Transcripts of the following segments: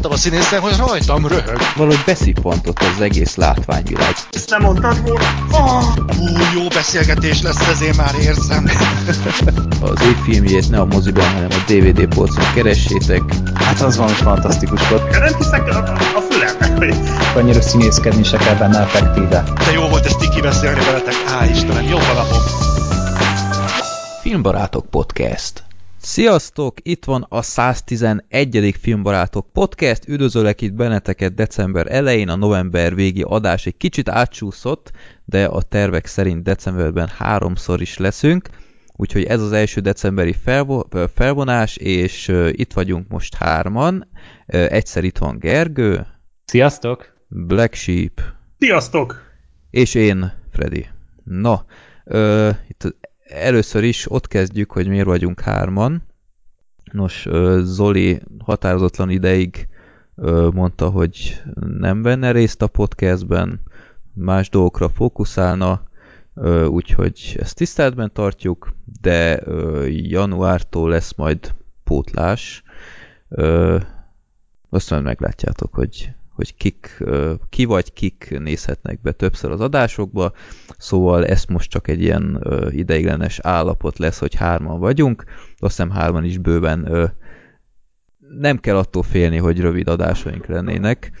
láttam a színészen, hogy rajtam röhög. Valahogy beszippantott az egész látványvilág. Ezt nem mondtad volna? Oh, hú, jó beszélgetés lesz, ez én már érzem. az év filmjét ne a moziban, hanem a DVD polcon keressétek. Hát az valami fantasztikus volt. Nem hiszek a, a, fülemnek, hogy... Annyira színészkedni se kell benne effektíve. De jó volt ezt tiki beszélni veletek. Á, Istenem, jó a napom. Filmbarátok Podcast. Sziasztok! Itt van a 111. Filmbarátok Podcast. Üdvözöllek itt benneteket december elején, a november végi adás egy kicsit átsúszott, de a tervek szerint decemberben háromszor is leszünk. Úgyhogy ez az első decemberi felvo felvonás, és itt vagyunk most hárman. Egyszer itt van Gergő. Sziasztok! Black Sheep. Sziasztok! És én, Freddy. Na, itt először is ott kezdjük, hogy miért vagyunk hárman. Nos, Zoli határozatlan ideig mondta, hogy nem venne részt a podcastben, más dolgokra fókuszálna, úgyhogy ezt tiszteletben tartjuk, de januártól lesz majd pótlás. Azt majd meglátjátok, hogy hogy kik, ki vagy kik nézhetnek be többször az adásokba, szóval ez most csak egy ilyen ideiglenes állapot lesz, hogy hárman vagyunk, azt hiszem hárman is bőven nem kell attól félni, hogy rövid adásaink lennének,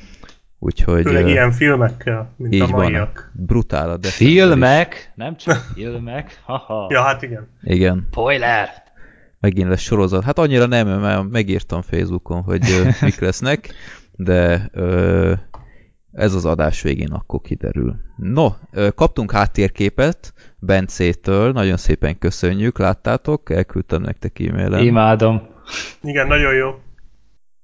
úgyhogy... Főleg ilyen filmekkel, mint így a maiak. Van, brutál a Filmek? Is. Nem csak filmek? Haha. ja, hát igen. Igen. Spoiler! Megint lesz sorozat. Hát annyira nem, mert megírtam Facebookon, hogy mik lesznek de ö, ez az adás végén akkor kiderül. No, ö, kaptunk háttérképet Bencétől, nagyon szépen köszönjük, láttátok? Elküldtem nektek e-mailen. Imádom. Igen, nagyon jó.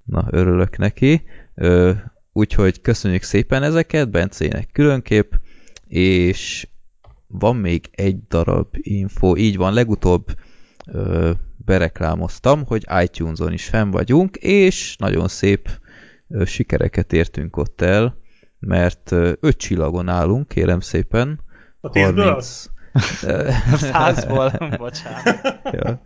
Na, örülök neki. Ö, úgyhogy köszönjük szépen ezeket, Bencének különkép, és van még egy darab info, így van, legutóbb ö, bereklámoztam, hogy iTunes-on is fenn vagyunk, és nagyon szép sikereket értünk ott el, mert öt csillagon állunk, kérem szépen. A tízből? Százból, bocsánat. ja.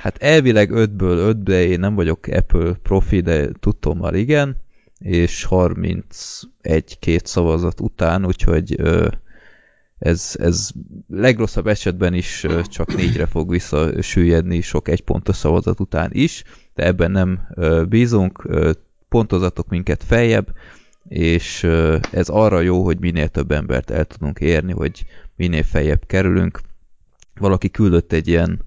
Hát elvileg ötből ötbe én nem vagyok Apple profi, de tudtom már igen, és 31-két szavazat után, úgyhogy ez, ez legrosszabb esetben is csak négyre fog visszasüllyedni sok egypontos szavazat után is, de ebben nem bízunk, pontozatok minket feljebb, és ez arra jó, hogy minél több embert el tudunk érni, hogy minél feljebb kerülünk. Valaki küldött egy ilyen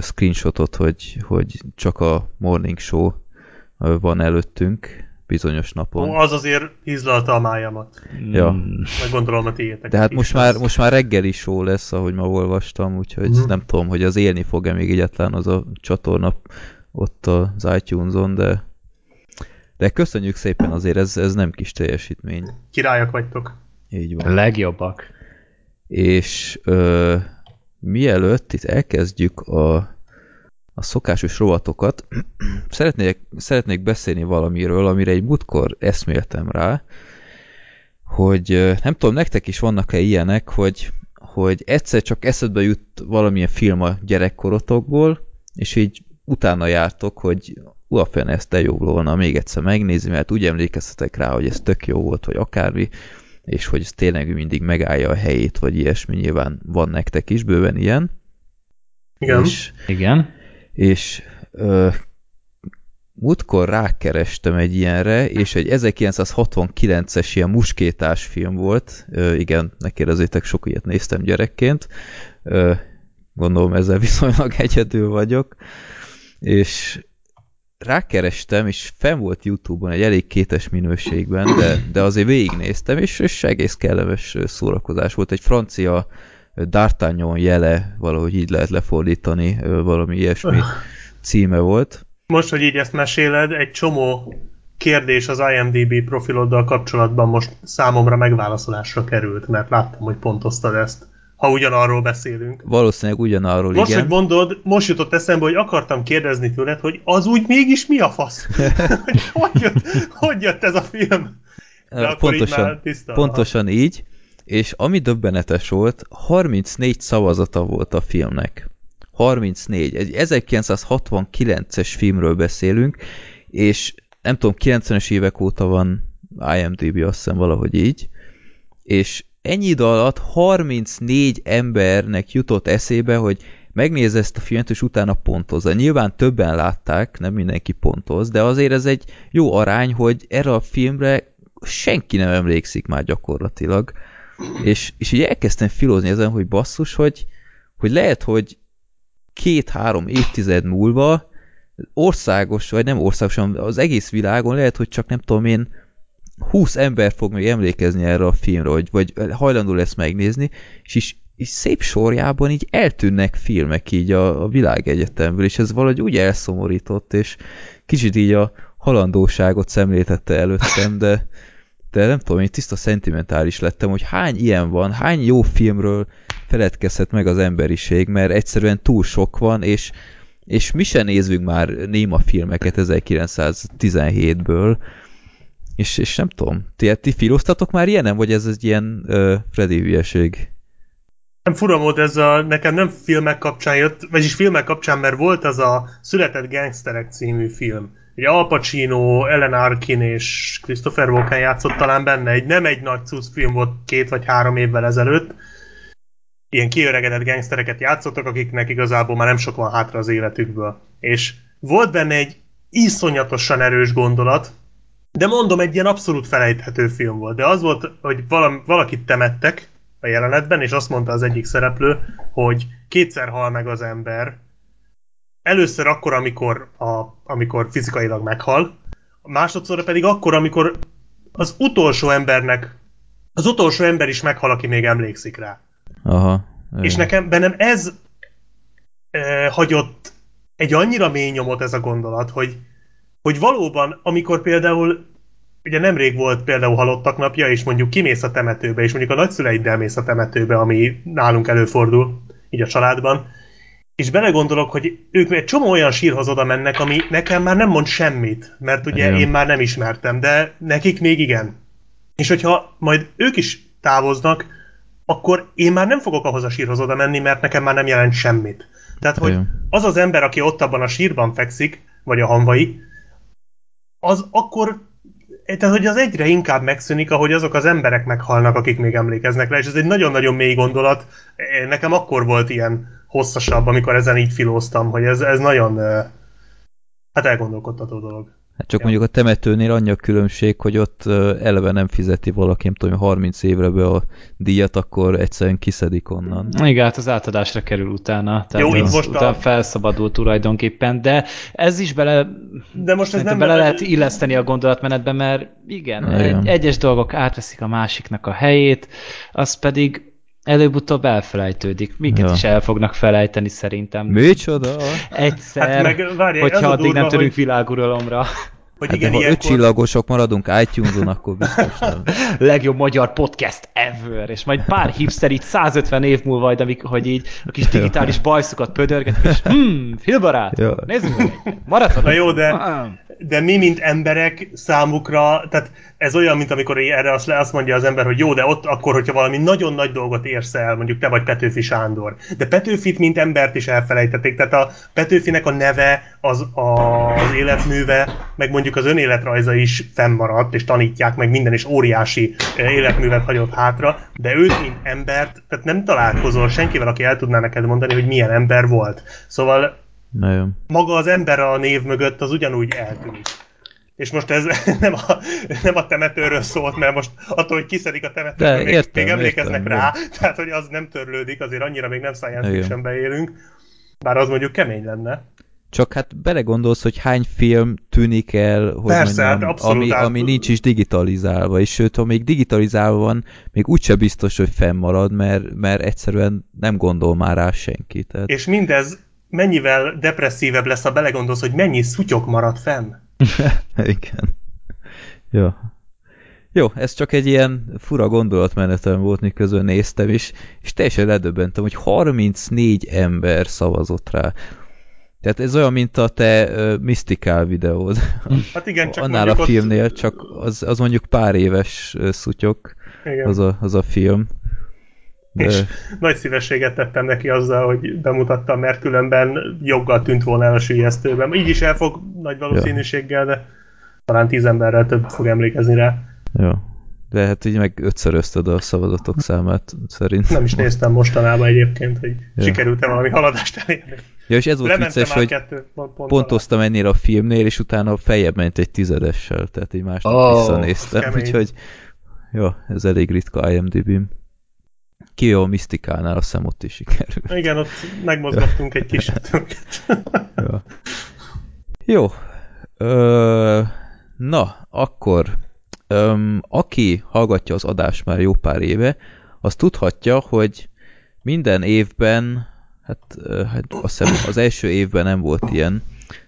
screenshotot, hogy, hogy csak a morning show van előttünk bizonyos napon. Ó, az azért hízlalta a májamat. Ja. Meg gondolom a tiétek. De hát most már, most már reggeli show lesz, ahogy ma olvastam, úgyhogy mm. nem tudom, hogy az élni fog-e még egyáltalán az a csatorna ott az iTunes-on, de de köszönjük szépen azért, ez, ez nem kis teljesítmény. Királyok vagytok. Így van. A legjobbak. És ö, mielőtt itt elkezdjük a, a szokásos rovatokat, szeretnék, szeretnék beszélni valamiről, amire egy múltkor eszméltem rá, hogy nem tudom, nektek is vannak-e ilyenek, hogy, hogy egyszer csak eszedbe jut valamilyen film a gyerekkorotokból, és így utána jártok, hogy Uafen ezt te jó volna még egyszer megnézni, mert úgy emlékeztetek rá, hogy ez tök jó volt, vagy akármi, és hogy ez tényleg mindig megállja a helyét, vagy ilyesmi, nyilván van nektek is bőven ilyen. Igen. És, Igen. És ö, múltkor rákerestem egy ilyenre, és egy 1969-es ilyen muskétás film volt. Ö, igen, ne kérdezzétek, sok ilyet néztem gyerekként. Ö, gondolom ezzel viszonylag egyedül vagyok. És rákerestem, és fenn volt Youtube-on egy elég kétes minőségben, de, de azért végignéztem, és, és egész kellemes szórakozás volt. Egy francia D'Artagnan jele, valahogy így lehet lefordítani, valami ilyesmi címe volt. Most, hogy így ezt meséled, egy csomó kérdés az IMDB profiloddal kapcsolatban most számomra megválaszolásra került, mert láttam, hogy pontoztad ezt ha ugyanarról beszélünk. Valószínűleg ugyanarról, most, igen. Most, hogy mondod, most jutott eszembe, hogy akartam kérdezni tőled, hogy az úgy mégis mi a fasz? hogy, hogy, jött, hogy jött ez a film? De pontosan, így tiszta, pontosan így, és ami döbbenetes volt, 34 szavazata volt a filmnek. 34. Egy 1969-es filmről beszélünk, és nem tudom, 90-es évek óta van IMDb, azt hiszem valahogy így, és ennyi idő alatt 34 embernek jutott eszébe, hogy megnéz ezt a filmet, és utána pontozza. Nyilván többen látták, nem mindenki pontoz, de azért ez egy jó arány, hogy erre a filmre senki nem emlékszik már gyakorlatilag. És, és így elkezdtem filozni ezen, hogy basszus, hogy, hogy lehet, hogy két-három évtized múlva országos, vagy nem országosan, az egész világon lehet, hogy csak nem tudom én 20 ember fog még emlékezni erre a filmre, vagy, vagy hajlandó lesz megnézni, és is és szép sorjában így eltűnnek filmek így a, a világegyetemből, és ez valahogy úgy elszomorított, és kicsit így a halandóságot szemléltette előttem, de, de nem tudom, én tiszta szentimentális lettem, hogy hány ilyen van, hány jó filmről feledkezhet meg az emberiség, mert egyszerűen túl sok van, és, és mi se nézünk már néma filmeket 1917-ből, és, és nem tudom, ti, ti filoztatok már ilyenem, vagy ez egy ilyen uh, Freddy hülyeség? Nem fura volt ez a, nekem nem filmek kapcsán jött, vagyis filmek kapcsán, mert volt az a Született Gangsterek című film. Ugye Al Pacino, Ellen Arkin és Christopher Walken játszott talán benne, egy nem egy nagy cusz film volt két vagy három évvel ezelőtt. Ilyen kiöregedett gangstereket játszottak, akiknek igazából már nem sok van hátra az életükből. És volt benne egy iszonyatosan erős gondolat, de mondom, egy ilyen abszolút felejthető film volt. De az volt, hogy valam, valakit temettek, a jelenetben, és azt mondta az egyik szereplő, hogy kétszer hal meg az ember. Először akkor, amikor, a, amikor fizikailag meghal, másodszor pedig akkor, amikor az utolsó embernek, az utolsó ember is meghal, aki még emlékszik rá. Aha. És nekem bennem ez e, hagyott egy annyira mély nyomot ez a gondolat, hogy, hogy valóban, amikor például ugye nemrég volt például halottak napja, és mondjuk kimész a temetőbe, és mondjuk a nagyszüleiddel mész a temetőbe, ami nálunk előfordul, így a családban, és belegondolok, hogy ők egy csomó olyan sírhoz oda mennek, ami nekem már nem mond semmit, mert ugye igen. én már nem ismertem, de nekik még igen. És hogyha majd ők is távoznak, akkor én már nem fogok ahhoz a sírhoz oda menni, mert nekem már nem jelent semmit. Tehát, hogy az az ember, aki ott abban a sírban fekszik, vagy a hanvai, az akkor tehát, hogy az egyre inkább megszűnik, ahogy azok az emberek meghalnak, akik még emlékeznek rá, és ez egy nagyon-nagyon mély gondolat. Nekem akkor volt ilyen hosszasabb, amikor ezen így filóztam, hogy ez, ez nagyon hát elgondolkodtató dolog. Hát csak ja. mondjuk a temetőnél annyi a különbség, hogy ott eleve nem fizeti valaki, nem tudom, 30 évre be a díjat, akkor egyszerűen kiszedik onnan. Igen, hát az átadásra kerül utána. Tehát Jó, itt most utána a... felszabadul tulajdonképpen, de ez is bele, de most ez nem bele lehet illeszteni a gondolatmenetbe, mert igen, igen, egyes dolgok átveszik a másiknak a helyét, az pedig előbb-utóbb elfelejtődik. Minket ja. is el fognak felejteni szerintem. Micsoda? Egyszer, hát meg, várj, hogyha addig durva, nem törünk hogy... világuralomra. Hogy hát igen, de ha öt csillagosok maradunk iTunes-on, akkor biztos nem. Legjobb magyar podcast ever, és majd pár hipster itt 150 év múlva, majd, amik, hogy így a kis digitális bajszokat pödörget, és hmm, filmbarát, ja. nézzük meg, maradhat. Na jó, de, de mi, mint emberek számukra, tehát ez olyan, mint amikor erre azt, azt mondja az ember, hogy jó, de ott akkor, hogyha valami nagyon nagy dolgot érsz el, mondjuk te vagy Petőfi Sándor. De Petőfit, mint embert is elfelejtették, tehát a Petőfinek a neve, az, a, az életműve, meg mondjuk az önéletrajza is fennmaradt, és tanítják meg minden, és óriási életművet hagyott hátra, de őt, mint embert, tehát nem találkozol senkivel, aki el tudná neked mondani, hogy milyen ember volt. Szóval nagyon. Maga az ember a név mögött az ugyanúgy eltűnik. És most ez nem a, nem a temetőről szólt, mert most attól, hogy kiszedik a temetőről, még, értem, még emlékeznek értem, rá, jó. tehát hogy az nem törlődik, azért annyira még nem science fiction élünk, bár az mondjuk kemény lenne. Csak hát belegondolsz, hogy hány film tűnik el, hogy Persze, mondjam, hát ami, ami nincs is digitalizálva, és sőt, ha még digitalizálva van, még úgyse biztos, hogy fennmarad, mert, mert egyszerűen nem gondol már rá senki. Tehát... És mindez mennyivel depresszívebb lesz, ha belegondolsz, hogy mennyi szutyok marad fenn. Igen. Jó. Jó, ez csak egy ilyen fura gondolatmenetem volt, miközben néztem is, és teljesen ledöbbentem, hogy 34 ember szavazott rá. Tehát ez olyan, mint a te uh, Mystical videód. Hát igen, csak Annál a filmnél, ott... csak az, az mondjuk pár éves uh, szutyok, igen. Az, a, az a film. De... És nagy szívességet tettem neki azzal, hogy bemutattam, mert különben joggal tűnt volna el a sülyeztőben. Így is el fog nagy valószínűséggel, de talán tíz emberrel több fog emlékezni rá. Jó. De hát így meg ötszörözted a szavazatok számát, szerintem. Nem is néztem mostanában egyébként, hogy ja. sikerült-e valami haladást elérni. Ja, és ez volt Lementem vicces, hogy kettő, pont, pont pontoztam alá. ennél a filmnél, és utána feljebb ment egy tizedessel, tehát így másnap oh, visszanéztem, úgyhogy jó, ez elég ritka IMDb-m. Ki jó a Misztikánál, azt hiszem ott is sikerül. Igen, ott megmozgattunk egy kicsit. jó. Jó. Ö, na, akkor öm, aki hallgatja az adást már jó pár éve, az tudhatja, hogy minden évben, hát, hát azt hiszem az első évben nem volt ilyen,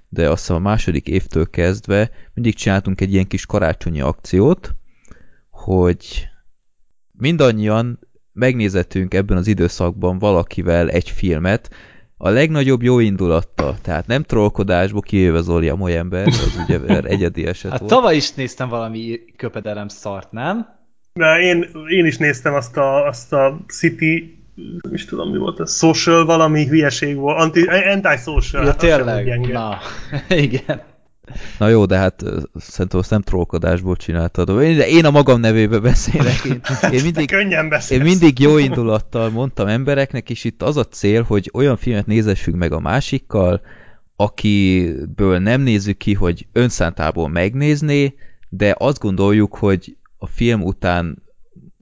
de azt hiszem a második évtől kezdve mindig csináltunk egy ilyen kis karácsonyi akciót, hogy mindannyian megnézettünk ebben az időszakban valakivel egy filmet, a legnagyobb jó indulattal, tehát nem trollkodásból kijöve Zoli a ember, az ugye egyedi eset hát volt. tavaly is néztem valami köpedelem szart, nem? De én, én is néztem azt a, azt a City is tudom mi volt ez, social valami hülyeség volt, anti, anti-social. Ja, hát tényleg? Na, igen. Na jó, de hát szerintem azt nem trollkodásból csináltad. De én a magam nevébe beszélek. Én, én, mindig, én mindig jó indulattal mondtam embereknek, és itt az a cél, hogy olyan filmet nézessünk meg a másikkal, akiből nem nézzük ki, hogy önszántából megnézné, de azt gondoljuk, hogy a film után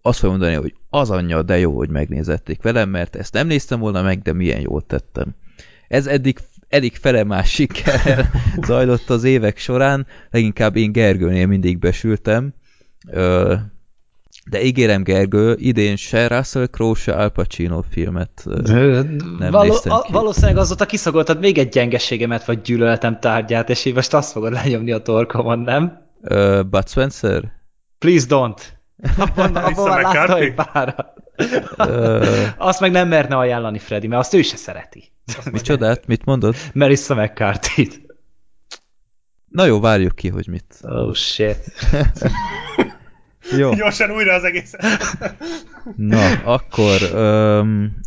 azt fogja mondani, hogy az anyja, de jó, hogy megnézették velem, mert ezt nem néztem volna meg, de milyen jól tettem. Ez eddig elég fele másik zajlott az évek során, leginkább én Gergőnél mindig besültem, de ígérem Gergő, idén se Russell Crowe, se Al Pacino filmet nem Való, néztem ki. Valószínűleg azóta kiszagoltad még egy gyengeségemet, vagy gyűlöletem tárgyát, és így most azt fogod lenyomni a torkomon, nem? Uh, Bud Spencer? Please don't. Abban, abban már látta egy párat. Azt meg nem merne ajánlani Freddy, mert azt ő se szereti. Micsodát? Mit mondod? Melissa mccarthy -t. Na jó, várjuk ki, hogy mit. Oh shit. jó. Gyorsan újra az egész. Na, akkor um,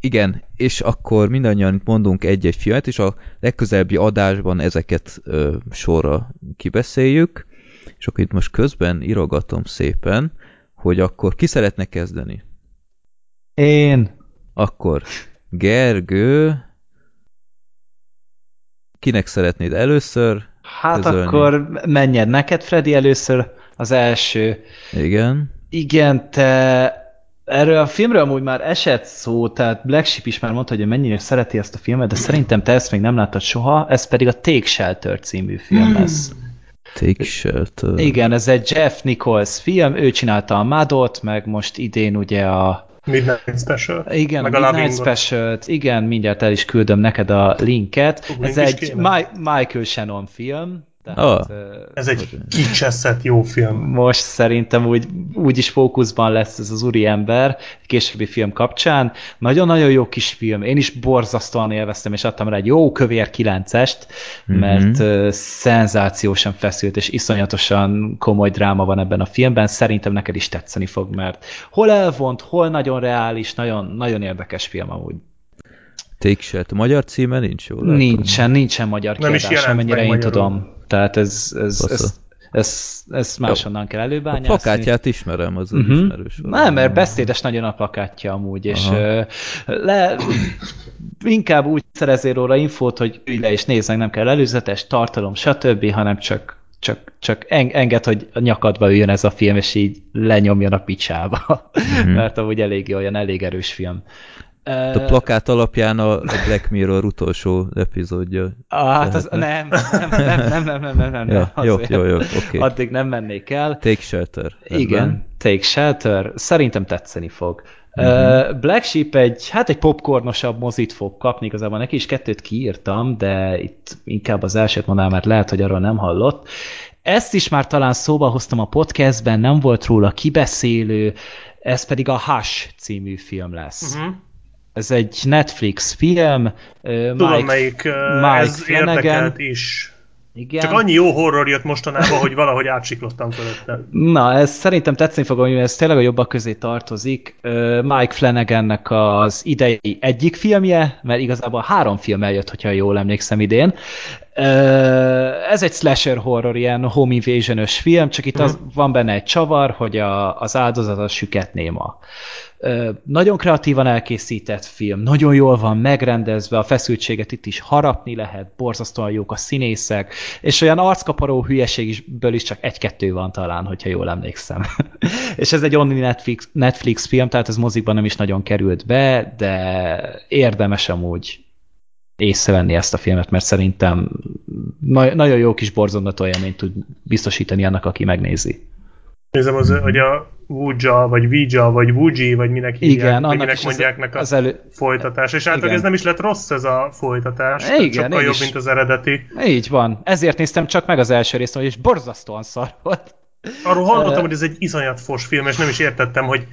igen, és akkor mindannyian mondunk egy-egy filmet, és a legközelebbi adásban ezeket uh, sorra kibeszéljük, és akkor itt most közben írogatom szépen, hogy akkor ki szeretne kezdeni? Én. Akkor Gergő, kinek szeretnéd először Hát közölni? akkor menjen neked, Freddy, először az első. Igen. Igen, te Erről a filmről amúgy már esett szó, tehát Black Sheep is már mondta, hogy mennyire szereti ezt a filmet, de szerintem te ezt még nem láttad soha, ez pedig a Take Shelter című film hmm. lesz. Take Shelter. Igen, ez egy Jeff Nichols film, ő csinálta a Madot, meg most idén ugye a Midnight Special. Igen, meg a Midnight special igen, mindjárt el is küldöm neked a linket. Uh, Ez egy Ma Michael Shannon film, tehát, oh. Ez egy kicseszett jó film. Most szerintem úgy, úgy is fókuszban lesz ez az úri ember egy későbbi film kapcsán. Nagyon-nagyon jó kis film. Én is borzasztóan élveztem, és adtam rá egy jó kövér kilencest, mm-hmm. mert uh, szenzációsan feszült, és iszonyatosan komoly dráma van ebben a filmben. Szerintem neked is tetszeni fog, mert hol elvont, hol nagyon reális, nagyon, nagyon érdekes film amúgy. Take. A magyar címe nincs jól? Nincsen, nincsen magyar kiadás, amennyire én magyarul. tudom. Tehát ez, ez, ez, ez, ez máshonnan kell előbányászni. A plakátját ismerem, az uh-huh. ismerős. Nem, mert beszédes nagyon a plakátja amúgy, és uh, le, inkább úgy szerezél róla infót, hogy ülj le és nézd meg, nem kell előzetes, tartalom, stb., hanem csak csak, csak enged, hogy a nyakadba üljön ez a film, és így lenyomjon a picsába. Mm-hmm. Mert amúgy elég olyan, elég erős film. A plakát alapján a Black Mirror utolsó epizódja. Ah, hát az, nem, nem, nem, nem, nem, nem, nem. Ja, jó, jó, jó, oké. Addig nem mennék el. Take Shelter. Igen, Take Shelter. Szerintem tetszeni fog. Uh-huh. Black Sheep egy, hát egy popcornosabb mozit fog kapni, igazából neki is kettőt kiírtam, de itt inkább az elsőt mondanám, mert lehet, hogy arról nem hallott. Ezt is már talán szóba hoztam a podcastben, nem volt róla kibeszélő, ez pedig a Hush című film lesz. Uh-huh. Ez egy Netflix film. Tudom, Mike, melyik Mike ez Flanagan. érdekelt is. Igen. Csak annyi jó horror jött mostanában, hogy valahogy átsiklottam fölötte. Na, ez szerintem tetszeni fog, hogy ez tényleg a jobbak közé tartozik. Mike Flanagannek az idei egyik filmje, mert igazából három film eljött, hogyha jól emlékszem idén. Ez egy slasher horror, ilyen home invasion film, csak itt az, van benne egy csavar, hogy a, az áldozat a süket néma. Nagyon kreatívan elkészített film, nagyon jól van megrendezve, a feszültséget itt is harapni lehet, borzasztóan jók a színészek, és olyan arckaparó hülyeségből is csak egy-kettő van talán, hogyha jól emlékszem. és ez egy only Netflix, Netflix film, tehát ez mozikban nem is nagyon került be, de érdemes amúgy észrevenni ezt a filmet, mert szerintem na nagyon jó kis borzongató élményt tud biztosítani annak, aki megnézi. Nézem, az, hogy a Wuja, vagy Vija, vagy Wuji, vagy minek hívják, Igen, vagy annak minek is mondják az, nek a az elő... folytatás. És általában Igen. ez nem is lett rossz ez a folytatás. Igen, sokkal jobb, is. mint az eredeti. Így van. Ezért néztem csak meg az első részt, és borzasztóan szar volt. Arról hallottam, hogy ez egy iszonyat fos film, és nem is értettem, hogy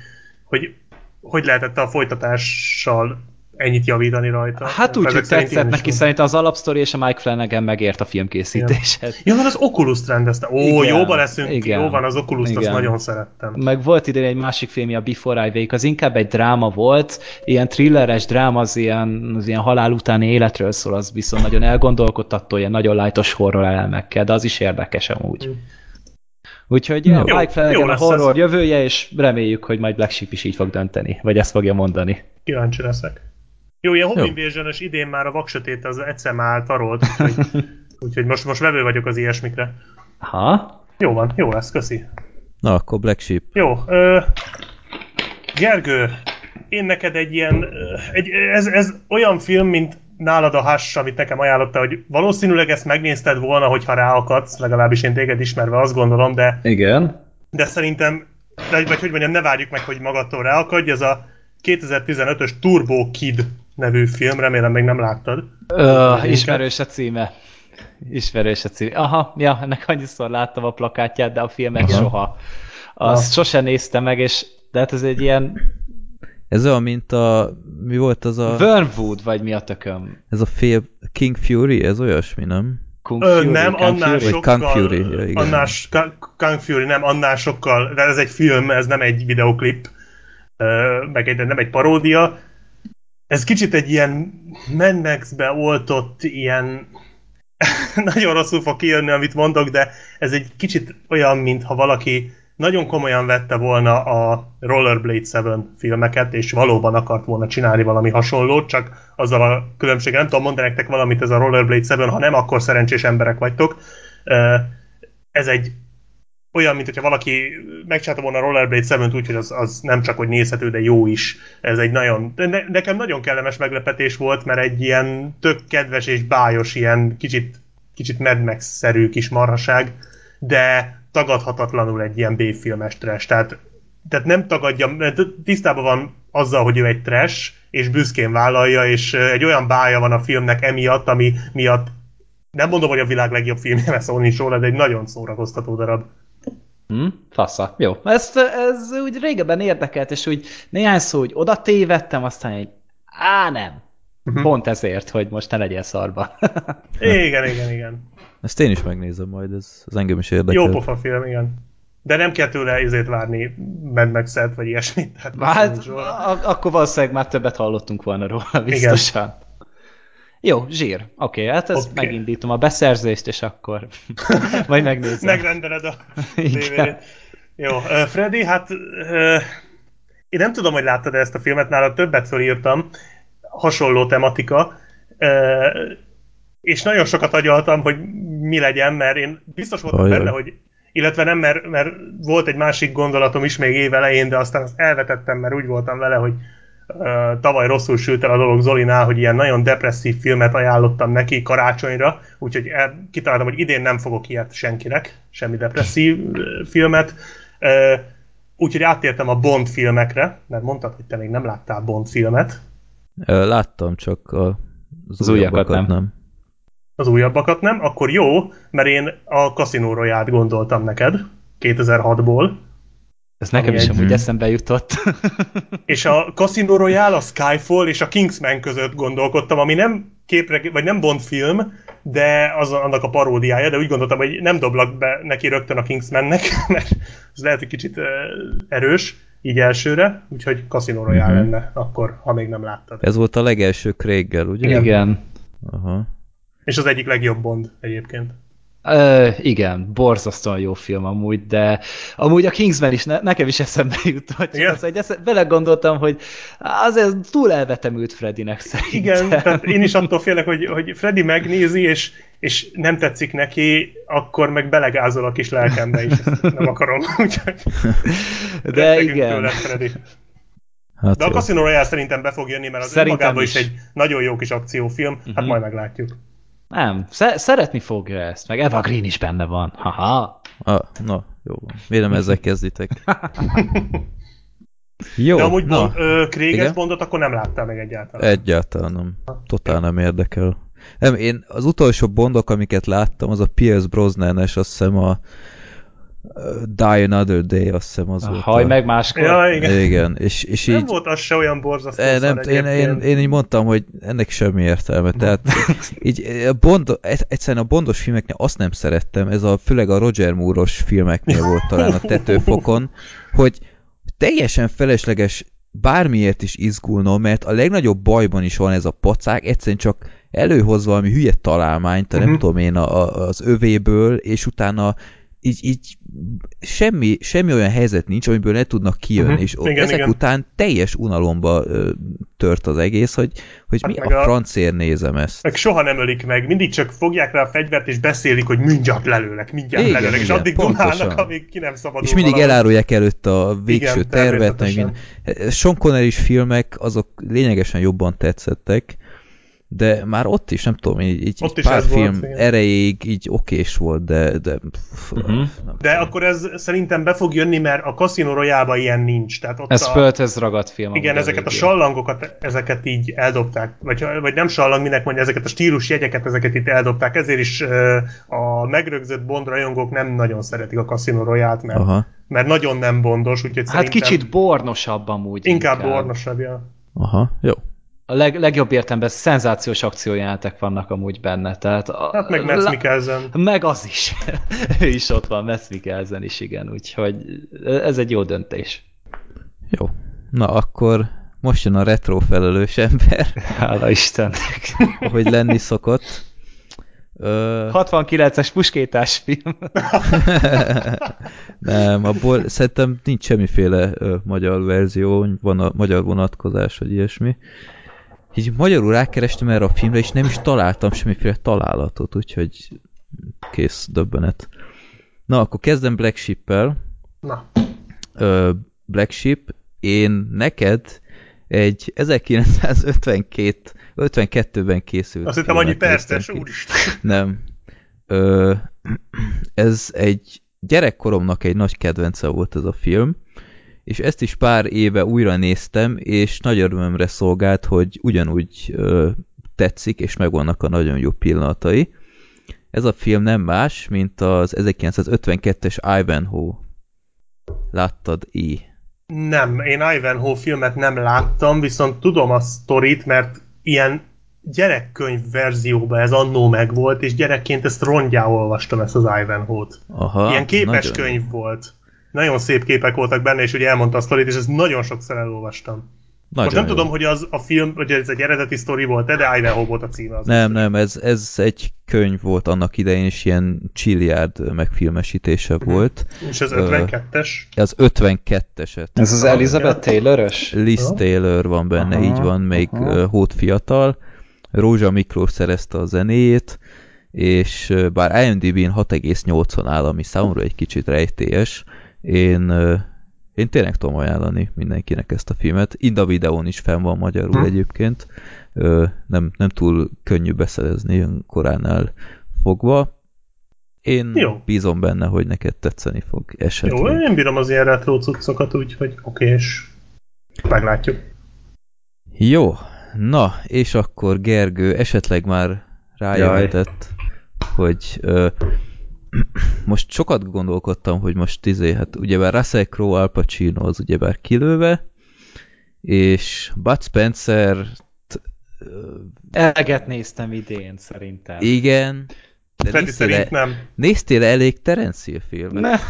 hogy, hogy lehetett a folytatással ennyit javítani rajta. Hát úgy, hogy szerint tetszett neki, van. szerintem az alapsztori és a Mike Flanagan megért a filmkészítéshez. Ja, van az Oculus rendezte. Ó, Igen, jóba leszünk igen, Jó van, az Oculus-t azt nagyon szerettem. Meg volt idén egy másik filmje, a Before I Wake, az inkább egy dráma volt, ilyen thrilleres dráma, az ilyen, az ilyen halál utáni életről szól, az viszont nagyon elgondolkodtató, ilyen nagyon lightos horror elemekkel, de az is érdekes amúgy. Mm. Úgyhogy Jó, ja, Mike jó Flanagan a horror ez. jövője, és reméljük, hogy majd Black Sheep is így fog dönteni, vagy ezt fogja mondani. Kíváncsi leszek. Jó, ilyen Home invasion idén már a vaksötét az egyszer már tarolt, úgyhogy, úgyhogy most, most vevő vagyok az ilyesmikre. Ha? Jó van, jó lesz, köszi. Na, akkor Black Sheep. Jó, ö, Gergő, én neked egy ilyen, egy, ez, ez olyan film, mint nálad a Hush, amit nekem ajánlotta, hogy valószínűleg ezt megnézted volna, hogyha ráakadsz, legalábbis én téged ismerve azt gondolom, de, Igen. de szerintem, de, vagy hogy mondjam, ne várjuk meg, hogy magadtól ráakadj, ez a 2015-ös Turbo Kid nevű film, remélem még nem láttad. Ö, ismerős a címe. Ismerős a címe. Aha, ja, ennek annyiszor láttam a plakátját, de a filmet Aha. soha. Azt Ah. sose néztem meg, és de hát ez egy ilyen Ez olyan, mint a... Mi volt az a... Wormwood, vagy mi a tököm? Ez a fél King Fury? Ez olyasmi, nem? Kung Ö, Fury, nem, Kung annál Fury? Sokkal... Kung Fury, ja, igen. annál, Kung Fury, nem, annál sokkal, de ez egy film, ez nem egy videoklip, ö, meg egy, nem egy paródia. Ez kicsit egy ilyen Mennexbe oltott, ilyen nagyon rosszul fog kijönni, amit mondok, de ez egy kicsit olyan, mintha valaki nagyon komolyan vette volna a Rollerblade 7 filmeket, és valóban akart volna csinálni valami hasonlót, csak azzal a különbséggel, nem tudom mondani nektek valamit ez a Rollerblade 7, ha nem, akkor szerencsés emberek vagytok. Ez egy olyan, mint hogyha valaki megcsinálta volna a Rollerblade 7 úgy, hogy az, az nem csak hogy nézhető, de jó is. Ez egy nagyon, ne, nekem nagyon kellemes meglepetés volt, mert egy ilyen tök kedves és bájos, ilyen kicsit, kicsit Mad Max-szerű kis marhaság, de tagadhatatlanul egy ilyen B-filmes trash. Tehát, tehát nem tagadja, tisztában van azzal, hogy ő egy trash, és büszkén vállalja, és egy olyan bája van a filmnek emiatt, ami miatt nem mondom, hogy a világ legjobb filmje, szó nincs róla, de egy nagyon szórakoztató darab. Hm? Fasza. Jó. Ezt, ez úgy régebben érdekelt, és úgy néhány szó úgy oda tévedtem, aztán egy á, nem. Mhm. Pont ezért, hogy most ne legyél szarba. Igen, igen, igen. Ezt én is megnézem majd, ez, ez engem is érdekel. Jó pofa film, igen. De nem kell tőle izét várni Mad max vagy ilyesmit. Tehát Hát, ak- akkor valószínűleg már többet hallottunk volna róla, biztosan. Jó, zsír. Oké, okay, hát ezt okay. megindítom a beszerzést, és akkor majd megnézem. Megrendeled a. DVD-t. Jó, uh, Freddy, hát uh, én nem tudom, hogy láttad ezt a filmet, nála többet felírtam, hasonló tematika, uh, és nagyon sokat agyaltam, hogy mi legyen, mert én biztos voltam Ajaj. benne, hogy illetve nem, mert, mert volt egy másik gondolatom is még év elején, de aztán azt elvetettem, mert úgy voltam vele, hogy tavaly rosszul sült el a dolog Zolinál, hogy ilyen nagyon depresszív filmet ajánlottam neki karácsonyra, úgyhogy el, kitaláltam, hogy idén nem fogok ilyet senkinek, semmi depresszív filmet. Úgyhogy áttértem a Bond filmekre, mert mondtad, hogy te még nem láttál Bond filmet, Láttam, csak a, az, Az újakat nem. nem. az újabbakat nem, akkor jó, mert én a Casino Royale-t gondoltam neked, 2006-ból, Ez nekem is egy- amúgy Mhm. eszembe jutott. És a Casino Royale, a Skyfall és a Kingsman között gondolkodtam, ami nem képre, vagy nem Bond film, de az annak a paródiája, de úgy gondoltam, hogy nem doblak be neki rögtön a Kingsmannek, mert ez lehet egy kicsit uh, erős, így elsőre, úgyhogy Casino Royale Mhm. lenne akkor, ha még nem láttad. Ez volt a legelső Craig-gel, ugye? Igen. Aha. És az egyik legjobb Bond egyébként. Ö, igen, borzasztóan jó film amúgy, de amúgy a Kingsman is ne, nekem is eszembe jutott. Csak az, hogy eszembe, bele gondoltam, hogy azért túl elvetemült Freddynek szerintem. Igen, tehát én is attól félek, hogy, hogy Freddy megnézi, és, és nem tetszik neki, akkor meg belegázol a kis lelkembe is. Ezt nem akarom. Úgyhogy de igen. Tőle, Freddy. Hát De jó. a Casino Royale szerintem be fog jönni, mert az szerintem önmagában is. is egy nagyon jó kis akciófilm, uh-huh. hát mhm. majd meglátjuk. Nem, sze- szeretni fogja ezt, meg Eva Green is benne van. Haha. Ah, na, jó van. Miért nem ezzel kezditek? jó, De amúgy na. Kréges Bondot akkor nem láttál meg egyáltalán? Egyáltalán nem. Totál nem érdekel. Nem, én az utolsó Bondok, amiket láttam, az a Pierce Brosnan-es, azt hiszem a Die Another Day, azt hiszem az volt. Haj meg máskor. Ja, igen. igen. És, és nem így, volt az se olyan borzasztó e, nem, én, én, én, így mondtam, hogy ennek semmi értelme. Tehát így a Bond, egyszerűen a Bondos filmeknél azt nem szerettem, ez a főleg a Roger Moore-os filmeknél volt talán a tetőfokon, hogy teljesen felesleges bármiért is izgulnom, mert a legnagyobb bajban is van ez a pacák, egyszerűen csak előhoz valami hülye találmányt, uh-huh. nem tudom én, a, a, az övéből, és utána így, így semmi, semmi olyan helyzet nincs, amiből ne tudnak kijönni, uh-huh. és igen, ezek igen. után teljes unalomba ö, tört az egész, hogy, hogy hát mi a, a francér nézem ezt. Meg soha nem ölik meg, mindig csak fogják rá a fegyvert, és beszélik, hogy mindjárt lelőlek, mindjárt igen, lelőlek, igen, és addig dumálnak, amíg ki nem szabadul És mindig valahogy. elárulják előtt a végső igen, tervet, meg mind. Sean Connery filmek, azok lényegesen jobban tetszettek, de már ott is, nem tudom, így, így ott pár film volt, erejéig így okés volt, de... De, pff, uh-huh. de akkor ez szerintem be fog jönni, mert a Casino royale ilyen nincs. Tehát ott ez a, ez ragadt film. Igen, ezeket a sallangokat, ezeket így eldobták, vagy, vagy nem sallang, minek mondja, ezeket a stílus jegyeket, ezeket itt eldobták, ezért is a megrögzött Bond rajongók nem nagyon szeretik a Casino Royale-t, mert, Aha. mert nagyon nem bondos, úgyhogy Hát kicsit bornosabb amúgy. Inkább, inkább. bornosabb, ja. Aha, jó a leg, legjobb értelemben szenzációs akciójátek vannak amúgy benne. Tehát a, hát meg Metz Mikkelsen. Meg az is. ő is ott van, Metz Mikkelsen is, igen. Úgyhogy ez egy jó döntés. Jó. Na akkor most jön a retro felelős ember. Hála Istennek. Ahogy lenni szokott. Ö... 69-es puskétás film. Nem, abból szerintem nincs semmiféle ö, magyar verzió, van a magyar vonatkozás, vagy ilyesmi így magyarul rákerestem erre a filmre, és nem is találtam semmiféle találatot, úgyhogy kész döbbenet. Na, akkor kezdem Black Sheep-el. Na. Ö, Black Sheep, én neked egy 1952 52-ben készült. Azt hittem annyi perces, úristen. Nem. Ö, ez egy gyerekkoromnak egy nagy kedvence volt ez a film, és ezt is pár éve újra néztem, és nagy örömömre szolgált, hogy ugyanúgy ö, tetszik, és megvannak a nagyon jó pillanatai. Ez a film nem más, mint az 1952-es Ivanhoe. Láttad i? Nem, én Ivanhoe filmet nem láttam, viszont tudom a sztorit, mert ilyen gyerekkönyv verzióban ez annó megvolt, és gyerekként ezt rongyá olvastam ezt az Ivanhoe-t. Aha, Ilyen képes könyv volt nagyon szép képek voltak benne, és ugye elmondta a sztorit, és ezt nagyon sokszor elolvastam. Nagyon Most nem jó. tudom, hogy az a film, hogy ez egy eredeti sztori volt -e, de Ivanhoe volt a címe. Az nem, nem, ez, ez egy könyv volt annak idején, és ilyen Chiliard megfilmesítése uh-huh. volt. És az 52-es? Az 52-eset. Ez az Elizabeth Taylor-ös? Liz. Taylor van benne, aha, így van, még aha. hót fiatal. Rózsa Miklós szerezte a zenéjét, és bár IMDb-n 6,8 áll, ami számomra egy kicsit rejtélyes, én, én tényleg tudom ajánlani mindenkinek ezt a filmet. Inda videón is fenn van magyarul hm. egyébként. Nem, nem túl könnyű beszerezni koránál fogva. Én Jó. bízom benne, hogy neked tetszeni fog esetleg. Jó, én bírom az ilyen retro cuccokat, úgyhogy oké, és meglátjuk. Jó, na, és akkor Gergő esetleg már rájöhetett, hogy ö, most sokat gondolkodtam, hogy most izé, hát ugyebár Russell Crowe, Al Pacino az ugyebár kilőve, és Bud Spencer Eleget néztem idén, szerintem. Igen. De néztél, e, nem. néztél elég Terence Hill filmet?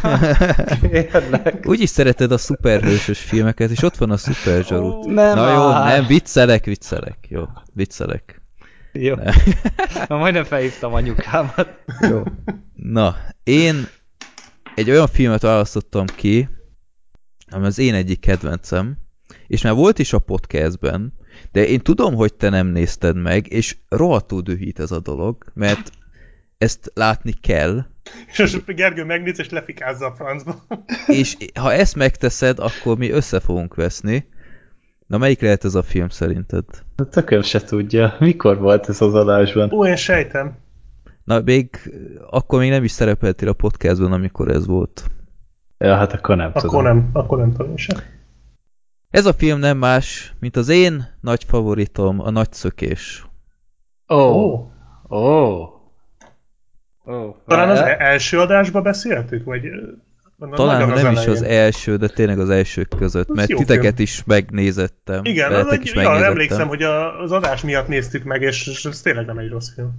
Úgy is szereted a szuperhősös filmeket, és ott van a szuperzsarút. Oh, nem Na jó, nem, viccelek, viccelek. Jó, viccelek. Jó. Na, majdnem felhívtam anyukámat. Jó. Na, én egy olyan filmet választottam ki, ami az én egyik kedvencem, és már volt is a podcastben, de én tudom, hogy te nem nézted meg, és rohadtul dühít ez a dolog, mert ezt látni kell, És most Gergő megnéz, és lefikázza a francba. és ha ezt megteszed, akkor mi össze fogunk veszni. Na, melyik lehet ez a film szerinted? Tököm se tudja. Mikor volt ez az adásban? Ó, én sejtem. Na, még akkor még nem is szerepeltél a podcastban, amikor ez volt. Ja, hát akkor nem Akkor tudom. nem, akkor nem tudom sem. Ez a film nem más, mint az én nagy favoritom, a Nagy Szökés. Ó, Ó, ó. Ó. talán az e- első adásba beszéltük, vagy... na, Talán nem is elején. az első, de tényleg az elsők között, Az mert titeket film. is megnézettem. Igen, az egy, is ja, megnézettem. emlékszem, hogy a, az adás miatt néztük meg, és, és ez tényleg nem egy rossz film.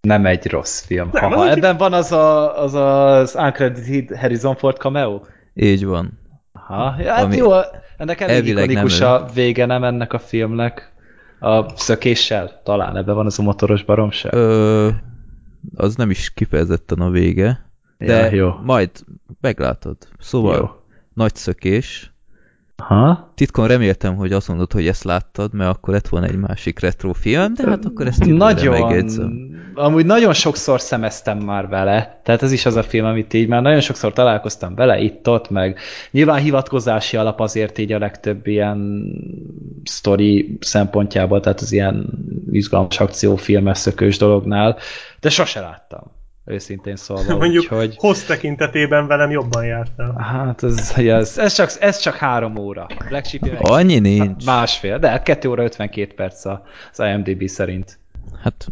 Nem egy rossz film. Nem, Nem, az ha egy- ebben van az a, az, az uncredited Harrison Ford cameo? Így van. Ha, ja, hát Ami jó, ennek elég ikonikus nem a vége, nem ennek a filmnek. A szökéssel? Talán ebben van az a motoros baromság. Ö, az nem is kifejezetten a vége, de Ja, jó. majd meglátod. Szóval Jó. nagy szökés. Ha? Titkon reméltem, hogy azt mondod, hogy ezt láttad, mert akkor lett volna egy másik retro film, de hát akkor ezt Nagyon, megjegyzem. amúgy nagyon sokszor szemeztem már vele, tehát ez is az a film, amit így már nagyon sokszor találkoztam vele, itt-ott, meg nyilván hivatkozási alap azért így a legtöbb ilyen sztori szempontjából, tehát az ilyen izgalmas akciófilmes szökős dolognál, de sose láttam, őszintén szólva, Mondjuk úgyhogy... hossz tekintetében velem jobban jártál. Hát ez, ez, ez, csak, ez csak három óra. Black Sheep meg Annyi nincs. másfél, de hát 2 óra 52 perc a- az IMDb szerint. Hát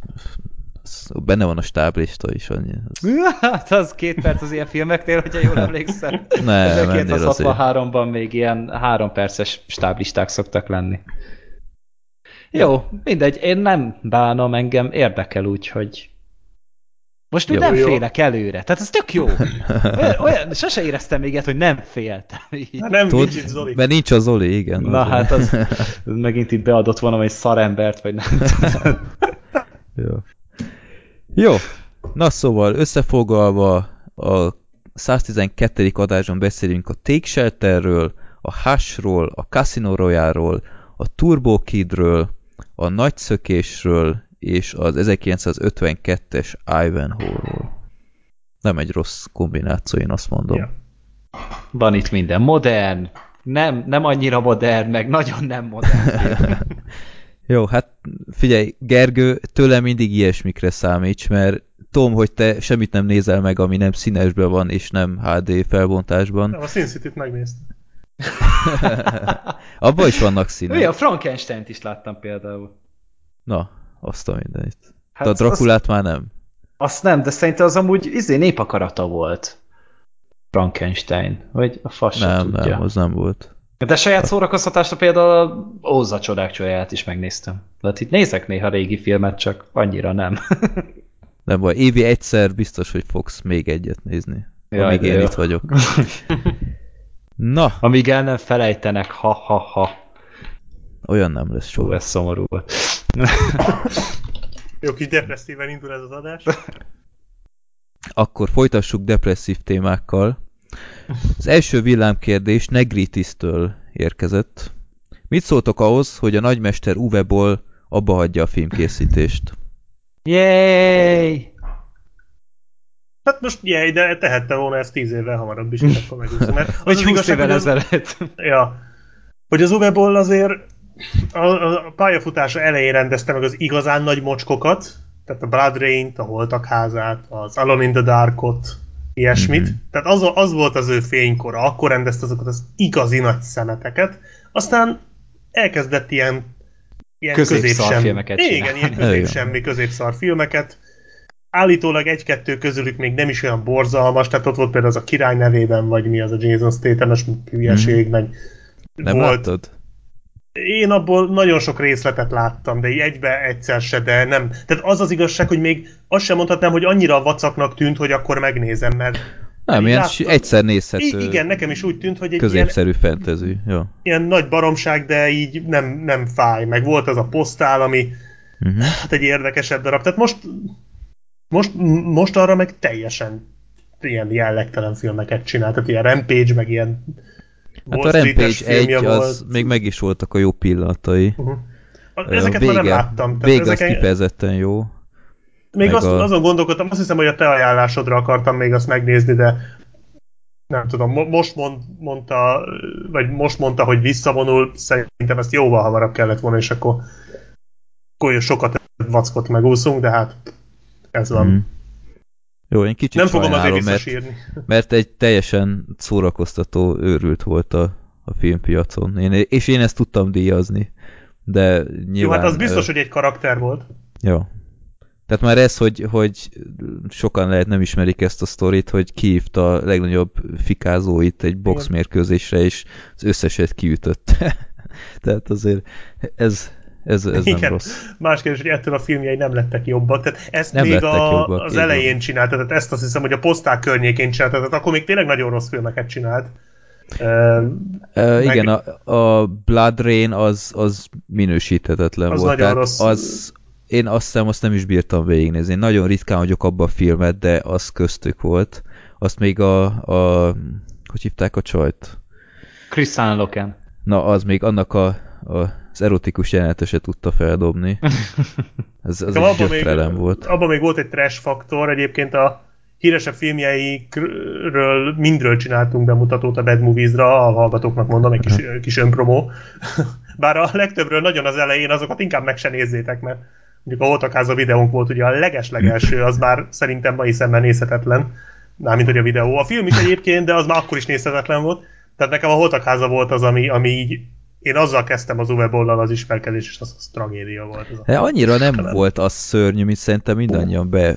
az benne van a stáblista is annyi. Az... Hát az két perc az ilyen filmeknél, hogyha jól emlékszem. Nem, ennél azért. 1963-ban még ilyen három perces stáblisták szoktak lenni. Jó, mindegy, én nem bánom, engem érdekel úgy, hogy most úgy Jó. nem Jó. félek előre, tehát ez tök jó. Olyan, olyan, sose éreztem még ilyet, hogy nem féltem. Így. Hát nem, Tudod, nincs itt Zoli. mert nincs a Zoli, igen. Na azért. hát az, az megint itt beadott valami szarembert, vagy nem tudom. Jó. Jó. Na szóval, összefoglalva a 112. adásban beszélünk a Take Shelterről, a Hushról, a Casino Royale-ról, a Turbo Kidről, a Nagyszökésről és az 1952-es Ivanhoe-ról. Nem egy rossz kombináció, én azt mondom. Ja. Van itt minden. Modern, nem, nem annyira modern, meg nagyon nem modern. Jó, hát figyelj, Gergő, tőle mindig ilyesmikre számíts, mert tudom, hogy te semmit nem nézel meg, ami nem színesben van, és nem HD felbontásban. Nem, a Sin City-t megnéztem. Abban is vannak színek. A Frankenstein-t is láttam például. Na, azt a mindenit. Hát Hát a azt- Drakulát már nem. Azt nem, de szerintem az amúgy izé népakarata volt. Frankenstein, vagy a fasz Nem, tudja. nem, az nem volt. De saját szórakoztatásra például Óza csodák csodáját is megnéztem. Tehát itt nézek néha régi filmet, csak annyira nem. Nem baj, évi egyszer biztos, hogy fogsz még egyet nézni. Jaj, amíg de én jó. itt vagyok. Na, Amíg el nem felejtenek, ha-ha-ha. olyan nem lesz Hú, soha. ez szomorú volt. Jó kis depresszíven indul ez az adás. Akkor folytassuk depresszív témákkal. Az első villámkérdés Negritis-től érkezett. Mit szóltok ahhoz, hogy a nagymester Uwe Boll abba hagyja a filmkészítést? Yay! Hát most jej, de tehette volna ezt tíz évvel hamarabb is, és akkor megúszom. Mert az Vagy az 20 igazság, évvel hogy az- ezelőtt. Ja. Hogy az Uwe Boll azért a, a pályafutása elején rendezte meg az igazán nagy mocskokat, tehát a Blood Rain-t, a Holtak házát, az Alone in the Darkot, ilyesmit. Mhm. Tehát az, az volt az ő fénykora, akkor rendezte azokat az igazi nagy szemeteket. Aztán elkezdett ilyen, ilyen Középszar filmeket Igen, csinálni. ilyen középsemmi, középszar filmeket. Állítólag egy-kettő közülük még nem is olyan borzalmas, tehát ott volt például az a király nevében, vagy mi az a Jason Statham-es hülyeség, meg Nem volt. láttad? Én abból nagyon sok részletet láttam, de így egybe egyszer se, de nem. Tehát az az igazság, hogy még azt sem mondhatnám, hogy annyira vacaknak tűnt, hogy akkor megnézem, mert Nem, ilyen láttam. egyszer I- nézhető, igen, nekem is úgy tűnt, hogy egy ilyen, középszerű fantasy. Jó. ilyen nagy baromság, de így nem, nem fáj. Meg volt az a posztál, ami Uh-huh. Hát egy érdekesebb darab. Tehát most, most, most arra meg teljesen ilyen jellegtelen filmeket csinál. Tehát ilyen Rampage, meg ilyen Hát a Rampage 1 filmje az volt. még meg is voltak a jó pillanatai. Uh-huh. Ezeket a már nem vége, láttam. Tehát Vége az ezeken, kifejezetten jó. még meg azt, a- azon gondolkodtam, azt hiszem, hogy a te ajánlásodra akartam még azt megnézni, de nem tudom, mo- most mond, mondta, vagy most mondta, hogy visszavonul, szerintem ezt jóval hamarabb kellett volna, és akkor, akkor sokat vackot megúszunk, de hát ez van. Mhm. Jó, én kicsit Nem fogom azért sajnálom, mert, mert egy teljesen szórakoztató őrült volt a, a filmpiacon. Én, és én ezt tudtam díjazni. De nyilván... Jó, hát az biztos, hogy egy karakter volt. Ja. Tehát már ez, hogy, hogy sokan lehet nem ismerik ezt a sztorit, hogy kiívta a legnagyobb fikázóit egy boxmérkőzésre, és az összeset kiütötte. Tehát azért ez, ez, ez nem Igen. rossz. Más kérdés, hogy ettől a filmjei nem lettek jobbak. Tehát ezt Nem még a, jobbak, az elején van. csinálta, tehát ezt azt hiszem, hogy a poszták környékén csinálta, tehát akkor még tényleg nagyon rossz filmeket csinált. Uh, Uh, igen, a, a Blood Rain az, az minősíthetetlen Az volt. nagyon rossz. Az, én azt hiszem, azt nem is bírtam végignézni. Én nagyon ritkán vagyok abban a filmet, de az köztük volt. Azt még a, a hogy hívták a csajt? Christian Loken. Na, az még annak a, a, az erotikus jelenetet se tudta feldobni. Ez, az egy abban még, gyötrelem volt. abban még volt egy trash faktor, egyébként a híresebb filmjeikről mindről csináltunk bemutatót a Bad Movies-ra, a hallgatóknak mondom, egy kis, kis önpromó. Bár a legtöbbről nagyon az elején, azokat inkább meg se nézzétek, mert mondjuk a Holtakáza videónk volt ugye a leges-legelső, az már szerintem mai szemmel nézhetetlen, mármint hogy a videó. A film is egyébként, de az már akkor is nézhetetlen volt. Tehát nekem a Holtakháza volt az, ami, ami így én azzal kezdtem az Uwe Bollal az ismerkedés, és az, az tragédia volt. Ez a... De annyira nem Talán. volt az szörnyű, mint szerintem mindannyian be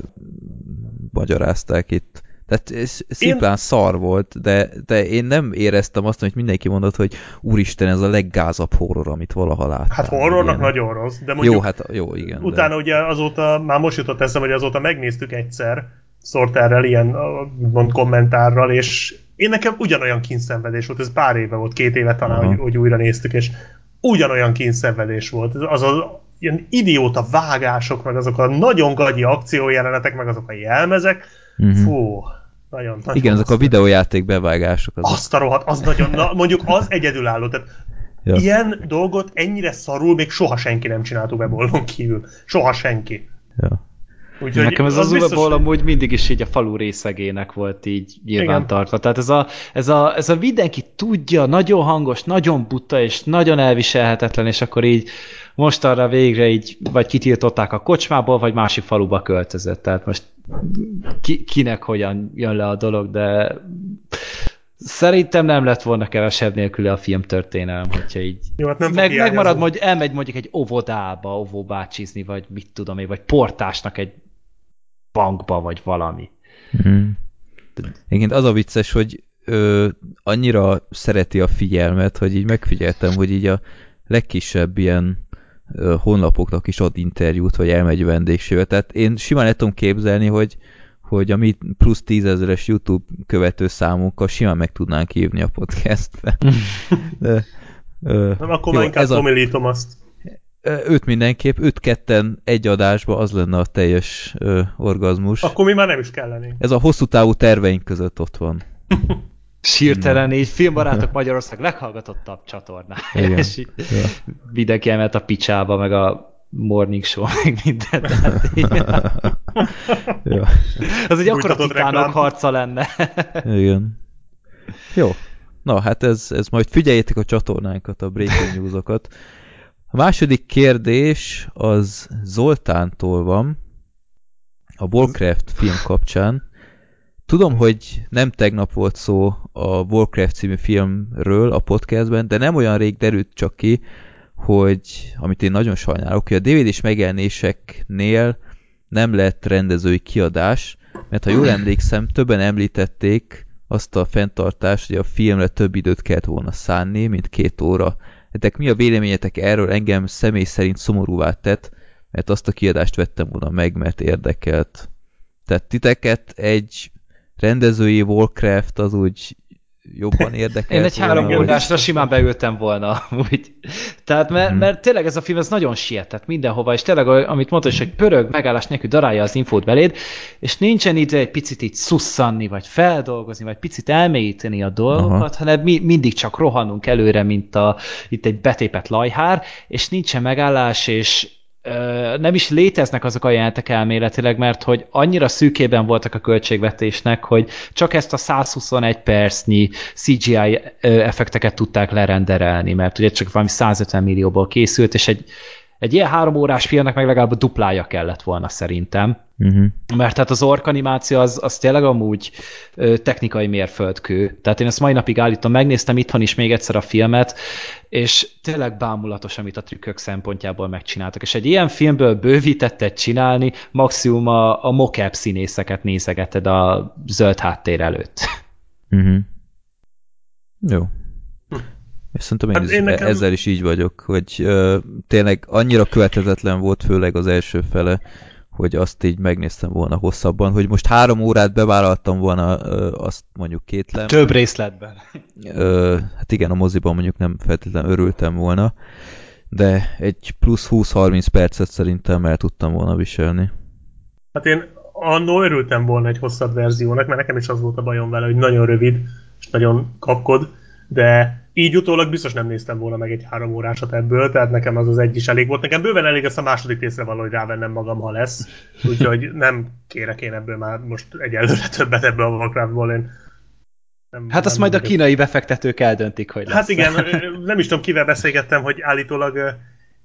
magyarázták itt. Tehát szimplán én... szar volt, de, de én nem éreztem azt, amit mindenki mondott, hogy úristen, ez a leggázabb horror, amit valaha láttam. Hát horrornak nagyon rossz, de mondjuk Jó, hát jó, igen. utána de... ugye azóta, már most jutott eszembe, hogy azóta megnéztük egyszer, Sorterrel ilyen mond kommentárral, és én nekem ugyanolyan kínszenvedés volt, ez pár éve volt, két éve talán, hogy, hogy újra néztük, és ugyanolyan kínszenvedés volt. Az az ilyen idióta vágások, meg azok a nagyon gagyi akciójelenetek, meg azok a jelmezek, Mhm. fú, nagyon, nagyon Igen, azok a videójáték bevágások. Azok. Azt a rohadt, az nagyon, na, mondjuk az egyedülálló, tehát Ja. ilyen dolgot ennyire szarul még soha senki nem csinált Uwe kívül. Soha senki. Ja. Úgyhogy Nekem ez az, az biztos, Uwe hogy- amúgy mindig is így a falu részegének volt így nyilván Igen. tartva. Tehát ez a, ez, a, ez a mindenki tudja, nagyon hangos, nagyon buta és nagyon elviselhetetlen, és akkor így most arra végre így vagy kitiltották a kocsmából, vagy másik faluba költözött. Tehát most ki, kinek hogyan jön le a dolog, de szerintem nem lett volna kevesebb nélküle a film történelem, hogyha így Jó, hát nem meg, megmarad, hogy elmegy mondjuk egy óvodába, óvóbácsizni, vagy mit tudom én, vagy portásnak egy bankba, vagy valami. Mm. Igen, az a vicces, hogy ö, annyira szereti a figyelmet, hogy így megfigyeltem, hogy így a legkisebb ilyen ö, honlapoknak is ad interjút, vagy elmegy vendégségbe. Tehát én simán el tudom képzelni, hogy, hogy a mi plusz tízezeres YouTube követő számunkkal simán meg tudnánk hívni a podcastbe. De, ö, Nem, akkor jó, már inkább ez a- azt. Őt mindenképp, őt ketten egy adásba, az lenne a teljes ö, orgazmus. Akkor mi már nem is kellenénk. Ez a hosszú távú terveink között ott van. Sírtelen így filmbarátok Magyarország leghallgatottabb csatornája. Igen. És így Ja. mindenki emelt a picsába, meg a morning show, meg mindent. Tehát így, ja. az egy akkora titánok harca lenne. Igen. Jó. Na, hát ez, ez majd figyeljétek a csatornánkat, a Breaking News-okat. A második kérdés az Zoltántól van, a Warcraft film kapcsán. Tudom, hogy nem tegnap volt szó a Warcraft című filmről a podcastben, de nem olyan rég derült csak ki, hogy, amit én nagyon sajnálok, hogy a DVD-s megjelenéseknél nem lett rendezői kiadás, mert ha jól emlékszem, többen említették azt a fenntartást, hogy a filmre több időt kellett volna szánni, mint két óra. Nektek mi a véleményetek erről? Engem személy szerint szomorúvá tett, mert azt a kiadást vettem volna meg, mert érdekelt. Tehát titeket egy rendezői Warcraft az úgy jobban érdekel. Én egy három órásra simán beültem volna. Úgy. Tehát mert, hmm. mert tényleg ez a film ez nagyon sietett mindenhova, és tényleg, amit mondta, hogy pörög, megállás nélkül darálja az infót beléd, és nincsen idő egy picit így szusszanni, vagy feldolgozni, vagy picit elmélyíteni a dolgokat, Aha. hanem mi mindig csak rohanunk előre, mint a, itt egy betépet lajhár, és nincsen megállás, és nem is léteznek azok a jelentek elméletileg, mert hogy annyira szűkében voltak a költségvetésnek, hogy csak ezt a 121 percnyi CGI effekteket tudták lerenderelni, mert ugye csak valami 150 millióból készült, és egy, egy ilyen három órás filmnek meg legalább a duplája kellett volna szerintem. Uh-huh. Mert hát az orkanimáció az, az tényleg amúgy ö, technikai mérföldkő. Tehát én ezt mai napig állítom, megnéztem itthon is még egyszer a filmet, és tényleg bámulatos, amit a trükkök szempontjából megcsináltak. És egy ilyen filmből bővítettet csinálni, maximum a, a mocap színészeket nézegeted a zöld háttér előtt. Uh-huh. Jó. És szerintem én, hát én nekem... ezzel is így vagyok, hogy uh, tényleg annyira követhetetlen volt, főleg az első fele, hogy azt így megnéztem volna hosszabban, hogy most három órát bevállaltam volna, azt mondjuk kétlem. Több részletben. Hát igen, a moziban mondjuk nem feltétlenül örültem volna, de egy plusz 20-30 percet szerintem el tudtam volna viselni. Hát én annó örültem volna egy hosszabb verziónak, mert nekem is az volt a bajom vele, hogy nagyon rövid, és nagyon kapkod, de így utólag biztos nem néztem volna meg egy három órásat ebből, tehát nekem az az egy is elég volt. Nekem bőven elég ezt a második részre valahogy rávennem magam, ha lesz. Úgyhogy nem kérek én ebből már most egyelőre többet ebből a Warcraftból. Én nem, hát azt majd a kínai befektetők eldöntik, hogy lesz. Hát igen, nem is tudom kivel beszélgettem, hogy állítólag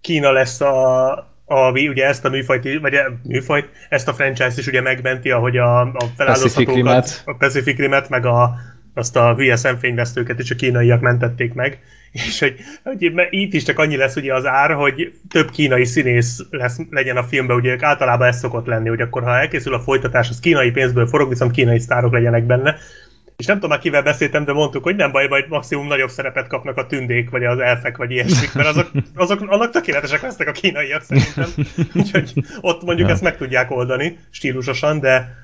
Kína lesz a, a, ugye ezt a műfajt, vagy a műfajt, ezt a franchise-t is ugye megmenti, ahogy a, a feláldozhatókat, a Pacific Rimet, meg a, azt a hülye szemfényvesztőket is a kínaiak mentették meg, és hogy, hogy itt is csak annyi lesz ugye az ár, hogy több kínai színész lesz, legyen a filmben, ugye általában ez szokott lenni, hogy akkor ha elkészül a folytatás, az kínai pénzből forog, viszont kínai sztárok legyenek benne, és nem tudom már kivel beszéltem, de mondtuk, hogy nem baj, majd maximum nagyobb szerepet kapnak a tündék, vagy az elfek, vagy ilyesmik, mert azok, azok annak tökéletesek lesznek a kínaiak szerintem. Úgyhogy ott mondjuk ja. ezt meg tudják oldani stílusosan, de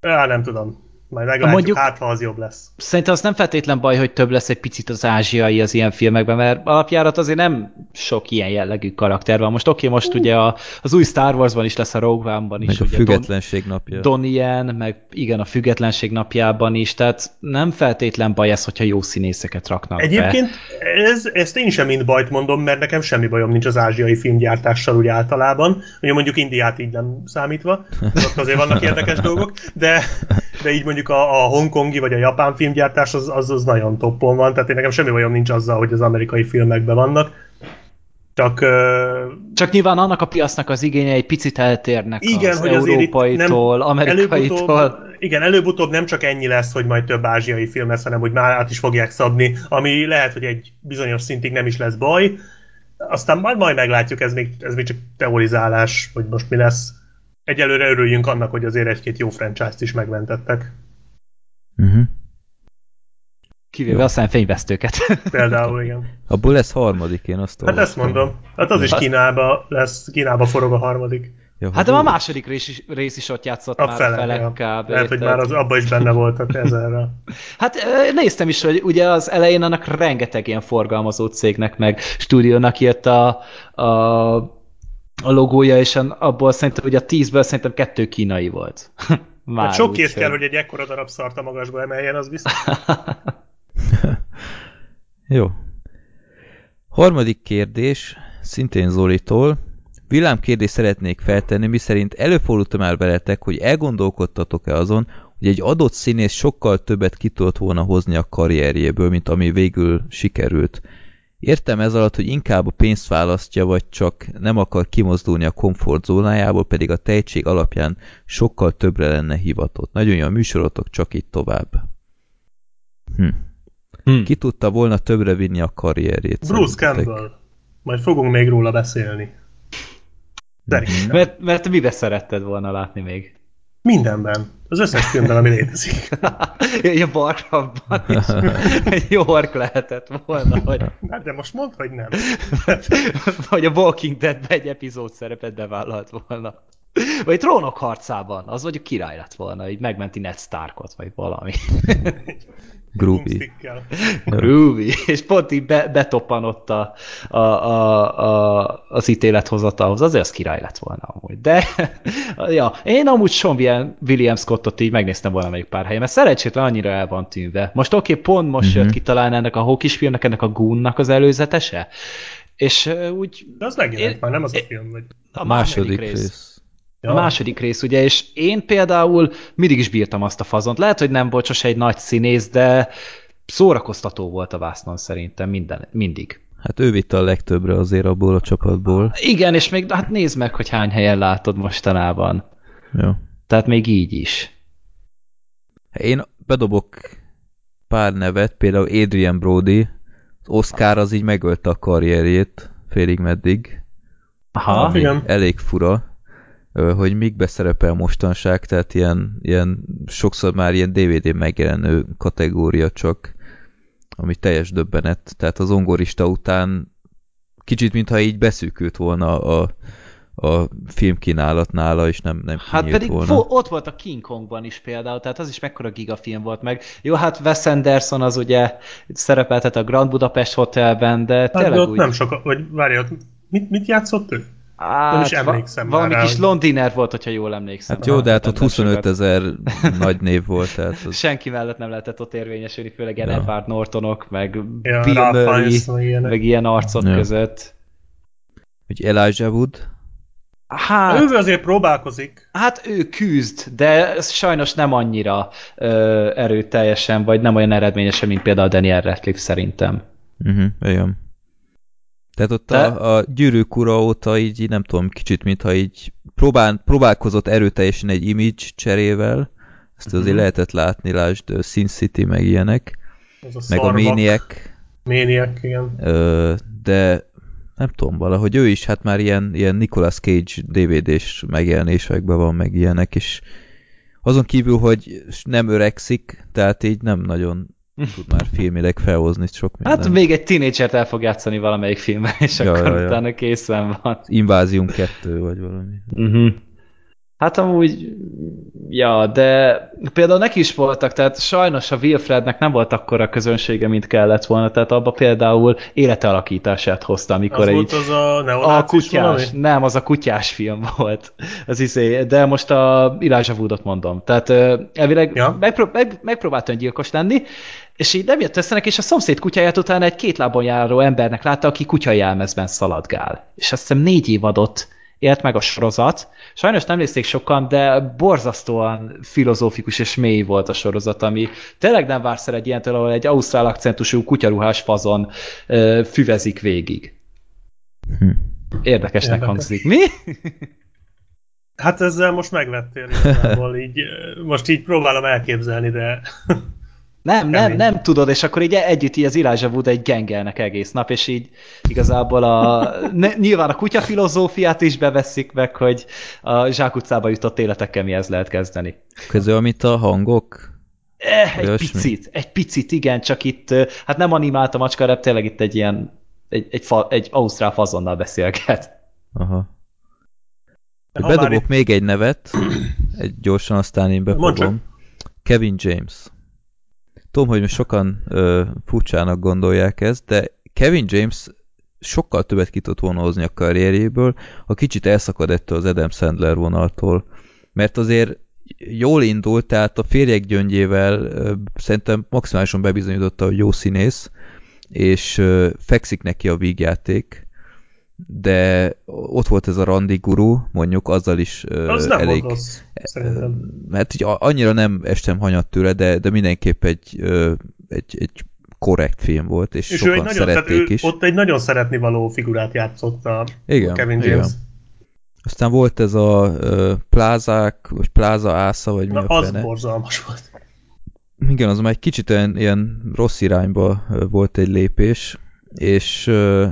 á, nem tudom. Majd meglátjuk, Mondjuk, hát ha az jobb lesz. Szerintem az nem feltétlen baj, hogy több lesz egy picit az ázsiai az ilyen filmekben, mert alapjárat azért nem sok ilyen jellegű karakter van. Most oké, okay, most uh. ugye a, az új Star Warsban is lesz a Rogue One-ban is. Meg ugye a függetlenség Don, napja. Donnie meg igen, a függetlenség napjában is, tehát nem feltétlen baj ez, hogyha jó színészeket raknak Egyébként be. Ez, ezt én sem mind bajt mondom, mert nekem semmi bajom nincs az ázsiai filmgyártással úgy általában. Ugye mondjuk Indiát így nem számítva, ott azért vannak érdekes dolgok, de, de így mondjuk mondjuk a, a hongkongi vagy a japán filmgyártás az, az, az nagyon toppon van, tehát én nekem semmi bajom nincs azzal, hogy az amerikai filmekben vannak. Csak, Csak nyilván annak a piacnak az igénye egy picit eltérnek igen, az hogy európaitól, nem, amerikaitól. Előbb igen, előbb-utóbb nem csak ennyi lesz, hogy majd több ázsiai film lesz, hanem hogy már át is fogják szabni, ami lehet, hogy egy bizonyos szintig nem is lesz baj. Aztán majd, majd meglátjuk, ez még, ez még csak teorizálás, hogy most mi lesz. Egyelőre örüljünk annak, hogy azért egy-két jó franchise-t is megmentettek. Uh-huh. Kivéve Jó. a szemfényvesztőket. Például, igen. Abból lesz harmadik, én azt Hát ezt mondom. Hát az is Kínába lesz, Kínába forog a harmadik. Ja, hát de a második rész is, rész is ott játszott a már fele, fele ja. kb. Lehet, hogy már az abban is benne volt a ezerre. hát néztem is, hogy ugye az elején annak rengeteg ilyen forgalmazó cégnek, meg stúdiónak jött a, a, a logója, és abból szerintem ugye a tízből szerintem kettő kínai volt. Már hát sok kész kell, hogy egy ekkora darab szart a magasba emeljen, az biztos. Jó. Harmadik kérdés, szintén Zolitól. Villámkérdést szeretnék feltenni, miszerint előfordult már veletek, hogy elgondolkodtatok-e azon, hogy egy adott színész sokkal többet ki tudott volna hozni a karrierjéből, mint ami végül sikerült. Értem ez alatt, hogy inkább a pénzt választja, vagy csak nem akar kimozdulni a komfortzónájából, pedig a tehetség alapján sokkal többre lenne hivatott. Nagyon jó a műsorotok, csak itt tovább. Hm. Hm. Ki tudta volna többre vinni a karrierjét? Bruce szerintetek? Campbell. Majd fogunk még róla beszélni. Szerintem. Mert, mert mibe szeretted volna látni még? Mindenben. Az összes filmben, ami létezik. a Warcraftban is egy jó ork lehetett volna, hogy... Hát de most mondd, hogy nem. hogy a Walking Dead egy epizód szerepet bevállalt volna. Vagy trónok harcában, az vagy a király lett volna, így megmenti Ned Starkot, vagy valami. Groovy. Groovy. És pont így be, betoppanott a, a, a, a, az ítélethozatalhoz, azért az király lett volna amúgy. De, ja, én amúgy Sean William- Scottot így megnéztem valamelyik pár helyen, mert szerencsétlen annyira el van tűnve. Most oké, okay, pont most Mhm. jött ki talán ennek a Hawkis filmnek, ennek a Goonnak az előzetese, és úgy De az megjelent Én- már, nem az a film, vagy... a Második rész. Ja. A második rész, ugye, és én például mindig is bírtam azt a fazont. Lehet, hogy nem volt sose egy nagy színész, de szórakoztató volt a vásznon szerintem minden, mindig. Hát ő vitte a legtöbbre azért abból a csapatból. Igen, és még hát nézd meg, hogy hány helyen látod mostanában. Jó. Tehát még így is. Én bedobok pár nevet, például Adrian Brody, az Oscar az így megölte a karrierjét, félig meddig. Aha, Ah, igen. Elég fura, hogy mikbe szerepel mostanság, tehát ilyen, ilyen sokszor már ilyen DVD megjelenő kategória csak, ami teljes döbbenet. Tehát az ongorista után kicsit mintha így beszűkült volna a, a filmkínálat nála, és nem, nem Hát pedig volna. fo- ott volt a King Kongban is például, tehát az is mekkora gigafilm volt meg. Jó, hát Wes Anderson az ugye szerepeltet a Grand Budapest Hotelben, de Hát de tényleg ott úgy... nem sok, vagy várj, ott mit, mit játszott ő? Á, nem is va- emlékszem már Valami rá, kis Londiner volt, hogyha jól emlékszem. Hát jó, de hát ott Nem 25 sokat. ezer nagy név volt, tehát az... Senki mellett nem lehetett ott érvényesülni, főleg Ja. Edward Nortonok, meg Ja, Bill Murray, meg ilyen arcok Ja. között. Hogy Elijah Wood, Hát, Ő azért próbálkozik. hát ő küzd, de ez sajnos nem annyira ö, erőteljesen, vagy nem olyan eredményesen, mint például Daniel Radcliffe szerintem. Uh-huh, igen. Tehát ott Te- a, a gyűrűk ura óta így, nem tudom, kicsit mintha így próbál, próbálkozott erőteljesen egy image cserével, ezt azért Mhm. lehetett látni, lásd Sin City, meg ilyenek, Az a meg a. Maniac, Maniac, igen. ö, de nem tudom, valahogy ő is hát már ilyen, ilyen Nicolas Cage DVD-s megjelenésekben van, meg ilyenek, és azon kívül, hogy nem öregszik, tehát így nem nagyon tud már filmileg felhozni sok minden. Hát még egy tínédzsert el fog játszani valamelyik filmben, és Ja, akkor ja, ja. utána készen van. Invázium 2, vagy valami. Uh-huh. Hát amúgy, ja, de például neki is voltak, tehát sajnos a Wilfrednek nem volt akkora közönsége, mint kellett volna, tehát abba például életalakítását hozta, amikor Az egy... volt az a A kutyás, valami? nem, az a kutyás film volt. Az izé, de most a Elijah Woodot mondom. Tehát elvileg. Ja. megpró- meg, megpróbáltam gyilkos lenni, és így nem jött össze neki, és a szomszéd kutyáját utána egy két lábon járó embernek látta, aki kutyai jelmezben szaladgál. És azt hiszem négy évadot élt meg a sorozat. Sajnos nem nézték sokan, de borzasztóan filozófikus és mély volt a sorozat, ami tényleg nem vársz el egy ilyentől, ahol egy ausztrál akcentusú kutyaruhás fazon ö, füvezik végig. Hm. Érdekesnek Érdekes. hangzik. Mi? Hát ezzel most megvettél igazából, így, most így próbálom elképzelni, de Nem, nem, nem tudod, és akkor így együtt így az Elijah Wood egy gengelnek egész nap, és így igazából a, ne, nyilván a kutya filozófiát is beveszik meg, hogy a zsákutcába jutott életekkel mihez lehet kezdeni. Közül, amit a hangok? Eh, egy Olyasmi? picit, egy picit, igen, csak itt, hát nem animált a macska, de tényleg itt egy ilyen, egy, egy, fa, egy ausztrál fazonnal beszélget. Aha. Bedobok itt- még egy nevet, egy gyorsan, aztán én befogom. Kevin James. Tudom, hogy most sokan ö, furcsának gondolják ezt, de Kevin James sokkal többet ki tudott volna hozni a karrierjéből, ha kicsit elszakad ettől az Adam Sandler vonaltól. Mert azért jól indult, tehát a férjek gyöngyével ö, szerintem maximálisan bebizonyította, hogy jó színész, és fekszik neki a vígjáték, de ott volt ez a randi guru, mondjuk azzal is az nem elég... rossz, szerintem. Hát így annyira nem estem hanyat tőle, de, de mindenképp egy, egy, egy korrekt film volt, és, És ő sokan egy nagyon, szerették ő is. ott egy nagyon szeretni való figurát játszott a Igen, Kevin igen. James. Aztán volt ez a ö, plázák, vagy pláza ásza, vagy mi Na, a az fene. borzalmas volt. Igen, az már egy kicsit ilyen, ilyen rossz irányba volt egy lépés, és ö,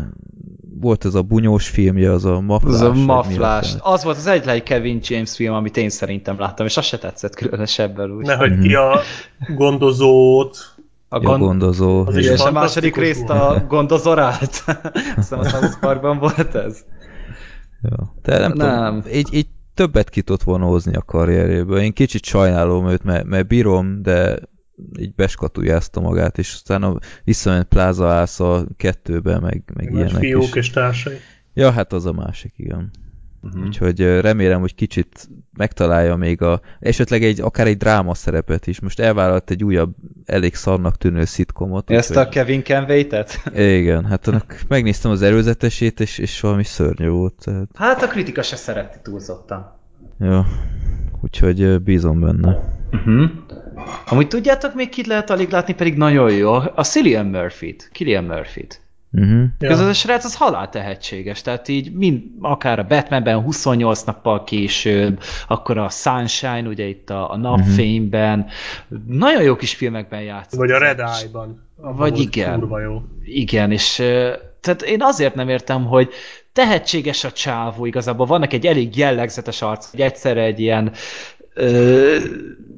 volt ez a bunyós filmje, az a maflás. Az a maflás. Az volt az egyetlen Kevin James film, amit én szerintem láttam, és az se tetszett különösebben úgy. Ne, hogy Mhm. ki a gondozót. A Ja, gondozó. Az is és a második részt a gondozorát. Aztán a South Parkban volt ez. Ja. De nem, Nem. tudom, így, így többet ki tudott volna hozni a karrierjéből. Én kicsit sajnálom őt, mert, mert bírom, de így beskatujázta magát, és aztán a visszament Plaza Ásza kettőbe, meg, meg Nagy ilyenek fiúk is. és társai. Ja, hát az a másik, igen. Uh-huh. Úgyhogy remélem, hogy kicsit megtalálja még a, esetleg egy, akár egy dráma szerepet is. Most elvállalt egy újabb, elég szarnak tűnő szitkomot. Ezt úgyhogy- a Kevin Kenway-t? Igen, hát annak megnéztem az előzetesét, és, és valami szörnyű volt. Tehát, Hát a kritika se szereti túlzottan. ja. Úgyhogy bízom benne. Uh-huh. Amúgy tudjátok még kit lehet alig látni, pedig nagyon jó. A Cillian Murphy-t. Killian Murphy-t. Uh-huh. Ja. Ez a srác az halál tehetséges, tehát így mind, akár a Batmanben 28 nappal később, akkor a Sunshine, ugye itt a, a napfényben, nagyon jó kis filmekben játszott. Vagy a Red Eye-ban. Vagy igen. Jó. Igen, és tehát én azért nem értem, hogy tehetséges a csávó, igazából vannak egy elég jellegzetes arc, hogy egyszerre egy ilyen ö,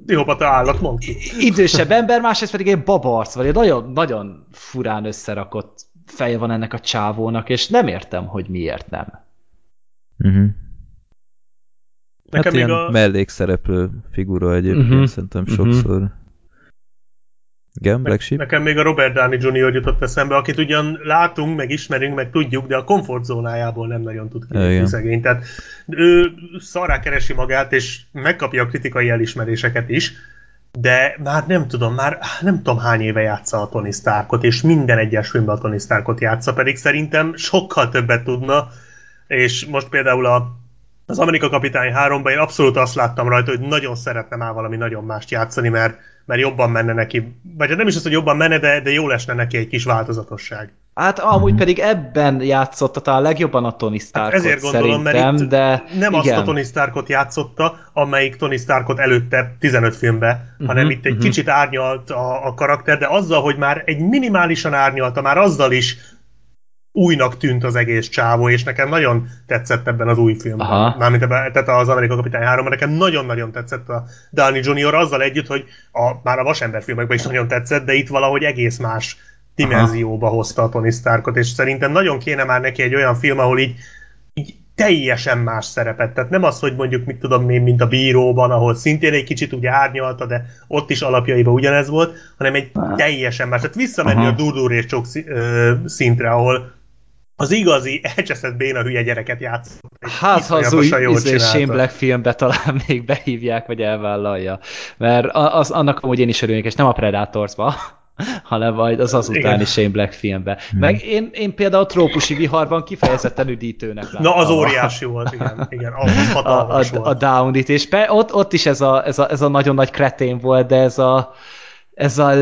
Pszichopata állat, mondd ki. idősebb ember, másrészt pedig egy babarc, vagy egy nagyon, nagyon furán összerakott feje van ennek a csávónak, és nem értem, hogy miért nem. Uh-huh. Nekem hát még ilyen a... mellékszereplő figura egyébként Mhm. szerintem Mhm. sokszor. Igen, Black Sheep? Nekem még a Robert Downey Jr. jutott eszembe, akit ugyan látunk, meg ismerünk, meg tudjuk, de a komfortzónájából nem nagyon tud Igen. szegény. Tehát ő szarrá keresi magát, és megkapja a kritikai elismeréseket is, de már nem tudom, már nem tudom hány éve játsza a Tony Starkot, és minden egyes filmben a Tony Starkot játsza, pedig szerintem sokkal többet tudna, és most például a az Amerika Kapitány 3-ban én abszolút azt láttam rajta, hogy nagyon szeretne már valami nagyon mást játszani, mert, mert jobban menne neki, vagy hát nem is az, hogy jobban menne, de, de jó lesne neki egy kis változatosság. Hát amúgy pedig ebben játszotta talán legjobban a Tony Starkot Hát ezért gondolom, mert itt de nem igen. azt a Tony Starkot játszotta, amelyik Tony Starkot előtte 15 filmbe, uh-huh, hanem itt egy mhm. uh-huh. kicsit árnyalt a, a karakter, de azzal, hogy már egy minimálisan árnyalta, már azzal is újnak tűnt az egész csávó, és nekem nagyon tetszett ebben az új filmben. Aha. Mármint ebben, tehát az Amerika Kapitány 3 nekem nagyon-nagyon tetszett a Downey Jr. azzal együtt, hogy a, már a Vasember filmekben is nagyon tetszett, de itt valahogy egész más dimenzióba hozta a Tony Starkot, és szerintem nagyon kéne már neki egy olyan film, ahol így, így teljesen más szerepet. Tehát nem az, hogy mondjuk, mit tudom én, mint a bíróban, ahol szintén egy kicsit ugye árnyalta, de ott is alapjaiban ugyanez volt, hanem egy teljesen más. Tehát visszamenni Aha. a durdur és csok szintre, ahol az igazi, elcseszett béna hülye gyereket játszott. Hát, ha az új. Shane Black filmbe talán még behívják, vagy elvállalja. Mert az, annak amúgy én is örülnék, és nem a Predatorsba, hanem majd az azutáni Igen. Shane Black filmbe. Meg én, én például a trópusi viharban kifejezetten üdítőnek láttam. Na, az óriási volt, igen. igen az a, a, hatalmas a volt. Downit, és be, ott, ott is ez a, ez, a, ez a nagyon nagy kretén volt, de ez a, ez a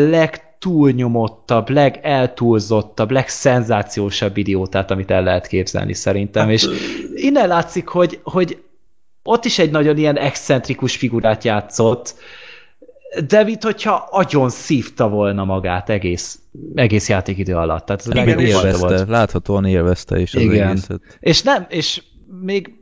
legtúlnyomottabb, legeltúlzottabb, legszenzációsabb idiótát, amit el lehet képzelni szerintem, Hát, és innen látszik, hogy, hogy ott is egy nagyon ilyen excentrikus figurát játszott, de mint hogyha agyon szívta volna magát egész, egész játékidő alatt. Tehát ez Igen, élvezte, volt. láthatóan élvezte is az Igen. egészet. És nem, és még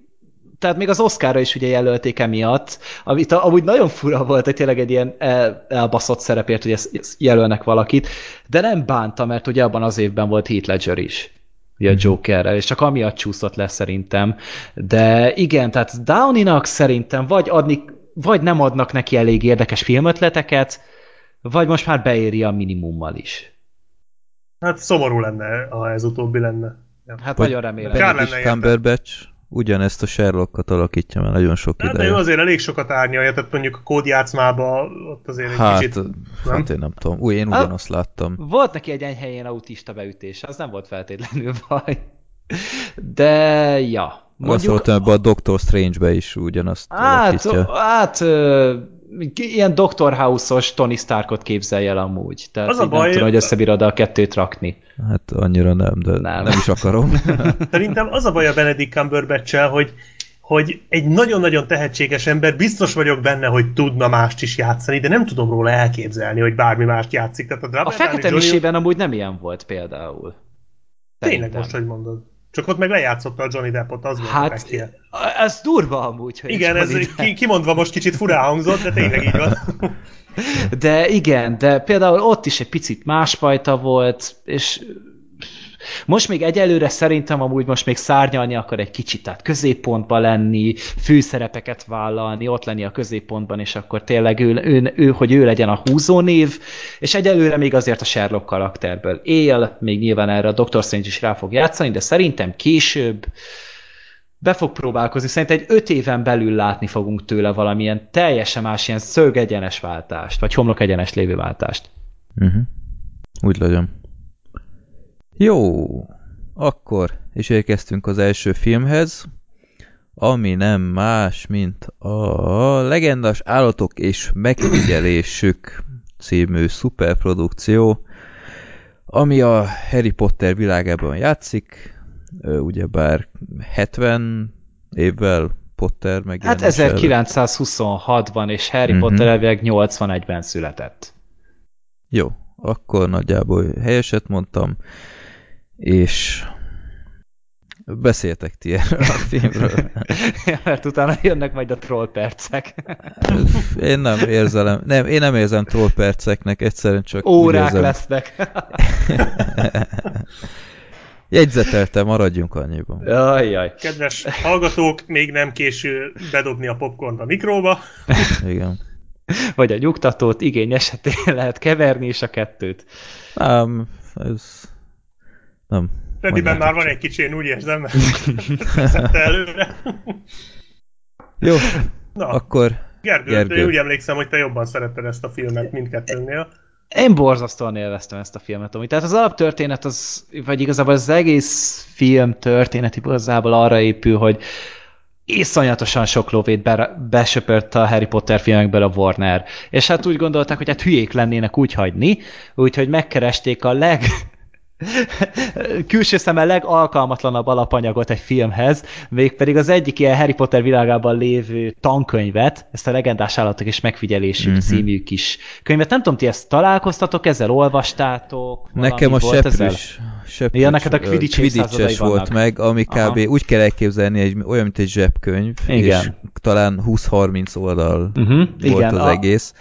tehát még az Oscarra is ugye jelölték emiatt, amit amúgy nagyon fura volt, hogy tényleg egy ilyen el, elbaszott szerepért, hogy ezt, ezt jelölnek valakit, de nem bánta, mert ugye abban az évben volt Heath Ledger is, ugye a Jokerrel, és csak amiatt csúszott le szerintem. De igen, tehát Downey-nak szerintem vagy adni, vagy nem adnak neki elég érdekes filmötleteket, vagy most már beéri a minimummal is. Hát szomorú lenne, ha ez utóbbi lenne. Ja. Hát Vagy nagyon remélem. Kár Benedict. Cumberbatch ugyanezt a Sherlockot alakítja már nagyon sok Hát, de ő ideje. azért elég sokat árnyalja, tehát mondjuk a kódjátszmába ott azért egy Hát, kicsit... hát én nem tudom. Új, én Hát- ugyanazt láttam. Volt neki egy enyhelyén autista beütése, az nem volt feltétlenül baj. De, ja. Azt Mondjuk, hallottam ebbe a Doctor Strange-be is ugyanazt hát, alakítja. hát ilyen Dr. House-os Tony Starkot képzelj el amúgy. Tehát Az a baj- nem tudom, hogy összebírod a kettőt rakni. Hát annyira nem, de Nem. nem, is akarom. Szerintem az a baj a Benedict cumberbatch hogy hogy egy nagyon-nagyon tehetséges ember, biztos vagyok benne, hogy tudna mást is játszani, de nem tudom róla elképzelni, hogy bármi mást játszik. Tehát a, A Fekete. Misében amúgy nem ilyen volt például. Tényleg Szerintem. most, hogy mondod. Csak ott meg lejátszotta a Johnny Deppot, az volt Hát, ez durva amúgy, hogy Igen, ez Johnny ki, kimondva most kicsit furán hangzott, de tényleg így van. De igen, de például ott is egy picit másfajta volt, és Most még egyelőre szerintem amúgy most még szárnyalni akar egy kicsit, tehát középpontba lenni, főszerepeket vállalni, ott lenni a középpontban, és akkor tényleg ő, ő, ő hogy ő legyen a húzónév, és egyelőre még azért a Sherlock karakterből él, még nyilván erre a Dr. Strange is rá fog játszani, de szerintem később be fog próbálkozni. Szerintem egy öt éven belül látni fogunk tőle valamilyen teljesen más, ilyen szögegyenes váltást, vagy homlok egyenes lévő váltást. Uh-huh. Úgy legyen. Jó, akkor is érkeztünk az első filmhez, ami nem más, mint a Legendas Állatok és Megfigyelésük című szuperprodukció, ami a Harry Potter világában játszik, ugyebár 70 évvel Potter meg. Hát 1926-ban, és Harry uh-huh. Potter elvileg 81-ben született. Jó, akkor nagyjából helyeset mondtam, és beszéltek ti erről a filmről. ja, mert utána jönnek majd a troll percek. én nem érzem, nem, én nem érzem troll perceknek, egyszerűen csak Órák érzem... lesznek. Jegyzetelte, maradjunk annyiban. Jaj, jaj. Kedves hallgatók, még nem késő bedobni a popcorn a mikróba. Igen. Vagy a nyugtatót, igény esetén lehet keverni is a kettőt. Nem, ez... Nem. Freddyben már van egy kicsi, én úgy érzem, mert előre. Jó, Na, akkor Gergő, Gergő. úgy emlékszem, hogy te jobban szeretted ezt a filmet mindkettőnél. Én borzasztóan élveztem ezt a filmet, ami. Tehát az alaptörténet, az, vagy igazából az egész film történet igazából arra épül, hogy iszonyatosan sok lóvét be, besöpört a Harry Potter filmekből a Warner. És hát úgy gondolták, hogy hát hülyék lennének úgy hagyni, úgyhogy megkeresték a leg külső szemmel legalkalmatlanabb alapanyagot egy filmhez, mégpedig az egyik ilyen Harry Potter világában lévő tankönyvet, ezt a legendás állatok és megfigyelésük uh-huh. című kis könyvet. Nem tudom, ti ezt találkoztatok, ezzel olvastátok? Nekem a seprűs, seprűs ja, neked a Quidditch, Quidditch volt meg, ami kb. Aha. úgy kell elképzelni, egy, olyan, mint egy zsebkönyv, Igen. és talán 20-30 oldal uh-huh. volt Igen, az a... egész.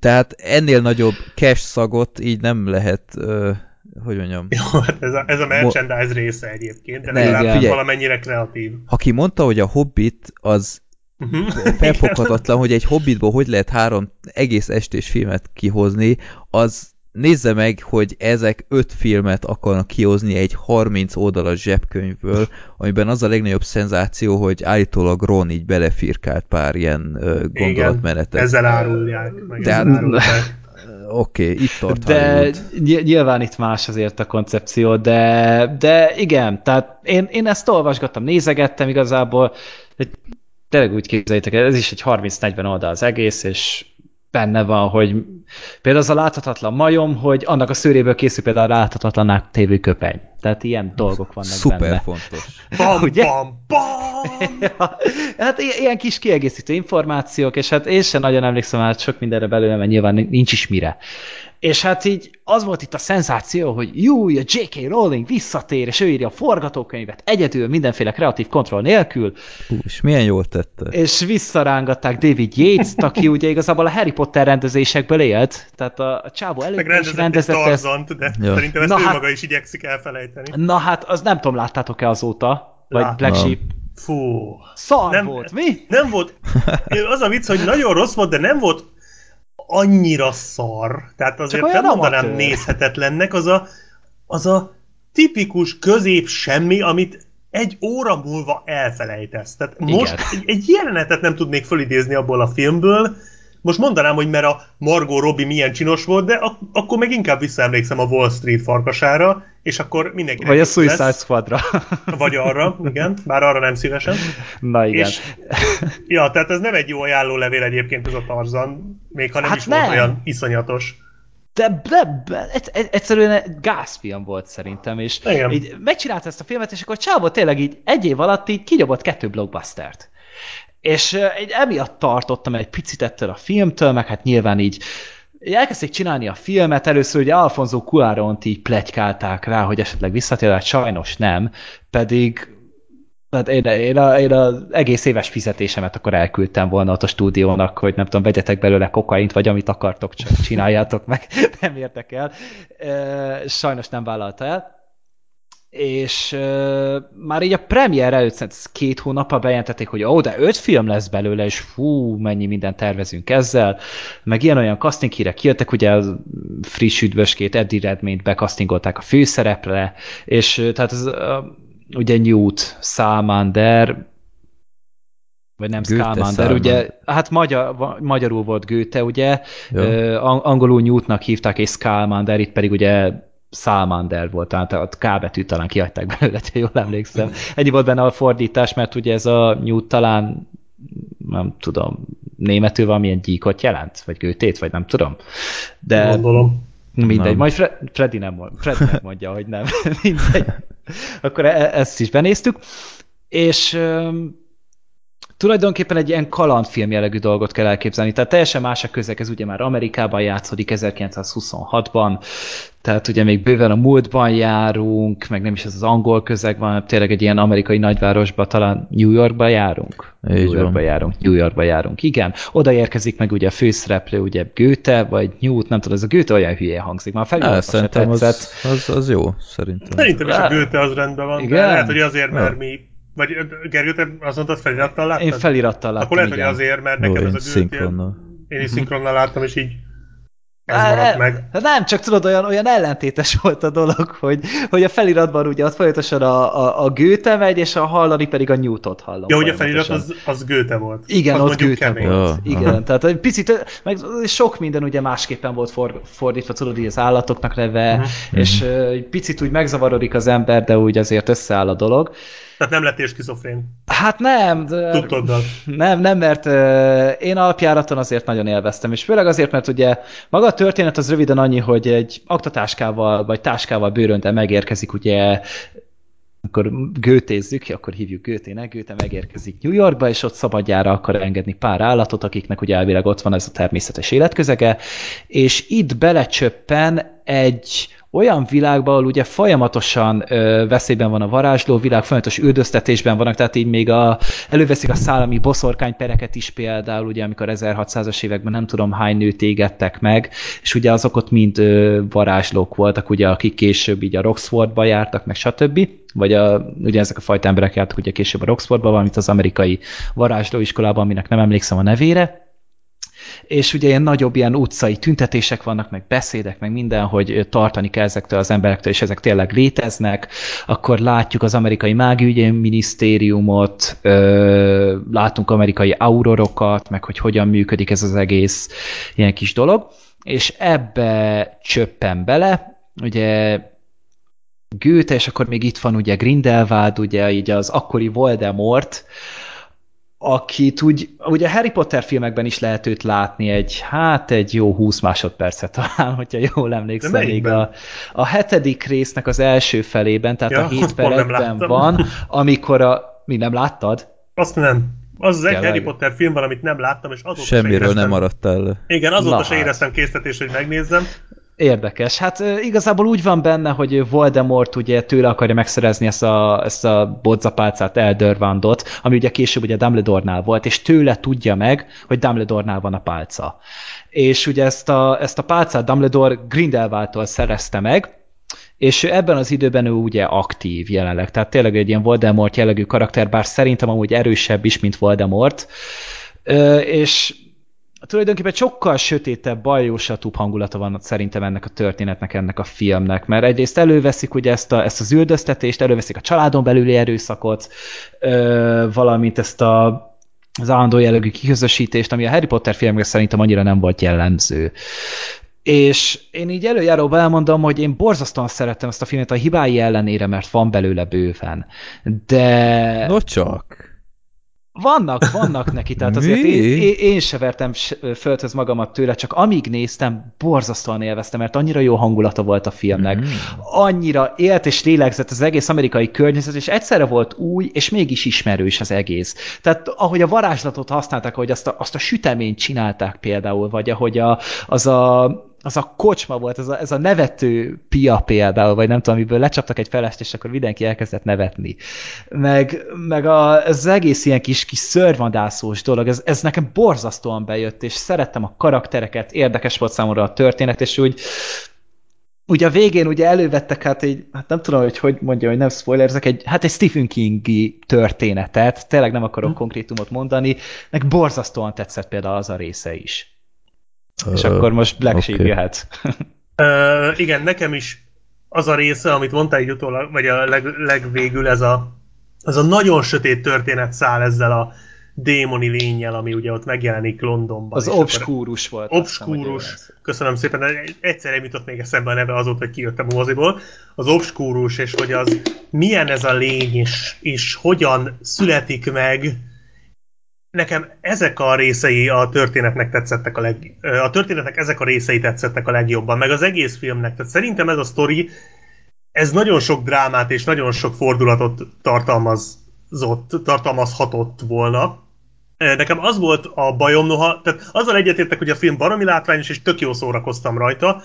Tehát ennél nagyobb cash szagot így nem lehet uh, hogy mondjam... Jó, hát ez a, ez a merchandise Mo része egyébként, de legalább figyelj, valamennyire kreatív. Aki mondta, hogy a Hobbit az uh-huh. felfoghatatlan, hogy egy Hobbitból hogy lehet három egész estés filmet kihozni, az nézze meg, hogy ezek öt filmet akarnak kihozni egy 30 oldalas zsebkönyvből, amiben az a legnagyobb szenzáció, hogy állítólag Ron így belefirkált pár ilyen uh, gondolatmenetet. Igen, ezzel árulják. Meg De ezzel árulják oké, okay, itt tart De Hollywood. nyilván itt más azért a koncepció, de, de igen, tehát én, én ezt olvasgattam, nézegettem igazából, tényleg úgy képzeljétek, ez is egy 30-40 oldal az egész, és benne van, hogy például az a láthatatlan majom, hogy annak a szőréből készül például a láthatatlan tévő köpeny. Tehát ilyen dolgok vannak Szuper benne. fontos. Bam, Ugye? bam, bam! ja, hát ilyen kis kiegészítő információk, és hát én sem nagyon emlékszem, hát sok mindenre belőle, mert nyilván nincs is mire. És hát így az volt itt a szenzáció, hogy jó, a J.K. Rowling visszatér, és ő írja a forgatókönyvet egyedül, mindenféle kreatív kontroll nélkül. Hú, és milyen jól tette. És visszarángatták David Yates-t, aki ugye igazából a Harry Potter rendezésekből élt, tehát a, a csávó előtt is rendezett ezt. de ja. szerintem ezt Na ő hát, maga is igyekszik elfelejteni. Na hát, az nem tudom, láttátok-e azóta? Vagy Lát. Black Sheep? Fú. Szar nem, volt, mi? Nem volt. Az a vicc, hogy nagyon rossz volt, de nem volt annyira szar, tehát azért nem mondanám nézhetetlennek, az a, az a tipikus közép semmi, amit egy óra múlva elfelejtesz. Tehát most egy, egy jelenetet nem tudnék fölidézni abból a filmből, most mondanám, hogy mert a Margot Robbie milyen csinos volt, de ak- akkor meg inkább visszaemlékszem a Wall Street farkasára, és akkor mindenki. Vagy a Suicide lesz. Squadra. Vagy arra, igen, bár arra nem szívesen. Na igen. És, ja, tehát ez nem egy jó ajánlólevél egyébként ez a Tarzan, még ha nem hát is nem. volt olyan iszonyatos. De, de, de egyszerűen gázfilm volt szerintem, és Igen. így megcsinálta ezt a filmet, és akkor Csávó tényleg így egy év alatt így kinyomott kettő blockbustert. És egy, emiatt tartottam egy picit ettől a filmtől, meg hát nyilván így elkezdték csinálni a filmet, először ugye Alfonso Cuaront így plegykálták rá, hogy esetleg visszatér, hát sajnos nem, pedig hát én, én, a, én az egész éves fizetésemet akkor elküldtem volna ott a stúdiónak, hogy nem tudom, vegyetek belőle kokaint, vagy amit akartok, csak csináljátok meg, nem értek el. Sajnos nem vállalta el. És uh, már így a premier előtt két hónapra bejelentették, hogy ó, oh, de öt film lesz belőle, és fú, mennyi mindent tervezünk ezzel, meg ilyen-olyan casting hírek kijöttek, ugye a friss üdvöskét Eddie Redmayne bekasztingolták a főszerepre, és uh, tehát ez uh, ugye Newt, Salmander, vagy nem Scamander, ugye, hát magyar, magyarul volt Goethe, ugye, ja. angolul Newtnak hívták, és Scamander, itt pedig ugye Salmander volt, tehát a K betűt talán kiadták belőle, ha jól emlékszem. Ennyi volt benne a fordítás, mert ugye ez a Newt talán nem tudom, németül valamilyen gyíkot jelent, vagy gőtét, vagy nem tudom. De Gondolom. Mindegy, nem. majd Fre Freddy nem, mond, Freddy nem mondja, hogy nem. mindegy. Akkor e ezt is benéztük. És tulajdonképpen egy ilyen kalandfilm jellegű dolgot kell elképzelni. Tehát teljesen más a közeg, ez ugye már Amerikában játszódik 1926-ban, tehát ugye még bőven a múltban járunk, meg nem is ez az angol közeg van, tényleg egy ilyen amerikai nagyvárosba, talán New Yorkba járunk. Így New Yorkba van. járunk, New Yorkba járunk, igen. Oda érkezik meg ugye a főszereplő, ugye Goethe, vagy Newt, nem tudom, ez a Goethe olyan hülye hangzik, már a szerintem az, az, az, jó, szerintem. Szerintem is a Goethe az rendben van, igen? de lehet, hogy azért, mert mi vagy Gergő, te azt mondtad, felirattal láttad? Én felirattal láttam, Akkor lehet, igen. hogy azért, mert neked Jó, az a szinkronnal. Én is szinkronnal láttam, és így ez maradt meg. Hát nem, csak tudod, olyan, olyan ellentétes volt a dolog, hogy, hogy a feliratban ugye ott folyamatosan a, a, a Gőte megy, és a hallani pedig a Newtot hallom. Ja, hogy a felirat az, az Gőte volt. Igen, az ott Gőte volt. Ja, Igen, aha. tehát egy picit, meg sok minden ugye másképpen volt for, fordítva, tudod, így az állatoknak neve, uh-huh. és uh, egy picit úgy megzavarodik az ember, de úgy azért összeáll a dolog. Tehát nem lettél skizofrén. Hát nem. De... Tudtad. Nem, nem, mert uh, én alapjáraton azért nagyon élveztem, és főleg azért, mert ugye maga a történet az röviden annyi, hogy egy aktatáskával vagy táskával bőrönte megérkezik ugye akkor gőtézzük, akkor hívjuk Gőtének, Gőte megérkezik New Yorkba, és ott szabadjára akar engedni pár állatot, akiknek ugye elvileg ott van ez a természetes életközege, és itt belecsöppen egy olyan világban, ahol ugye folyamatosan ö, veszélyben van a varázsló világ, folyamatos üldöztetésben vannak, tehát így még a, előveszik a szállami boszorkánypereket is például, ugye amikor 1600-as években nem tudom hány nőt égettek meg, és ugye azok ott mind ö, varázslók voltak, ugye akik később így a Roxfordba jártak, meg stb. Vagy a, ugye ezek a fajta emberek jártak ugye később a Roxfordba, valamint az amerikai varázslóiskolában, aminek nem emlékszem a nevére, és ugye ilyen nagyobb ilyen utcai tüntetések vannak, meg beszédek, meg minden, hogy tartani kell ezektől az emberektől, és ezek tényleg léteznek, akkor látjuk az amerikai mágügyi minisztériumot, látunk amerikai aurorokat, meg hogy hogyan működik ez az egész ilyen kis dolog, és ebbe csöppen bele, ugye Goethe, és akkor még itt van ugye Grindelwald, ugye így az akkori Voldemort, akit úgy, ugye Harry Potter filmekben is lehet őt látni egy, hát egy jó 20 másodpercet talán, hogyha jól emlékszem, még a, a hetedik résznek az első felében, tehát ja, a 7 per van, amikor a... Mi nem láttad? Azt nem. Az az egy Harry Potter film van, amit nem láttam, és azóta Semmiről nem maradt el. Igen, azóta Na, se hát. éreztem késztetés, hogy megnézzem. Érdekes. Hát igazából úgy van benne, hogy Voldemort ugye tőle akarja megszerezni ezt a, ezt a bodzapálcát, Eldörvandot, ami ugye később ugye Dumbledore-nál volt, és tőle tudja meg, hogy Dumbledore-nál van a pálca. És ugye ezt a, ezt a pálcát Dumbledore Grindelwaldtól szerezte meg, és ebben az időben ő ugye aktív jelenleg, tehát tényleg egy ilyen Voldemort jellegű karakter, bár szerintem amúgy erősebb is, mint Voldemort, és tulajdonképpen sokkal sötétebb, bajósatúbb hangulata van szerintem ennek a történetnek, ennek a filmnek, mert egyrészt előveszik ugye ezt, a, ezt az üldöztetést, előveszik a családon belüli erőszakot, ö, valamint ezt a az állandó jellegű kiközösítést, ami a Harry Potter filmekben szerintem annyira nem volt jellemző. És én így előjáróban elmondom, hogy én borzasztóan szerettem ezt a filmet a hibái ellenére, mert van belőle bőven. De... No csak. Vannak, vannak neki, tehát azért én, én, én se vertem földhöz magamat tőle, csak amíg néztem, borzasztóan élveztem, mert annyira jó hangulata volt a filmnek. Mm. Annyira élt és lélegzett az egész amerikai környezet, és egyszerre volt új, és mégis ismerős az egész. Tehát ahogy a varázslatot használták, ahogy azt a, azt a süteményt csinálták például, vagy ahogy a, az a az a kocsma volt, ez a, ez a nevető pia például, vagy nem tudom, amiből lecsaptak egy felest, és akkor mindenki elkezdett nevetni. Meg, meg a, ez az egész ilyen kis, kis szörvadászós dolog, ez, ez nekem borzasztóan bejött, és szerettem a karaktereket, érdekes volt számomra a történet, és úgy ugye a végén ugye elővettek hát egy, hát nem tudom, hogy hogy mondja, hogy nem spoilerzek, egy, hát egy Stephen Kingi történetet, tényleg nem akarok hm. konkrétumot mondani, meg borzasztóan tetszett például az a része is. Uh, És akkor most Black okay. Sheep jöhet. uh, igen, nekem is az a része, amit mondtál így utólag, vagy a leg, legvégül ez a, az a nagyon sötét történet száll ezzel a démoni lényel, ami ugye ott megjelenik Londonban. Az obskúrus volt. Obskúrus, köszönöm szépen, egyszer jutott még eszembe a neve azóta, hogy kijöttem a moziból. Az obskúrus, és hogy az milyen ez a lény, és, és hogyan születik meg, nekem ezek a részei a történetnek tetszettek a leg... A történetnek ezek a részei tetszettek a legjobban, meg az egész filmnek. Tehát szerintem ez a sztori, ez nagyon sok drámát és nagyon sok fordulatot tartalmazott, tartalmazhatott volna. Nekem az volt a bajom, noha, tehát azzal egyetértek, hogy a film baromi látványos, és tök jó szórakoztam rajta,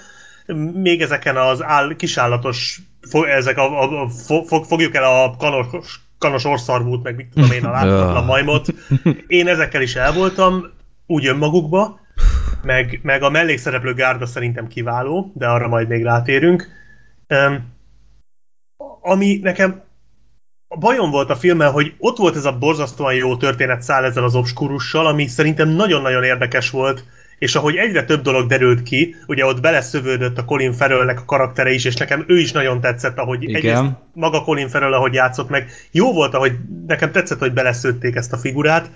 még ezeken az áll, kisállatos, ezek a, a, a, fogjuk el a kanos, kanos orszarvút, meg mit tudom én, a láthatatlan majmot. Én ezekkel is el voltam, úgy önmagukba, meg, meg a mellékszereplő gárda szerintem kiváló, de arra majd még rátérünk. Um, ami nekem a bajom volt a filmmel, hogy ott volt ez a borzasztóan jó történet száll ezzel az obskurussal, ami szerintem nagyon-nagyon érdekes volt, és ahogy egyre több dolog derült ki, ugye ott beleszövődött a Colin Farrellnek a karaktere is, és nekem ő is nagyon tetszett, ahogy Igen. egyrészt maga Colin Farrell, ahogy játszott meg. Jó volt, ahogy nekem tetszett, hogy beleszőtték ezt a figurát,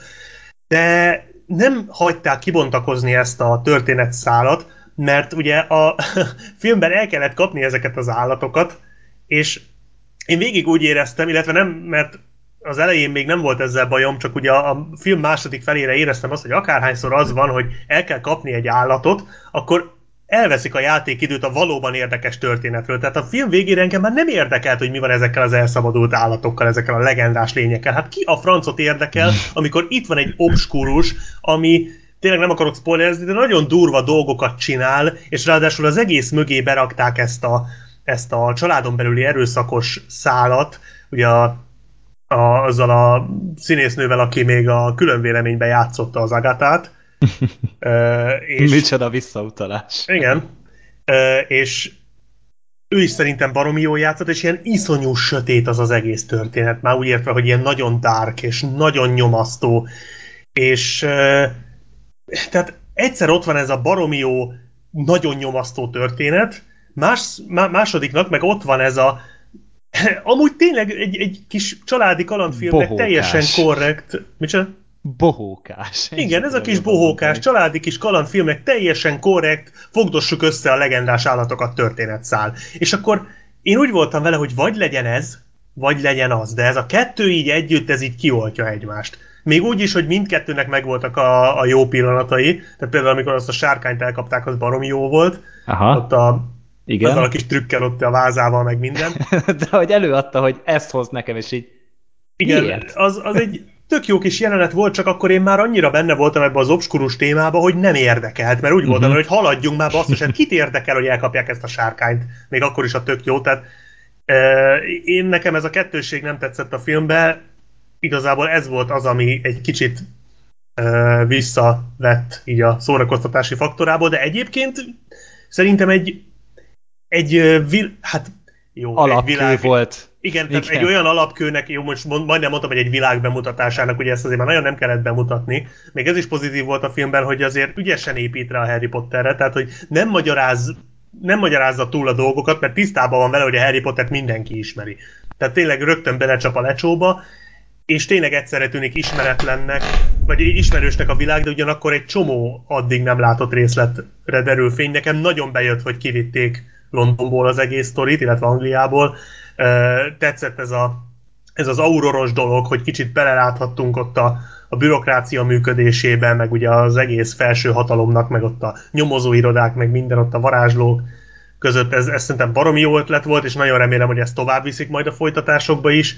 de nem hagyták kibontakozni ezt a történetszálat, mert ugye a filmben el kellett kapni ezeket az állatokat, és én végig úgy éreztem, illetve nem, mert az elején még nem volt ezzel bajom, csak ugye a, film második felére éreztem azt, hogy akárhányszor az van, hogy el kell kapni egy állatot, akkor elveszik a játékidőt a valóban érdekes történetről. Tehát a film végére engem már nem érdekelt, hogy mi van ezekkel az elszabadult állatokkal, ezekkel a legendás lényekkel. Hát ki a francot érdekel, amikor itt van egy obskurus, ami tényleg nem akarok spoilerezni, de nagyon durva dolgokat csinál, és ráadásul az egész mögé berakták ezt a, ezt a családon belüli erőszakos szálat, ugye a a, azzal a színésznővel, aki még a külön véleményben játszotta az Agatát. e, és, Micsoda visszautalás. Igen. És ő is szerintem baromi jól játszott, és ilyen iszonyú sötét az az egész történet. Már úgy értve, hogy ilyen nagyon dark, és nagyon nyomasztó. És tehát egyszer ott van ez a baromi jó, nagyon nyomasztó történet, más, másodiknak meg ott van ez a Amúgy tényleg egy, egy kis családi kalandfilmnek bohókás. teljesen korrekt. Micsoda? Bohókás. Igen, ez a kis bohókás, családi kis kalandfilmnek teljesen korrekt, fogdossuk össze a legendás állatokat történetszál. És akkor én úgy voltam vele, hogy vagy legyen ez, vagy legyen az, de ez a kettő így együtt, ez így kioltja egymást. Még úgy is, hogy mindkettőnek megvoltak a, a jó pillanatai, tehát például amikor azt a sárkányt elkapták, az baromi jó volt. Aha. Ott a igen. Azzal a kis trükkel ott a vázával, meg minden. De hogy előadta, hogy ezt hoz nekem, és így Igen, miért? Az, az egy tök jó kis jelenet volt, csak akkor én már annyira benne voltam ebbe az obskurus témába, hogy nem érdekelt, mert úgy uh-huh. voltam, hogy haladjunk már basszus, hát kit érdekel, hogy elkapják ezt a sárkányt, még akkor is a tök jó, tehát e, én nekem ez a kettőség nem tetszett a filmbe, igazából ez volt az, ami egy kicsit e, visszavett így a szórakoztatási faktorából, de egyébként szerintem egy egy, vil, hát jó, alapkő egy világ, volt. Igen, tehát igen. egy olyan alapkőnek, jó, most majdnem mondtam, hogy egy világ bemutatásának, ugye ezt azért már nagyon nem kellett bemutatni. Még ez is pozitív volt a filmben, hogy azért ügyesen épít rá a Harry Potterre, tehát hogy nem magyaráz nem magyarázza túl a dolgokat, mert tisztában van vele, hogy a Harry Pottert mindenki ismeri. Tehát tényleg rögtön belecsap a lecsóba, és tényleg egyszerre tűnik ismeretlennek, vagy ismerősnek a világ, de ugyanakkor egy csomó addig nem látott részletre derül fény. Nekem nagyon bejött, hogy kivitték Londonból az egész sztorit, illetve Angliából. Tetszett ez, a, ez az auroros dolog, hogy kicsit beleláthattunk ott a, a bürokrácia működésében, meg ugye az egész felső hatalomnak, meg ott a nyomozóirodák, meg minden ott a varázslók között. Ez, ez szerintem baromi jó ötlet volt, és nagyon remélem, hogy ezt tovább viszik majd a folytatásokba is.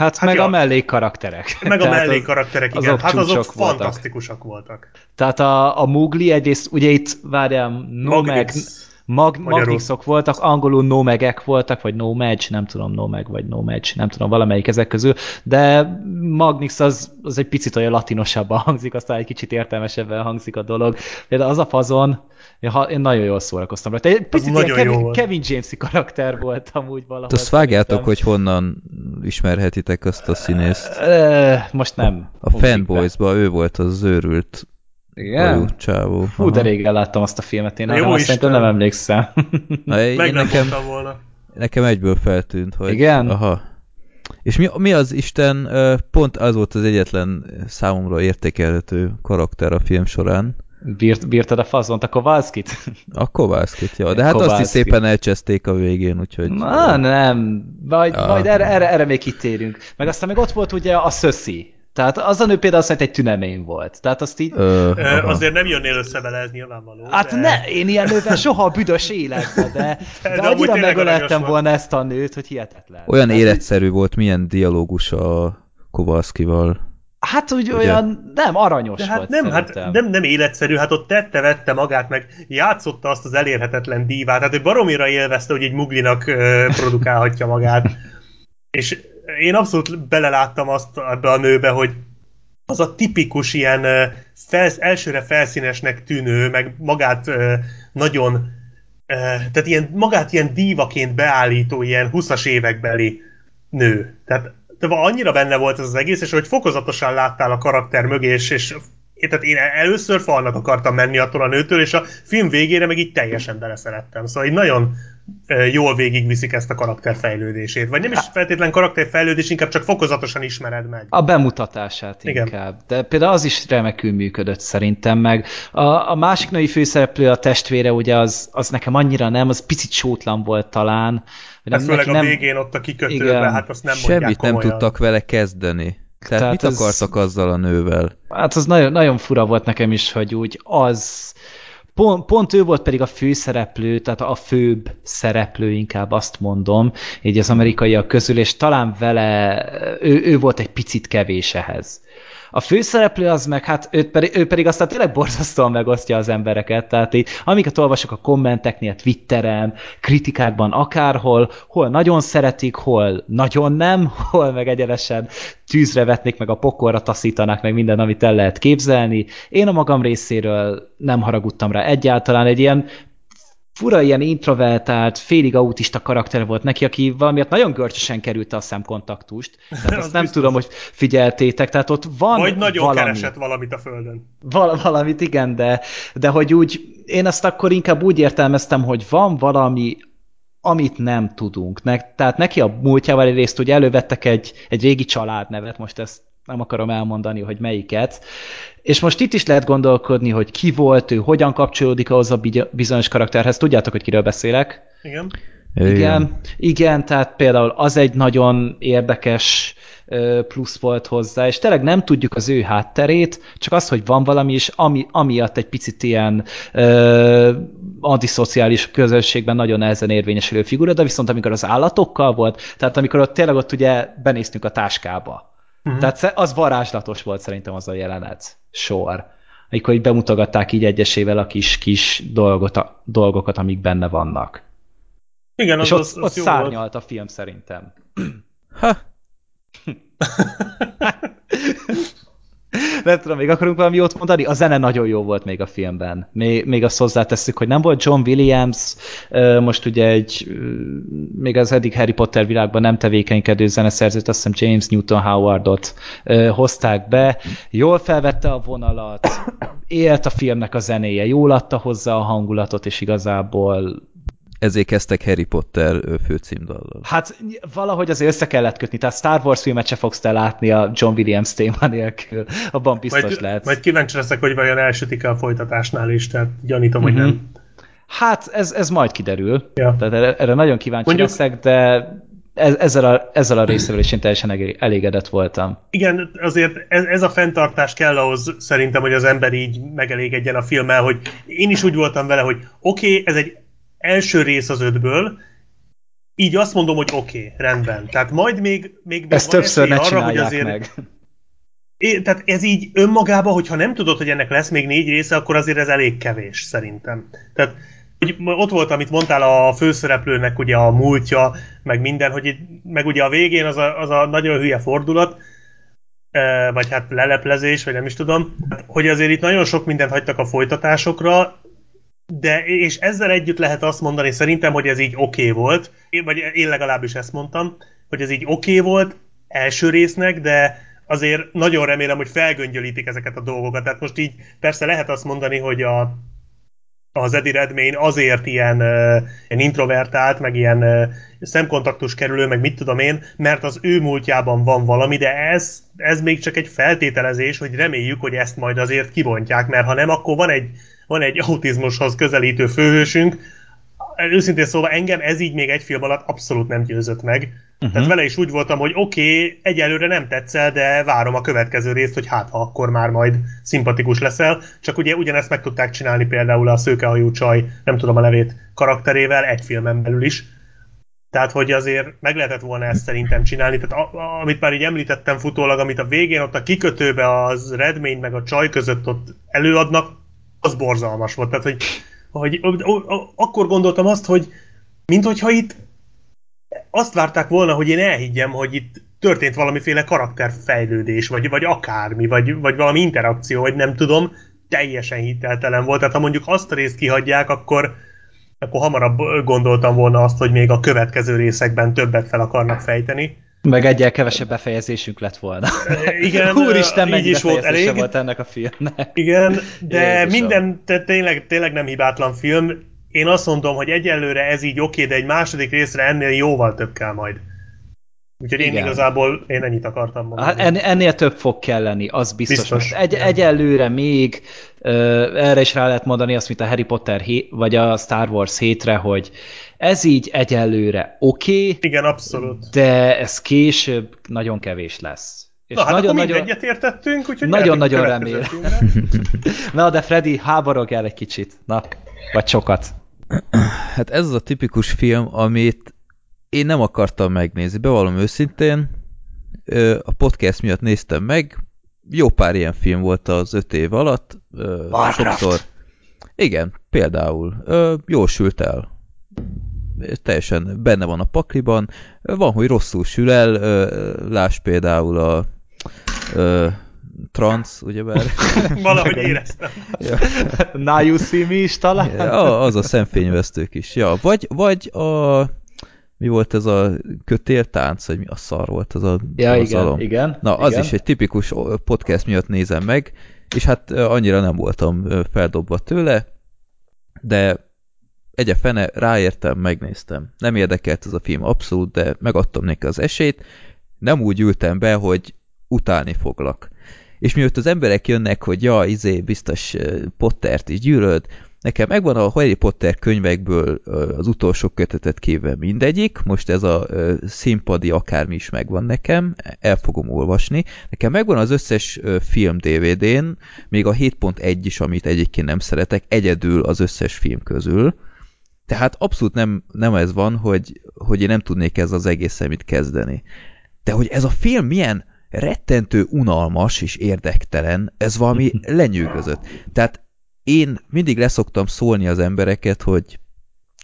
Hát, hát meg ja, a mellékkarakterek. Meg a mellékkarakterek, igen. Azok hát azok voltak. fantasztikusak voltak. Tehát a, a Mugli egyrészt, ugye itt várjál, no meg, Mag Magnixok voltak, angolul nomegek voltak, vagy no match, nem tudom, nomeg vagy no match, nem tudom, valamelyik ezek közül, de Magnix az, az egy picit olyan latinosabban hangzik, aztán egy kicsit értelmesebben hangzik a dolog. De az a fazon, én nagyon jól szórakoztam rajta. Egy picit ilyen Kevin, Kevin James-i karakter volt amúgy valahol. Azt vágjátok, hogy honnan ismerhetitek azt a színészt? Most nem. A Fanboys-ba ő volt az őrült igen? csávó. Fú, Aha. de régen láttam azt a filmet, én arra azt szerintem nem emlékszem. Na, én, Meg nekem, volna. Nekem egyből feltűnt, hogy... Igen? Aha. És mi, mi az Isten, pont az volt az egyetlen számomra értékelhető karakter a film során, Bírt, bírtad a fazont, a Kovalszkit? A Kovalszkit, jó. De hát Kovalszki. azt is szépen elcseszték a végén, úgyhogy... Na, nem. Majd, ja. majd erre, erre, erre még kitérünk. Meg aztán még ott volt ugye a Szöszi. Tehát az a nő például azt egy tünemény volt. Tehát azt így... Ö, Ö, azért nem jönnél össze vele, ez nyilvánvaló. Hát de... ne, én ilyen nővel soha a büdös életben, de, de, de annyira megölettem volna ezt a nőt, hogy hihetetlen. Olyan Tehát, életszerű volt, milyen dialógus a Kovalszkival. Hát úgy Ugye? olyan, nem, aranyos De hát volt nem, hát nem, nem életszerű, hát ott tette-vette magát, meg játszotta azt az elérhetetlen dívát, hát ő baromira élvezte, hogy egy muglinak produkálhatja magát. És én abszolút beleláttam azt ebbe a nőbe, hogy az a tipikus ilyen felsz, elsőre felszínesnek tűnő, meg magát nagyon, tehát ilyen, magát ilyen dívaként beállító, ilyen 20-as évekbeli nő. Tehát de annyira benne volt ez az egész, és hogy fokozatosan láttál a karakter mögé, és, és tehát én először falnak akartam menni attól a nőtől, és a film végére meg így teljesen beleszerettem. Szóval így nagyon jól végigviszik ezt a karakterfejlődését. Vagy nem is feltétlen karakterfejlődés, inkább csak fokozatosan ismered meg. A bemutatását Igen. inkább. De például az is remekül működött szerintem meg. A, a másik női főszereplő, a testvére, ugye az, az nekem annyira nem, az picit sótlan volt talán. Nem, főleg a nem... végén ott a kikötőben, Igen. hát azt nem Semmit nem tudtak vele kezdeni. Tehát, Tehát mit ez... akartak azzal a nővel? Hát az nagyon, nagyon fura volt nekem is, hogy úgy az Pont, pont ő volt pedig a főszereplő, tehát a főbb szereplő, inkább azt mondom, így az amerikaiak közül, és talán vele, ő, ő volt egy picit kevés ehhez. A főszereplő az meg, hát ő pedig, ő pedig aztán tényleg borzasztóan megosztja az embereket, tehát így, amiket olvasok a kommenteknél, Twitteren, kritikákban, akárhol, hol nagyon szeretik, hol nagyon nem, hol meg egyenesen tűzre vetnék, meg a pokolra taszítanák, meg minden, amit el lehet képzelni. Én a magam részéről nem haragudtam rá egyáltalán, egy ilyen fura ilyen introvertált, félig autista karakter volt neki, aki valamiatt nagyon görcsösen került a szemkontaktust. Tehát azt nem biztos. tudom, hogy figyeltétek, tehát ott van Vagy nagyon valami. keresett valamit a földön. Val valamit, igen, de, de hogy úgy, én azt akkor inkább úgy értelmeztem, hogy van valami, amit nem tudunk. Ne, tehát neki a múltjával egyrészt ugye elővettek egy, egy régi családnevet, most ezt nem akarom elmondani, hogy melyiket, és most itt is lehet gondolkodni, hogy ki volt ő, hogyan kapcsolódik ahhoz a bizonyos karakterhez. Tudjátok, hogy kiről beszélek? Igen. Igen, igen, igen tehát például az egy nagyon érdekes plusz volt hozzá, és tényleg nem tudjuk az ő hátterét, csak az, hogy van valami, és ami, amiatt egy picit ilyen ö, antiszociális közösségben nagyon nehezen érvényesülő figura, de viszont amikor az állatokkal volt, tehát amikor ott tényleg ott ugye benéztünk a táskába, Uh-huh. Tehát az varázslatos volt szerintem az a jelenet, sor. Amikor így bemutogatták így egyesével a kis-kis dolgot, a, dolgokat, amik benne vannak. Igen, És az, ott, az, az ott szárnyalt volt. a film szerintem. Ha. nem tudom, még akarunk valami jót mondani? A zene nagyon jó volt még a filmben. Még, még azt hozzátesszük, hogy nem volt John Williams, most ugye egy, még az eddig Harry Potter világban nem tevékenykedő zeneszerzőt, azt hiszem James Newton Howardot hozták be. Jól felvette a vonalat, élt a filmnek a zenéje, jól adta hozzá a hangulatot, és igazából ezért kezdtek Harry Potter főcímdallal. Hát valahogy azért össze kellett kötni, tehát Star Wars filmet se fogsz te látni a John Williams téma nélkül, abban biztos majd, lehet. Majd kíváncsi leszek, hogy vajon elsütik a folytatásnál is, tehát gyanítom, uh-huh. hogy nem. Mhm. Hát ez, ez majd kiderül, ja. tehát erre, erre nagyon kíváncsi Mondjuk, leszek, de ezzel a, ezzel a részével is én teljesen elégedett voltam. Igen, azért ez, ez a fenntartás kell ahhoz szerintem, hogy az ember így megelégedjen a filmmel, hogy én is úgy voltam vele, hogy oké, okay, ez egy első rész az ötből, így azt mondom, hogy oké, okay, rendben. Tehát majd még, még, Ezt többször ne arra, hogy azért, meg. É, tehát ez így önmagában, hogyha nem tudod, hogy ennek lesz még négy része, akkor azért ez elég kevés, szerintem. Tehát hogy ott volt, amit mondtál a főszereplőnek ugye a múltja, meg minden, hogy itt, meg ugye a végén az a, az a nagyon hülye fordulat, vagy hát leleplezés, vagy nem is tudom, hogy azért itt nagyon sok mindent hagytak a folytatásokra, de és ezzel együtt lehet azt mondani szerintem, hogy ez így oké okay volt, vagy én legalábbis ezt mondtam, hogy ez így oké okay volt első résznek, de azért nagyon remélem, hogy felgöngyölítik ezeket a dolgokat. Tehát most így persze lehet azt mondani, hogy a, az Eddie Redmayne azért ilyen, ilyen introvertált, meg ilyen szemkontaktus kerülő, meg mit tudom én, mert az ő múltjában van valami, de ez, ez még csak egy feltételezés, hogy reméljük, hogy ezt majd azért kibontják, mert ha nem, akkor van egy, van egy autizmushoz közelítő főhősünk, őszintén szóval engem ez így még egy film alatt abszolút nem győzött meg. Uh-huh. Tehát vele is úgy voltam, hogy oké, okay, egyelőre nem tetszel, de várom a következő részt, hogy hát ha akkor már majd szimpatikus leszel. Csak ugye ugyanezt meg tudták csinálni például a szőkehajú csaj, nem tudom a nevét, karakterével egy filmen belül is. Tehát, hogy azért meg lehetett volna ezt szerintem csinálni. Tehát a, a, amit már így említettem futólag, amit a végén ott a kikötőbe az Redmény meg a csaj között ott előadnak, az borzalmas volt. Tehát, hogy, hogy akkor gondoltam azt, hogy minthogyha itt azt várták volna, hogy én elhiggyem, hogy itt történt valamiféle karakterfejlődés, vagy, vagy akármi, vagy, vagy valami interakció, vagy nem tudom, teljesen hiteltelen volt. Tehát ha mondjuk azt a részt kihagyják, akkor, akkor hamarabb gondoltam volna azt, hogy még a következő részekben többet fel akarnak fejteni. Meg egyel kevesebb befejezésünk lett volna. Igen, Úristen, mennyi is volt elég. volt ennek a filmnek. Igen, de Jézusom. minden, tényleg, tényleg nem hibátlan film én azt mondom, hogy egyelőre ez így oké, de egy második részre ennél jóval több kell majd. Úgyhogy Igen. én igazából én ennyit akartam mondani. Hát ennél több fog kelleni, az biztos. biztos. Egy, egyelőre még uh, erre is rá lehet mondani azt, mint a Harry Potter hé, vagy a Star Wars hétre, hogy ez így egyelőre oké. Okay, Igen, abszolút. De ez később nagyon kevés lesz. És Na, hát nagyon, akkor nagyon, értettünk, úgyhogy Nagyon-nagyon remélem. Na, de Freddy, háborog el egy kicsit. Na, vagy sokat. Hát ez az a tipikus film, amit én nem akartam megnézni, bevallom őszintén. A podcast miatt néztem meg, jó pár ilyen film volt az öt év alatt. Warcraft. Sokszor. Igen, például. Jól sült el. Teljesen benne van a pakliban. Van, hogy rosszul sül el. Láss például a trans, ugyebár. Valahogy éreztem. ja. Now you see me is talán? Ja, az a szemfényvesztők is. Ja, vagy, vagy a mi volt ez a kötéltánc, vagy mi a szar volt ez a ja, igen, igen. Na, az igen. is egy tipikus podcast miatt nézem meg, és hát annyira nem voltam feldobva tőle, de egy fene, ráértem, megnéztem. Nem érdekelt ez a film abszolút, de megadtam neki az esélyt. Nem úgy ültem be, hogy utálni foglak és miatt az emberek jönnek, hogy ja, izé, biztos Pottert is gyűlöd, nekem megvan a Harry Potter könyvekből az utolsó kötetet kéve mindegyik, most ez a színpadi akármi is megvan nekem, el fogom olvasni. Nekem megvan az összes film DVD-n, még a 7.1 is, amit egyébként nem szeretek, egyedül az összes film közül. Tehát abszolút nem, nem ez van, hogy, hogy én nem tudnék ez az egészen mit kezdeni. De hogy ez a film milyen rettentő unalmas és érdektelen, ez valami lenyűgözött. Tehát én mindig leszoktam szólni az embereket, hogy,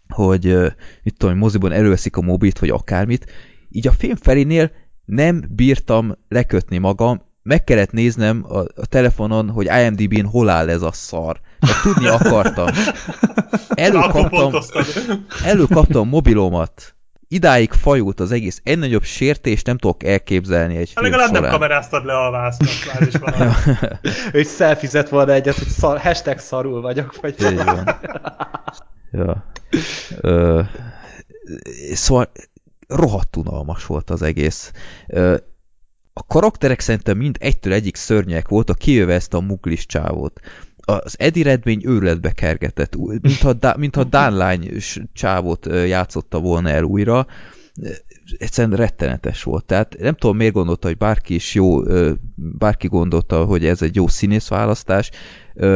hogy mit tudom, moziban előveszik a mobilt, vagy akármit, így a film felénél nem bírtam lekötni magam, meg kellett néznem a, a telefonon, hogy IMDb-n hol áll ez a szar. Mert tudni akartam. Előkaptam, előkaptam mobilomat, idáig fajult az egész. Egy nagyobb sértés nem tudok elképzelni egy Legalább során. nem kameráztad le a vásznak, már is van. Ő szelfizett volna egyet, hogy szar, hashtag szarul vagyok. Vagy Így van. ja. Ö, szóval rohadt unalmas volt az egész. Ö, a karakterek szerintem mind egytől egyik szörnyek voltak, kijöve ezt a muglis csávót az Eddie Redmayne őrületbe kergetett, mintha, mintha Dánlány csávot játszotta volna el újra, egyszerűen rettenetes volt. Tehát nem tudom, miért gondolta, hogy bárki is jó, bárki gondolta, hogy ez egy jó színész választás.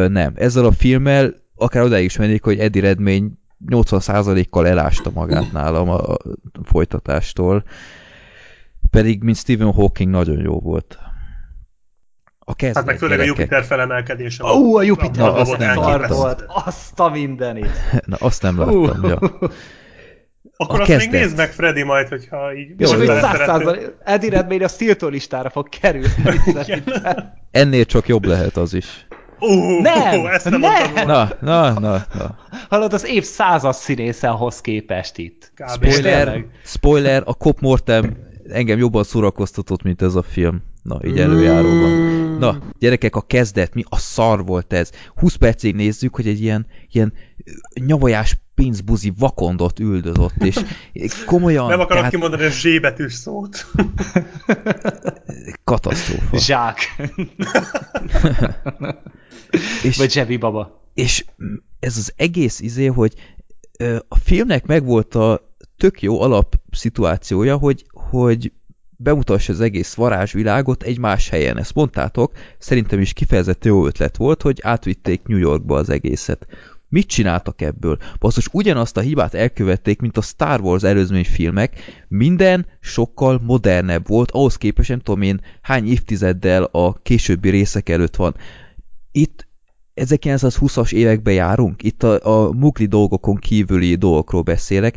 Nem. Ezzel a filmmel akár odáig is mennék, hogy Eddie Redmayne 80%-kal elásta magát nálam a folytatástól. Pedig, mint Stephen Hawking, nagyon jó volt A kezdet, Hát meg főleg a. Jupiter felemelkedése. Ó, a Jupiter Na, azt nem volt. Azt a mindenit. Na, azt nem láttam, ja. Akkor A azt még kezdet. nézd meg, Freddy, majd, hogyha így... Jó, akkor jó. száz szeretnél. százalék, Eddie Redmayne a Stiltó listára fog kerülni. Ennél csak jobb lehet az is. Ó, Nem, ezt nem, nem. Na, na, na, na. Hallod, az év százas színésze ahhoz képest itt. Kb. Spoiler, spoiler, a Cop Mortem engem jobban szórakoztatott, mint ez a film. Na, így előjáróban. Na, gyerekek, a kezdet, mi a szar volt ez? 20 percig nézzük, hogy egy ilyen, ilyen nyavajás pénzbuzi vakondot üldözött, és komolyan, Nem akarok tehát kimondani a zsébetűs szót. katasztrófa. Zsák. És, Vagy Zsebi baba. és ez az egész izé, hogy a filmnek megvolt a tök jó alapszituációja, hogy, hogy bemutassa az egész varázsvilágot egy más helyen. Ezt mondtátok, szerintem is kifejezetten jó ötlet volt, hogy átvitték New Yorkba az egészet. Mit csináltak ebből? Basszus, ugyanazt a hibát elkövették, mint a Star Wars előzmény filmek. Minden sokkal modernebb volt, ahhoz képest nem tudom én hány évtizeddel a későbbi részek előtt van. Itt 1920-as években járunk, itt a, a mugli dolgokon kívüli dolgokról beszélek,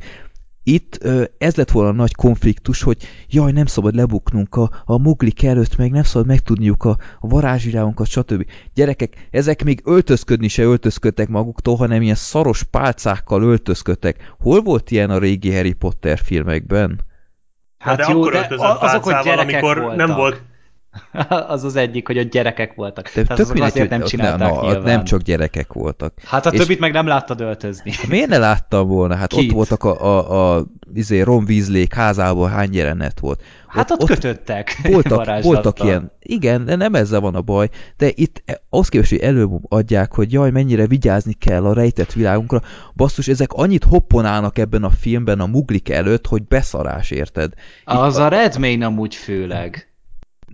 itt ez lett volna a nagy konfliktus, hogy jaj, nem szabad lebuknunk a, a muglik előtt, meg nem szabad megtudniuk a, a varázsvilágunkat, stb. Gyerekek, ezek még öltözködni se öltözködtek maguktól, hanem ilyen szaros pálcákkal öltözködtek. Hol volt ilyen a régi Harry Potter filmekben? Hát Hát de jó, akkor de öltözött azok, hogy pálcával, gyerekek amikor voltak. nem volt az az egyik, hogy a gyerekek voltak. De Tehát tök mindegy, azért nem csinálták na, nyilván. nem csak gyerekek voltak. Hát a És- többit meg nem láttad öltözni. Miért ne láttam volna? Hát Kit? ott voltak a, a, a izé, Ron Weasley házában hány jelenet volt. Hát ott, ott kötöttek. voltak, voltak ilyen, igen, de nem ezzel van a baj, de itt ahhoz képest, hogy előbb adják, hogy jaj, mennyire vigyázni kell a rejtett világunkra, basszus, ezek annyit hopponálnak ebben a filmben a muglik előtt, hogy beszarás, érted? Itt Az a Redmayne amúgy főleg.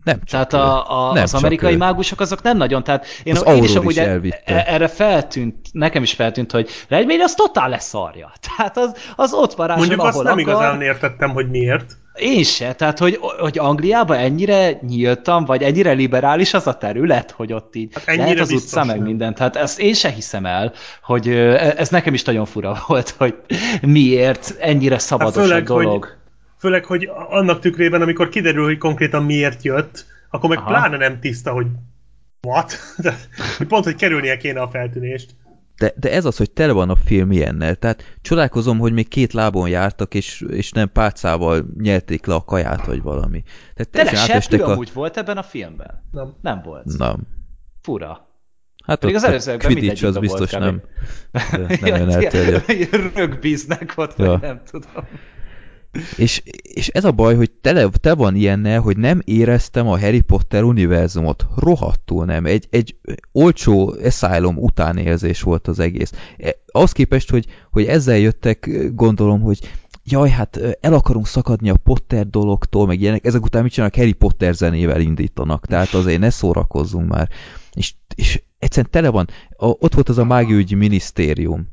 Nem csak Tehát a, a, Nem az csak amerikai ő. mágusok azok nem nagyon, tehát én, Az én is amúgy is e- elvitte. e- erre feltűnt, nekem is feltűnt, hogy Redmayne az totál leszarja. Tehát az, az ott varázsol, Mondjuk azt ahol nem akar. igazán értettem, hogy miért. Én se, tehát hogy, hogy Angliában ennyire nyíltan, vagy ennyire liberális az a terület, hogy ott így Hát hát lehet az utca meg minden. Tehát ezt én se hiszem el, hogy ö, ez nekem is nagyon fura volt, hogy miért ennyire szabados Hát főleg, a dolog. hogy- Főleg, hogy annak tükrében, amikor kiderül, hogy konkrétan miért jött, akkor meg Aha. pláne nem tiszta, hogy what? De, hogy pont, hogy kerülnie kéne a feltűnést. De, de ez az, hogy tele van a film ilyennel. Tehát csodálkozom, hogy még két lábon jártak, és, és nem pálcával nyelték le a kaját, vagy valami. Tehát teljesen seprű a... amúgy volt ebben a filmben? Nem. Nem volt. Nem. Fura. Hát Pedig az előzőekben Quidditch az biztos volt nem. de Nem olyan elterjedt. Rögbíznek ott, Ja. vagy nem tudom. És, és ez a baj, hogy tele, te van ilyennel, hogy nem éreztem a Harry Potter univerzumot. Rohadtul nem. Egy, egy olcsó Asylum utánérzés volt az egész. E, ahhoz képest, hogy, hogy ezzel jöttek, gondolom, hogy jaj, hát el akarunk szakadni a Potter dologtól, meg ilyenek, ezek után mit csinálnak? Harry Potter zenével indítanak, tehát azért ne szórakozzunk már. És, és egyszerűen tele van, a, ott volt az a mágiaügyi minisztérium,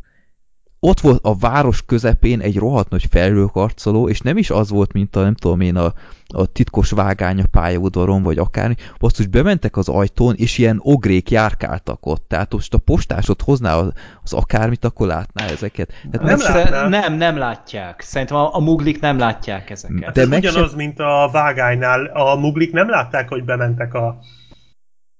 ott volt a város közepén egy rohadt nagy felhőkarcoló, és nem is az volt, mint a, nem tudom én, a, a titkos vágány a pályaudvaron, vagy akármi. Basszus, bementek az ajtón, és ilyen ogrék járkáltak ott. Tehát most a postásod hozná az, az akármit, akkor látná ezeket. Tehát Nem meg- látná. nem, nem látják. Szerintem a, a muglik nem látják ezeket. Hát De ez meg ugyanaz, se- mint a vágánynál. A muglik nem látták, hogy bementek a,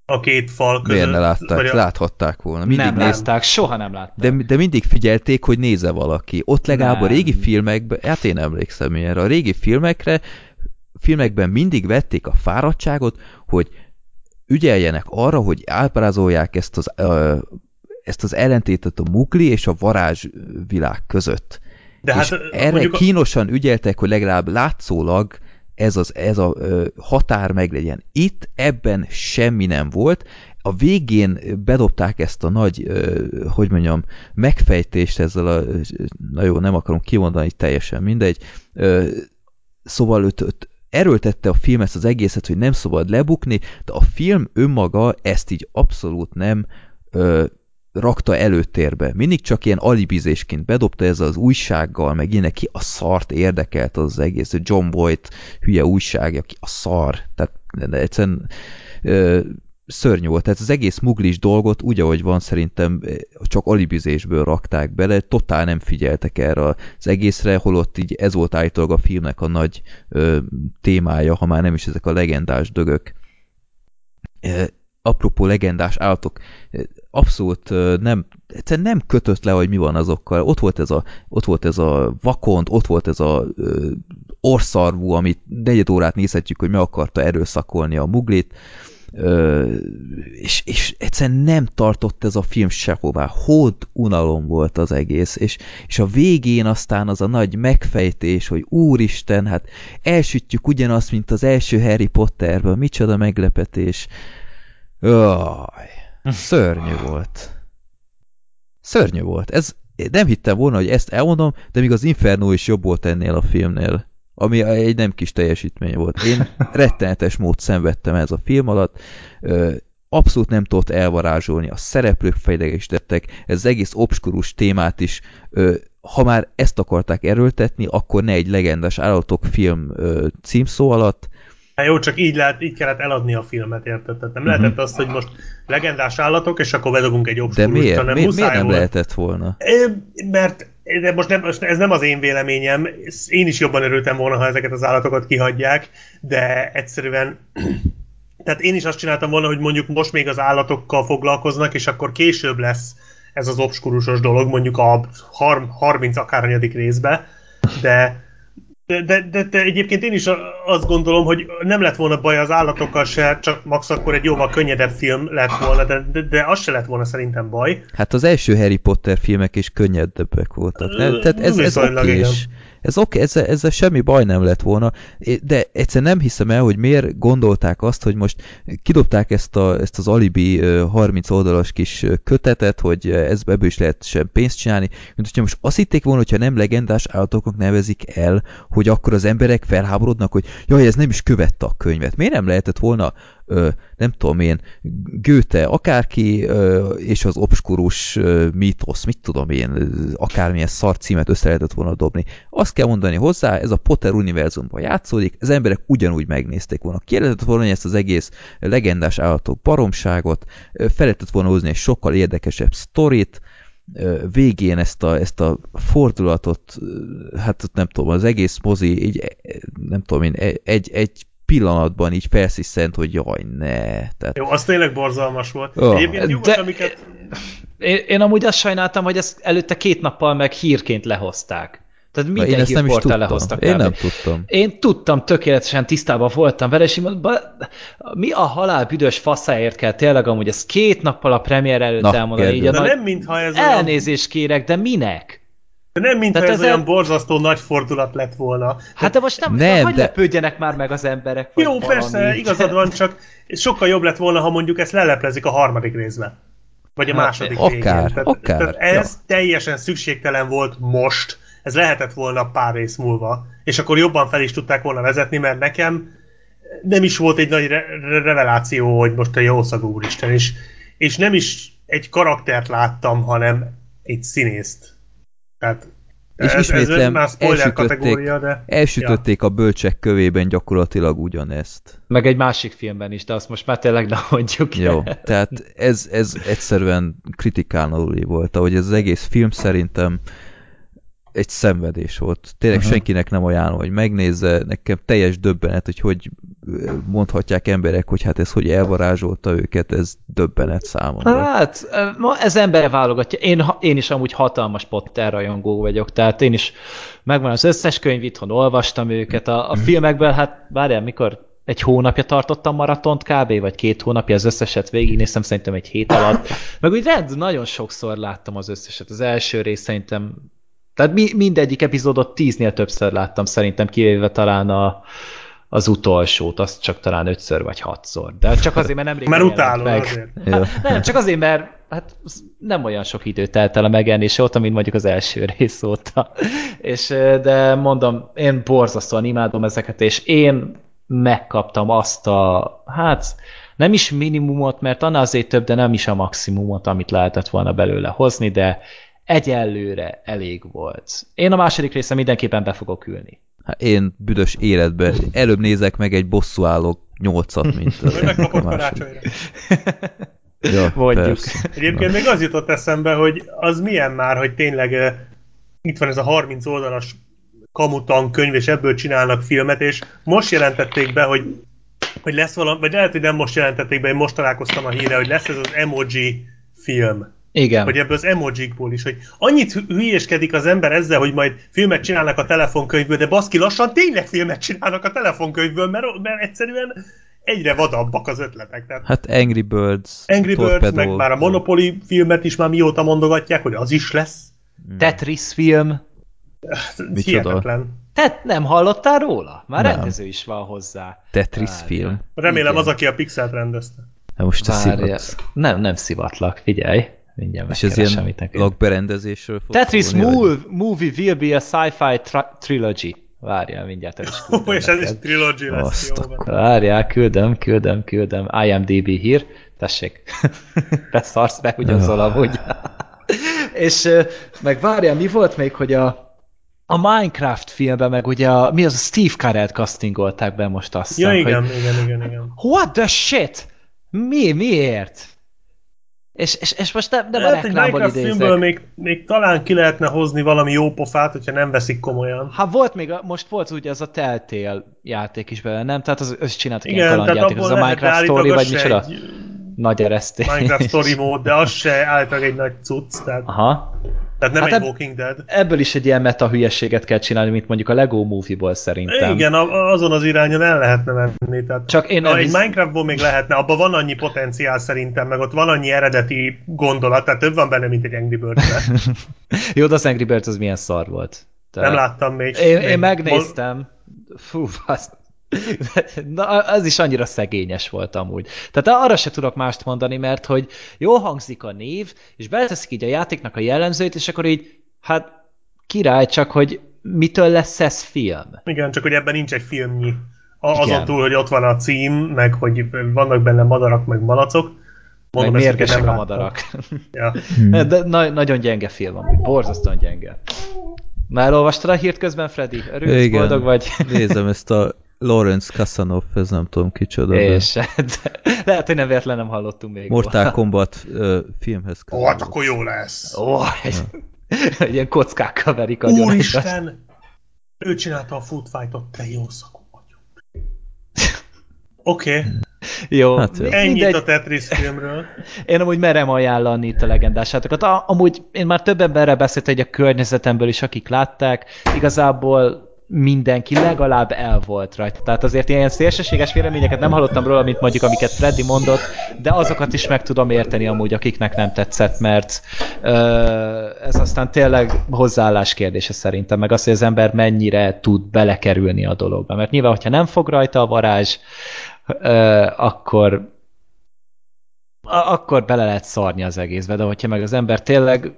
a két fal között. Miért ne látták? vagy a- Láthatták volna. Mindig nem néz... látták, soha nem látták. De, de mindig figyelték, hogy néze valaki. Ott legalább a Nem. régi filmekben, hát én emlékszem ilyenre, a régi filmekre, filmekben mindig vették a fáradtságot, hogy ügyeljenek arra, hogy ábrázolják ezt az, ö, ezt az ellentétet a mugli és a varázsvilág között. De és hát erre mondjuk a- kínosan ügyeltek, hogy legalább látszólag ez, az, ez a ö, határ meglegyen. Itt ebben semmi nem volt. A végén bedobták ezt a nagy, ö, hogy mondjam, megfejtést ezzel a, na jó, nem akarom kimondani teljesen, mindegy. Ö, szóval őt, őt erőltette a film ezt az egészet, hogy nem szabad lebukni, de a film önmaga ezt így abszolút nem ö, rakta előtérbe. Mindig csak ilyen alibizésként bedobta ez az újsággal, meg ilyenek ki a szart érdekelt az, egész. John Boyd hülye újság, aki a szar. Tehát de egyszerűen ö, szörnyű volt. Tehát az egész muglis dolgot úgy, ahogy van, szerintem csak alibizésből rakták bele, totál nem figyeltek erre az egészre, holott így ez volt állítólag a filmnek a nagy ö, témája, ha már nem is ezek a legendás dögök. Apropó legendás állatok, abszolút nem, egyszerűen nem kötött le, hogy mi van azokkal. Ott volt ez a, ott volt ez a vakond, ott volt ez a ö, orszarvú, amit negyed órát nézhetjük, hogy mi akarta erőszakolni a muglit, ö, és, és egyszerűen nem tartott ez a film sehová. Hód unalom volt az egész, és, és a végén aztán az a nagy megfejtés, hogy úristen, hát elsütjük ugyanazt, mint az első Harry Potterben, micsoda meglepetés. Jaj. Szörnyű volt. Szörnyű volt. Ez, nem hittem volna, hogy ezt elmondom, de még az Inferno is jobb volt ennél a filmnél. Ami egy nem kis teljesítmény volt. Én rettenetes mód szenvedtem ez a film alatt. Abszolút nem tudott elvarázsolni. A szereplők fejlegesítettek. Ez az egész obskurus témát is ha már ezt akarták erőltetni, akkor ne egy legendás állatok film címszó alatt, Hát jó, csak így, lehet, így kellett eladni a filmet, érted? Tehát nem uh-huh. lehetett azt, hogy most legendás állatok, és akkor bedobunk egy obskurust, De miért? Mi, miért nem volt. lehetett volna? É, mert de most nem, ez nem az én véleményem, én is jobban örültem volna, ha ezeket az állatokat kihagyják, de egyszerűen tehát én is azt csináltam volna, hogy mondjuk most még az állatokkal foglalkoznak, és akkor később lesz ez az obskurusos dolog, mondjuk a 30 akárnyadik részbe, de de, de, de, egyébként én is azt gondolom, hogy nem lett volna baj az állatokkal se, csak max akkor egy jóval könnyedebb film lett volna, de, de, de az se lett volna szerintem baj. Hát az első Harry Potter filmek is könnyedebbek voltak. Nem? Tehát ez, ez oké ez oké, okay, ezzel, ezzel semmi baj nem lett volna, de egyszer nem hiszem el, hogy miért gondolták azt, hogy most kidobták ezt, a, ezt az alibi 30 oldalas kis kötetet, hogy ez, ebből is lehet sem pénzt csinálni, mint hogyha most azt hitték volna, hogyha nem legendás állatoknak nevezik el, hogy akkor az emberek felháborodnak, hogy jaj, ez nem is követte a könyvet. Miért nem lehetett volna nem tudom én, Goethe, akárki, és az obskurus mítosz, mit tudom én, akármilyen szar címet össze lehetett volna dobni. Azt kell mondani hozzá, ez a Potter univerzumban játszódik, az emberek ugyanúgy megnézték volna. Ki lehetett volna ezt az egész legendás állatok baromságot, fel lehetett volna hozni egy sokkal érdekesebb sztorit, végén ezt a, ezt a fordulatot, hát nem tudom, az egész mozi, így, nem tudom én, egy, egy pillanatban így felsziszent, hogy jaj, ne. Tehát... Jó, az tényleg borzalmas volt. Oh. Egyébként nyugodt, De... amiket... Én, én amúgy azt sajnáltam, hogy ezt előtte két nappal meg hírként lehozták. Tehát minden én ezt nem is tudtam. lehoztak. Én nem tudtam. Én tudtam, tökéletesen tisztában voltam vele, és mondom, mi a halál büdös faszáért kell tényleg amúgy ezt két nappal a premier előtt Na, elmondani. Így a de nagy... nem mintha ez Elnézést olyan... kérek, de minek? De nem, mintha ez, ez olyan borzasztó nagy fordulat lett volna. Hát de most nem, nem hogy de... lepődjenek már meg az emberek. Jó, valami. persze, igazad van, csak sokkal jobb lett volna, ha mondjuk ezt leleplezik a harmadik részben. Vagy a hát, második akár, végén. Tehát, akár, tehát ez ja. teljesen szükségtelen volt most, ez lehetett volna pár rész múlva, és akkor jobban fel is tudták volna vezetni, mert nekem nem is volt egy nagy re- reveláció, hogy most a jószag úristen, és, és nem is egy karaktert láttam, hanem egy színészt. Tehát és ez, ismétlem, ez elsütötték, de... elsütötték ja. a bölcsek kövében gyakorlatilag ugyanezt. Meg egy másik filmben is, de azt most már tényleg ne hagyjuk Jó, tehát ez, ez egyszerűen kritikálnóli volt, ahogy ez az egész film szerintem egy szenvedés volt. Tényleg uh-huh. senkinek nem ajánlom, hogy megnézze. Nekem teljes döbbenet, hogy hogy mondhatják emberek, hogy hát ez hogy elvarázsolta őket, ez döbbenet számomra. Hát, ez ember válogatja. Én, én is amúgy hatalmas Potter rajongó vagyok, tehát én is megvan az összes könyv, itthon olvastam őket. A, a filmekből, hát várjál, mikor egy hónapja tartottam maratont kb. vagy két hónapja, az összeset végignéztem szerintem egy hét alatt. Meg úgy rend, nagyon sokszor láttam az összeset. Az első rész szerintem tehát mi, mindegyik epizódot tíznél többször láttam szerintem, kivéve talán a, az utolsót, azt csak talán ötször vagy hatszor. De csak azért, mert nemrég Mert utálom meg. azért. Hát, nem, csak azért, mert hát nem olyan sok idő telt el a megjelenése óta, mint mondjuk az első rész óta. És, de mondom, én borzasztóan imádom ezeket, és én megkaptam azt a, hát nem is minimumot, mert annál azért több, de nem is a maximumot, amit lehetett volna belőle hozni, de egyelőre elég volt. Én a második része mindenképpen be fogok ülni. Hát én büdös életben előbb nézek meg egy bosszúálló nyolcat, mint a, Majd megkapod a karácsonyra. Ja, Mondjuk. persze. Egyébként még az jutott eszembe, hogy az milyen már, hogy tényleg itt van ez a 30 oldalas kamutan könyv, és ebből csinálnak filmet, és most jelentették be, hogy, hogy lesz valami, vagy lehet, hogy nem most jelentették be, én most találkoztam a híre, hogy lesz ez az emoji film. Igen. Hogy ebből az emojikból is, hogy annyit hü- hülyéskedik az ember ezzel, hogy majd filmet csinálnak a telefonkönyvből, de baszki lassan tényleg filmet csinálnak a telefonkönyvből, mert, mert egyszerűen egyre vadabbak az ötletek. Tehát Hát Angry Birds, Angry Birds, Torpedo, meg már a Monopoly filmet is már mióta mondogatják, hogy az is lesz. Tetris film. Hihetetlen. Te nem hallottál róla? Már Nem. rendező is van hozzá. Tetris Várjál. film. Remélem Igen. az, aki a Pixelt rendezte. Hát most te. Nem, nem szivatlak, figyelj. Mindjárt És ez ilyen lakberendezésről fog Tetris move, movie will be a sci-fi trilogy. Várjál, mindjárt el is Ó, és ez is trilogy lesz. Azt Jó. Várjál, küldöm, küldöm, küldöm. IMDB hír. Tessék. Beszarsz be, ugyanazol amúgy. És meg várjál, mi volt még, hogy a a Minecraft filmben, meg ugye a, mi az a Steve Carell castingolták be most azt Ja, igen, hogy igen, igen, igen. What the shit? Mi? Miért? És, és, és most nem, nem a Hát egy reklámból Minecraft idézek. filmből még, még talán ki lehetne hozni valami jó pofát, hogyha nem veszik komolyan. Hát volt még, a, most volt ugye az a Telltale játék is belőle, nem? Tehát az összecsináltak ilyen Igen, tehát kalandjáték, az a Minecraft Story, az vagy micsoda? egy Nagy eresztés. Minecraft Story mód, de az se állítólag egy nagy cucc, tehát, Aha. tehát nem Hát egy eb- Walking Dead. Ebből is egy ilyen meta hülyeséget kell csinálni, mint mondjuk a Lego Movie-ból szerintem. Igen, a- azon az irányon el lehetne menni. Tehát Csak én nem egy hisz- Minecraftból még lehetne, abban van annyi potenciál szerintem, meg ott van annyi eredeti gondolat, tehát több van benne, mint egy Angry birds Jó, de az Angry Birds az milyen szar volt. Te- Nem láttam még. Én, még én megnéztem. Fú, azt... Na, az is annyira szegényes volt amúgy. Tehát arra se tudok mást mondani, mert hogy jól hangzik a név, és beleteszik így a játéknak a jellemzőit, és akkor így, hát király, csak hogy mitől lesz ez film? Igen, csak hogy ebben nincs egy filmnyi. A, Igen. azon túl, hogy ott van a cím, meg hogy vannak benne madarak, meg malacok. Meg ezt, mérgesek a madarak. Ja. De na nagyon gyenge film amúgy, borzasztóan gyenge. Már elolvastad a hírt közben, Freddy? Örülsz, Igen. boldog vagy? Nézem ezt a Lawrence Kassanov, ez nem tudom kicsoda. És de lehet, hogy nem véletlen nem hallottunk még. Mortal Kombat ö, filmhez Ó, hát akkor jó lesz. Ó, egy, egy ilyen kockákkal verik egymást. Úristen! Ő csinálta a Food Fight-ot, te jó szakú vagyok. Oké, okay. Jó, Hát jó. ennyit mindegy. a Tetris filmről. Én amúgy merem ajánlani itt a legendásátokat. A, amúgy én már több emberrel beszéltem, hogy a környezetemből is, akik látták, igazából mindenki legalább el volt rajta. Tehát azért ilyen szélsőséges véleményeket nem hallottam róla, mint mondjuk amiket Freddy mondott, de azokat is meg tudom érteni amúgy, akiknek nem tetszett, mert ö, ez aztán tényleg hozzáállás kérdése szerintem, meg az, hogy az ember mennyire tud belekerülni a dologba. Mert nyilván, hogyha nem fog rajta a varázs, ö, akkor akkor bele lehet szarni az egészbe, de hogyha meg az ember tényleg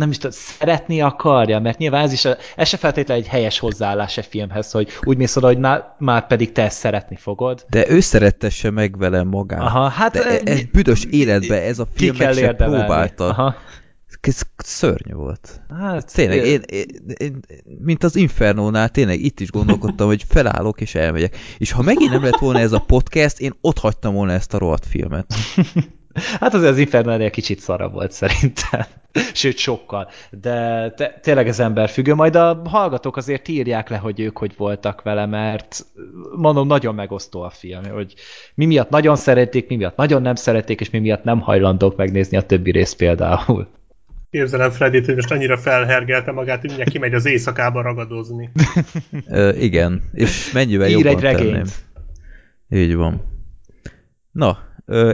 nem is tudom, szeretni akarja, mert nyilván ez is, ez se feltétlenül egy helyes hozzáállás egy filmhez, hogy úgy mész oda, hogy na, már pedig te ezt szeretni fogod. De ő szerettesse meg velem magát. Aha, hát De e- eh, ez büdös életben ez a film meg kell se érdemelni. próbálta. Aha. Ez szörnyű volt. Hát, Tényleg, én, én, én, mint az Infernónál, tényleg itt is gondolkodtam, hogy felállok és elmegyek. És ha megint nem lett volna ez a podcast, én ott hagytam volna ezt a rohadt filmet. Hát azért az Inferno ennél kicsit szarabb volt szerintem. Sőt, sokkal. De te, tényleg ez ember függő. Majd a hallgatók azért írják le, hogy ők hogy voltak vele, mert mondom, nagyon megosztó a film, hogy mi miatt nagyon szerették, mi miatt nagyon nem szerették, és mi miatt nem hajlandók megnézni a többi részt például. Képzelem Freddy-t, hogy most annyira felhergelte magát, hogy mindjárt kimegy az éjszakába ragadozni. Ö, igen, és mennyivel Ír jobban egy regényt. tenném. Így van. Na,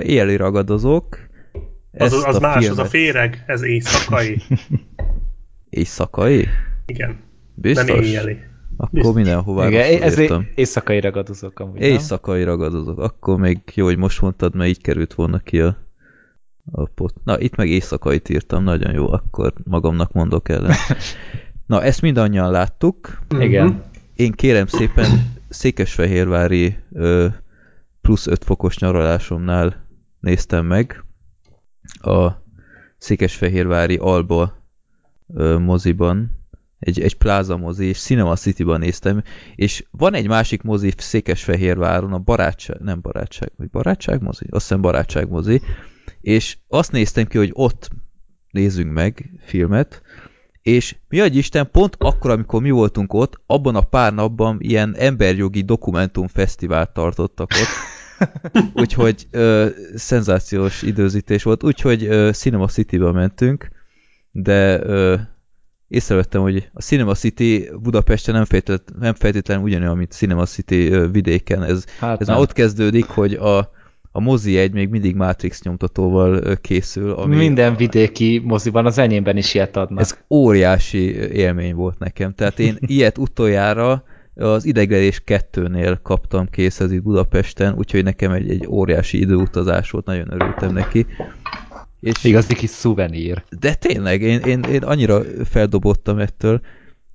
éjjeli ragadozók. Az, az a más, az a filmet- féreg, ez éjszakai. Éjszakai? Igen, Biztos? nem éjjeli. Akkor Biztos. mindenhová Igen, ez írtam. éjszakai ragadozók amúgy, nem? Éjszakai ragadozók. Akkor még jó, hogy most mondtad, mert így került volna ki a, a pot. Na, itt meg éjszakait írtam, nagyon jó, akkor magamnak mondok ellen. Na, ezt mindannyian láttuk. Igen. Mhm. Én kérem szépen Székesfehérvári ö, plusz 5 fokos nyaralásomnál néztem meg. A Székesfehérvári Alba moziban egy, egy Plaza mozi, és Cinema City-ban néztem, és van egy másik mozi Székesfehérváron, a Barátság, nem Barátság, vagy Barátság mozi? Azt hiszem Barátság mozi, és azt néztem ki, hogy ott nézzünk meg filmet, és mi adj Isten, pont akkor, amikor mi voltunk ott, abban a pár napban ilyen emberjogi dokumentumfesztivált tartottak ott, úgyhogy ö, szenzációs időzítés volt, úgyhogy ö, Cinema City-be mentünk, de ö, észrevettem, hogy a Cinema City Budapesten nem, feltétlenül, nem feltétlenül ugyanolyan, mint Cinema City ö, vidéken. Ez, Hát ez nem. már ott kezdődik, hogy a, a mozi egy még mindig Matrix nyomtatóval készül. Ami Minden vidéki moziban, az enyémben is ilyet adnak. Ez óriási élmény volt nekem. Tehát én ilyet utoljára az idegverés kettőnél kaptam készhez itt Budapesten, úgyhogy nekem egy, egy óriási időutazás volt, nagyon örültem neki. És, Igazi kis szuvenír. de tényleg, én, én, én annyira feldobottam ettől,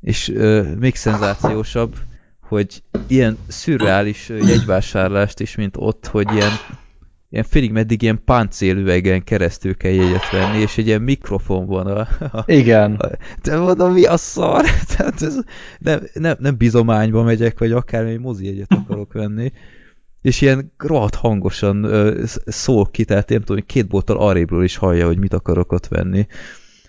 és ö, még szenzációsabb, hogy ilyen szürreális jegyvásárlást is, mint ott, hogy ilyen, ilyen félig meddig ilyen páncélüvegen keresztül kell jegyet venni, és egy ilyen mikrofon van a, a, Igen. de mondom, mi a szar? Tehát ez, nem, nem, nem bizományba megyek, vagy akármi mozi egyet akarok venni. És ilyen rohadt hangosan ö, sz- szól ki, tehát én nem tudom, két bolttal arrébről is hallja, hogy mit akarok ott venni.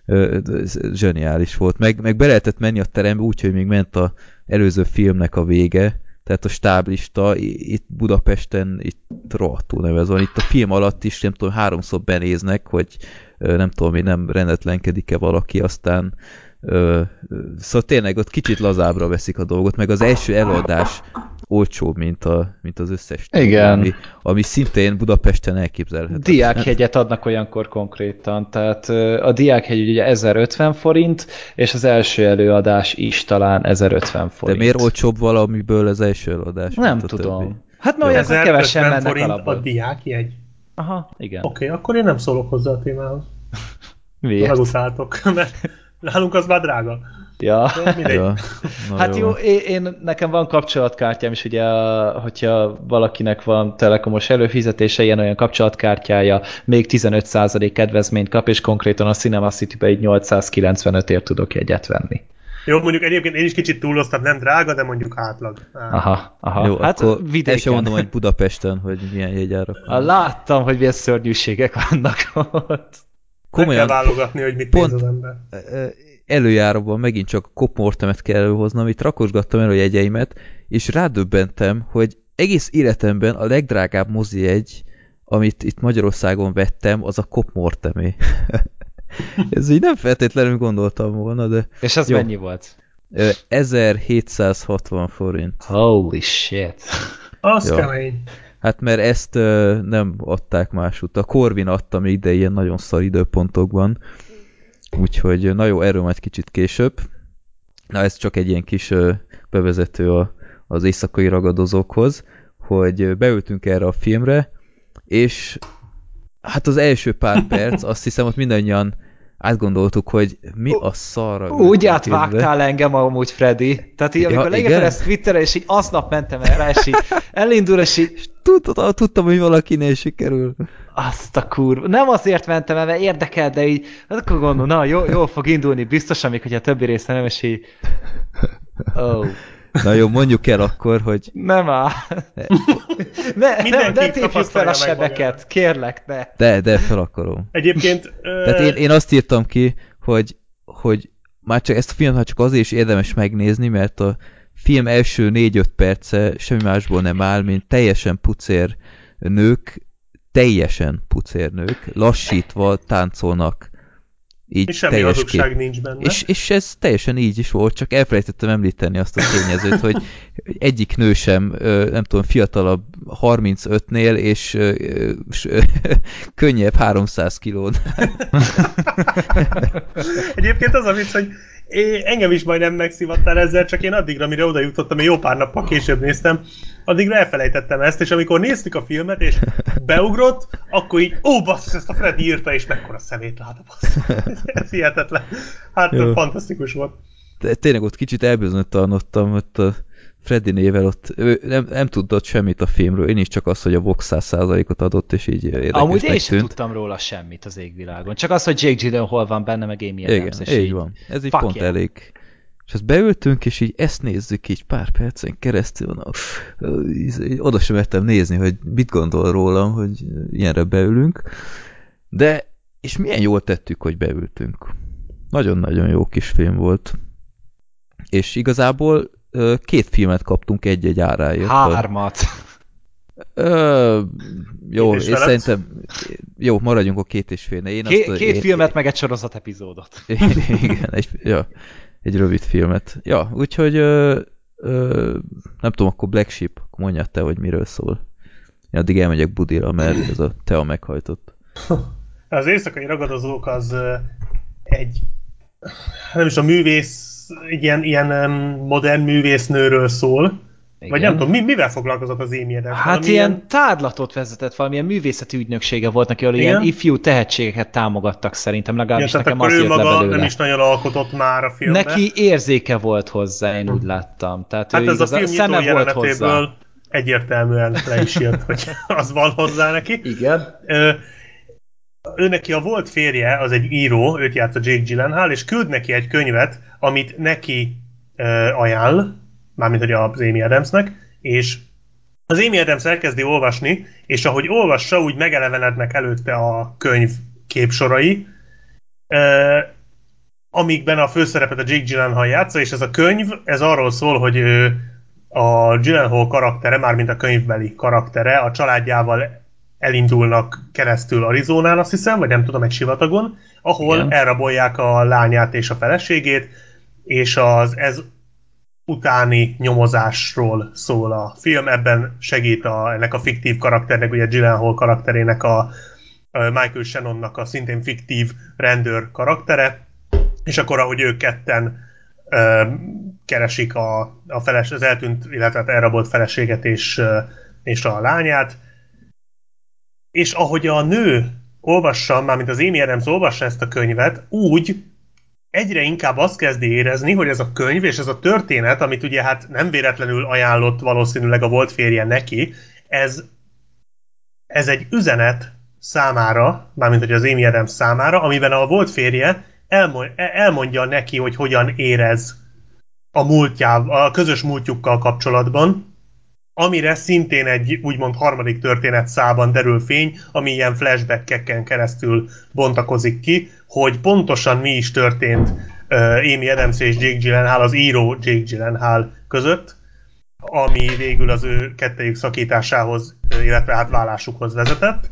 Ö, ez zseniális volt. Meg, meg be lehetett menni a terembe úgy, hogy még ment a előző filmnek a vége, tehát a stáblista itt Budapesten itt rohadtul nevez van. Itt a film alatt is, nem tudom, háromszor benéznek, hogy nem tudom, hogy nem rendetlenkedik-e valaki, aztán ö, ö, szóval tényleg ott kicsit lazábbra veszik a dolgot, meg az első előadás olcsóbb, mint, a, mint az összes Igen. Ami, ami szintén Budapesten elképzelhető. Diákhegyet adnak olyankor konkrétan, tehát a diákhegy ugye 1050 forint, és az első előadás is talán 1050 De forint. miért olcsóbb valamiből az első előadás? Nem tudom. többi? Hát mert 1050 kevesen mennek forint alapból. a diákjegy. Aha, igen. Oké, okay, akkor én nem szólok hozzá a témához. Miért? Megutáltok, mert nálunk az már drága. Ja. Ja, na Hát jó, én, én, nekem van kapcsolatkártyám is, ugye, hogyha valakinek van telekomos előfizetése, ilyen olyan kapcsolatkártyája, még 15% kedvezményt kap, és konkrétan a Cinema City-be így 895-ért tudok jegyet venni. Jó, mondjuk egyébként én is kicsit túloztam, nem drága, de mondjuk átlag. Aha, aha. Jó, hát akkor vidéken. sem mondom, hogy Budapesten, hogy milyen jegyárak Ah. Láttam, hogy milyen szörnyűségek vannak ott. Meg Komolyan, kell válogatni, hogy mit pont- néz az ember. Előjáróban megint csak a kopmortemet kell előhoznom, itt rakosgattam el a jegyeimet, és rádöbbentem, hogy egész életemben a legdrágább mozi jegy, amit itt Magyarországon vettem, az a kopmortemé. Ez így nem feltétlenül gondoltam volna, de És ez Jó. mennyi volt? ö, 1760 forint. Holy shit. Az Jó. kemény. Hát mert ezt nem adták másút. A Corvin adta még, de ilyen nagyon szar időpontokban. Úgyhogy na jó, erről majd kicsit később. Na ez csak egy ilyen kis bevezető a, az éjszakai ragadozókhoz, hogy beültünk erre a filmre, és hát az első pár perc, azt hiszem ott mindannyian átgondoltuk, hogy mi a szarra. Úgy átvágtál engem amúgy, Freddy. Tehát így, Ja, amikor leírtad igen? ezt Twitterre, és így aznap mentem erre, és így elindul, és így Tudtam, tudtam, hogy valakinél sikerül. Azt a kurva. Nem azért mentem el, mert érdekel, de így, hát akkor gondolom, na, jó, jól fog indulni, biztosan, még hogyha a többi része nem, és így... Oh, Na jó, mondjuk el akkor, hogy nem áll. Ne, nem, Mindenki ne tépjük fel a sebeket, magának. kérlek, ne. de, de fel akarom. Egyébként... Tehát én, én azt írtam ki, hogy, hogy már csak ezt a filmet már csak azért is érdemes megnézni, mert a film első 4-5 perce semmi másból nem áll, mint teljesen pucér nők, teljesen pucér nők, lassítva táncolnak. Így És semmi teljes kép. nincs benne. És, és ez teljesen így is volt, csak elfelejtettem említeni azt a tényezőt, hogy egyik nő sem, nem tudom, fiatalabb 35-nél, és ö, ö, s- ö, könnyebb 300 kilón. Egyébként az a vicc, hogy én, engem is majdnem megszivattál ezzel, csak én addigra, mire oda jutottam, én jó pár nappal később néztem, addigra elfelejtettem ezt, és amikor néztük a filmet, és beugrott, akkor így, ó, basszus, ezt a Freddy írta, és mekkora szemét lát a basszus. Ez hihetetlen. Hát Jó. fantasztikus volt. Tényleg ott kicsit elbizonytalanodtam, ott a Freddy nével ott ő nem, nem tudott semmit a filmről, én is csak azt, hogy a Vox 100%-ot adott, és így érdekesnek Amúgy én sem tudtam róla semmit az égvilágon. Csak az, hogy Jake Gyllenhaal van benne, meg Amy Igen, Adams, és így van. Ez így fuck pont yeah. elég. És azt beültünk, és így ezt nézzük így pár percen keresztül, na, oda sem mertem nézni, hogy mit gondol rólam, hogy ilyenre beülünk. De, és milyen jól tettük, hogy beültünk. Nagyon-nagyon jó kis film volt. És igazából két filmet kaptunk egy-egy áráért. Hármat. Ö, jó, és és szerintem jó, maradjunk a két és fél. Én Ké, azt, két én, filmet, meg egy sorozat epizódot. Igen, egy, ja, egy rövid filmet. Ja, úgyhogy ö, ö, nem tudom, akkor Black Sheep, akkor mondjad te, hogy miről szól. Én addig elmegyek Budira, mert ez a Tea meghajtott. Az éjszakai ragadozók az egy, nem is a művész, egy ilyen, ilyen modern művésznőről szól, Igen. vagy nem tudom, mi, mivel foglalkozott az Amy Adams? Hát Valami ilyen tárlatot vezetett, valamilyen művészeti ügynöksége volt neki, ahol ilyen Igen? ifjú tehetségeket támogattak szerintem, ilyen, legalábbis tehát nekem az ő maga belőle. nem is nagyon alkotott már a filmben. Neki érzéke volt hozzá, én úgy láttam. Tehát hát ő ez a igazán, film szeme volt hozzá. jelenetéből egyértelműen le is jött, hogy az van hozzá neki. Igen. Ö, ő neki a volt férje, az egy író, őt játsza Jake Gyllenhaal, és küld neki egy könyvet, amit neki ö, ajánl, mármint hogy az Amy Adamsnek, és az Amy Adams elkezdi olvasni, és ahogy olvassa, úgy megelevenednek előtte a könyv képsorai, ö, amikben a főszerepet a Jake Gyllenhaal játsza, és ez a könyv, ez arról szól, hogy ő, a Gyllenhaal karaktere, mármint a könyvbeli karaktere, a családjával elindulnak keresztül Arizonán, azt hiszem, vagy nem tudom, egy sivatagon, ahol Igen. Elrabolják a lányát és a feleségét, és az ez utáni nyomozásról szól a film. Ebben segít a, ennek a fiktív karakternek, ugye Gyllenhaal karakterének a, a Michael Shannonnak a szintén fiktív rendőr karaktere, és akkor ahogy ők ketten ö, keresik a, a feles, az eltűnt, illetve elrabolt feleséget és, és a lányát, és ahogy a nő olvassa, mármint az Amy Adams olvassa ezt a könyvet, úgy egyre inkább azt kezdi érezni, hogy ez a könyv és ez a történet, amit ugye hát nem véletlenül ajánlott valószínűleg a volt férje neki, ez, ez egy üzenet számára, mármint hogy az Amy Adams számára, amiben a volt férje elmond, elmondja neki, hogy hogyan érez a múltjával, a közös múltjukkal kapcsolatban, amire szintén egy úgymond harmadik történet szában derül fény, ami ilyen flashbackeken keresztül bontakozik ki, hogy pontosan mi is történt Amy Adams és Jake Gyllenhaal, az író Jake Gyllenhaal között, ami végül az ő kettejük szakításához, illetve átválásukhoz vezetett.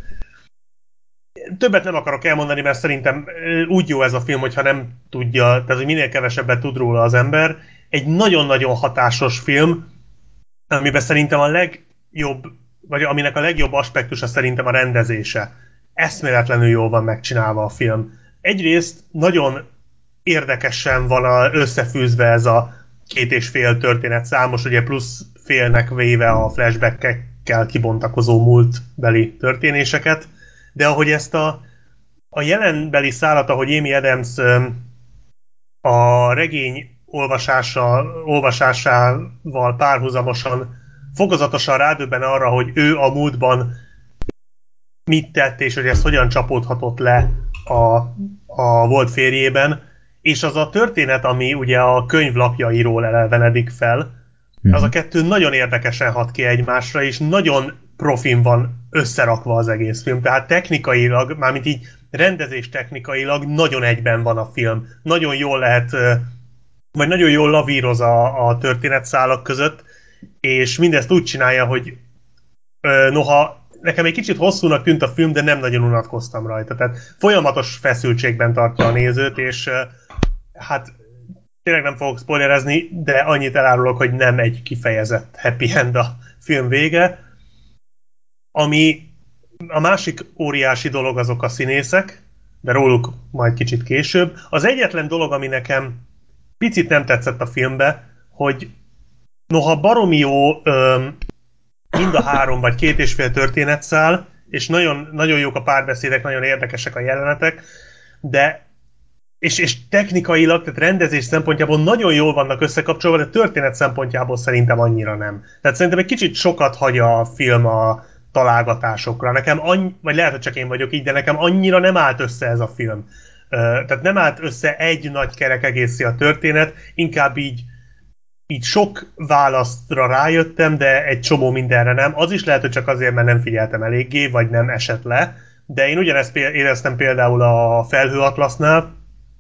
Többet nem akarok elmondani, mert szerintem úgy jó ez a film, hogyha nem tudja, tehát hogy minél kevesebbet tud róla az ember. Egy nagyon-nagyon hatásos film, amiben szerintem a legjobb, vagy aminek a legjobb aspektusa szerintem a rendezése. Eszméletlenül jól van megcsinálva a film. Egyrészt nagyon érdekesen van a, összefűzve ez a két és fél történet számos, ugye plusz félnek véve a flashbackekkel kibontakozó múltbeli történéseket, de ahogy ezt a, a jelenbeli szállat, ahogy Amy Adams a regény olvasása, olvasásával párhuzamosan fokozatosan rádöbben arra, hogy ő a múltban mit tett, és hogy ez hogyan csapódhatott le a, a volt férjében, és az a történet, ami ugye a könyvlapjairól elvenedik fel, az a kettő nagyon érdekesen hat ki egymásra, és nagyon profin van összerakva az egész film. Tehát technikailag, mármint így rendezés technikailag nagyon egyben van a film. Nagyon jól lehet, vagy nagyon jól lavíroz a, a történetszálak között, és mindezt úgy csinálja, hogy ö, noha nekem egy kicsit hosszúnak tűnt a film, de nem nagyon unatkoztam rajta. Tehát folyamatos feszültségben tartja a nézőt, és ö, hát tényleg nem fogok spoilerezni, de annyit elárulok, hogy nem egy kifejezett happy end a film vége. Ami a másik óriási dolog azok a színészek, de róluk majd kicsit később. Az egyetlen dolog, ami nekem picit nem tetszett a filmbe, hogy noha baromi jó öm, mind a három vagy két és fél történetszál, és nagyon, nagyon jók a párbeszédek, nagyon érdekesek a jelenetek, de és, és technikailag, tehát rendezés szempontjából nagyon jól vannak összekapcsolva, de történet szempontjából szerintem annyira nem. Tehát szerintem egy kicsit sokat hagy a film a találgatásokra. Nekem annyi, vagy lehet, hogy csak én vagyok így, de nekem annyira nem állt össze ez a film. Tehát nem állt össze egy nagy kerek egészé a történet, inkább így így sok választra rájöttem, de egy csomó mindenre nem. Az is lehet, hogy csak azért, mert nem figyeltem eléggé, vagy nem esett le, de én ugyanezt éreztem például a felhőatlasznál,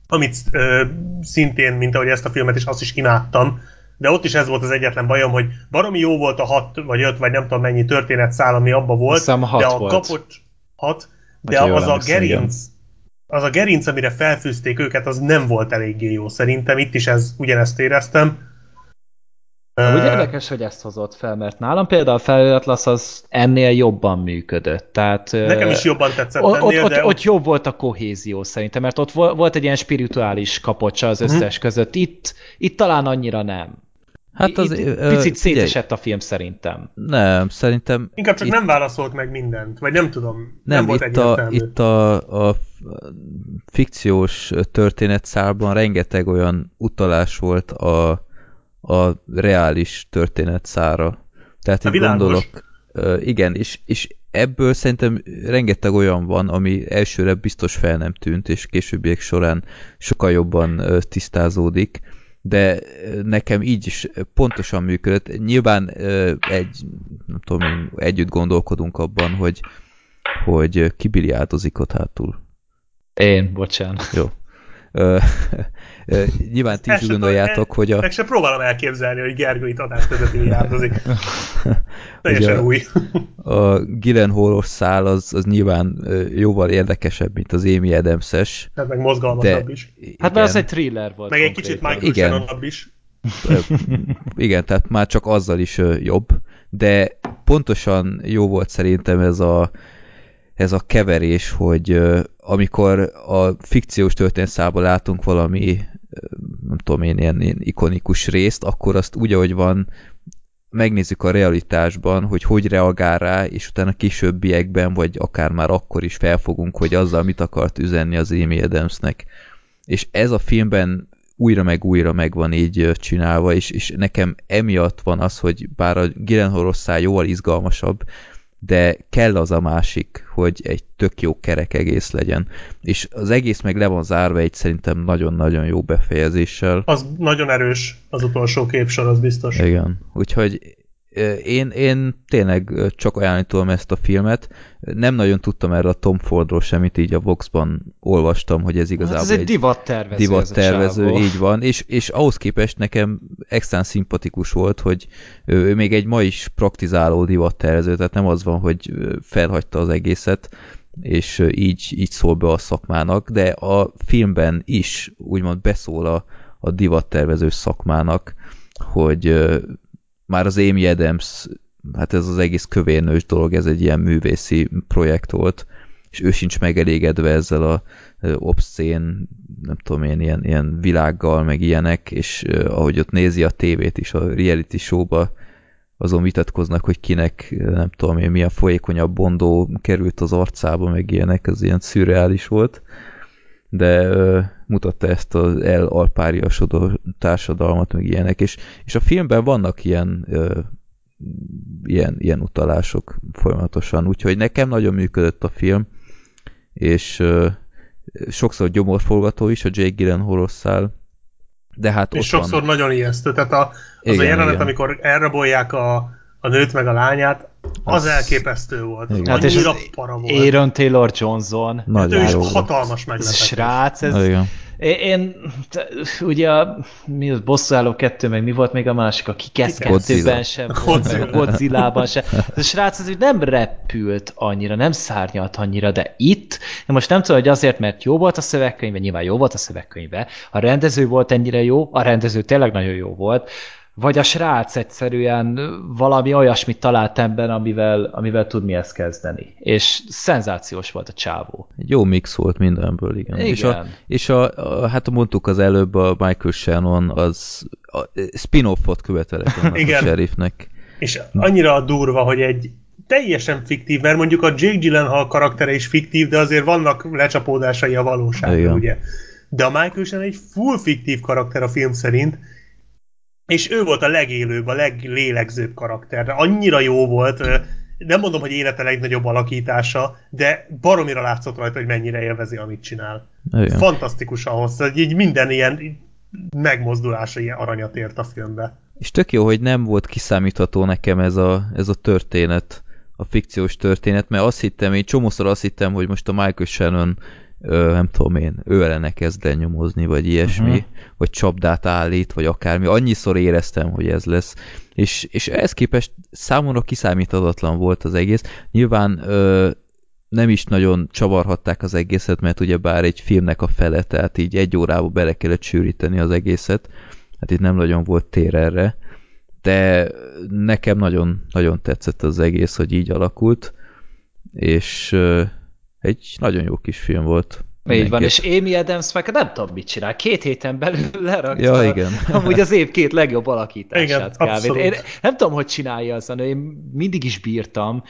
amit ö, szintén, mint ahogy ezt a filmet is, azt is imádtam, de ott is ez volt az egyetlen bajom, hogy baromi jó volt a hat vagy öt, vagy nem tudom mennyi történetszál, ami abba volt, Hiszem, de a volt. kapocs hat, de az a emlékszem, igen. Az a gerinc, amire felfűzték őket, az nem volt eléggé jó szerintem. Itt is ez ugyanezt éreztem. Úgy érdekes, hogy ezt hozott fel, mert nálam például a felhőatlasz az ennél jobban működött. Tehát, Nekem is jobban tetszett ott, ennél, ott, de ott jobb volt a kohézió szerintem, mert ott vo- volt egy ilyen spirituális kapocsa az Mhm. összes között. Itt, itt talán annyira nem. Hát az, itt, picit figyelj, szétesett a film szerintem. Nem, szerintem inkább csak itt- nem válaszolt meg mindent, vagy nem tudom. Nem, Nem, volt itt, a, itt a, a fikciós történetszálban rengeteg olyan utalás volt a, a reális történetszára. Tehát A itt világos. gondolok, igen, és, és ebből szerintem rengeteg olyan van, ami elsőre biztos fel nem tűnt, és későbbiek során sokkal jobban tisztázódik, de nekem így is pontosan működött. Nyilván egy, nem tudom együtt gondolkodunk abban, hogy hogy ki biliárdozik ott hátul. Én, bocsánat. Jó. Nyilván ti is gondoljátok, hogy a, Meg se próbálom elképzelni, hogy Gergő itt adásvezetői járdozik. Teljesen Ugye- új. a Gyllenhaal-os szál az, az nyilván jóval érdekesebb, mint az Amy Adams-es. Tehát meg mozgalmasabb De is. Hát mert az egy thriller volt. Meg egy kicsit Michael is. Igen, tehát már csak azzal is jobb, de pontosan jó volt szerintem ez a, ez a keverés, hogy amikor a fikciós történetszából látunk valami, nem tudom én, ilyen, ilyen ikonikus részt, akkor azt úgy, ahogy van, megnézzük a realitásban, hogy hogy reagál rá, és utána későbbiekben, vagy akár már akkor is felfogunk, hogy azzal mit akart üzenni az Amy Adamsnek. És ez a filmben újra meg újra meg van így csinálva, és, és nekem emiatt van az, hogy bár a Gyllenhaal jóval izgalmasabb, de kell az a másik, hogy egy tök jó kerek egész legyen. És az egész meg le van zárva egy szerintem nagyon-nagyon jó befejezéssel. Az nagyon erős az utolsó képsor, az biztos. Igen, úgyhogy én, én tényleg csak ajánlani tudom ezt a filmet. Nem nagyon tudtam erről a Tom Fordról semmit, így a Voxban olvastam, hogy ez igazából Hát ez egy divattervező. a divattervező, csávó. így van, és, és ahhoz képest nekem extrán szimpatikus volt, hogy ő, még egy ma is praktizáló divattervező, tehát nem az van, hogy felhagyta az egészet, és így, így szól be a szakmának, de a filmben is úgymond beszól a, a divattervező szakmának, hogy már az Amy Adams, hát ez az egész kövérnős dolog, ez egy ilyen művészi projekt volt, és ő sincs megelégedve ezzel a ö, obszcén, nem tudom én, ilyen, ilyen világgal, meg ilyenek, és ahogy ott nézi a tévét is, a reality showba, azon vitatkoznak, hogy kinek, nem tudom én, milyen folyékonyabb bondó került az arcába, meg ilyenek, ez ilyen szürreális volt, de mutatta ezt az elalpáriasodó társadalmat, meg ilyenek, és, és a filmben vannak ilyen ö, ilyen, ilyen utalások folyamatosan, úgyhogy nekem nagyon működött a film, és ö, sokszor gyomorforgató is a Jake Gyllenhaal szál, de hát És sokszor van. nagyon ijesztő. Tehát a, az Igen, a jelenet, igen. amikor elrabolják a, a nőt meg a lányát, az, Az- elképesztő volt. Igen. Hát és az para volt. Aaron Taylor Johnson. Hát ő Nagyon is jó volt. hatalmas meglepetés. srác, ez, Igen. Én, ugye mi az bosszúálló kettő, meg mi volt még a másik, a Kikesz kettőben sem volt, Godzilla. meg a Godzilla-ban sem. Ez a srác az úgy nem repült annyira, nem szárnyalt annyira, de itt, én most nem tudom, hogy azért, mert jó volt a szövegkönyve, nyilván jó volt a szövegkönyve, a rendező volt ennyire jó, a rendező tényleg nagyon jó volt, vagy a srác egyszerűen valami olyasmit talált ebben, amivel, amivel tud mi ezt kezdeni. És szenzációs volt a csávó. Egy jó mix volt mindenből, igen. Igen. És, a, és a, a, hát mondtuk az előbb, a Michael Shannon az spin-offot követelett annak a Igen. sheriffnek. És annyira durva, hogy egy teljesen fiktív, mert mondjuk a Jake Gyllenhaal karaktere is fiktív, de azért vannak lecsapódásai a valóságra, Igen. ugye. De a Michael Shannon egy full fiktív karakter a film szerint, és ő volt a legélőbb, a leglélegzőbb karakter. Annyira jó volt, nem mondom, hogy élete legnagyobb alakítása, de baromira látszott rajta, hogy mennyire élvezi, amit csinál. Igen. Fantasztikus ahhoz, hogy így minden ilyen megmozdulása ilyen aranyat ért a filmbe. És tök jó, hogy nem volt kiszámítható nekem ez a, ez a történet, a fikciós történet, mert azt hittem, én csomószor azt hittem, hogy most a Michael Shannon ö, nem tudom én, ő ellene kezd el nyomozni, vagy ilyesmi, uh-huh. Vagy csapdát állít, vagy akármi. Annyiszor éreztem, hogy ez lesz. És, és ehhez képest számomra kiszámíthatatlan volt az egész. Nyilván ö, nem is nagyon csavarhatták az egészet, mert ugye bár egy filmnek a fele, tehát így egy órába bele kellett sűríteni az egészet. Hát itt nem nagyon volt tér erre. De nekem nagyon, nagyon tetszett az egész, hogy így alakult. És egy nagyon jó kis film volt. Így van, és Amy Adams meg nem tudom mit csinál, két héten belül lerakta ja, igen. amúgy az év két legjobb alakítását Igen, kávét. abszolút. Én nem tudom, hogy csinálja az, én mindig is bírtam,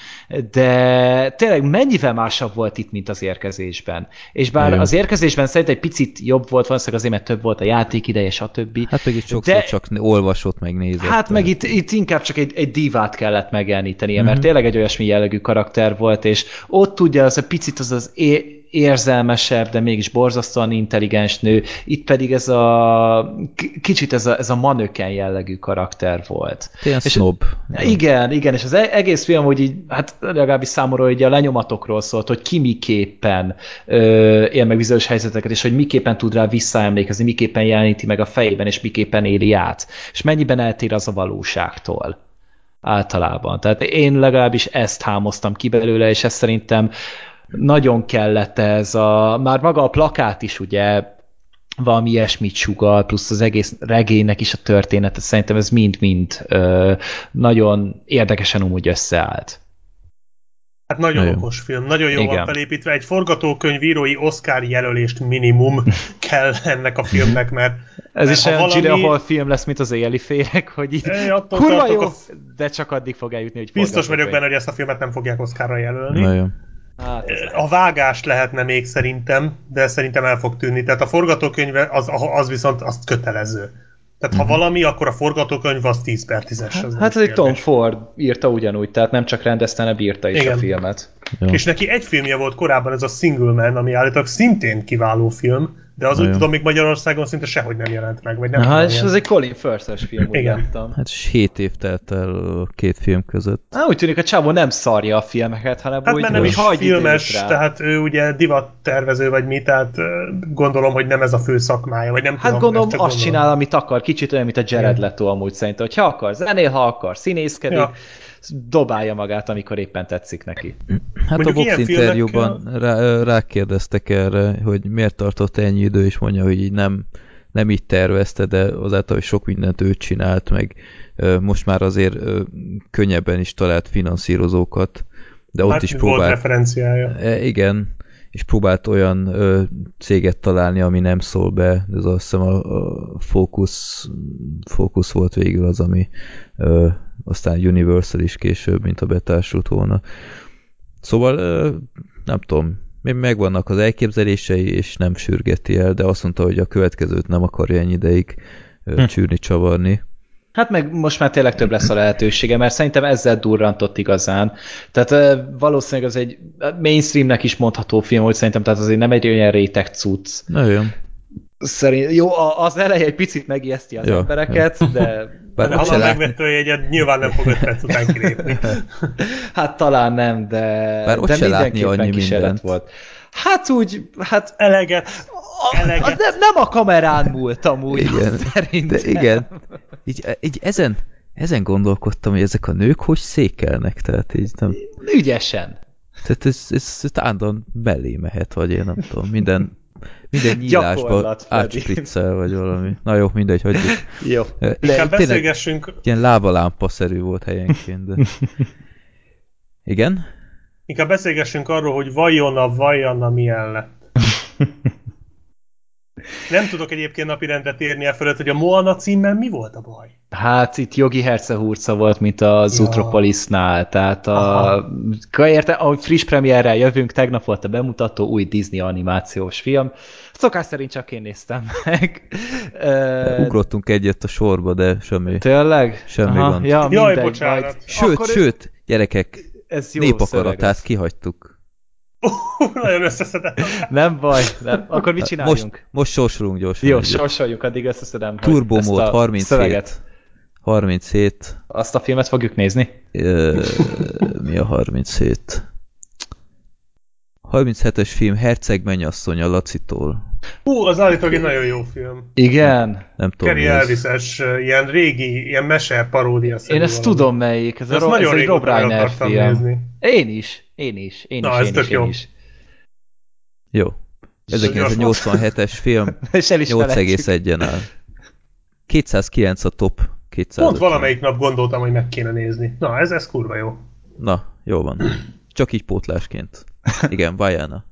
de tényleg mennyivel másabb volt itt, mint az érkezésben. És bár Igen. az érkezésben szerintem egy picit jobb volt, valószínűleg azért, mert több volt a játékideje, stb. Hát meg itt sokszor De- csak olvasott, meg nézett. Hát meg itt, itt inkább csak egy, egy divát kellett megjelenítenie, Mhm. mert tényleg egy olyasmi jellegű karakter volt, és ott tudja az a picit az az é- érzelmesebb, de mégis borzasztóan intelligens nő, itt pedig ez a kicsit ez a, ez a manöken jellegű karakter volt. Ilyen és- snob. Igen, igen, és az e- egész film, hogy így, hát legalábbis számomra hogy a lenyomatokról szólt, hogy ki miképpen ö, él meg bizonyos helyzeteket, és hogy miképpen tud rá visszaemlékezni, miképpen jeleníti meg a fejében, és miképpen éli át, és mennyiben eltér az a valóságtól általában. Tehát én legalábbis ezt hámoztam ki belőle, és ez szerintem nagyon kellett ez a, már maga a plakát is ugye valami ilyesmit sugal, plusz az egész regénynek is a története, szerintem ez mind-mind nagyon érdekesen úgy összeállt. Hát nagyon Nagyon. okos film, nagyon jól van felépítve. Egy forgatókönyvírói Oscar jelölést minimum kell ennek a filmnek, mert Ez mert is olyan valami- Gyllenhaal film lesz, mint az éjjeli féreg, hogy így attól kurva jó, a- de csak addig fog eljutni, hogy biztos vagyok benne, hogy ezt a filmet nem fogják Oscarra jelölni. Nagyon. Hát, A vágást lehetne még szerintem, de szerintem el fog tűnni. Tehát a forgatókönyv az, az viszont az kötelező. Tehát ha valami, akkor a forgatókönyv az 10 per 10-es. az nem hát is ez egy Tom. Ford írta ugyanúgy, tehát nem csak rendezte, hanem bírta is Igen. a filmet. Jó. És neki egy filmje volt korábban, ez a Single Man, ami állítólag szintén kiváló film, de az úgy tudom, még Magyarországon szinte sehogy nem jelent meg, vagy nem tudom, és ez egy Colin Firth-es film, úgy Igen. láttam. Hát és 7 év telt el a két film között. Á, úgy tűnik, a csávó nem szarja a filmeket, hanem Hát úgy, mert nem is hagy filmes, rá. tehát ő ugye divattervező vagy mi, tehát gondolom, hogy nem ez a fő szakmája, vagy nem Hát tudom. gondolom azt csak csinál, amit akar, kicsit olyan, mint a Jared Leto amúgy szerintem, hogy ha akar zenél, ha akar színészkedik, Ja. Dobálja magát, amikor éppen tetszik neki. Hát Mondjuk a Vox interjúban rá, rákérdeztek erre, hogy miért tartott ennyi idő, és mondja, hogy így nem, nem így tervezte, de azáltal, hogy sok mindent ő csinált, meg most már azért könnyebben is talált finanszírozókat, de ott Hát, is volt próbált. referenciája. E, igen, és próbált olyan ö, céget találni, ami nem szól be, ez azt hiszem a, a Focus, Focus volt végül az, ami ö, aztán Universal is később, mint a betársult volna. Szóval nem tudom, még megvannak az elképzelései, és nem sürgeti el, de azt mondta, hogy a következőt nem akarja ennyi ideig Hm. csűrni, csavarni. Hát meg most már tényleg több lesz a lehetősége, mert szerintem ezzel durrantott igazán. Tehát valószínűleg az egy mainstreamnek is mondható film, hogy szerintem tehát azért nem egy olyan réteg cucc. Nagyon. Szerint, jó, az eleje egy picit megijeszti az Ja, embereket, de Bár De ha már megvette a jegyet, nyilván nem fog 5 perc után kilépni. hát talán nem, de, Bár ott de se látni mindenképpen annyi kísérlet mindent. volt. Hát úgy, hát Eleget. a, Eleget. a, nem, nem a kamerán múlt amúgy, Igen, szerintem. de igen. Így, így ezen, ezen gondolkodtam, hogy ezek a nők hogy székelnek, tehát így nem... Ügyesen. Tehát ez, ez állandóan belé mehet, vagy én nem tudom, minden, minden nyílásba átspriccel, vagy valami. Na jó, mindegy, hagyjuk. Jó. Le, Inkább beszélgessünk, ilyen lábalámpa-szerű volt helyenként, de... Igen? inkább beszélgessünk arról, hogy vajon a vajon milyen lett. Nem tudok egyébként napirendre térni el fölött, hogy a Moana címmel mi volt a baj? Hát itt jogi hercehurca volt, mint a Zootropolisnál, tehát a, érte, ahogy friss premierrel jövünk, tegnap volt a bemutató, új Disney animációs film. Szokás szerint csak én néztem meg. Ugrottunk egyet a sorba, de semmi. Tényleg? Semmi gond. Ja, Jaj, mindegy, bocsánat. majd- Sőt, Akkor- sőt, gyerekek, ez jó Népakaratát szöveg, kihagytuk. Nagyon összeszedett. Nem baj, nem. Akkor mit csináljunk? Most, most sorsolunk gyorsan. Jó, sorsoljuk, addig összeszedem. Turbo mód a 37. Szöveget. 37. Azt a filmet fogjuk nézni? Ö, mi a 37? 37-es film Herceg mennyasszony a Lacitól. Hú, az állítólag egy nagyon jó film. Igen. Nem tudom, Kerry ez. Elvis-es, ilyen régi, ilyen mese paródia Én ezt tudom melyik. Ez, Ezt a, Ro- ez nagyon egy Rob Reiner akartam film. nézni. Én is. Én is. Én Na, is, ez én tök is, én jó. is. Jó. 1987-es film És el is felejtjük. 8,1-en áll. 209 a top. 200 Pont valamelyik nap gondoltam, hogy meg kéne nézni. Na, ez, ez kurva jó. Na, jó van. Csak így pótlásként. Igen, Vajana.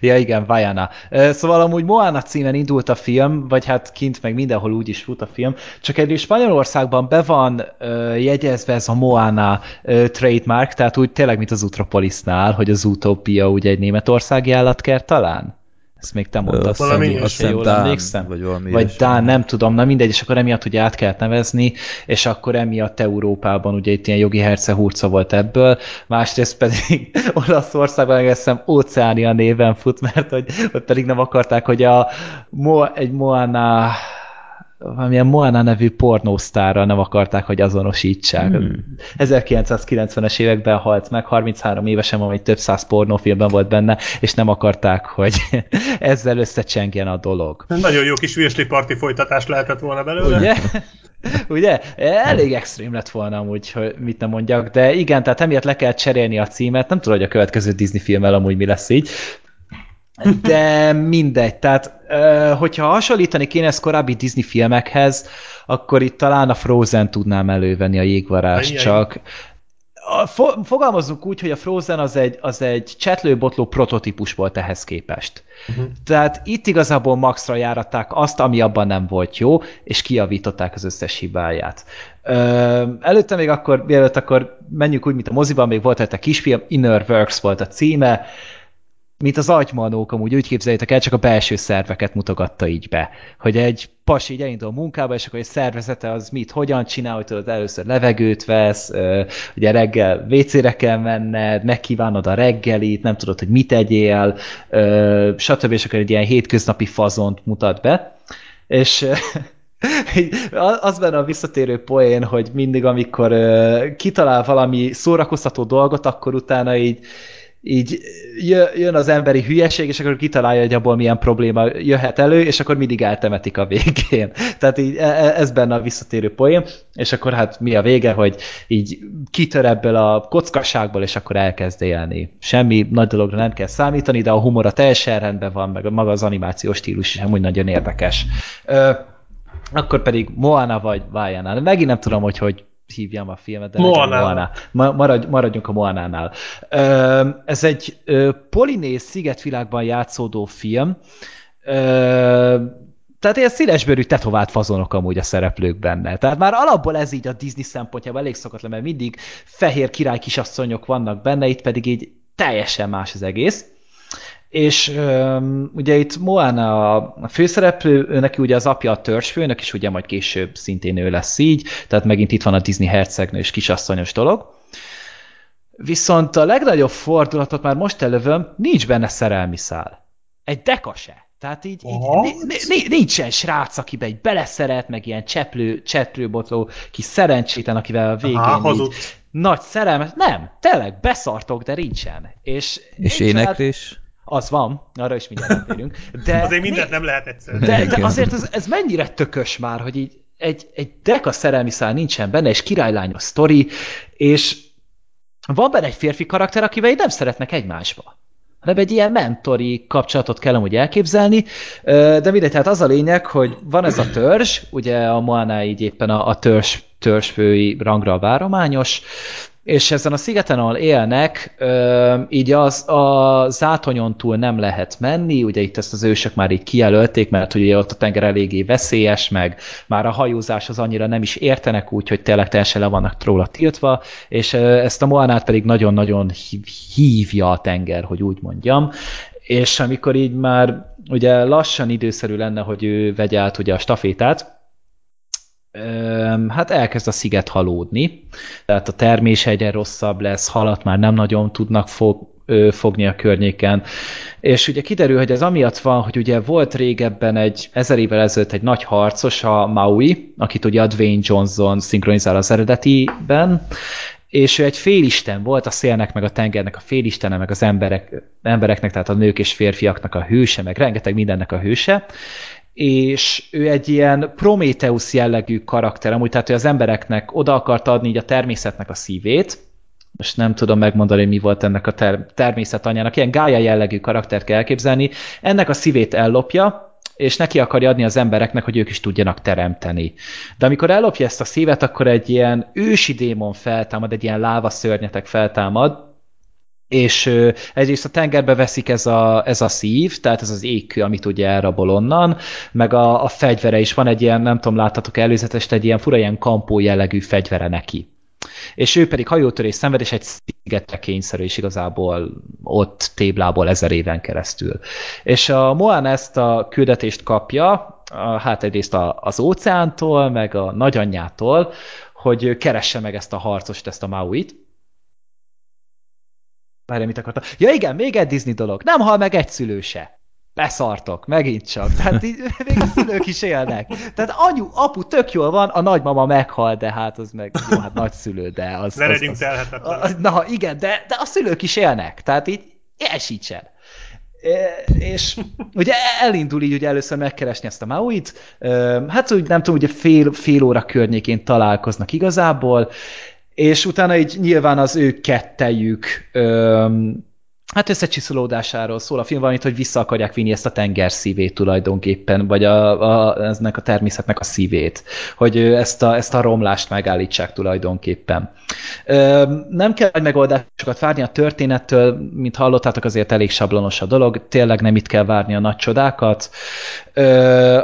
Ja igen, Vajana. Szóval amúgy Moana címen indult a film, vagy hát kint meg mindenhol úgy is fut a film, csak egy Spanyolországban be van ö, jegyezve ez a Moana trademark, tehát úgy tényleg, mint az Utropolisnál, hogy az Utopia ugye egy németországi állatkert talán? Ezt még te mondtad, Azt valami azt hiszem jól Dán, emlékszem. vagy valami Vagy ilyesmi. Dán, nem tudom, na mindegy, és akkor emiatt ugye át kellett nevezni, és akkor emiatt Európában ugye itt ilyen jogi hercehurca volt ebből, másrészt pedig Olaszországban meg azt hiszem Óceánia néven fut, mert hogy, hogy pedig nem akarták, hogy a Mo, egy Moana valamilyen Moana nevű pornósztára nem akarták, hogy azonosítsák. Hmm. 1990-es években halt meg, 33 évesen van, hogy több száz pornófilmben volt benne, és nem akarták, hogy ezzel összecsengjen a dolog. Nagyon jó kis virsli parti folytatás lehetett volna belőle. Ugye? Ugye? Elég extrém lett volna amúgy, hogy mit nem mondjak, de igen, tehát emiatt le kell cserélni a címet, nem tudom, hogy a következő Disney filmmel amúgy mi lesz így, de mindegy, tehát hogyha hasonlítani kéne ezt korábbi Disney filmekhez, akkor itt talán a Frozen tudnám elővenni a jégvarás, Ajjaj. csak a, fo, fogalmazzunk úgy, hogy a Frozen az egy, az egy csetlőbotló prototípus volt ehhez képest. Uh-huh. Tehát itt igazából maxra járatták azt, ami abban nem volt jó, és kiavították az összes hibáját. Ö, előtte még akkor, mielőtt akkor menjünk úgy, mint a moziban, még volt egy kisfilm, Inner Works volt a címe, mint az agymanók, amúgy úgy képzeljétek el, csak a belső szerveket mutogatta így be. Hogy egy pasi így elindul a munkába, és akkor egy szervezete az mit, hogyan csinál, hogy tudod, először levegőt vesz, ugye reggel WC-re kell menned, megkívánod a reggelit, nem tudod, hogy mit egyél, stb. És akkor egy ilyen hétköznapi fazont mutat be. És az benne a visszatérő poén, hogy mindig, amikor kitalál valami szórakoztató dolgot, akkor utána így így jö- jön az emberi hülyeség, és akkor kitalálja, hogy abból milyen probléma jöhet elő, és akkor mindig eltemetik a végén. Tehát így e- e- ez benne a visszatérő poén, és akkor hát mi a vége, hogy így kitör ebből a kockaságból, és akkor elkezd élni. Semmi nagy dologra nem kell számítani, de a humora teljesen rendben van, meg maga az animációs stílus is amúgy nagyon érdekes. Ö, akkor pedig Moana vagy Vajana. Megint nem tudom, hogy hogy hívjam a filmet, de Moana. Moana. Ma, maradj, maradjunk a Moanánál. Ez egy ö, polinéz szigetvilágban játszódó film. Tehát ilyen szélesbőrű tetovált fazonok amúgy a szereplők benne. Tehát már alapból ez így a Disney szempontjából elég szokatlan, mert mindig fehér király kisasszonyok vannak benne, itt pedig így teljesen más az egész. És öm, ugye itt Moana a a főszereplő, ő neki ugye az apja a törzsfőnök, és ugye majd később szintén ő lesz így, tehát megint itt van a Disney hercegnő és kisasszonyos dolog. Viszont a legnagyobb fordulatot már most elővöm, nincs benne szerelmi szál. Egy deka se. Tehát így, így Aha. nincsen srác, akibe egy beleszeret, meg ilyen cseplő, cseplőbotló kis szerencsétlen, akivel a végén Aha, így nagy szerelmes. Nem, tényleg, beszartok, de nincsen. És, És éneklés? Az van, arra is mindjárt rátérünk. De, Azért mindent nem lehet egyszer. de, de azért ez, ez mennyire tökös már, hogy így egy, egy deka szerelmi szál nincsen benne, és királylányos sztori, és van benne egy férfi karakter, akivel így nem szeretnek egymásba. hanem egy ilyen mentori kapcsolatot kell amúgy elképzelni, de mindegy, tehát az a lényeg, hogy van ez a törzs, ugye a Moana így éppen a, a törzs, törzsfői rangra várományos, és ezen a szigeten, ahol élnek, így az a zátonyon túl nem lehet menni, ugye itt ezt az ősök már így kijelölték, mert ugye ott a tenger eléggé veszélyes, meg már a hajózás az annyira nem is értenek úgy, hogy tényleg teljesen le vannak róla tiltva, és ezt a Moanát pedig nagyon-nagyon hív- hívja a tenger, hogy úgy mondjam, és amikor így már ugye lassan időszerű lenne, hogy ő vegye át ugye a stafétát, hát elkezd a sziget halódni, tehát a termés egyre rosszabb lesz, halat már nem nagyon tudnak fog, fogni a környéken, és ugye kiderül, hogy ez amiatt van, hogy ugye volt régebben egy ezer évvel ezelőtt egy nagy harcos, a Maui, akit ugye a Dwayne Johnson szinkronizál az eredetiben, és ő egy félisten volt a szélnek, meg a tengernek a félistene, meg az emberek, embereknek, tehát a nők és férfiaknak a hőse, meg rengeteg mindennek a hőse, és ő egy ilyen Prometheus jellegű karakter, amúgy tehát ő az embereknek oda akart adni így a természetnek a szívét, most nem tudom megmondani, mi volt ennek a ter természet anyának, ilyen gája jellegű karaktert kell elképzelni, ennek a szívét ellopja, és neki akarja adni az embereknek, hogy ők is tudjanak teremteni. De amikor ellopja ezt a szívet, akkor egy ilyen ősi démon feltámad, egy ilyen láva szörnyetek feltámad, és egyrészt a tengerbe veszik ez a, ez a szív, tehát ez az égkő, amit ugye elrabol onnan, meg a, a fegyvere is van egy ilyen, nem tudom, láttatok előzetes, egy ilyen fura ilyen kampó jellegű fegyvere neki és ő pedig hajótörés szenved, és egy szigetre kényszerű, és igazából ott téblából ezer éven keresztül. És a Moana ezt a küldetést kapja, hát egyrészt az óceántól, meg a nagyanyjától, hogy keresse meg ezt a harcost, ezt a Mauit. Várj, mit akartam? Ja igen, még egy Disney dolog. Nem hal meg egy szülő se beszartok, megint csak. Tehát így, még a szülők is élnek. Tehát anyu, apu tök jól van, a nagymama meghal, de hát az meg, jó, hát nagyszülő, de az... Ne legyünk telhetetlen. Na, igen, de, de a szülők is élnek. Tehát így elsítsen. És ugye elindul így ugye először megkeresni ezt a Mauit, hát úgy nem tudom, ugye fél, fél óra környékén találkoznak igazából, és utána így nyilván az ő kettejük hát összecsiszolódásáról szól a film, valamit, hogy vissza akarják vinni ezt a tenger szívét tulajdonképpen, vagy a, a, eznek a természetnek a szívét, hogy ezt a, ezt a romlást megállítsák tulajdonképpen. Ö, nem kell megoldásokat várni a történettől, mint hallottátok, azért elég sablonos a dolog, tényleg nem itt kell várni a nagy csodákat. Ö,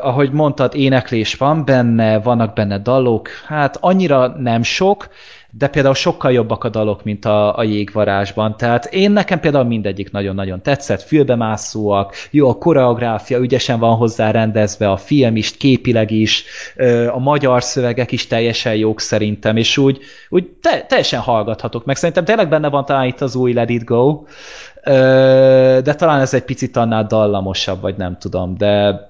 ahogy mondtad, éneklés van benne, vannak benne dalok, hát annyira nem sok, de például sokkal jobbak a dalok, mint a, a jégvarásban. Tehát én nekem például mindegyik nagyon-nagyon tetszett, fülbemászóak, jó a koreográfia, ügyesen van hozzá rendezve, a film is, képileg is, a magyar szövegek is teljesen jók szerintem, és úgy, úgy te, teljesen hallgathatok meg. Szerintem tényleg benne van talán itt az új Let It Go, de talán ez egy picit annál dallamosabb, vagy nem tudom, de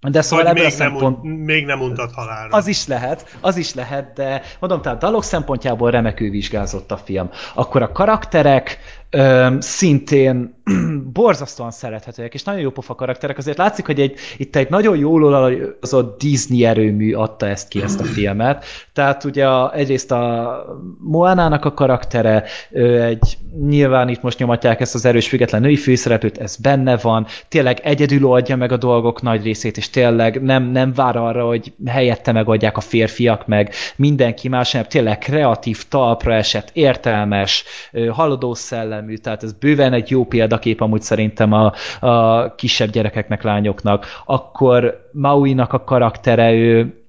de szóval Vagy még, szempont... nem, még nem untat halálra. Az is lehet, az is lehet, de mondom, tehát dalok szempontjából remekül vizsgázott a film. Akkor a karakterek, öm, szintén borzasztóan szerethetőek, és nagyon jó pofa karakterek. Azért látszik, hogy egy, itt egy nagyon jól olajozott Disney erőmű adta ezt ki, ezt a filmet. Tehát ugye a, egyrészt a Moánának a karaktere, egy, nyilván itt most nyomatják ezt az erős független női főszereplőt, ez benne van, tényleg egyedül oldja meg a dolgok nagy részét, és tényleg nem, nem vár arra, hogy helyette megadják a férfiak, meg mindenki más, hanem tényleg kreatív, talpra esett, értelmes, haladó szellemű, tehát ez bőven egy jó példakép amúgy szerintem a, a kisebb gyerekeknek, lányoknak. Akkor Mauinak a karaktere, ő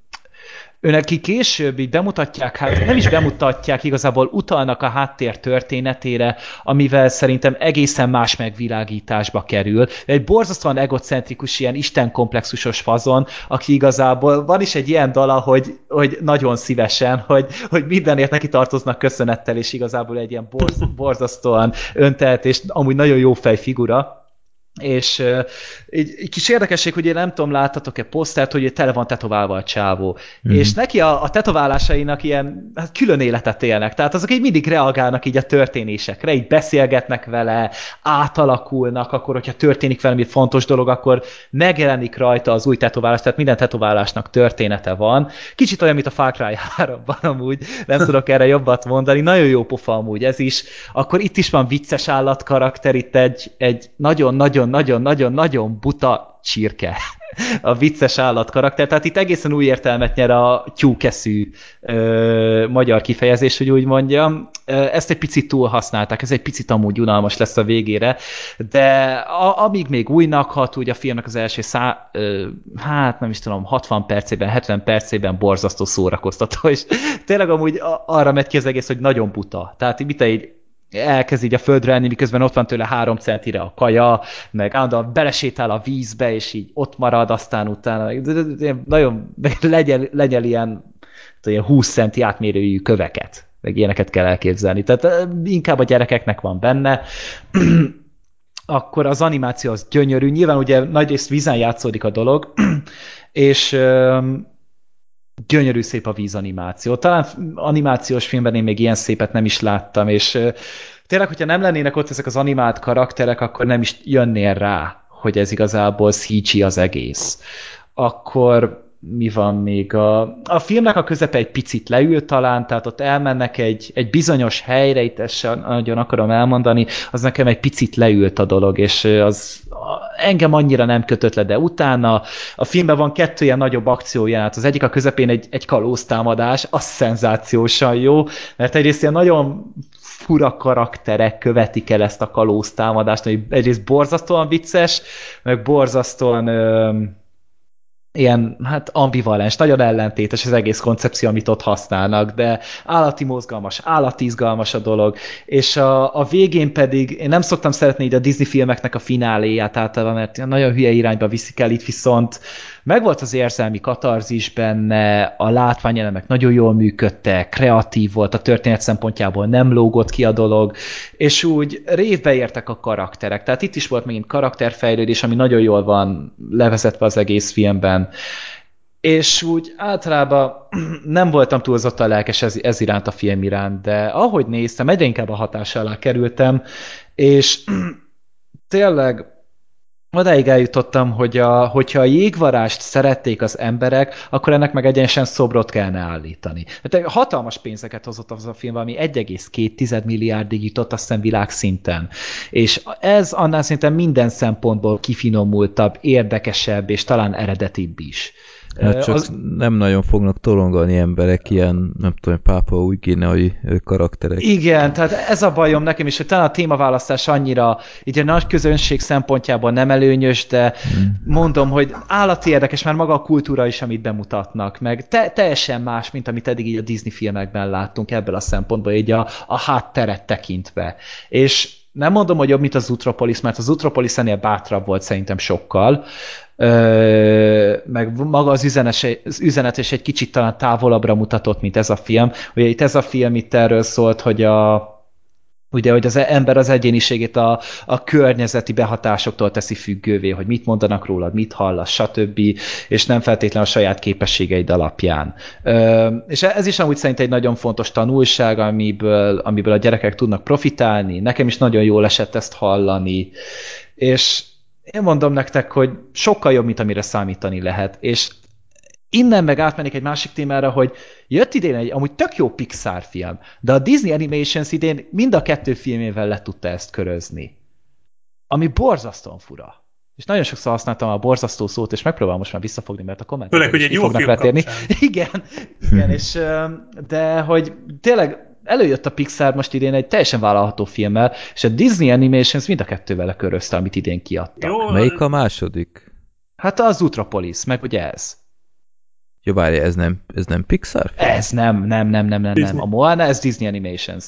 Őnek később így bemutatják, hát nem is bemutatják, igazából utalnak a háttér történetére, amivel szerintem egészen más megvilágításba kerül. Egy borzasztóan egocentrikus, ilyen istenkomplexusos fazon, aki igazából van is egy ilyen dala, hogy, hogy nagyon szívesen, hogy, hogy mindenért neki tartoznak köszönettel, és igazából egy ilyen borz, borzasztóan öntelt, és amúgy nagyon jó fej figura és uh, egy, egy kis érdekesség, hogy én nem tudom, láttatok-e posztert, hogy tele van tetoválva a csávó. Mm. És neki a, a tetoválásainak ilyen hát külön életet élnek. Tehát azok így mindig reagálnak így a történésekre, így beszélgetnek vele, átalakulnak, akkor, hogyha történik valami fontos dolog, akkor megjelenik rajta az új tetoválás, tehát minden tetoválásnak története van. Kicsit olyan, mint a Far Cry 3-ban amúgy, nem tudok erre jobbat mondani, nagyon jó pofa amúgy ez is. Akkor itt is van vicces állatkarakter, itt egy, egy nagyon-nagyon nagyon-nagyon-nagyon-nagyon buta csirke a vicces állat karakter. Tehát itt egészen új értelmet nyer a tyúkeszű ö, magyar kifejezés, hogy úgy mondjam. Ezt egy picit túl használták, ez egy picit amúgy unalmas lesz a végére, de a, amíg még újnak hat, úgy a filmnek az első szá, ö, hát nem is tudom, 60 percében, 70 percében borzasztó szórakoztató, és tényleg amúgy arra megy ki az egész, hogy nagyon buta. Tehát mit egy elkezd így a földre enni, miközben ott van tőle három centire a kaja, meg állandóan belesétál a vízbe, és így ott marad, aztán utána nagyon legyen, legyen ilyen ilyen 20 centi átmérőjű köveket, meg ilyeneket kell elképzelni. Tehát inkább a gyerekeknek van benne. Akkor az animáció az gyönyörű. Nyilván ugye nagyrészt vízen játszódik a dolog, és gyönyörű szép a vízanimáció. Talán animációs filmben én még ilyen szépet nem is láttam, és tényleg, hogyha nem lennének ott ezek az animált karakterek, akkor nem is jönnél rá, hogy ez igazából CG az egész. Akkor mi van még? A, a filmnek a közepe egy picit leül talán, tehát ott elmennek egy, egy bizonyos helyre, itt ezt sem nagyon akarom elmondani, az nekem egy picit leült a dolog, és az engem annyira nem kötött le, de utána a filmben van kettő ilyen nagyobb akcióját. Az egyik a közepén egy, egy kalóztámadás, az szenzációsan jó, mert egyrészt ilyen nagyon fura karakterek követik el ezt a kalóztámadást, hogy egyrészt borzasztóan vicces, meg borzasztóan ö, ilyen, hát ambivalens, nagyon ellentétes az egész koncepció, amit ott használnak, de állati mozgalmas, állati izgalmas a dolog, és a, a végén pedig, én nem szoktam szeretni így a Disney filmeknek a fináléját általában, mert nagyon hülye irányba viszik el, itt viszont megvolt az érzelmi katarzis benne, a látványelemek nagyon jól működtek, kreatív volt, a történet szempontjából nem lógott ki a dolog, és úgy révbe értek a karakterek. Tehát itt is volt megint karakterfejlődés, ami nagyon jól van levezetve az egész filmben. És úgy általában nem voltam túlzottan lelkes ez, ez iránt a film iránt, de ahogy néztem, egyre inkább a hatás alá kerültem, és tényleg odáig eljutottam, hogy a, hogyha a jégvarást szerették az emberek, akkor ennek meg egyenesen szobrot kellene állítani. Hát hatalmas pénzeket hozott az a film, ami 1,2 milliárdig jutott azt hiszem világszinten. És ez annál szinten minden szempontból kifinomultabb, érdekesebb és talán eredetibb is. Hát csak az... nem nagyon fognak torongani emberek ilyen, nem tudom, pápa új guineai karakterek. Igen, tehát ez a bajom nekem is, hogy talán a témaválasztás annyira így a nagy közönség szempontjából nem előnyös, de hmm. mondom, hogy állati érdekes, már maga a kultúra is, amit bemutatnak, meg te, teljesen más, mint amit eddig így a Disney filmekben láttunk ebből a szempontból, így a, a hátteret tekintve. És nem mondom, hogy jobb, mint az Utropolis, mert az Utropolis ennél bátrabb volt szerintem sokkal, meg maga az, üzenes, az üzenet is egy kicsit talán távolabbra mutatott, mint ez a film. Ugye itt ez a film itt erről szólt, hogy a ugye, hogy az ember az egyéniségét a, a környezeti behatásoktól teszi függővé, hogy mit mondanak rólad, mit hallasz, stb., és nem feltétlenül a saját képességeid alapján. Ö, és ez is amúgy szerint egy nagyon fontos tanulság, amiből, amiből a gyerekek tudnak profitálni. Nekem is nagyon jól esett ezt hallani, és én mondom nektek, hogy sokkal jobb, mint amire számítani lehet, és innen meg átmennék egy másik témára, hogy jött idén egy amúgy tök jó Pixar film, de a Disney Animations idén mind a kettő filmével le tudta ezt körözni. Ami borzasztóan fura. És nagyon sokszor használtam a borzasztó szót, és megpróbálom most már visszafogni, mert a kommentek Főleg, hogy egy jó fognak vetérni. Igen, igen, és de hogy tényleg előjött a Pixar most idén egy teljesen vállalható filmmel, és a Disney Animations mind a kettővel lekörözte, amit idén kiadtak. Jó, Melyik a második? Hát az Utropolis, meg ugye ez. Jó, várj, ez nem, ez nem Pixar? Film? Ez nem, nem, nem, nem, nem, nem. A Moana, ez Disney Animations.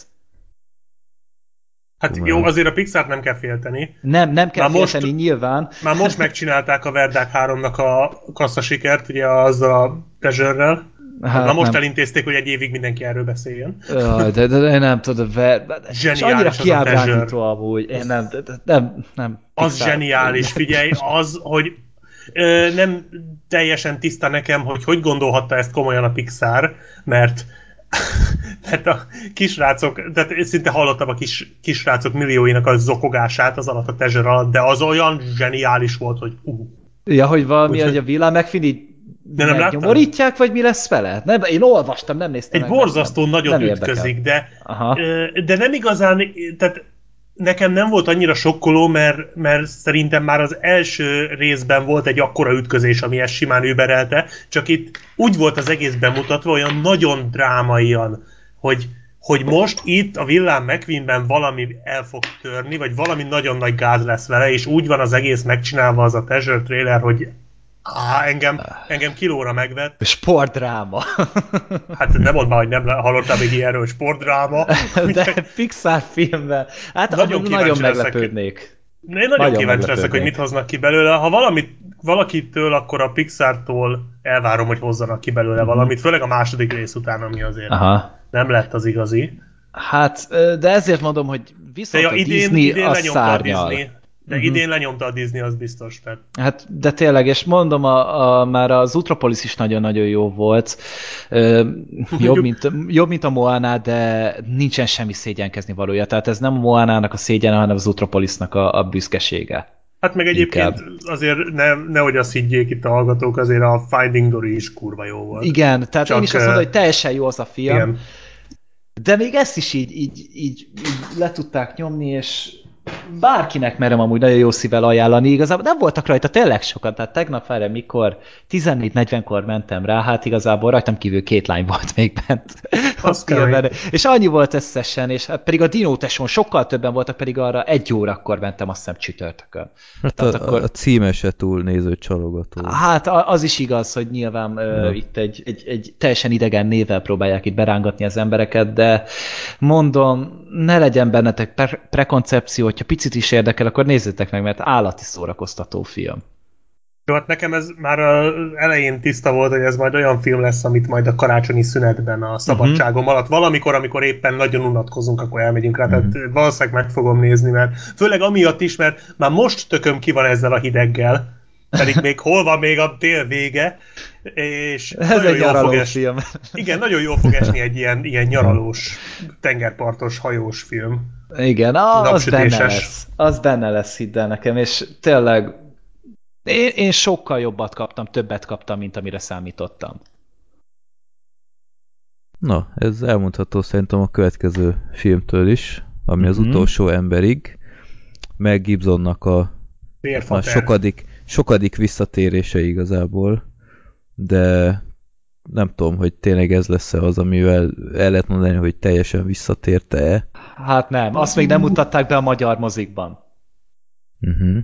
Hát jó, azért a Pixar nem kell félteni. Nem, nem kell már félteni, most, nyilván. Már most megcsinálták a Verdák 3-nak a kasszasikert, ugye azzal a Pleasure-rel. Hát Na most nem. elintézték, hogy egy évig mindenki erről beszéljen. Jaj, de, de, de én nem tudom, ver... és annyira kiábrándító amúgy. Én nem, de, de, nem, nem. Az Pixar. zseniális, figyelj, az, hogy ö, nem teljesen tiszta nekem, hogy hogy gondolhatta ezt komolyan a Pixar, mert mert a kisrácok, tehát szinte hallottam a kis, kisrácok millióinak a zokogását az alatt a tezser alatt, de az olyan zseniális volt, hogy uh. Ja, hogy valami, hogy a vilám megfin így de nem nyomorítják, vagy mi lesz vele? Nem, én olvastam, nem néztem Egy meg, borzasztó nem, nagyon nem ütközik, de, Aha. de nem igazán, tehát nekem nem volt annyira sokkoló, mert, mert szerintem már az első részben volt egy akkora ütközés, ami ezt simán überelte, csak itt úgy volt az egész bemutatva, olyan nagyon drámaian, hogy, hogy most itt a villám McQueenben valami el fog törni, vagy valami nagyon nagy gáz lesz vele, és úgy van az egész megcsinálva az a teaser trailer, hogy Á, engem, engem kilóra megvett. Sportdráma. Hát nem mondd már, hogy nem hallottál még ilyenről, sportdráma. De Pixar filmben. Hát nagyon, nagyon meglepődnék. Én nagyon, nagyon kíváncsi leszek, hogy mit hoznak ki belőle. Ha valamit valakitől, akkor a Pixar-tól elvárom, hogy hozzanak ki belőle valamit, főleg a második rész után, ami azért Aha. nem lett az igazi. Hát, de ezért mondom, hogy De viszont ja, a idén, Disney idén a lenyomta a szárnyal. Disney. De Mhm. idén lenyomta a Disney, az biztos. Tehát Hát, de tényleg, és mondom, a, a, már az Utropolis is nagyon-nagyon jó volt. Ö, jobb, mint, jobb, mint a Moana, de nincsen semmi szégyenkezni valója. Tehát ez nem a Moánának a szégyene, hanem az Utropolisnak a, a büszkesége. Hát meg egyébként azért ne, nehogy azt higgyék itt a hallgatók, azért a Finding Dory is kurva jó volt. Igen, tehát Csak, én is azt mondom, hogy teljesen jó az a film, Igen. de még ezt is így, így, így, így le tudták nyomni, és bárkinek merem amúgy nagyon jó szívvel ajánlani, igazából nem voltak rajta tényleg sokan, tehát tegnap erre mikor 14-40-kor mentem rá, hát igazából rajtam kívül két lány volt még bent a Az filmben, kemény. és annyi volt összesen, és hát pedig a Dino Tesson sokkal többen voltak, pedig arra egy órakor mentem, azt hiszem csütörtökön. Hát Tehát a, akkor- a címe se túl néző csalogató. Hát a- az is igaz, hogy nyilván ö, Ja. itt egy, egy, egy teljesen idegen névvel próbálják itt berángatni az embereket, de mondom, ne legyen bennetek pre- prekoncepció, hogyha picit is érdekel, akkor nézzétek meg, mert állati szórakoztató film. Jó, hát nekem ez már elején tiszta volt, hogy ez majd olyan film lesz, amit majd a karácsonyi szünetben a szabadságom alatt, valamikor, amikor éppen nagyon unatkozunk, akkor elmegyünk rá, tehát valószínűleg meg fogom nézni, mert főleg amiatt is, mert már most tököm ki van ezzel a hideggel, pedig még hol van még a tél vége, és Ez nagyon egy jól fog film. Igen, nagyon jól fog esni egy ilyen, ilyen nyaralós, tengerpartos, hajós film. Igen, a- az benne lesz. Az benne lesz, hidd el nekem, és tényleg én, én sokkal jobbat kaptam, többet kaptam, mint amire számítottam. Na, ez elmondható szerintem a következő filmtől is, ami az Mhm. utolsó emberig. Meg Gibsonnak a Vérfater. sokadik, sokadik visszatérése igazából, de nem tudom, hogy tényleg ez lesz-e az, amivel el lehet mondani, hogy teljesen visszatérte-e. Hát nem, azt még nem mutatták be a magyar mozikban. Uh-huh.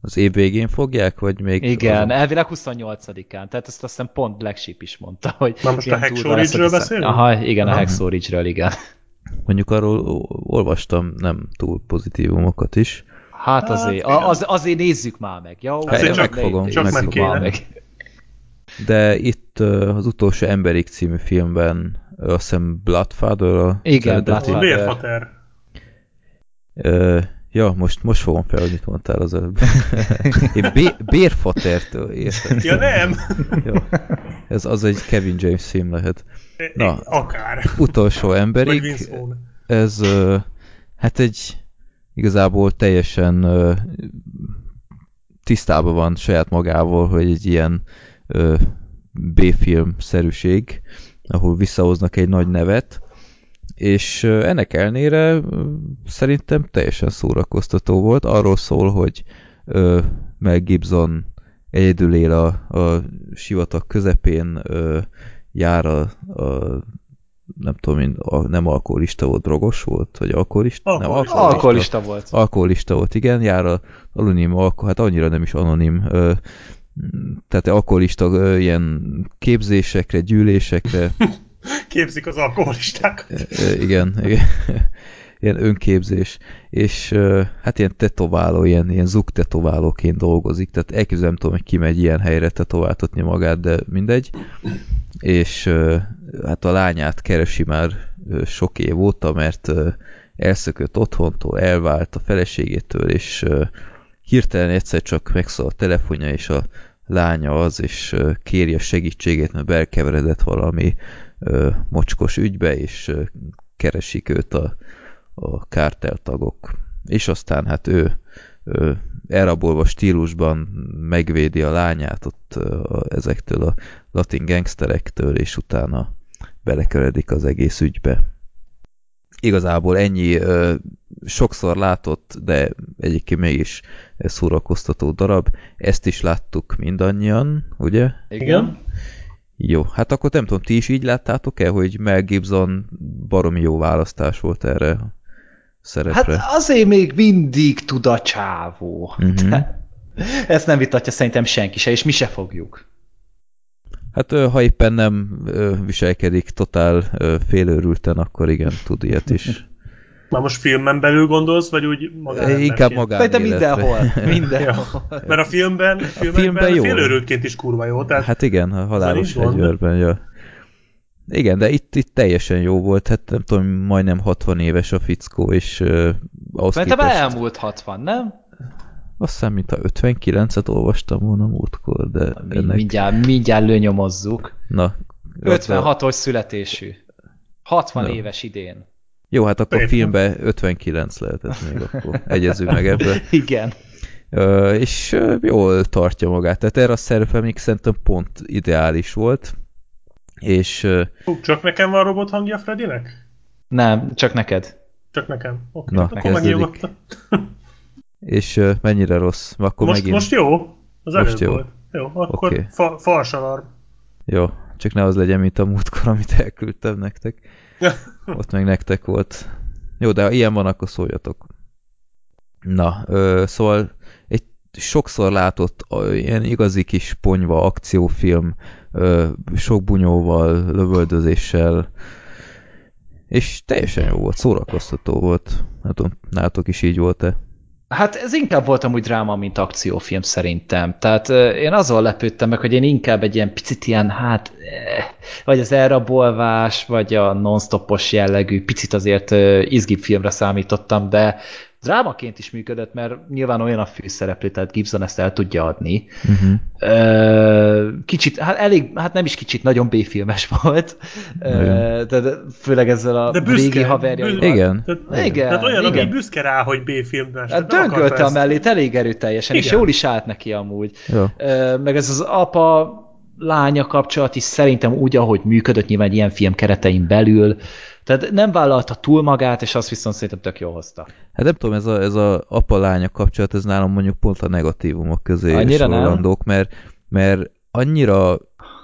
Az év végén fogják, vagy még... Igen, azon- elvileg 28-án, tehát ezt azt hiszem pont Black Sheep is mondta, hogy... Na most a Ridge-ről hogy beszélünk? Aha, igen, a Aha. Hacksaw Ridge-ről, igen. Mondjuk arról olvastam nem túl pozitívumokat is. Hát azért, a, az, azért nézzük már meg, jó? Azért Hát, csak- megfogom, csak meg kéne. meg. De itt az utolsó Emberik című filmben azt hiszem Bloodfather a Igen. Bloodfather. Vérfater. Ö, ja, most, most fogom fel, hogy mit mondtál az előbb. Én bé, Bérfatertől értem. Ja nem! Jó. Ez az egy Kevin James film lehet. Na. Akár. Utolsó emberig, Vaughn. ez ö, hát egy igazából teljesen ö, tisztában van saját magával, hogy egy ilyen ö, B-film-szerűség, ahol visszahoznak egy nagy nevet, és ennek elnére szerintem teljesen szórakoztató volt. Arról szól, hogy Mel Gibson egyedül él a, a sivatag közepén, ö, jár a, a nem tudom én, a, nem alkoholista volt, drogos volt, vagy alkoholista? Nem, Alkoholista. Alkoholista volt. Alkoholista volt, igen, jár a anonim alkohol, hát annyira nem is anonim, ö, tehát alkoholista ilyen képzésekre, gyűlésekre, Képzik az alkoholisták. ö, igen, igen, ilyen önképzés, és hát ilyen tetováló, ilyen, ilyen zug tetoválóként dolgozik, tehát elképzelem tudom, hogy kimegy ilyen helyre tetováltatni magát, de mindegy, és hát a lányát keresi már sok év óta, mert elszökött otthontól, elvált a feleségétől, és hirtelen egyszer csak megszól a telefonja, és a lánya az, és ö, kéri a segítségét, mert belkeveredett valami ö, mocskos ügybe, és ö, keresik őt a, a kárteltagok. És aztán hát ő, ő elrabolva stílusban megvédi a lányát ott ö, a, ezektől a latin gangsterektől, és utána belekeredik az egész ügybe. Igazából ennyi ö, sokszor látott, de egyébként mégis szórakoztató darab. Ezt is láttuk mindannyian, ugye? Igen. Jó, hát akkor nem tudom, ti is így láttátok-e, hogy Mel Gibson baromi jó választás volt erre a Hát szerepre? azért még mindig tud a csávó. Mhm. Ezt nem vitatja szerintem senki se, és mi se fogjuk. Hát ha éppen nem viselkedik totál félőrülten, akkor igen, tud ilyet is. Már most filmen belül gondolsz, vagy úgy magán Inkább magán De mindenhol. mindenhol. ja. Mert a filmben, filmben, a filmben jó. félőrültként is kurva jó. Tehát hát igen, a halálos fegyőrben, ja. Igen, de itt, itt teljesen jó volt, hát nem tudom, majdnem 60 éves a fickó, és uh, ahhoz Mert képest... elmúlt 60, nem? Azt hiszem, mint a 59-et olvastam volna múltkor, de Mi, ennek... mindjárt, mindjárt lőnyomozzuk. Na. 56-os születésű. 60 Na. éves idén. Jó, hát akkor Éppen. filmben 59 lehetett még, akkor egyezünk meg ebből. Igen. Uh, és uh, jól tartja magát. Tehát erre a szerepe még szerintem pont ideális volt. És... Uh, Hú, csak nekem van robot hangja Fredinek? Nem, csak neked. Csak nekem. Oké, okay, Na, akkor És uh, mennyire rossz? Akkor most, megint... most jó. Az most jó. volt. Jó, akkor okay. fa falsalarm. Jó, csak ne az legyen, mint a múltkor, amit elküldtem nektek. Ott meg nektek volt. Jó, de ha ilyen van, akkor szóljatok. Na, ö, szóval egy sokszor látott ö, ilyen igazi kis ponyva akciófilm, ö, sok bunyóval, lövöldözéssel, és teljesen jó volt, szórakoztató volt. Nem tudom, nálatok is így volt-e? Hát ez inkább volt amúgy dráma, mint akciófilm szerintem. Tehát én azon lepődtem meg, hogy én inkább egy ilyen picit ilyen, hát, vagy az elrabolvás, vagy a non-stopos jellegű, picit azért izgibb filmre számítottam, de drámaként is működött, mert nyilván olyan a főszereplő, tehát Gibson ezt el tudja adni. Uh-huh. Kicsit, hát elég, hát nem is kicsit, nagyon B-filmes volt. Uh, de, de főleg ezzel a de büszke, régi haverjaival. Igen. Tehát, igen. Tehát olyan, igen. aki büszke rá, hogy B-filmes. Hát döngölte a mellét elég erőteljesen, igen. és jól is állt neki amúgy. Jó. Meg ez az apa lánya kapcsolat is szerintem úgy, ahogy működött nyilván ilyen film keretein belül, tehát nem vállalta túl magát, és azt viszont szerintem tök jól hozta. Hát nem tudom, ez a, ez a apa-lánya kapcsolat, ez nálam mondjuk pont a negatívumok közé annyira sorollandók, mert, mert annyira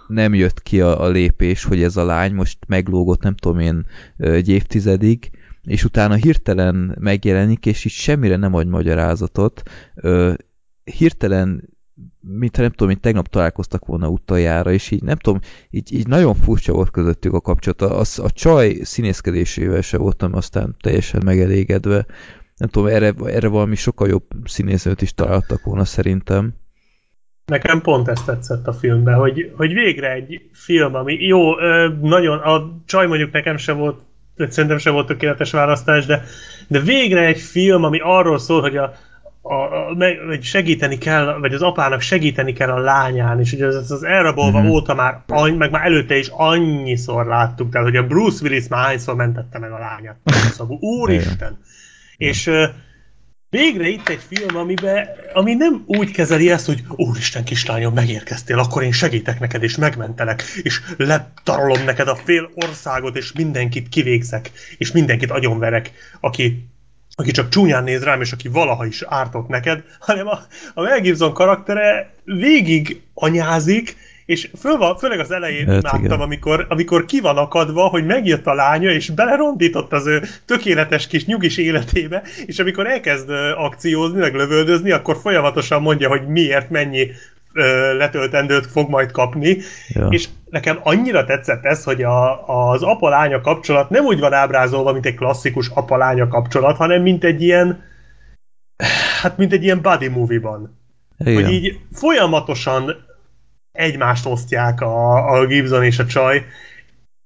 nem jött ki a, a lépés, hogy ez a lány most meglógott, nem tudom én, egy évtizedig, és utána hirtelen megjelenik, és így semmire nem adj magyarázatot. hirtelen mint nem tudom, mint tegnap találkoztak volna utoljára, és így nem tudom, így, így nagyon furcsa volt közöttük a kapcsolat. A, a csaj színészkedésével se voltam aztán teljesen megelégedve. Nem tudom, erre, erre valami sokkal jobb színésznőt is találtak volna szerintem. Nekem pont ezt tetszett a filmben, hogy, hogy végre egy film, ami jó, nagyon, a csaj mondjuk nekem se volt, szerintem se volt tökéletes választás, de, de végre egy film, ami arról szól, hogy a, a, meg, hogy segíteni kell, vagy az apának segíteni kell a lányán, és ugye az, az elrabolva mm-hmm. óta már, any, meg már előtte is annyiszor láttuk, tehát hogy a Bruce Willis már hányszor mentette meg a lányát. Szóval, úristen! és uh, végre itt egy film, amiben, ami nem úgy kezeli ezt, hogy úristen kislányom, megérkeztél, akkor én segítek neked, és megmentelek, és letarolom neked a fél országot, és mindenkit kivégzek, és mindenkit agyonverek, aki aki csak csúnyán néz rám, és aki valaha is ártott neked, hanem a, a Mel Gibson karaktere végig anyázik, és föl van, főleg az elején hát, láttam, amikor, amikor ki van akadva, hogy megjött a lánya, és belerondított az ő tökéletes kis nyugis életébe, és amikor elkezd akciózni, meg lövöldözni, akkor folyamatosan mondja, hogy miért, mennyi letöltendőt fog majd kapni, ja. és nekem annyira tetszett ez, hogy a, az apa-lánya kapcsolat nem úgy van ábrázolva, mint egy klasszikus apa-lánya kapcsolat, hanem mint egy ilyen hát mint egy ilyen buddy movie-ban. Igen. Hogy így folyamatosan egymást osztják a, a Gibson és a csaj,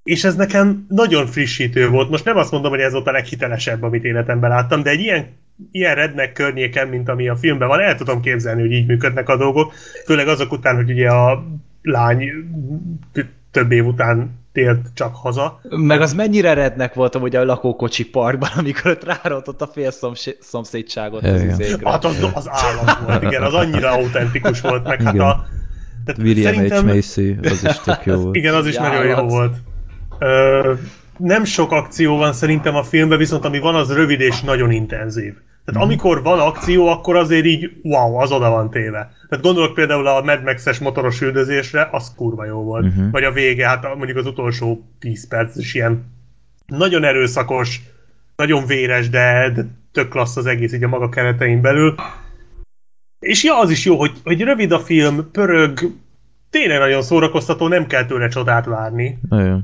és ez nekem nagyon frissítő volt. Most nem azt mondom, hogy ez volt a leghitelesebb, amit életemben láttam, de egy ilyen ilyen rednek környéken, mint ami a filmben van, el tudom képzelni, hogy így működnek a dolgok, főleg azok után, hogy ugye a lány több év után tért csak haza. Meg az mennyire rednek voltam ugye a lakókocsi parkban, amikor ott rárontott a fél szomszédságot az izékre. Hát az, az állat volt, igen, az annyira autentikus volt, meg hát igen. hát a... Tehát William szerintem... H. Macy, az is tök jó volt. Igen, az is nagyon jó volt. Ö, nem sok akció van szerintem a filmben, viszont ami van, az rövid és nagyon intenzív. Tehát mm. amikor van akció, akkor azért így wow, az oda van téve. Tehát gondolok például a Mad Max-es motoros üldözésre, az kurva jó volt. Mm-hmm. Vagy a vége, hát mondjuk az utolsó 10 perc is ilyen nagyon erőszakos, nagyon véres, de, de tök klassz az egész így a maga keretein belül. És ja, az is jó, hogy, hogy rövid a film, pörög, tényleg nagyon szórakoztató, nem kell tőle csodát várni,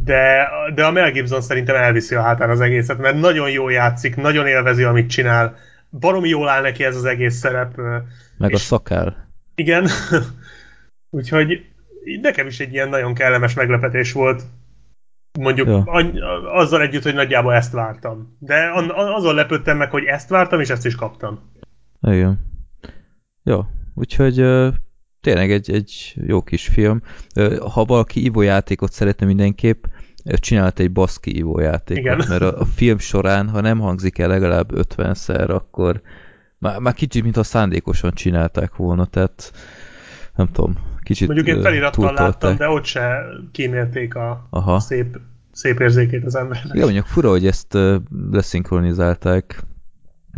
de, de a Mel Gibson szerintem elviszi a hátán az egészet, mert nagyon jól játszik, nagyon élvezi, amit csinál, baromi jól áll neki ez az egész szerep. Meg a és- szakál. Igen. Úgyhogy nekem is egy ilyen nagyon kellemes meglepetés volt. Mondjuk Ja. azzal együtt, hogy nagyjából ezt vártam. De azon lepődtem meg, hogy ezt vártam, és ezt is kaptam. Igen. Jó, úgyhogy tényleg egy, egy jó kis film. Ha valaki ivójátékot szeretne mindenképp, csinált egy baszki ivójátékot, Igen. mert a, a film során, ha nem hangzik el legalább 50-szer, akkor már, már kicsit, mintha szándékosan csinálták volna, tehát nem tudom, kicsit Mondjuk én felirattal láttam, de ott se kímélték a Aha. szép, szép érzékét az embernek. Igen, mondjuk fura, hogy ezt leszinkronizálták,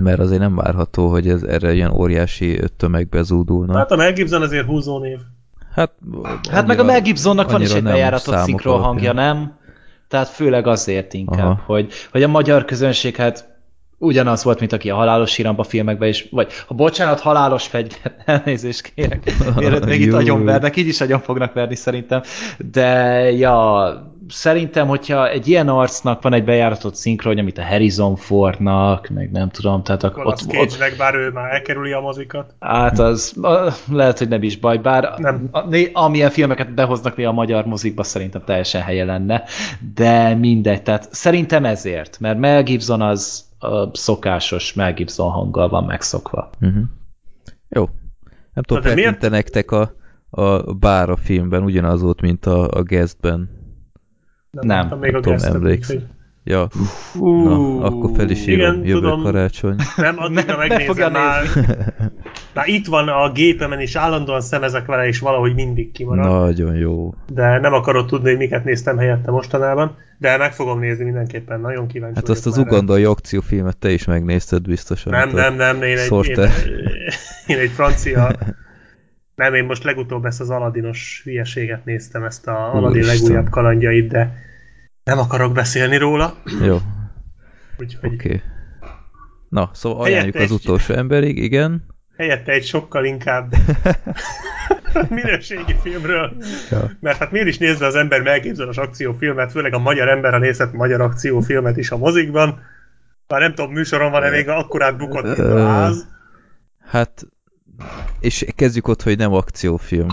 mert azért nem várható, hogy ez erre ilyen óriási tömegbe zúdulna. Hát a Mel Gibson azért húzó név. Hát, Hát meg a Mel Gibsonnak van is annyira egy bejáratott szinkron hangja, nem? Tehát főleg azért inkább, Aha. hogy, hogy a magyar közönség hát ugyanaz volt, mint aki a halálos síramba filmekben is, vagy ha bocsánat, halálos fegyver, elnézést kérek, mielőtt még itt agyonvernek, így is agyon fognak verni szerintem, de ja, szerintem, hogyha egy ilyen arcnak van egy bejáratott szinkronja, mint a Harrison Fordnak, meg nem tudom, tehát ak- Nicolas ott, ott, Cage-nek, bár ő már elkerüli a mozikat. Hát az lehet, hogy nem is baj, bár Nem. A, né, amilyen filmeket behoznak néha a magyar mozikba, szerintem teljesen helye lenne, de mindegy, tehát szerintem ezért, mert Mel Gibson az a szokásos Mel Gibson hanggal van megszokva. Uh-huh. Jó. Nem tudom, Na de miért- nektek a, a bár a filmben ugyanaz volt, mint a, a guestben. Nem, Nem, láttam még nem a tudom, emlékszem. Ja, Ú, na, akkor fel is írom, igen, jövő tudom. karácsony. Nem, addigra Ne- ne fogja megnézem már. Már itt van a gépemen, és állandóan szemezek vele, és valahogy mindig kimarad. Nagyon jó. De nem akarod tudni, hogy miket néztem helyette mostanában. De meg fogom nézni mindenképpen, nagyon kíváncsi Hát vagyok azt az ugandai akciófilmet te is megnézted biztosan. Nem, nem, nem, én egy, én, én egy francia... Nem, én most legutóbb ezt az Aladinos hülyeséget néztem, ezt a Aladin legújabb kalandjait, de nem akarok beszélni róla. Jó, Úgyhogy oké. Okay. Na, szóval Helyette ajánljuk az egy- utolsó emberig, igen. helyette egy sokkal inkább minőségi filmről. Ja. Mert hát miért is nézve az ember megképzeles akciófilmet, főleg a magyar ember, ha nézhet magyar akciófilmet is a mozikban. Már nem tudom, műsoron van-e még akkorát bukott, mint a ház. Hát, és kezdjük ott, hogy nem akciófilm.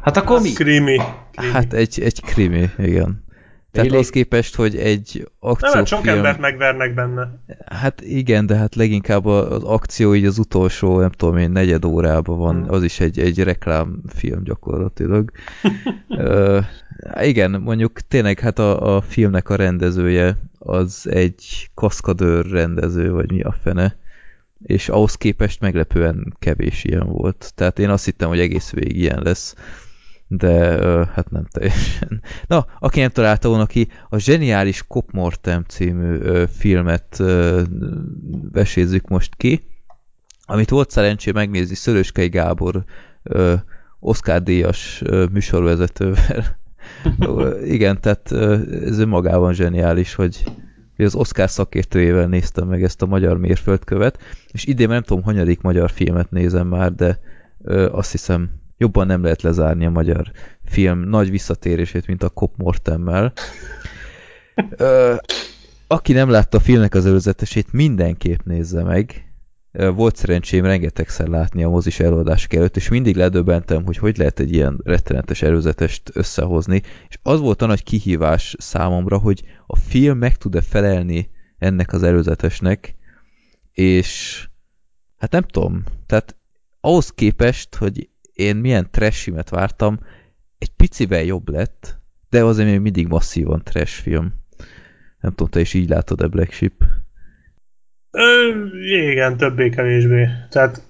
Hát akkor mi? Krimi. krimi. Hát egy, egy krimi, igen. Tehát Really? az képest, hogy egy nem, hát sok akciófilm... embert megvernek benne. Hát igen, de hát leginkább az akció így az utolsó, nem tudom én, negyed órában van, Hmm. az is egy, egy reklámfilm gyakorlatilag. Ö, igen, mondjuk tényleg hát a, a filmnek a rendezője az egy kaszkadőr rendező, vagy mi a fene, és ahhoz képest meglepően kevés ilyen volt. Tehát én azt hittem, hogy egész végig ilyen lesz, de ö, hát nem teljesen. Na, aki nem találta volna ki, a Zseniális Cop Mortem című ö, filmet ö, vesézzük most ki, amit volt szerencsé megnézni Szöröskei Gábor ö, Oscar díjas ö, műsorvezetővel. Ö, Igen, tehát ö, ez önmagában zseniális, hogy hogy az Oscar szakértőjével néztem meg ezt a magyar mérföldkövet, és idén nem tudom, hanyadik magyar filmet nézem már, de ö, azt hiszem jobban nem lehet lezárni a magyar film nagy visszatérését, mint a Cop Mortemmel. Aki nem látta a filmnek az előzetesét, mindenképp nézze meg. Volt szerencsém rengetegszer látni a mozis előadások előtt, és mindig ledöbbentem, hogy hogy lehet egy ilyen rettenetes előzetest összehozni, és az volt a nagy kihívás számomra, hogy a film meg tud-e felelni ennek az előzetesnek, és hát nem tudom, tehát ahhoz képest, hogy én milyen trashimet vártam, egy picivel jobb lett, de azért még mindig masszívan trash film. Nem tudom, te is így látod a Black Sheep. Ö, igen, többé-kevésbé. Tehát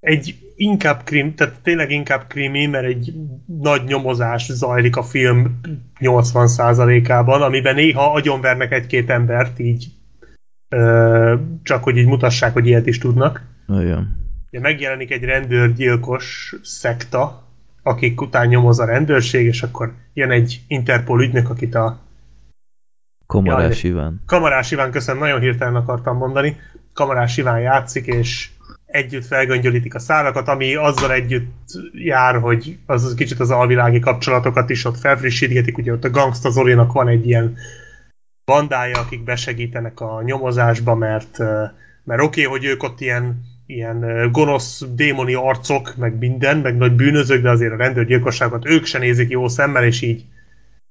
egy inkább krim, tehát tényleg inkább krimi, mert egy nagy nyomozás zajlik a film 80%-ában, amiben néha agyonvernek egy-két embert, így ö, csak hogy így mutassák, hogy ilyet is tudnak. Olyan. Megjelenik egy rendőrgyilkos szekta, akik után nyomoz a rendőrség, és akkor jön egy Interpol ügynök, akit a Komarás Jaj, Iván. Kamarás Iván, köszönöm, nagyon hirtelen akartam mondani. Kamarás Iván játszik, és együtt felgöngyölítik a szálakat, ami azzal együtt jár, hogy az kicsit az alvilági kapcsolatokat is ott felfrissítgetik, ugye ott a Gangsta Zolinak van egy ilyen bandája, akik besegítenek a nyomozásba, mert, mert oké, okay, hogy ők ott ilyen, ilyen gonosz démoni arcok, meg minden, meg nagy bűnözők, de azért a rendőrgyilkosságot ők se nézik jó szemmel, és így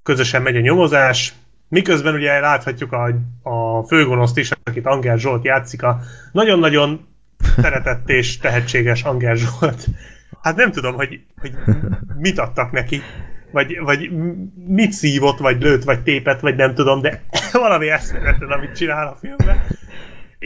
közösen megy a nyomozás. Miközben ugye láthatjuk a, a főgonoszt is, akit Anger Zsolt játszik, a nagyon-nagyon szeretett és tehetséges Anger Zsolt. Hát nem tudom, hogy, hogy mit adtak neki, vagy, vagy mit szívott, vagy lőtt, vagy tépet, vagy nem tudom, de valami eszméletlen, amit csinál a filmben.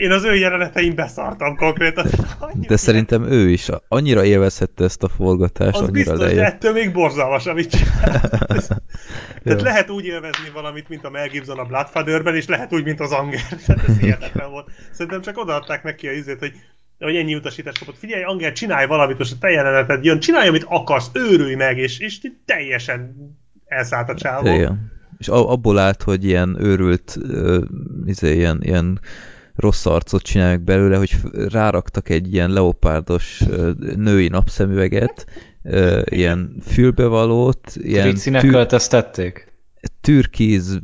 Én az ő jeleneteim beszartam konkrétan. Annyira de szerintem ő is annyira élvezhette ezt a forgatást, az annyira biztos, lejött. ettől még borzalmas, amit csinál. Tehát lehet úgy élvezni valamit, mint a Mel Gibson a Bloodfatherben, és lehet úgy, mint az Anger. Tehát ez hihetetlen volt. Szerintem csak odaadták neki a izét, hogy hogy ennyi utasítást kapott. Figyelj, Anger, csinálj valamit, most a te jeleneted jön, csinálj, amit akarsz, őrülj meg, és, és teljesen elszállt a csávó. Igen. És abból állt, hogy ilyen őrült, uh, izé, ilyen, ilyen rossz arcot csinálják belőle, hogy ráraktak egy ilyen leopárdos női napszemüveget, ilyen fülbevalót, ilyen... Tricine költöztették? türkiz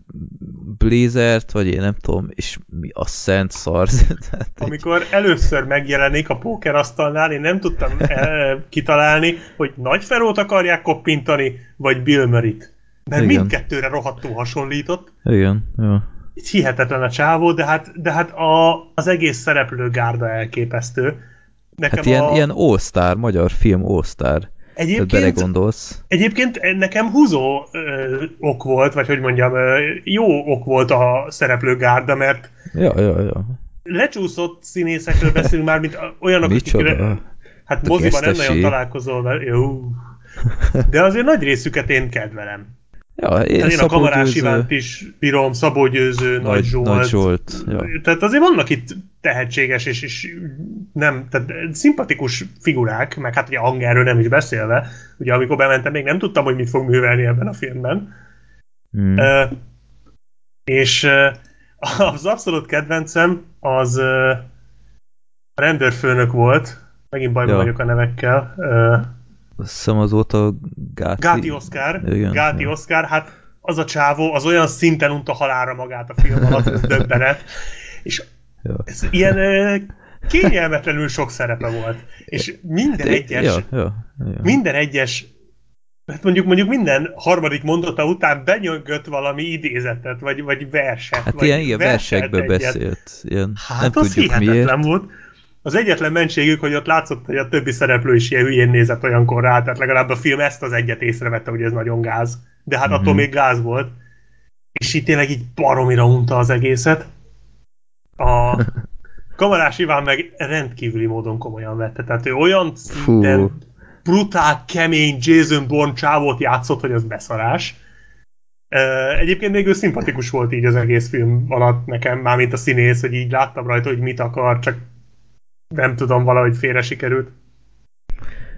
blazert, vagy én nem tudom, és mi a szent szar. Amikor először megjelenik a pókerasztalnál, én nem tudtam el, kitalálni, hogy Nagy Ferót akarják koppintani, vagy Bill Murray-t. Mert Igen. mindkettőre rohadtul hasonlított. Igen, jó. Itt hihetetlen a csávó, de hát, de hát a, az egész szereplő gárda elképesztő. Nekem hát ilyen, a... ilyen all-star, magyar film all-star. Egyébként, belegondolsz. Egyébként nekem húzó ö, ok volt, vagy hogy mondjam, ö, jó ok volt a szereplőgárda, mert ja, ja, ja. lecsúszott színészekről beszélünk már, mint olyanok, akikre, hát moziban nem nagyon találkozol vele. Jó. De azért nagy részüket én kedvelem. Ja, én, én a Kamarás Ivánt is bírom, Szabó Győző, Nagy, Nagy Zsolt. Nagy Zsolt ja. Tehát azért vannak itt tehetséges és, és nem, tehát szimpatikus figurák, meg hát ugye Angerről nem is beszélve, ugye amikor bementem, még nem tudtam, hogy mit fog művelni ebben a filmben. Mm. Uh, és uh, az abszolút kedvencem az uh, rendőrfőnök volt, megint bajban ja. vagyok a nevekkel. Uh, azt hiszem azóta Gáti... Gáti Oscar. Igen, Gáti ja. Oscar, hát az a csávó, az olyan szinten unta halára magát a film alatt, ez döbbenet. És ez ilyen kényelmetlenül sok szerepe volt. És minden egyes, ja, ja, ja. minden egyes Hát mondjuk, mondjuk minden harmadik mondata után benyögött valami idézetet, vagy, vagy verset. Hát vagy ilyen, ilyen versekből beszélt. Ilyen, hát nem az tudjuk miért. volt. Az egyetlen mentségük, hogy ott látszott, hogy a többi szereplő is ilyen hülyén nézett olyankor rá, tehát legalább a film ezt az egyet észrevette, hogy ez nagyon gáz. De hát mm-hmm. attól még gáz volt. És itt tényleg így baromira unta az egészet. A kamarás Iván meg rendkívüli módon komolyan vette. Tehát ő olyan szinten Fú. brutál, kemény Jason Bourne csávót játszott, hogy az beszarás. Egyébként még ő szimpatikus volt így az egész film alatt nekem, mármint a színész, hogy így láttam rajta, hogy mit akar, csak nem tudom, valahogy félre sikerült.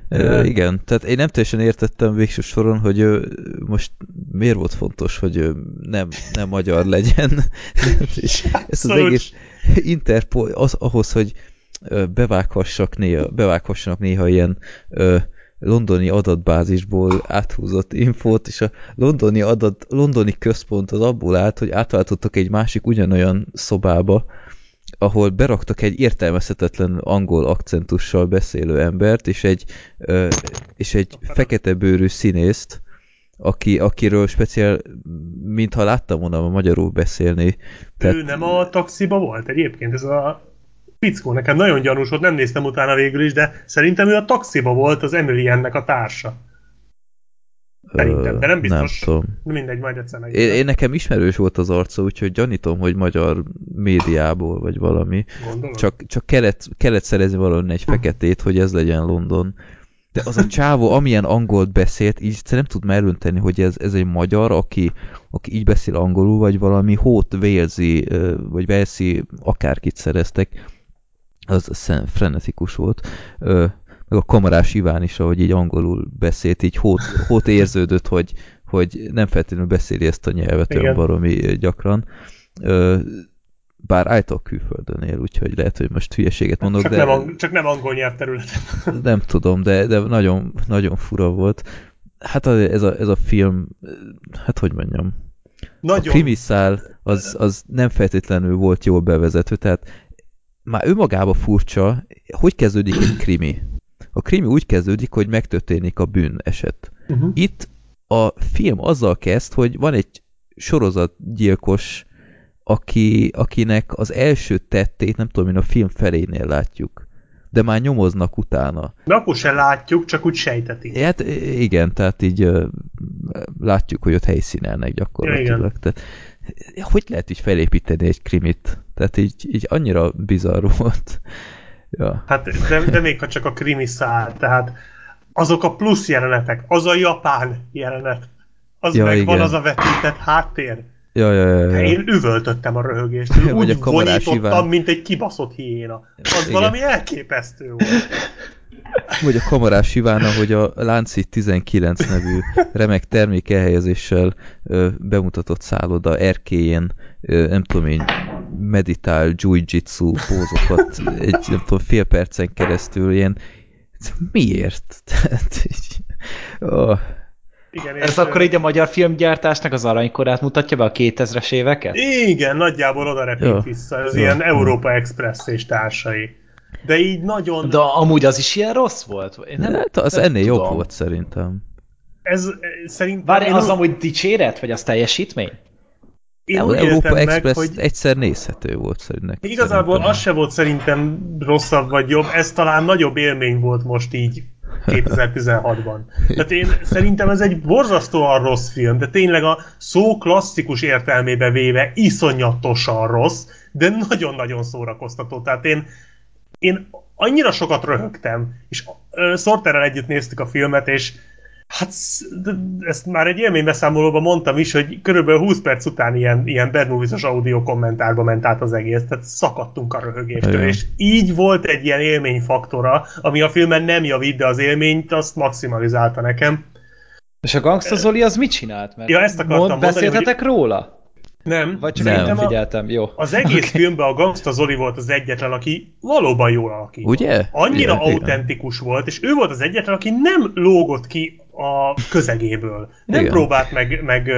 E, igen, tehát én nem teljesen értettem végső soron, hogy ő, most miért volt fontos, hogy ő nem, nem magyar legyen. Ez az egész Interpol, az, ahhoz, hogy bevághassak néha, bevághassanak néha ilyen ö, londoni adatbázisból áthúzott infót, és a londoni, adat, londoni központ az abból állt, hogy átváltottak egy másik ugyanolyan szobába, ahol beraktak egy értelmezhetetlen angol akcentussal beszélő embert, és egy, ö, és egy fekete bőrű színészt, aki, akiről speciál, mintha láttam volna a magyarul beszélni. Tehát... Ő nem a taxiba volt egyébként, ez a fickó, nekem nagyon gyanús volt, nem néztem utána végül is, de szerintem ő a taxiba volt az Emily-ennek a társa. Szerintem, de nem biztos. Nem tudom. Mindegy, majd egyszer meg. Én, én nekem ismerős volt az arca, úgyhogy gyanítom, hogy magyar médiából, vagy valami. Gondolom. Csak, csak kellett, kellett szerezni valami egy feketét, hogy ez legyen London. De az a csávó, amilyen angolt beszélt, így nem tud merülteni, hogy ez, ez egy magyar, aki, aki így beszél angolul, vagy valami hót vélzi, vagy velszi, akárkit szereztek. Az frenetikus volt meg a kamarás Iván is, ahogy így angolul beszélt, így hót, hót érződött, hogy, hogy nem feltétlenül beszéli ezt a nyelvet Igen. olyan baromi gyakran. Ö, bár állítólag külföldön él, úgyhogy lehet, hogy most hülyeséget mondok, csak de... Nem, ang- csak nem angol nyelvterületen. Nem tudom, de, de nagyon, nagyon fura volt. Hát ez a, ez a film, hát hogy mondjam, nagyon. a krimiszál az, az nem feltétlenül volt jól bevezető, tehát már önmagában furcsa, hogy kezdődik egy krimi. A krimi úgy kezdődik, hogy megtörténik a bűn eset. Uh-huh. Itt a film azzal kezd, hogy van egy sorozatgyilkos, aki, akinek az első tettét, nem tudom, én a film felénél látjuk. De már nyomoznak utána. De akkor se látjuk, csak úgy sejtetik. Hát igen, tehát így látjuk, hogy ott helyszínelnek gyakorlatilag. Ja, tehát, hogy lehet így felépíteni egy krimit? Tehát így, így annyira bizarr volt. Ja. Hát de, de még ha csak a krimi száll, tehát azok a plusz jelenetek, az a japán jelenet, az ja, meg igen. van az a vetített háttér. Ja, ja, ja, ja. Én üvöltöttem a röhögést, úgy a vonítottam, Iván. mint egy kibaszott hiéna. Az Igen. valami elképesztő volt. Vagy a kamarás Iván, hogy a Lánci 19 nevű remek termék elhelyezéssel bemutatott szálloda erkéjén, ö, nem tudom én, meditál jiu-jitsu pózokat egy, nem tudom, fél percen keresztül, ilyen miért? Tehát, így, oh. Igen, Ez akkor így a magyar filmgyártásnak az aranykorát mutatja be a 2000-es éveket? Igen, nagyjából oda repít ja. vissza. Ez ja. ilyen Európa Express és társai. De így nagyon... De amúgy az is ilyen rossz volt? Én nem, hát az nem ennél tudom. jobb volt szerintem. Ez szerintem... Várj, az úgy... amúgy dicséret, vagy az teljesítmény? Én úgy Európa Express meg, hogy egyszer nézhető volt szerintem. Igazából szerintem. az se volt szerintem rosszabb vagy jobb, ez talán nagyobb élmény volt most így 2016-ban. Tehát én szerintem ez egy borzasztóan rossz film, de tényleg a szó klasszikus értelmébe véve iszonyatosan rossz, de nagyon-nagyon szórakoztató. Tehát én, én annyira sokat röhögtem, és Sorterrel együtt néztük a filmet, és Hát ezt már egy élménybeszámolóban mondtam is, hogy körülbelül 20 perc után ilyen, ilyen Bad Movies-os audio kommentárba ment át az egész, tehát szakadtunk a röhögéstől, Igen. és így volt egy ilyen élményfaktora, ami a filmen nem javít, de az élményt azt maximalizálta nekem. És a Gangsta Zoli az mit csinált? Mert ja, ezt akartam mond, Beszéltetek hogy... róla? Nem. Vagy csak nem. nem figyeltem, jó. Az egész okay. filmben a Gangsta Zoli volt az egyetlen, aki valóban jól alakított. Ugye? Annyira igen, autentikus igen. volt, és ő volt az egyetlen, aki nem lógott ki a közegéből. Nem igen. próbált meg, meg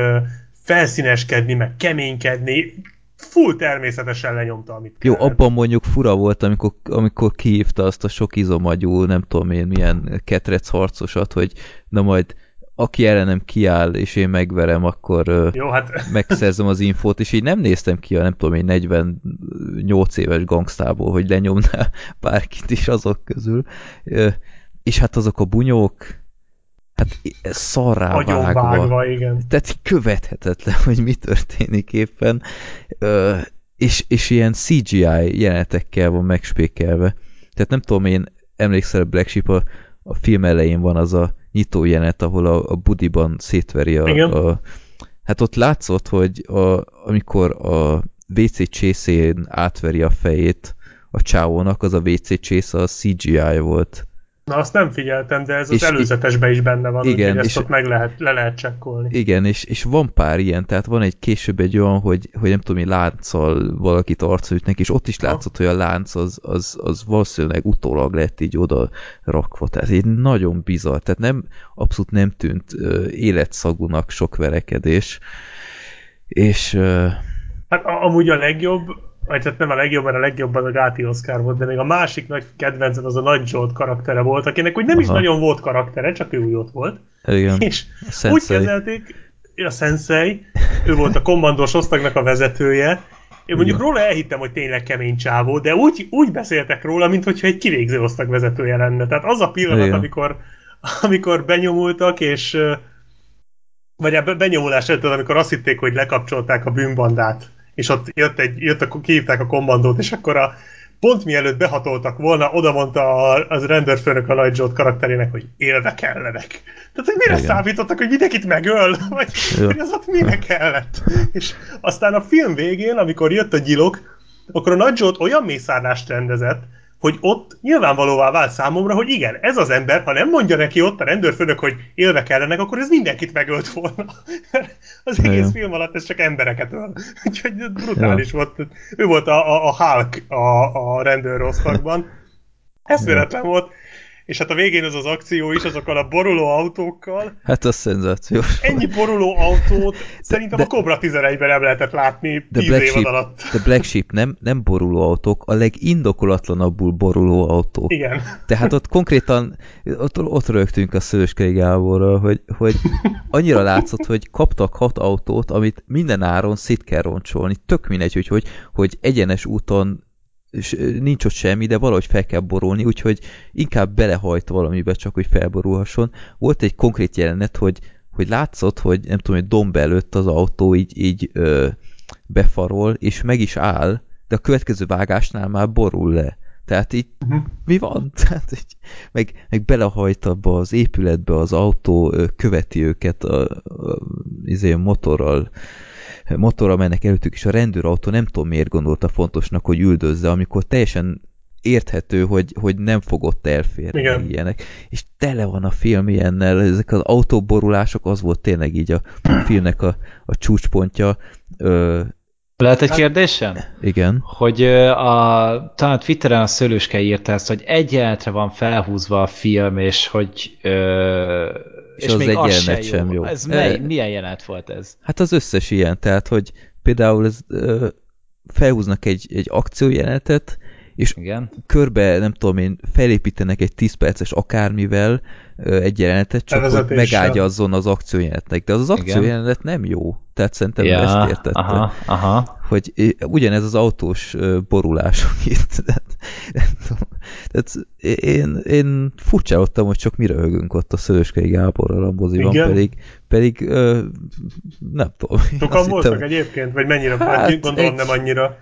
felszíneskedni, meg keménykedni, full természetesen lenyomta, amit Jó, kellett. abban mondjuk fura volt, amikor, amikor kihívta azt a sok izomagyú, nem tudom én, milyen ketrec harcosat, hogy na majd aki ellenem kiáll, és én megverem, akkor Jó, hát... megszerzem az infót, és így nem néztem ki a nem tudom én 48 éves gangstából, hogy lenyomná bárkit is azok közül. És hát azok a bunyók, hát szarrá vágva. vágva. igen. Tehát követhetetlen, hogy mi történik éppen. És, és ilyen CGI jelenetekkel van megspékelve. Tehát nem tudom, én emlékszel a Black Sheep, a, a film elején van az a nyitó jelenet, ahol a, a budiban szétveri a, a... Hát ott látszott, hogy a, amikor a WC csészén átveri a fejét a csávónak, az a WC csész a CGI volt. Na azt nem figyeltem, de ez az előzetesben is benne van, igen, úgyhogy ezt ott meg lehet, le lehet csekkolni. Igen, és, és van pár ilyen, tehát van egy később egy olyan, hogy, hogy nem tudom, hogy lánccal valakit arcra ütnek, és ott is látszott, ha. hogy a lánc az, az, az valószínűleg utólag lett így oda rakva, tehát egy nagyon bizarr, tehát nem, abszolút nem tűnt uh, életszagúnak sok verekedés, és... Uh, hát amúgy a legjobb, vagy hát nem a legjobb, mert a legjobb az a Gáti Oscar volt, de még a másik nagy kedvencem az a Nagy Zsolt karaktere volt, akinek úgy nem Aha. is nagyon volt karaktere, csak ő úgy ott volt. Igen. És úgy kezelték, a Sensei, ő volt a kommandós osztagnak a vezetője, én mondjuk Igen. róla elhittem, hogy tényleg kemény csávó, de úgy, úgy beszéltek róla, mintha egy kivégző osztag vezetője lenne. Tehát az a pillanat, Igen. amikor, amikor benyomultak, és vagy a benyomulás előtt, amikor azt hitték, hogy lekapcsolták a bűnbandát, és ott jött egy, jött a, kihívták a kommandót, és akkor a, pont mielőtt behatoltak volna, oda mondta az rendőrfőnök a Nagy Zsolt karakterének, hogy élve kellenek. Tehát, hogy mire Igen. számítottak, hogy mindenkit megöl? Vagy hogy az ott mire kellett? És aztán a film végén, amikor jött a gyilok, akkor a Nagy Zsolt olyan mészárlást rendezett, hogy ott nyilvánvalóvá vált számomra, hogy igen, ez az ember, ha nem mondja neki ott a rendőrfőnök, hogy élve kellenek, akkor ez mindenkit megölt volna. az egész Igen. film alatt ez csak embereket öl. Úgyhogy ez brutális volt. Ő volt a, a, a Hulk a, a rendőrosztagban. Eszméletlen volt. És hát a végén ez az akció is, azokkal a boruló autókkal. Hát az szenzációs. Ennyi boruló autót szerintem de- a Cobra 11-ben nem lehetett látni De 10 Black évad Sheep, alatt. de Black Sheep nem, nem boruló autók, a legindokolatlanabbul boruló autók. Igen. Tehát ott konkrétan, ott, ott rögtünk a Szőskei Gáborral, hogy, hogy annyira látszott, hogy kaptak hat autót, amit minden áron szét kell roncsolni. Tök mindegy, hogy, hogy, hogy egyenes úton és nincs ott semmi, de valahogy fel kell borulni, úgyhogy inkább belehajt valamibe, csak hogy felborulhasson. Volt egy konkrét jelenet, hogy, hogy látszott, hogy nem tudom, hogy domb előtt az autó így, így ö, befarol, és meg is áll, de a következő vágásnál már borul le. Tehát így Uh-huh. mi van? Tehát így, meg, meg belehajt abba az épületbe az autó, követi őket a, a, izé, motorral, motorral mennek előttük, és a rendőrautó nem tudom miért gondolta fontosnak, hogy üldözze, amikor teljesen érthető, hogy, hogy nem fogott elférni Igen. ilyenek. És tele van a film ilyennel, ezek az autóborulások, az volt tényleg így a filmnek a, a csúcspontja. Ö, Lehet egy kérdésem? igen. Hogy a, talán Twitteren a Szőlőske írta ezt, hogy egy jelenetre van felhúzva a film, és hogy ö, És az egy jelenet sem jó. Ez mely, Ö, milyen jelenet volt ez? Hát az összes ilyen, tehát, hogy például ez, ö, felhúznak egy, egy akciójelenetet, és Igen. körbe, nem tudom én, felépítenek egy 10 perces akármivel egy jelenetet, csak hogy Bevezetéssel. megágyazzon az akciójelenetnek. De az az akciójelenet nem jó. Tehát szerintem ja, ezt értette. aha, aha. Hogy ugyanez az autós borulások itt. Tehát, nem tudom. Tehát én, én furcsálottam, hogy csak mire röhögünk ott a Szöröskei Gáborral a moziban, Igen. pedig, pedig ö, nem tudom. Sokan voltak hittem- egyébként, vagy mennyire? Hát, gondolom egy- nem annyira.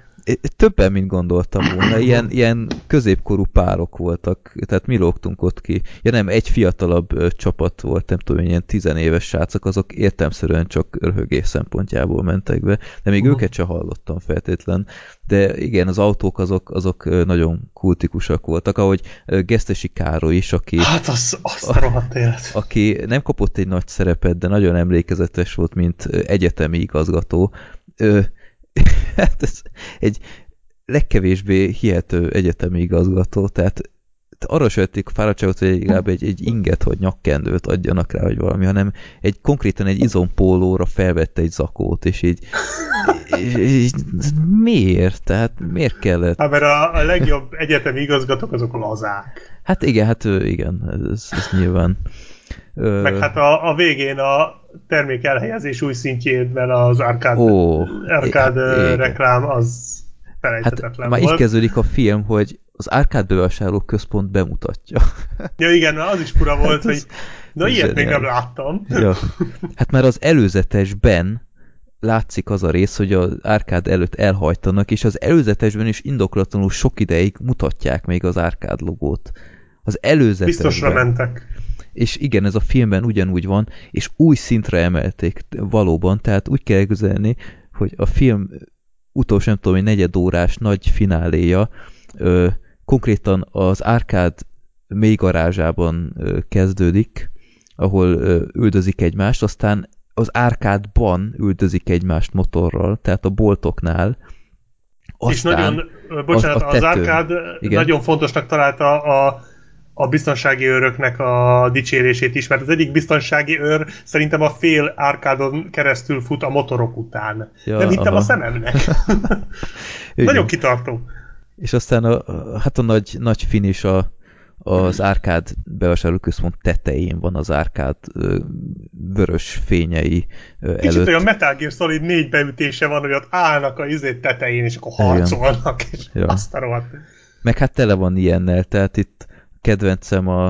Többen, mint gondoltam volna. Ilyen, ilyen középkorú párok voltak, tehát mi lógtunk ott ki. Ja nem, egy fiatalabb ö, csapat volt, nem tudom, ilyen tizenéves srácok, azok értelmszerűen csak röhögés szempontjából mentek be, de még Mhm. őket sem hallottam feltétlen. De igen, az autók azok, azok nagyon kultikusak voltak, ahogy Gesztesi Károly is, aki Hát az, azt a rohadt élet. aki nem kapott egy nagy szerepet, de nagyon emlékezetes volt, mint egyetemi igazgató. Ö, hát ez egy legkevésbé hihető egyetemi igazgató, tehát arra se vették a fáradtságot, hogy legalább egy, egy inget vagy nyakkendőt adjanak rá, vagy valami, hanem egy konkrétan egy izompólóra felvette egy zakót, és így, és, így miért? Tehát miért kellett? Hát mert a, a legjobb egyetemi igazgatók azok lazák. Hát igen, hát igen, ez, ez nyilván. Meg hát a, a végén a termék elhelyezés új szintjében az arkád, Ó, arkád é- reklám az Hát felejthetetlen már így volt. kezdődik a film, hogy az árkád bevásárló központ bemutatja. Ja igen, az is fura volt, Hát hogy na ilyet még nem láttam. ja. Hát már az előzetesben látszik az a rész, hogy az árkád előtt elhajtanak, és az előzetesben is indoklatlanul sok ideig mutatják még az árkád logót. Az előzetesben. Biztosra mentek. És igen, ez a filmben ugyanúgy van, és új szintre emelték valóban, tehát úgy kell elképzelni, hogy a film utolsó, nem tudom, egy negyed órás nagy fináléja ö, konkrétan az árkád mély garázsában ö, kezdődik, ahol ö, üldözik egymást, aztán az árkádban üldözik egymást motorral, tehát a boltoknál. és nagyon, bocsánat, a az, árkád Igen. nagyon fontosnak találta a, a biztonsági őröknek a dicsérését is, mert az egyik biztonsági őr szerintem a fél árkádon keresztül fut a motorok után. Ja, nem hittem aha. a szememnek. Igen. nagyon kitartó. És aztán a, hát a nagy, nagy finish a, az árkád bevásárlóközpont tetején van az árkád vörös fényei ö, Kicsit előtt. olyan Metal Gear Solid négy beütése van, hogy ott állnak a izét tetején, és akkor Igen. harcolnak, és Ja. azt a rohadt. Meg hát tele van ilyennel, tehát itt kedvencem a,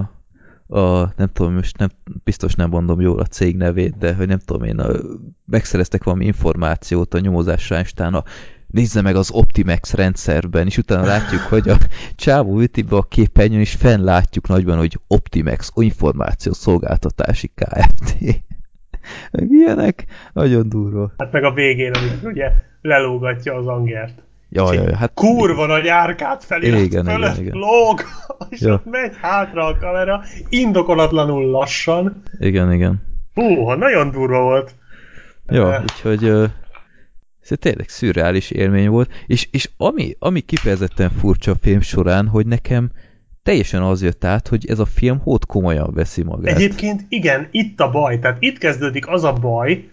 a nem tudom, most nem, biztos nem mondom jól a cég nevét, de hogy nem tudom én, a, megszereztek valami információt a nyomozás és utána nézze meg az Optimax rendszerben, és utána látjuk, hogy a csávó üti be a képernyőn, és fenn látjuk nagyban, hogy Optimax információ szolgáltatási Kft. Meg ilyenek, nagyon durva. Hát meg a végén, amikor ugye lelógatja az angert. Ja, ja, ja, hát Kurva nagy árkát felirat Igen, igen, fölött igen. lóg, és Ja. ott megy hátra a kamera, indokolatlanul lassan. Igen, igen. Hú, nagyon durva volt. Ja, úgyhogy ez tényleg szürreális élmény volt, és, és ami, ami kifejezetten furcsa a film során, hogy nekem teljesen az jött át, hogy ez a film hót komolyan veszi magát. Egyébként igen, itt a baj. Tehát itt kezdődik az a baj,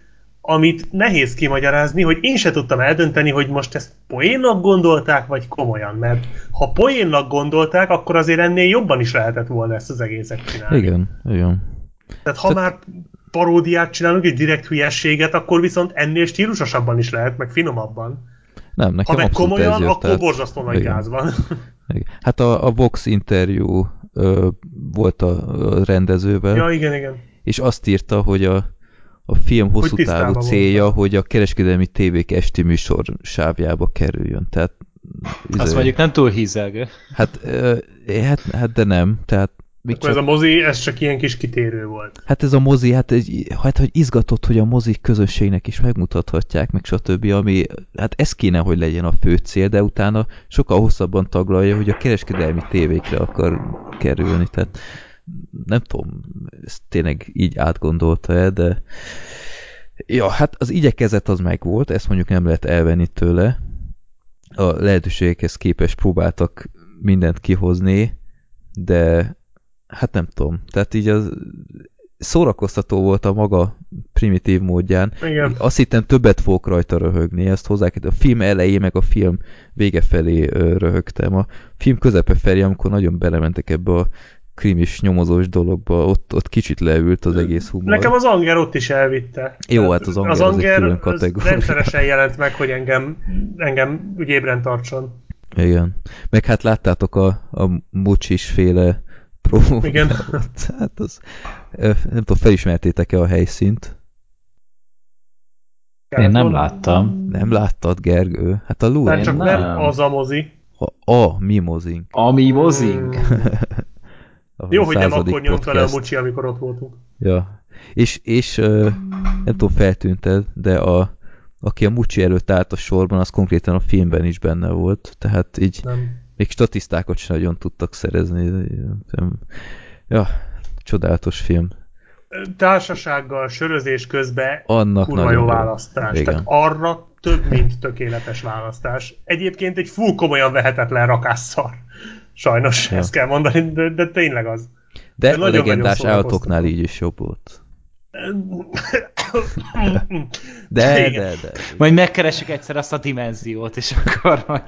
amit nehéz kimagyarázni, hogy én se tudtam eldönteni, hogy most ezt poénnak gondolták, vagy komolyan. Mert ha poénnak gondolták, akkor azért ennél jobban is lehetett volna ezt az egészet csinálni. Igen, igen. Tehát ha már paródiát csinálunk, egy direkt hülyességet, akkor viszont ennél stílusosabban is lehet, meg finomabban. Nem, nekem Ha meg ez komolyan, jött akkor át. borzasztó nagy Igen. gáz van. Igen. Hát a, a Vox interjú ö, volt a, a rendezővel, ja, igen, igen. és azt írta, hogy a, a film hosszú távú célja, vele. hogy a kereskedelmi tévék esti műsor sávjába kerüljön. Tehát, Azt izé, mondjuk nem túl hízelgő. hát, ö, hát, hát de nem, tehát még Akkor ez csak, a mozi, ez csak ilyen kis kitérő volt. hát ez a mozi, hát, egy, hát hogy izgatott, hogy a mozi közönségnek is megmutathatják, meg stb., ami, hát ez kéne, hogy legyen a fő cél, de utána sokkal hosszabban taglalja, hogy a kereskedelmi tévékre akar kerülni, tehát nem tudom, ezt tényleg így átgondolta-e, de ja, hát az igyekezet az megvolt, ezt mondjuk nem lehet elvenni tőle. A lehetőségekhez képest próbáltak mindent kihozni, de hát nem tudom, tehát így az szórakoztató volt a maga primitív módján. Igen. Azt hittem többet fogok rajta röhögni, ezt hozzá A film elején, meg a film vége felé röhögtem. A film közepe felé, amikor nagyon belementek ebbe a krimis nyomozós dologba, ott, ott kicsit leült az egész humor. Nekem az Anger ott is elvitte. Jó, Tehát hát az Anger az egy külön az kategória. rendszeresen jelent meg, hogy engem, engem ügyében tartson. Igen. Meg hát láttátok a, a mucsis féle promó. Igen. Hát az, nem tudom, felismertétek-e a helyszínt? Én nem láttam. Nem láttad, Gergő? Hát a Louvre. Nem csak nem. nem az a mozi. A, a mimozink. Ami mozing. ahol Jó, hogy nem akkor nyomta le a podcast. Mucsi, amikor ott voltunk. Ja. És, és nem tudom, feltűnted, de a, aki a Mucsi előtt állt a sorban, az konkrétan a filmben is benne volt, tehát így Nem. még statisztákat sem nagyon tudtak szerezni. Ja, csodálatos film. Társasággal, sörözés közben Annak kurva jó. választás. Igen. Tehát arra több, mint tökéletes választás. Egyébként egy full komolyan vehetetlen rakásszar. Sajnos Ja. ezt kell mondani, de, de tényleg az. De De a legendás állatoknál így is jobb volt. De, Igen. de, de. Majd megkeressük egyszer azt a dimenziót, és akkor majd...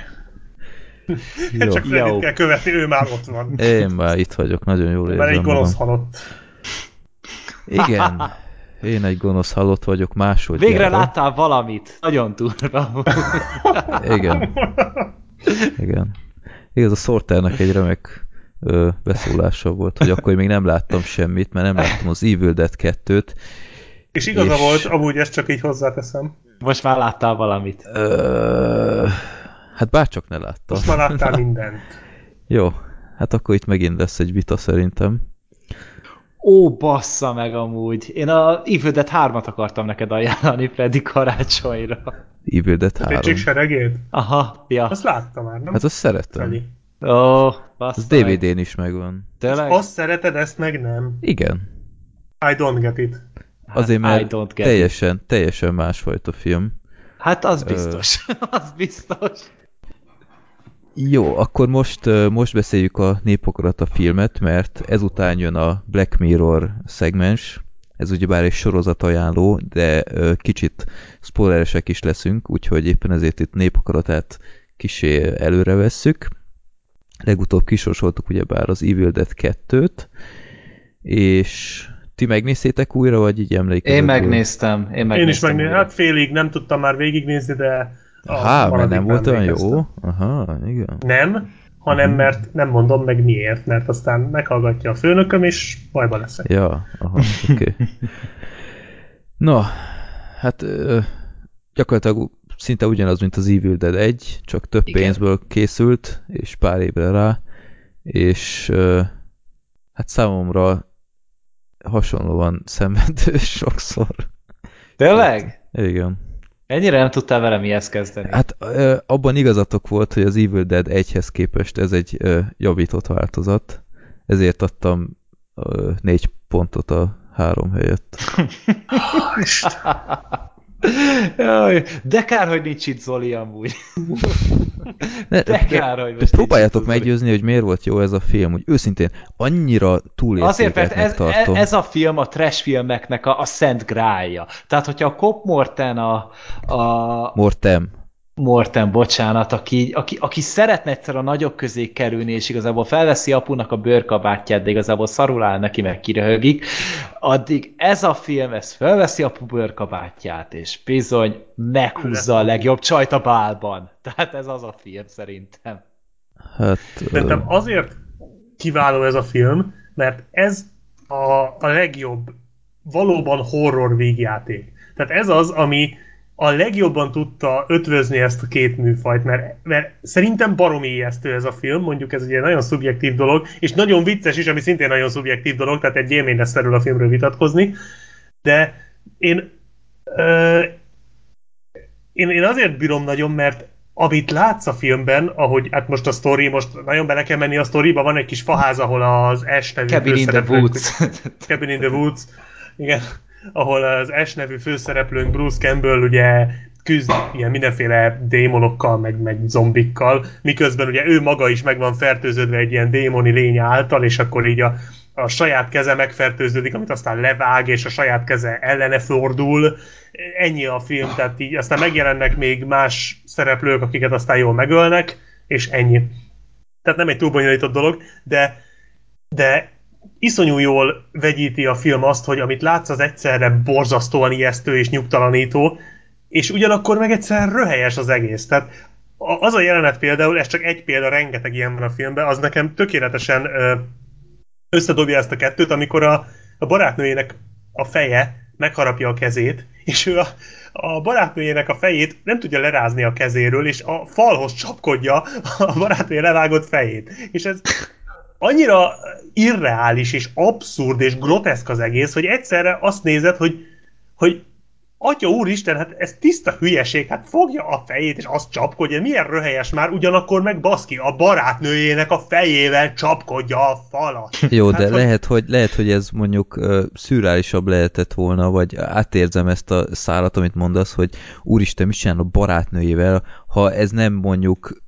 Jó. Csak Fredit Jó. kell követni, ő már ott van. Én már itt vagyok, nagyon jól Mert egy érzem gonosz magam. halott. Igen, én egy gonosz halott vagyok máshogy. Végre láttál valamit. Nagyon durva. Igen. Igen. Igaz, a Sorternek egy remek ö, beszólása volt, hogy akkor én még nem láttam semmit, mert nem láttam az Evil Dead 2-t. És igaza És- volt, amúgy ezt csak így hozzáteszem. Most már láttál valamit. Ö, hát bárcsak ne láttam. Most már láttál mindent. Jó, hát akkor itt megint lesz egy vita szerintem. Ó, bassza meg amúgy. Én a Evil Dead 3-at akartam neked ajánlani, Freddy karácsonyra. Evil Dead 3. Pécsik seregét? Aha, ja. Azt láttam már, nem? Hát azt szeretem. Freddy. Ó, bassza Az. DVD-n is megvan. Tényleg? Azt szereted, ezt meg nem. Igen. I don't get it. Azért, Hát, I mert don't get it. teljesen, teljesen másfajta film. Hát az biztos. az biztos. Jó, akkor most, most beszéljük a Népokarata filmet, mert ezután jön a Black Mirror szegmens. Ez ugyebár egy sorozat ajánló, de kicsit spoileresek is leszünk, úgyhogy éppen ezért itt Népakaratát kisé előre vesszük. Legutóbb kisorsoltuk ugyebár az Evil Dead 2-t, és ti megnéztétek újra, vagy így emlékezetből? Én megnéztem. Én, megnéztem Én is megnéztem. Hát félig nem tudtam már végignézni, de... a Há, mert nem volt olyan jó? Aha, igen. Nem, hanem Mhm. mert nem mondom meg miért, mert aztán meghallgatja a főnököm, és bajba leszek. Ja, aha, oké. Okay. No, hát gyakorlatilag szinte ugyanaz, mint az Evil Dead 1, csak több Igen. pénzből készült, és pár évre rá, és hát számomra hasonlóan szenvedő sokszor. Tényleg? Igen. Ennyire nem tudtál vele mihez kezdeni. Hát ö, abban igazatok volt, hogy az Evil Dead 1-hez képest ez egy ö, javított változat, ezért adtam ö, négy pontot a három helyett. Jaj, de kár, hogy nincs itt Zoli amúgy. Ne, De kár, hogy de most próbáljátok meggyőzni, hogy miért volt jó ez a film, úgy őszintén annyira Azért, mert túlértékeltnek ez, tartom. ez a film a trash filmeknek a, a szent grálja. Tehát, hogyha a Cop Morten a, a Mortem. Morten, bocsánat, aki, aki, aki szeretne egyszer a nagyok közé kerülni, és igazából felveszi apunak a bőrkabátját, de igazából szarul áll neki, meg kiröhögik, addig ez a film, ez felveszi apu bőrkabátját, és bizony meghúzza a legjobb csajt a bálban. Tehát ez az a film szerintem. Hát, Szerintem azért kiváló ez a film, mert ez a, a legjobb, valóban horror vígjáték. Tehát ez az, ami a legjobban tudta ötvözni ezt a két műfajt, mert, mert szerintem baromi ijesztő ez a film, mondjuk ez egy nagyon szubjektív dolog, és nagyon vicces is, ami szintén nagyon szubjektív dolog, tehát egy élmény lesz erről a filmről vitatkozni, de én, ö, én, én azért bírom nagyon, mert amit látsz a filmben, ahogy hát most a story, most nagyon bele kell menni a storyba, van egy kis faház, ahol az nevű Cabin in the Woods. Cabin in the Woods, igen, ahol az Ash nevű főszereplőnk Bruce Campbell ugye küzd ilyen mindenféle démonokkal, meg, meg zombikkal, miközben ugye ő maga is meg van fertőződve egy ilyen démoni lény által, és akkor így a, a saját keze megfertőződik, amit aztán levág, és a saját keze ellene fordul. Ennyi a film, tehát így aztán megjelennek még más szereplők, akiket aztán jól megölnek, és ennyi. Tehát nem egy túl bonyolított dolog, de, de iszonyú jól vegyíti a film azt, hogy amit látsz, az egyszerre borzasztóan ijesztő és nyugtalanító, és ugyanakkor meg egyszer röhelyes az egész. Tehát az a jelenet például, ez csak egy példa, rengeteg ilyen van a filmben, az nekem tökéletesen összedobja ezt a kettőt, amikor a, a barátnőjének a feje megharapja a kezét, és ő a, a barátnőjének a fejét nem tudja lerázni a kezéről, és a falhoz csapkodja a barátnője levágott fejét. És ez annyira irreális, és abszurd, és groteszk az egész, hogy egyszerre azt nézed, hogy, hogy Atya úristen, hát ez tiszta hülyeség, hát fogja a fejét, és azt csapkodja, milyen röhelyes már, ugyanakkor meg baszki, a barátnőjének a fejével csapkodja a falat. Jó, Hát, de hogy- lehet, hogy, lehet, hogy ez mondjuk ö, szürreálisabb lehetett volna, vagy átérzem ezt a szálat, amit mondasz, hogy úristen, mit csinál a barátnőjével, ha ez nem mondjuk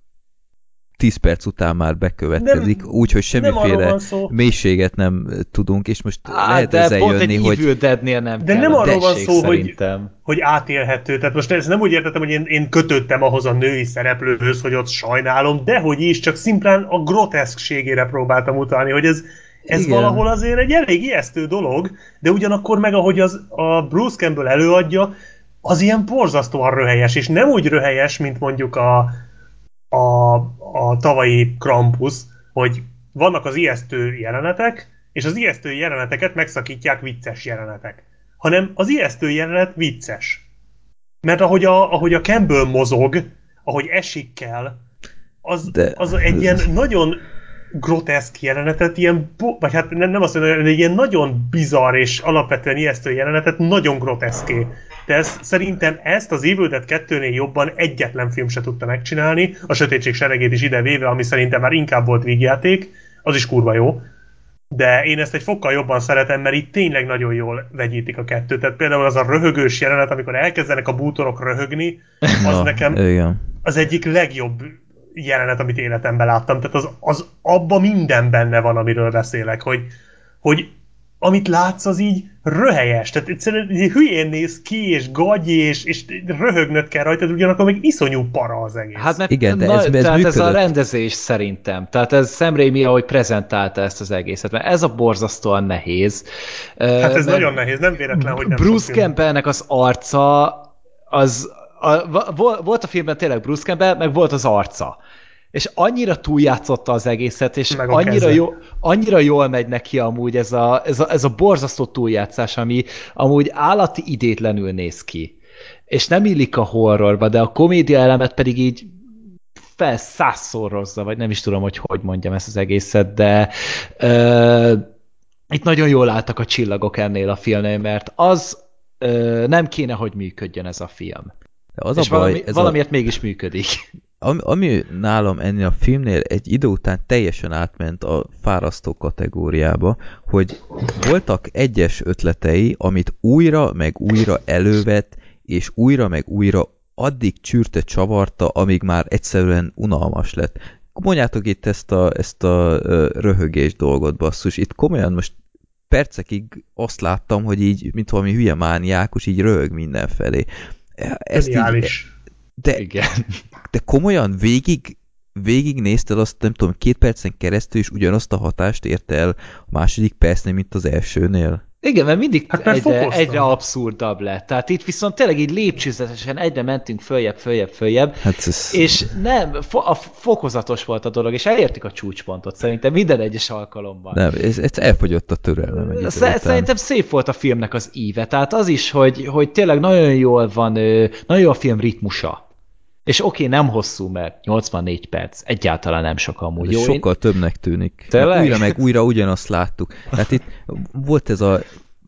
10 perc után már bekövetkezik, úgyhogy nem semmiféle szó. mélységet nem tudunk, és most Á, lehet de ezzel pont jönni, egy hogy Deadnél nem De nem arról van szó, hogy- hogy átélhető. Tehát most ezt nem úgy értettem, hogy én, én kötöttem ahhoz a női szereplőhöz, hogy ott sajnálom, de hogy is, csak szimplán a groteszkségére próbáltam utalni, hogy ez, ez Igen. valahol azért egy elég ijesztő dolog, de ugyanakkor meg ahogy az a Bruce Campbell előadja, az ilyen borzasztóan röhelyes, és nem úgy röhelyes, mint mondjuk a, a, a tavalyi Krampus, hogy vannak az ijesztő jelenetek, és az ijesztő jeleneteket megszakítják vicces jelenetek. Hanem az ijesztő jelenet vicces. Mert ahogy a, ahogy a Campbell mozog, ahogy esik kell, az, De- az egy ilyen nagyon groteszk jelenetet, ilyen, vagy hát nem, nem azt mondom, hogy egy ilyen nagyon bizarr és alapvetően ijesztő jelenetet nagyon groteszké tesz. Szerintem ezt az Dead 2-nél jobban egyetlen film se tudta megcsinálni, a Sötétség seregét is ide véve, ami szerintem már inkább volt vígjáték, az is kurva jó. De én ezt egy fokkal jobban szeretem, mert itt tényleg nagyon jól vegyítik a kettőt. Tehát például az a röhögős jelenet, amikor elkezdenek a bútorok röhögni, az Na, nekem igen. az egyik legjobb jelenet, amit életemben láttam. Tehát az, az abba minden benne van, amiről beszélek, hogy, hogy amit látsz, az így röhelyes. Tehát egyszerűen hülyén néz ki, és gagyi, és, és röhögnöd kell rajta, de ugyanakkor meg iszonyú para az egész. Hát mert Igen, de na, ez- ez tehát ez a rendezés szerintem. Tehát ez Sam Raimi, ahogy prezentálta ezt az egészet, mert ez a borzasztóan nehéz. hát ez Mert nagyon nehéz, nem véletlen, hogy nem Bruce. Campbellnek az arca, az, a, vo- volt a filmben tényleg Bruce Campbell, meg volt az arca. És annyira túljátszotta az egészet, és Meg annyira, jó, annyira jól megy neki amúgy ez a, ez, a, ez a borzasztó túljátszás, ami amúgy állati idétlenül néz ki. És nem illik a horrorba, de a komédia elemet pedig így fel százszorozza, vagy nem is tudom, hogy hogy mondjam ezt az egészet, de ö, itt nagyon jól álltak a csillagok ennél a filmnél, mert az ö, nem kéne, hogy működjön ez a film. Az És a baj, valami, ez valamiért a, mégis működik. Ami, ami nálam ennél a filmnél egy idő után teljesen átment a fárasztó kategóriába, hogy voltak egyes ötletei, amit újra meg újra elővett, és újra meg újra addig csűrte, csavarta, amíg már egyszerűen unalmas lett. Mondjátok itt ezt a, ezt a röhögés dolgot, basszus. Itt komolyan most percekig azt láttam, hogy így, mint valami hülye mániákus, így röhög mindenfelé. Ezt így, Geniális. De, Igen. de komolyan végig, végig nézted azt, nem tudom, két percen keresztül, és ugyanazt a hatást érte el a második percnél, mint az elsőnél. Igen, mert mindig Hát mert egyre, fokoztam. egyre abszurdabb lett. Tehát itt viszont tényleg így lépcsőzetesen egyre mentünk följebb, följebb, följebb, Hát ez... és nem, fo a fokozatos volt a dolog, és elértük a csúcspontot szerintem minden egyes alkalommal. Nem, ez, ez elfogyott a türelmem egy. Szerintem szép volt a filmnek az íve, tehát az is, hogy, hogy tényleg nagyon jól van, nagyon jó a film ritmusa. És oké, nem hosszú, mert 84 perc, egyáltalán nem sok amúgy. Jó, én- sokkal többnek tűnik. Tényleg? Újra meg újra ugyanazt láttuk. Tehát itt volt ez a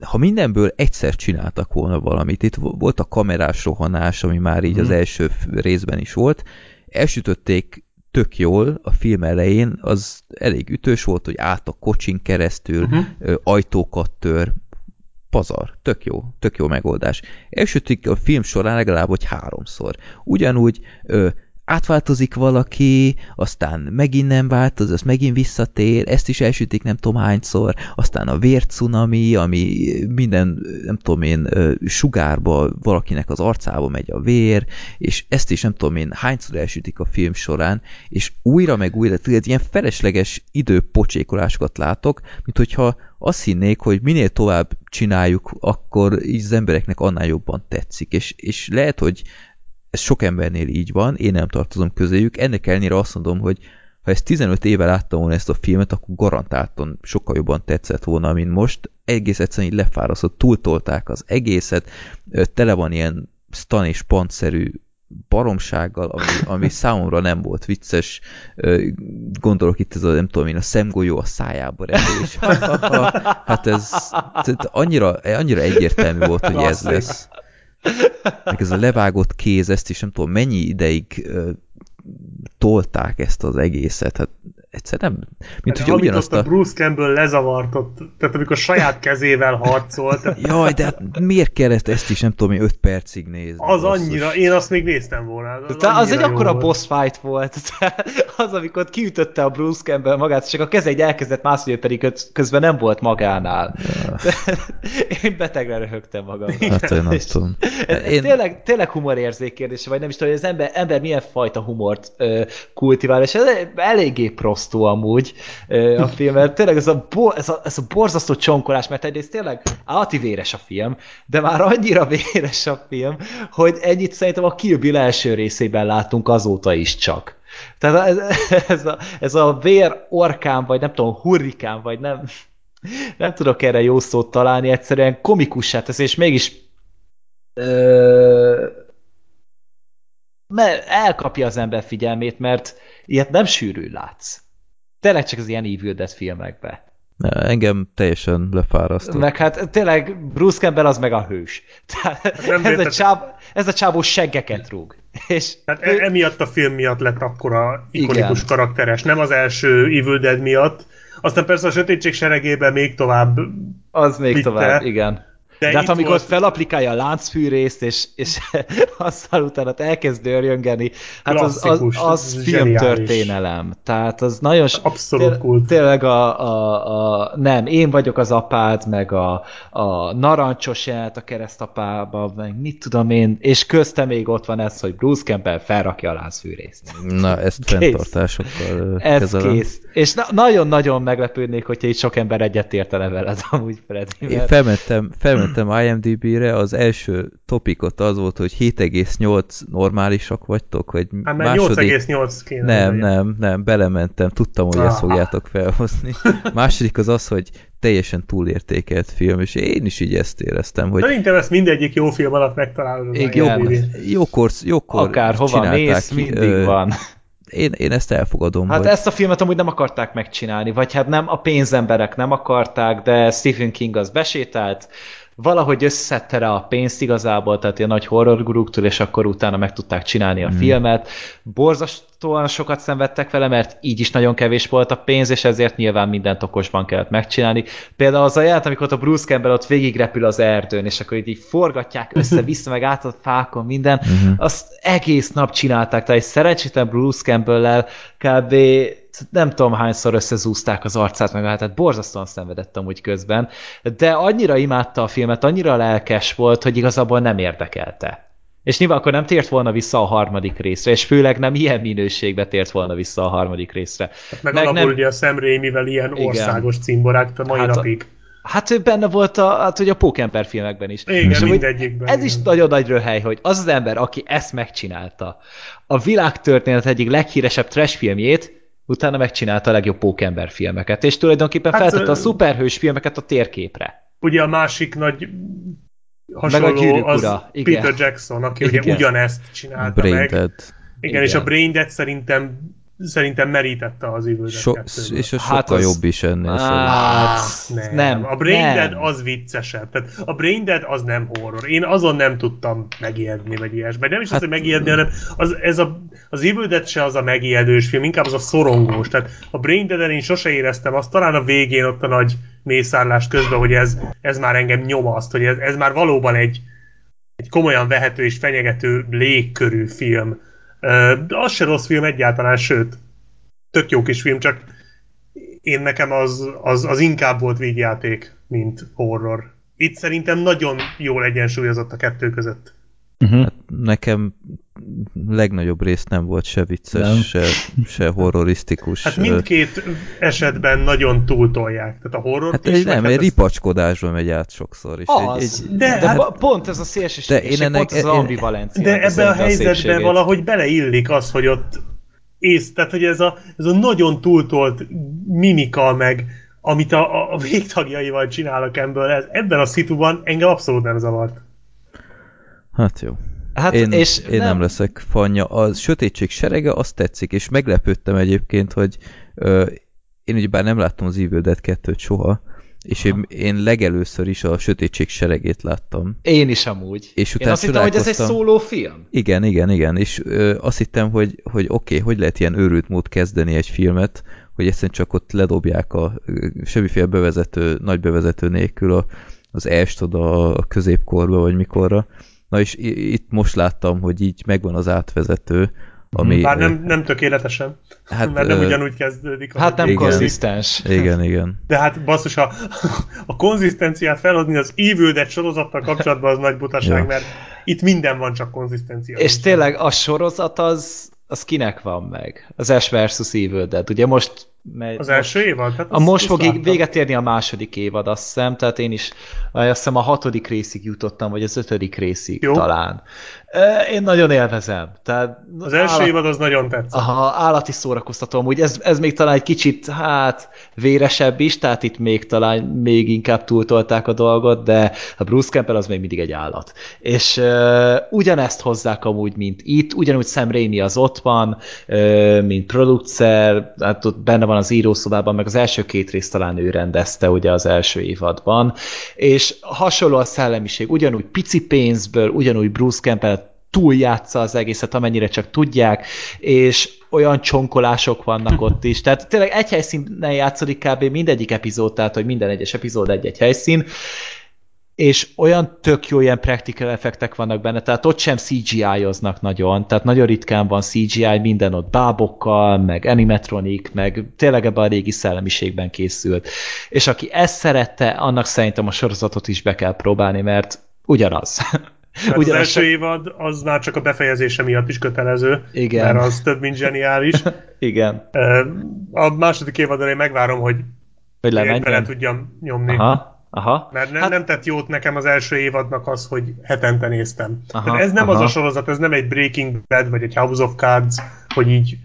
ha mindenből egyszer csináltak volna valamit, itt volt a kamerás rohanás, ami már így az Mhm. első részben is volt, elsütötték tök jól a film elején, az elég ütős volt, hogy át a kocsin keresztül, Mhm. ö, ajtókat tör, pazar, tök jó, tök jó megoldás. Elsütik a film során legalább, hogy háromszor. Ugyanúgy ö, átváltozik valaki, aztán megint nem változ, az megint visszatér, ezt is elsütik nem tudom hányszor, aztán a vércunami, ami minden, nem tudom én, sugárba valakinek az arcába megy a vér, és ezt is nem tudom én hányszor elsütik a film során, és újra meg újra, tudod, ilyen felesleges időpocsékolásokat látok, mint hogyha azt hinnék, hogy minél tovább csináljuk, akkor így az embereknek annál jobban tetszik, és, és lehet, hogy ez sok embernél így van, én nem tartozom közéjük, ennek ellenére azt mondom, hogy ha ezt 15 éve láttam volna ezt a filmet, akkor garantáltan sokkal jobban tetszett volna, mint most. Egész egyszerűen így lefárasztott, túltolták az egészet, tele van ilyen stan és pantszerű baromsággal, ami, ami számomra nem volt vicces. Gondolok itt ez a, nem tudom én, a szemgolyó a szájába repül, és hát ez tehát annyira, annyira egyértelmű volt, hogy ez lesz. Meg ez a levágott kéz, ezt is nem tudom, mennyi ideig tolták ezt az egészet, hát egyszer nem, mint Hát, hogy amit ugyanazt a a... Bruce Campbell lezavart ott, tehát amikor saját kezével harcolt, Jaj, de hát miért kellett ezt is, nem tudom, 5 percig nézni? az basszus? annyira, én azt még néztem volna. Az, De az egy akkora volt. boss fight volt. Az, amikor kiütötte a Bruce Campbell magát, csak a keze egy elkezdett mászni, pedig köz- közben nem volt magánál. Én betegre röhögtem magam. Hát én nem tudom. Ez, ez Én- tényleg, tényleg humorérzék kérdése, vagy nem is tudom, hogy az ember, ember milyen fajta humort kultivál, és ez eléggé prostó amúgy a film, mert tényleg ez a, bo, ez, a, ez a borzasztó csonkolás, mert egyrészt tényleg állati véres a film, de már annyira véres a film, hogy ennyit szerintem a Kill Bill első részében láttunk azóta is csak. Tehát ez, ez, a, ez a vér orkán, vagy nem tudom, hurrikán, vagy nem, nem tudok erre jó szót találni, egyszerűen komikussá tesz, és mégis ö, mert elkapja az ember figyelmét, mert ilyet nem sűrűn látsz. Tényleg csak az ilyen Evil Dead filmekbe. Ne, engem teljesen lefárasztott. Meg hát tényleg Bruce Campbell az meg a hős. Tehát nem ez, a csáb, ez a csábó seggeket rúg. És Hát e- emiatt a film miatt lett akkora ikonikus Igen. karakteres, nem az első Evil Dead miatt. Aztán persze a Sötétség seregében még tovább, az még Vitte. tovább, igen. De, de hát amikor volt- felaplikálja a láncfűrészt, és, és aztán utána elkezd dörjöngeni, hát az, az, az filmtörténelem. Tehát az nagyon... Abszolút té- kult. Tényleg a, a, a... Nem, én vagyok az apád, meg a, a narancsos jelent a keresztapába, meg mit tudom én, és közte még ott van ez, hogy Bruce Campbell felrakja a láncfűrészt. Na, ezt fenntartásokkal Ez kezelem. kész. És na- nagyon-nagyon meglepődnék, hogyha itt sok ember egyetértene veled amúgy, Freddy. Én mert- felmentem, felmentem IMDB-re, az első topikot az volt, hogy 7,8 normálisak vagytok, vagy hát már második... 8,8 kéne. Nem, nem, nem, belementem, tudtam, hogy ezt Ah. fogjátok felhozni. Második az az, hogy teljesen túlértékelt film, és én is így ezt éreztem, hogy Szerintem ezt mindegyik jó film alatt megtalálod. Igen. Jókor, jókor Akárhova csinálták mész, ki, mindig ö, van. Én, én ezt elfogadom, Hát hogy ezt a filmet amúgy nem akarták megcsinálni, vagy hát nem, a pénzemberek nem akarták, de Stephen King az besétált, valahogy összeszedte rá a pénzt igazából, tehát ilyen nagy horror guruktól, és akkor utána meg tudták csinálni a mm. filmet. Borzasztóan sokat szenvedtek vele, mert így is nagyon kevés volt a pénz, és ezért nyilván mindent okosban kellett megcsinálni. Például az a jelent, amikor a Bruce Campbell ott végigrepül az erdőn, és akkor így, így forgatják össze-vissza, meg át a fákon, minden, mm-hmm. azt egész nap csinálták, tehát egy szerencsétlen Bruce Campbell-lel kb nem tudom hányszor összezúzták az arcát, meg hát borzasztóan szenvedett úgy közben, de annyira imádta a filmet, annyira lelkes volt, hogy igazából nem érdekelte. És nyilván akkor nem tért volna vissza a harmadik részre, és főleg nem ilyen minőségbe tért volna vissza a harmadik részre. Hát meg, meg alapul nem... ugye a Sam Raimi-vel ilyen Igen. országos címborák a mai hát napig. A... Hát ő benne volt a, hát, hogy a Pókember filmekben is. Igen, és mindegyikben. Ez igen. is nagyon nagy röhely, hogy az az ember, aki ezt megcsinálta, a világtörténet egyik leghíresebb trash filmjét, utána megcsinálta a legjobb pókember filmeket, és tulajdonképpen hát, feltette a szuperhős filmeket a térképre. Ugye a másik nagy hasonló Meg a az igen. Peter Jackson, aki igen. ugye ugyanezt csinálta Brain meg. Dead. Igen, igen, és a Brain Dead szerintem szerintem merítette az Evil so, És a hát sokkal az... jobb is ennél. Hát, nem. nem. A Brain nem. Dead az viccesebb. Tehát a Brain Dead az nem horror. Én azon nem tudtam megijedni, vagy ilyesmi. Nem is hát, az, hogy megijedni, hanem az, ez a, az Evil Dead se az a megijedős film, inkább az a szorongós. Tehát a Brain dead én sose éreztem azt, talán a végén ott a nagy mészárlás közben, hogy ez, ez már engem nyomaszt, hogy ez, ez már valóban egy, egy komolyan vehető és fenyegető légkörű film de az se rossz film egyáltalán, sőt, tök jó kis film, csak én nekem az, az, az inkább volt végjáték, mint horror. Itt szerintem nagyon jól egyensúlyozott a kettő között. Uh-huh. Hát nekem legnagyobb rész nem volt se vicces, nem. se, se horrorisztikus. Hát mindkét esetben nagyon túltolják. Tehát a horror hát egy, nem, egy ripacskodásba megy át sokszor. És az, egy, egy, de, de hát, pont ez a szélsőség, de én ennek, pont az ambivalencia. De ebben a helyzetben valahogy beleillik az, hogy ott ész, tehát hogy ez a, ez a nagyon túltolt mimika, meg amit a, a végtagjaival csinál a Campbell, ez, ebben a szituban engem abszolút nem zavart. Hát jó. Hát én, és én nem... nem leszek fanya. A sötétség serege, azt tetszik, és meglepődtem egyébként, hogy ö, én ugye bár nem láttam az Evil Dead 2-t soha, és én, én legelőször is a sötétség seregét láttam. Én is amúgy. És utána én azt hittem, hogy ez egy szóló film. Igen, igen, igen. És ö, azt hittem, hogy, hogy oké, okay, hogy lehet ilyen őrült mód kezdeni egy filmet, hogy egyszerűen csak ott ledobják a semmiféle bevezető, nagy bevezető nélkül a, az est oda a középkorba, vagy mikorra. Na és itt most láttam, hogy így megvan az átvezető, ami... Bár nem, nem tökéletesen, hát, mert nem ugyanúgy kezdődik. Hát nem igen, konzisztens. Igen, igen. De hát basszus, a, a konzisztenciát felhozni az Evil Dead sorozattal kapcsolatban az nagy butaság, ja. mert itt minden van, csak konzisztencia. És tényleg a sorozat az, az kinek van meg? Az Ash vs. Evil Dead. Ugye most Megy, az első most, évad? Hát a most fog láttam. véget érni a második évad, azt hiszem, tehát én is azt hiszem a hatodik részig jutottam, vagy az ötödik részig Jó. talán. Én nagyon élvezem. Tehát az első állat... évad az nagyon tetszett. Aha, állati szórakoztató, amúgy ez, ez még talán egy kicsit, hát, véresebb is, tehát itt még talán még inkább túltolták a dolgot, de a Bruce Campbell az még mindig egy állat. És uh, ugyanezt hozzák amúgy, mint itt, ugyanúgy Sam Raimi az ott van, uh, mint producer, hát ott benne van az írószobában, meg az első két részt talán ő rendezte ugye az első évadban, és hasonló a szellemiség, ugyanúgy pici pénzből, ugyanúgy Bruce Campbell túljátsza az egészet, amennyire csak tudják, és olyan csonkolások vannak ott is. Tehát tényleg egy helyszínen játszódik kb. mindegyik epizód, tehát hogy minden egyes epizód egy-egy helyszín, és olyan tök jó ilyen practical effektek vannak benne, tehát ott sem CGI-oznak nagyon, tehát nagyon ritkán van CGI, minden ott bábokkal, meg animatronik, meg tényleg ebben a régi szellemiségben készült. És aki ezt szerette, annak szerintem a sorozatot is be kell próbálni, mert ugyanaz. Tehát az első évad az már csak a befejezése miatt is kötelező, Igen. mert az több, mint zseniális. Igen. A második évadon én megvárom, hogy, hogy bele tudjam nyomni. Aha. Aha. Mert nem, hát... nem tett jót nekem az első évadnak az, hogy hetente néztem. Aha, Tehát ez nem aha. az a sorozat, ez nem egy Breaking Bad, vagy egy House of Cards, hogy így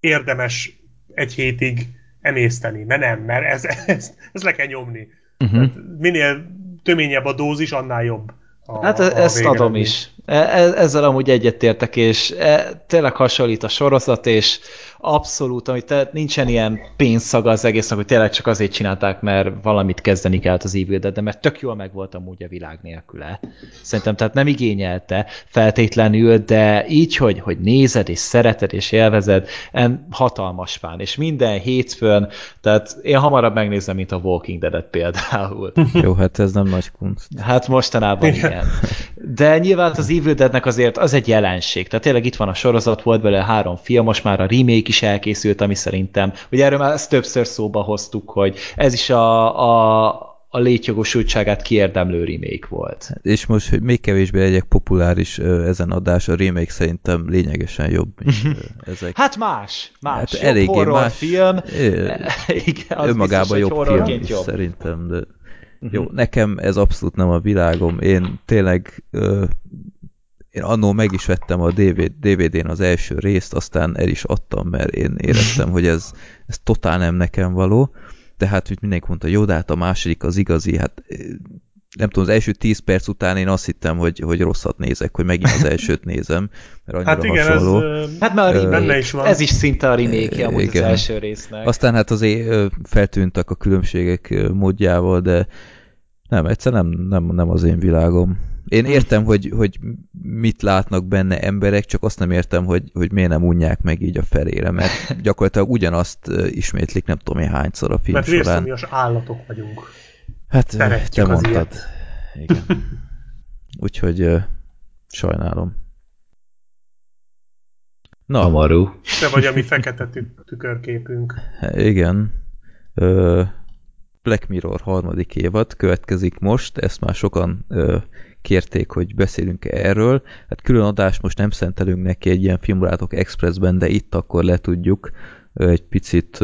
érdemes egy hétig emészteni. Mert nem, mert ez, ez, ez le kell nyomni. Uh-huh. minél töményebb a dózis, annál jobb. A, hát a ezt végeredmény. adom is. E, e, ezzel amúgy egyetértek, és e, tényleg hasonlít a sorozat, és abszolút, amit tehát nincsen ilyen pénzszaga az egésznek, hogy tényleg csak azért csinálták, mert valamit kezdeni kellett az Evil Dead, de mert tök jól meg volt amúgy a világ nélküle. Szerintem tehát nem igényelte feltétlenül, de így, hogy, hogy nézed és szereted és élvezed, en hatalmas fán, és minden hétfőn, tehát én hamarabb megnézem, mint a Walking Dead-et például. Jó, hát ez nem nagy kunst. Hát mostanában igen. De nyilván az Evil Deadnek azért az egy jelenség. Tehát tényleg itt van a sorozat, volt belőle három film, most már a remake is elkészült, ami szerintem, ugye erről már ezt többször szóba hoztuk, hogy ez is a, a, a létjogosultságát kiérdemlő remake volt. És most, hogy még kevésbé legyek populáris ezen adás, a remake szerintem lényegesen jobb, mint ezek. Hát más, más. Hát jobb eléggé horrorfilm. film. Igen, az Önmagában biztos, jobb film jobb. szerintem, de jó, nekem ez abszolút nem a világom. Én tényleg ö, én annó meg is vettem a DVD, DVD-n az első részt, aztán el is adtam, mert én éreztem, hogy ez, ez totál nem nekem való. Tehát, hogy mindenki mondta, jó, de hát a második az igazi, hát ö, nem tudom, az első 10 perc után én azt hittem, hogy, hogy rosszat nézek, hogy megint az elsőt nézem, mert annyira Hát igen, hasonló. ez ö, Hát már a remake, benne is van. ez is szinte a remake amúgy az Igen. első résznek. Aztán hát azért feltűntek a különbségek módjával, de nem, egyszer nem, nem, nem az én világom. Én értem, hogy, hogy mit látnak benne emberek, csak azt nem értem, hogy, hogy miért nem unják meg így a felére, mert gyakorlatilag ugyanazt ismétlik nem tudom én hányszor a film Mert során. vérszomjas állatok vagyunk. Hát te szeretjük az mondtad. ilyet. Igen. Úgyhogy sajnálom. Na, Hamarú. Te vagy a mi fekete tü- tükörképünk. Igen. Ö, Black Mirror harmadik évad következik most, ezt már sokan ö, kérték, hogy beszélünk erről. Hát külön adást most nem szentelünk neki egy ilyen filmbarátok expressben, de itt akkor le tudjuk egy picit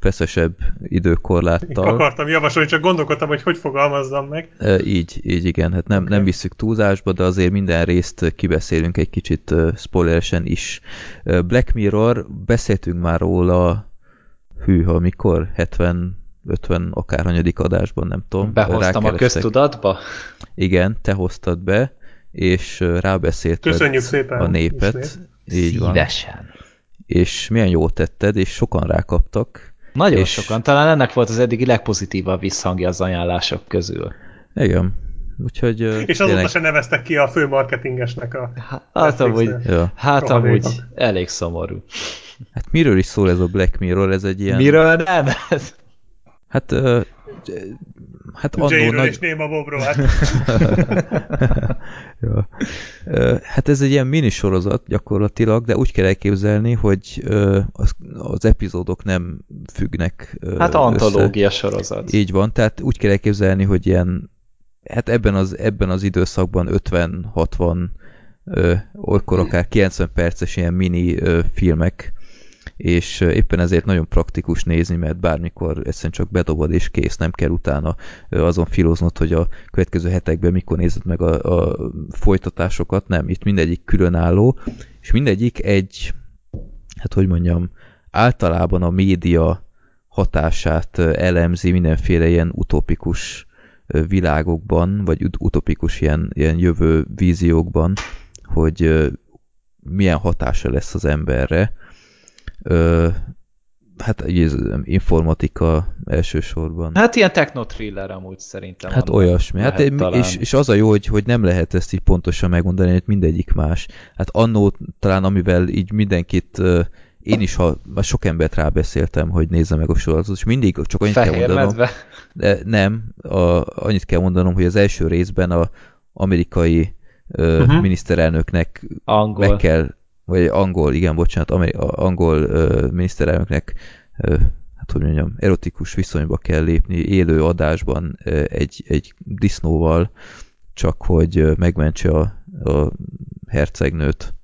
feszesebb Én időkorláttal. akartam javasolni, csak gondolkodtam, hogy hogy fogalmazzam meg. Ö, Így, így igen, hát nem, Oké. nem visszük túlzásba, de azért minden részt kibeszélünk egy kicsit spoileresen is. Black Mirror, beszéltünk már róla, hűha, mikor? 70 50 akárhanyadik adásban, nem tudom. Behoztam a köztudatba? Igen, te hoztad be, és rábeszélted Köszönjük szépen a népet. ismét. Így van. Szívesen. És milyen jót tetted, és sokan rákaptak. Nagyon És- sokan. Talán ennek volt az eddigi legpozitívabb visszhangja az ajánlások közül. Igen. Úgyhogy És azóta tényleg- se neveztek ki a fő marketingesnek a... Hát amúgy, Netflixnél. Ja. hát amúgy elég szomorú. Hát miről is szól ez a Black Mirror? Ez egy ilyen... Miről nem? Hát, ö, hát annó nagy... és Néma Bobról, hát ja. Ö, Hát ez egy ilyen minisorozat gyakorlatilag, de úgy kell elképzelni, hogy ö, az, az epizódok nem függnek ö, Hát össze. antológia sorozat. Így van, tehát úgy kell elképzelni, hogy ilyen, hát ebben az, ebben az időszakban 50-60, ö, olykor akár 90 perces ilyen mini ö, filmek, és éppen ezért nagyon praktikus nézni, mert bármikor egyszerűen csak bedobod és kész, nem kell utána azon filoznod, hogy a következő hetekben mikor nézed meg a, a folytatásokat, nem, itt mindegyik különálló, és mindegyik egy, hát hogy mondjam, általában a média hatását elemzi mindenféle ilyen utopikus világokban, vagy ut- utopikus ilyen, ilyen jövő víziókban, hogy milyen hatása lesz az emberre. Ö, hát informatika elsősorban. Hát ilyen techno-thriller amúgy szerintem. Hát olyasmi. Hát, és, és az a jó, hogy, hogy nem lehet ezt így pontosan megmondani, hogy mindegyik más. Hát annó talán, amivel így mindenkit, én is, ha már sok embert rábeszéltem, hogy nézze meg a sorozatot, és mindig csak annyit kell Fehér mondanom. medve. De nem, a, annyit kell mondanom, hogy az első részben a amerikai Mhm. miniszterelnöknek Angol. meg kell, vagy angol, igen, bocsánat, ameri, angol ö, miniszterelnöknek, ö, hát hogy mondjam, erotikus viszonyba kell lépni élő adásban ö, egy, egy disznóval, csak hogy megmentse a, a hercegnőt.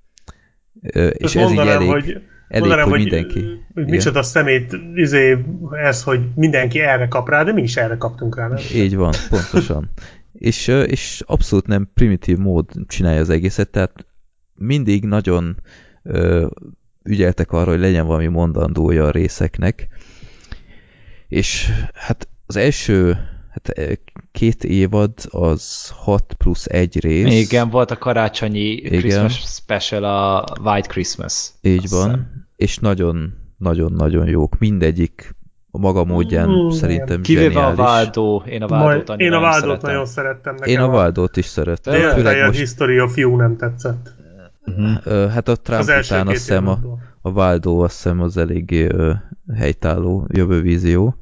Ö, és és ez így elég, hogy, elég mondanám, hogy hogy, mindenki. hogy Igen. micsoda szemét izé, ez, hogy mindenki erre kap rá, de mi is erre kaptunk rá, nem? Így van, pontosan. és, és abszolút nem primitív mód csinálja az egészet, tehát mindig nagyon ö, ügyeltek arra, hogy legyen valami mondandója a részeknek. És hát az első hát ö, két évad az 6 plusz egy rész. Igen, volt a karácsonyi Igen. Christmas special, a White Christmas. Így van. hiszem. és nagyon-nagyon-nagyon jók. Mindegyik a maga módján Mm, szerintem Kivéve a zseniális. Váldó, én a Váldót Majd, én a Váldót szeretem. nagyon szerettem. Nekem Én a Valdót is szeretem. Tényleg? Főleg Főleg most, History of You nem tetszett. Ö, hát a Trump Az első után azt hiszem a, a Valdó azt hiszem az eléggé ö, helytálló jövővízió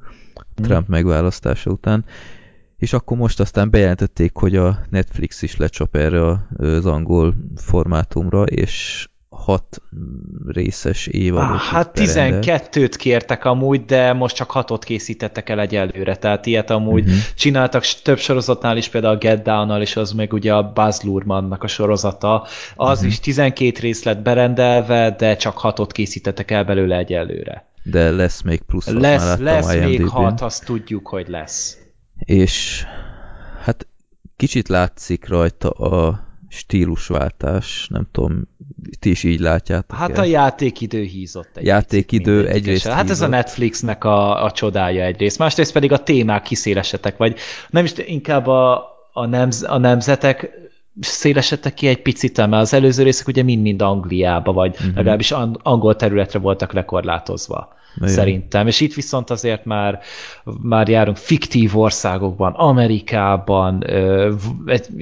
Trump megválasztása után. És akkor most aztán bejelentették, hogy a Netflix is lecsap erre a- az angol formátumra, és hat részes évadot. Ah, hát tud berendel. 12-t kértek amúgy, de most csak 6-ot készítettek el egyelőre, tehát ilyet amúgy Mhm. csináltak több sorozatnál is, például a Get Down-nal, és az meg ugye a Buzz Luhrmannnak a sorozata, az Mhm. is 12 rész lett berendelve, de csak 6-ot készítettek el belőle egyelőre. De lesz még plusz, Lesz, lesz még. 6, azt tudjuk, hogy lesz. És hát kicsit látszik rajta a stílusváltás, nem tudom, ti is így látjátok Hát -e? a játékidő hízott egy Játékidő egyrészt Hát ez a hízott. Netflixnek a, a csodája egyrészt. Másrészt pedig a témák kiszélesetek, vagy nem is inkább a, a, nemz, a nemzetek szélesedtek ki egy picit, mert az előző részek ugye mind-mind Angliába, vagy uh-huh. legalábbis an- angol területre voltak lekorlátozva. Igen. Szerintem. És itt viszont azért már, már járunk fiktív országokban, Amerikában,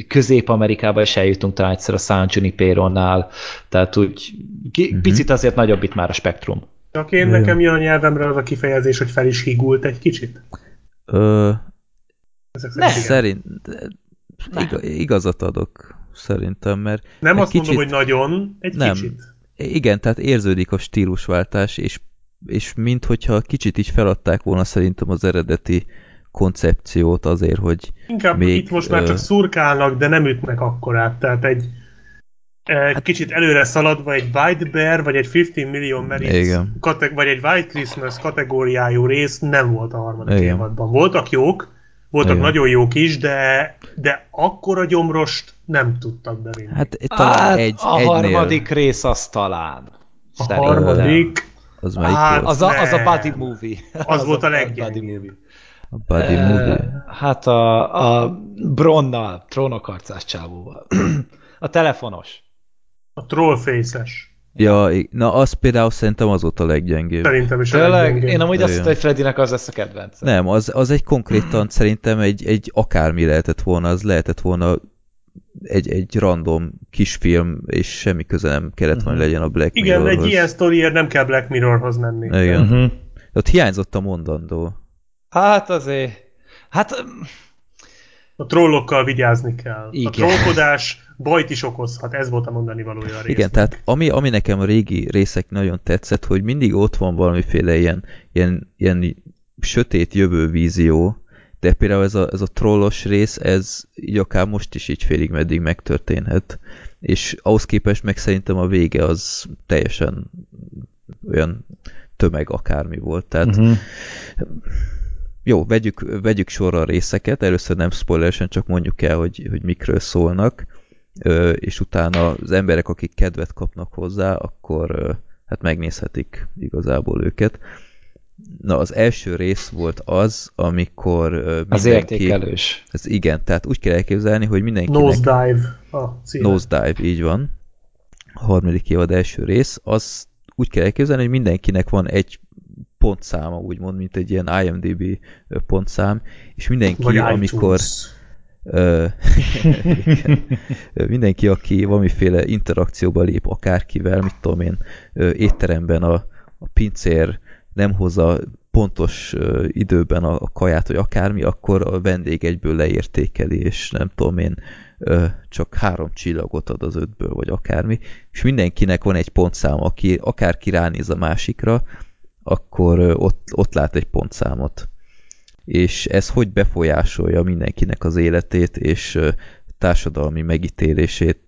Közép-Amerikában is eljutunk talán egyszer a San Junipero-nál, tehát úgy Mhm. picit azért nagyobb itt már a spektrum. Csak én nekem jön a nyelvemre az a kifejezés, hogy fel is higult egy kicsit. Ö, Ezek Ne. szerint igen. iga, igazat adok szerintem, mert Nem azt mondom, kicsit- hogy nagyon, egy Nem. kicsit. igen, tehát érződik a stílusváltás, és, és minthogyha kicsit így feladták volna szerintem az eredeti koncepciót azért, hogy Inkább Még, itt most már csak szurkálnak, de nem ütnek akkorát. Tehát egy egy Hát- kicsit előre szaladva egy White Bear, vagy egy 15 millió merit, kate- vagy egy White Christmas kategóriájú rész nem volt a harmadik Igen. évadban. Voltak jók, voltak Igen. nagyon jók is, de, de akkora gyomrost nem tudtak bevinni. hát talán Hát, egy, a egynél, harmadik rész az talán. a Szerintem. harmadik, az melyik Hát, volt? Az a, az a buddy movie. az, volt a buddy leggyengébb. movie. A Buddy Eh, Movie. Hát a, a Bronnal, trónokarcás csávóval. A telefonos. A Trollface-es. Ja, na az például szerintem az volt a leggyengébb. Szerintem is a Tényleg? leggyengébb. Én amúgy azt hittem, hogy Freddynek az lesz a kedvenc. Nem, az, az egy konkrétan szerintem egy, egy akármi lehetett volna, az lehetett volna egy, egy random kisfilm, és semmi köze nem kellett, hogy legyen a Black Igen, Mirrorhoz. egy ilyen sztoriért nem kell Black Mirrorhoz menni. Igen. Uh-huh. Ott hiányzott a mondandó. Hát azért... Hát A trollokkal vigyázni kell. Igen. A trollkodás bajt is okozhat, ez volt a mondani valója a résznek. Igen, tehát ami, ami nekem a régi részek nagyon tetszett, hogy mindig ott van valamiféle ilyen, ilyen, ilyen sötét jövővízió, de például ez a, ez a trollos rész, ez így akár most is így félig meddig megtörténhet. És ahhoz képest meg szerintem a vége az teljesen olyan tömeg akármi volt. Tehát uh-huh. jó, vegyük, vegyük sorra a részeket, először nem spoileresen, csak mondjuk el, hogy, hogy mikről szólnak, és utána az emberek, akik kedvet kapnak hozzá, akkor hát megnézhetik igazából őket. Na, az első rész volt az, amikor ö, az mindenki... értékelős. Ez igen, tehát úgy kell elképzelni, hogy mindenkinek... Nosedive a címe. Nosedive, így van. A harmadik évad első rész. Az úgy kell elképzelni, hogy mindenkinek van egy pontszáma, úgymond, mint egy ilyen IMDB pontszám, és mindenki, Vagy amikor mindenki, aki valamiféle interakcióba lép akárkivel, mit tudom én, étteremben a, a pincér nem hozza pontos időben a, kaját, vagy akármi, akkor a vendég egyből leértékeli, és nem tudom én, csak három csillagot ad az ötből, vagy akármi, és mindenkinek van egy pontszám, aki akárki ránéz a másikra, akkor ott, ott lát egy pontszámot. És ez hogy befolyásolja mindenkinek az életét, és társadalmi megítélését,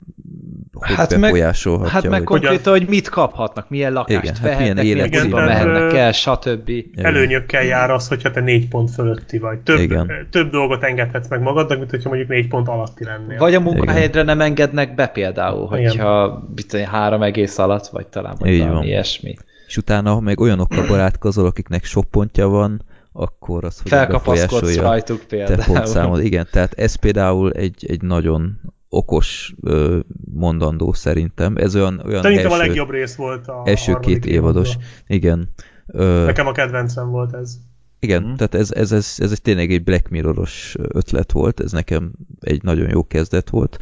hogy Hát meg- befolyásolhatja. Hát meg hogy... konkrétan, hogy mit kaphatnak, milyen lakást Igen, hát vehetnek, milyen milyen Igen, tehát, mehetnek el, stb. Igen. Előnyökkel jár az, hogyha te négy pont fölötti vagy. Több, Igen. több dolgot engedhetsz meg magadnak, mint hogyha mondjuk négy pont alatti lennél. Vagy a munkahelyedre nem engednek be például, hogyha én, három egész alatt, vagy talán vagy Így valami van. ilyesmi. És utána, ha meg olyanokkal barátkozol, akiknek sok pontja van, akkor az hogy Felkapaszkodsz befolyásolja rajtuk te például. pontszámod. Igen, tehát ez például egy, egy nagyon okos ö, mondandó szerintem. Ez olyan, olyan Szerintem első, a legjobb rész volt a első két évados. évadban. Igen. Ö, Nekem a kedvencem volt ez. igen, Mhm. tehát ez, ez, ez, ez egy tényleg egy Black Mirror-os ötlet volt, ez nekem egy nagyon jó kezdet volt.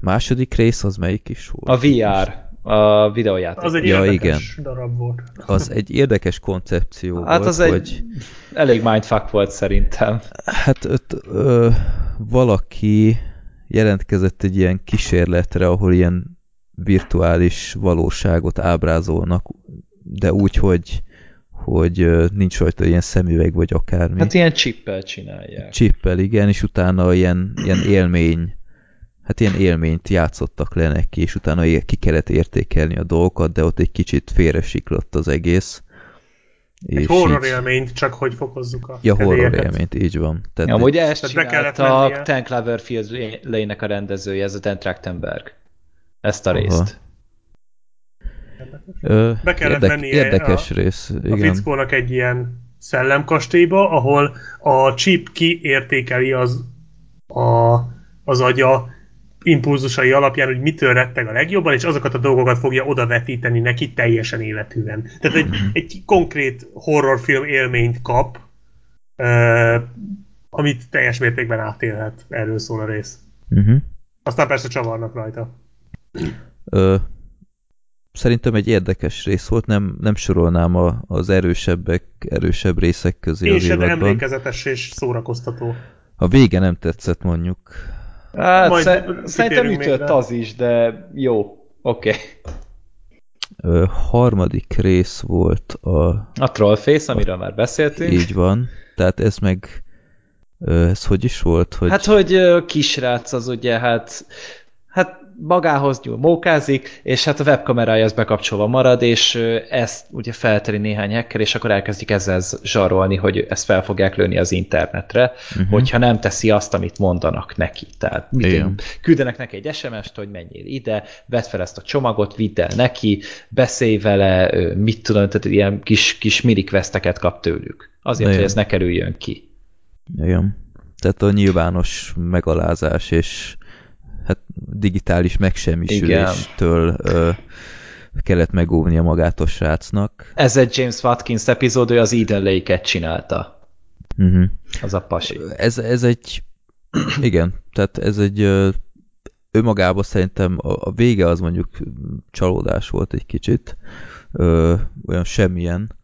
Második rész az melyik is volt? A VR, a videójáték. Az egy Ja, érdekes darab volt. Az egy érdekes koncepció Hát volt, az egy hogy elég mindfuck volt szerintem. hát ott ö, valaki jelentkezett egy ilyen kísérletre, ahol ilyen virtuális valóságot ábrázolnak, de úgy, hogy, hogy nincs rajta ilyen szemüveg vagy akármi. Hát ilyen chippel csinálják. Chippel, igen, és utána ilyen, ilyen élmény, hát ilyen élményt játszottak le neki, és utána ki kellett értékelni a dolgokat, de ott egy kicsit félresiklott az egész. Egy horror élményt, csak hogy fokozzuk a Ja, horror kedélyeket. élményt, így van. Tehát Amúgy ezt Tehát be kellett csinálta mennie. Ten Cloverfield Lane-nek a rendezője, ez a Dan Trachtenberg. Ezt a Aha. részt. Ö, Be kellett érdek, mennie érdekes a- rész, A igen. fickónak egy ilyen szellemkastélyba, ahol a chip kiértékeli az, a, az agya impulzusai alapján, hogy mitől retteg a legjobban, és azokat a dolgokat fogja oda vetíteni neki teljesen életűen. Tehát egy, egy konkrét horrorfilm élményt kap, uh, amit teljes mértékben átélhet. Erről szól a rész. Uh-huh. Aztán persze csavarnak rajta. Ö, szerintem egy érdekes rész volt, nem, nem sorolnám a, az erősebbek, erősebb részek közé Én az évadban. emlékezetes és szórakoztató. A vége nem tetszett mondjuk. Hát, Majd sze- szerintem ütött az is, de jó. Oké. Okay. Ö, harmadik rész volt a... A Trollface, amiről már beszéltünk. Így van. Tehát ez meg... Ez hogy is volt? Hogy... Hát, hogy kisrác az ugye, hát magához nyúl, mókázik, és hát a webkamerája az bekapcsolva marad, és ezt ugye felteri néhány hacker, és akkor elkezdik ezzel zsarolni, hogy ezt fel fogják lőni az internetre, uh-huh. hogyha nem teszi azt, amit mondanak neki. Tehát mit küldenek neki egy SMS-t, hogy menjél ide, vedd fel ezt a csomagot, vidd el neki, beszélj vele, mit tudom, tehát ilyen kis, kis mini questeket kap tőlük. Azért, Igen. hogy ez ne kerüljön ki. Igen. Tehát a nyilvános megalázás és hát digitális megsemmisüléstől ö, kellett megóvnia magát a srácnak. Ez egy James Watkins epizód, ő az Eden Lake-et csinálta. Uh-huh. Az a pasi. Ez, ez egy... Igen, tehát ez egy... Ö, önmagában szerintem a, a vége az mondjuk csalódás volt egy kicsit. Ö, olyan semmilyen.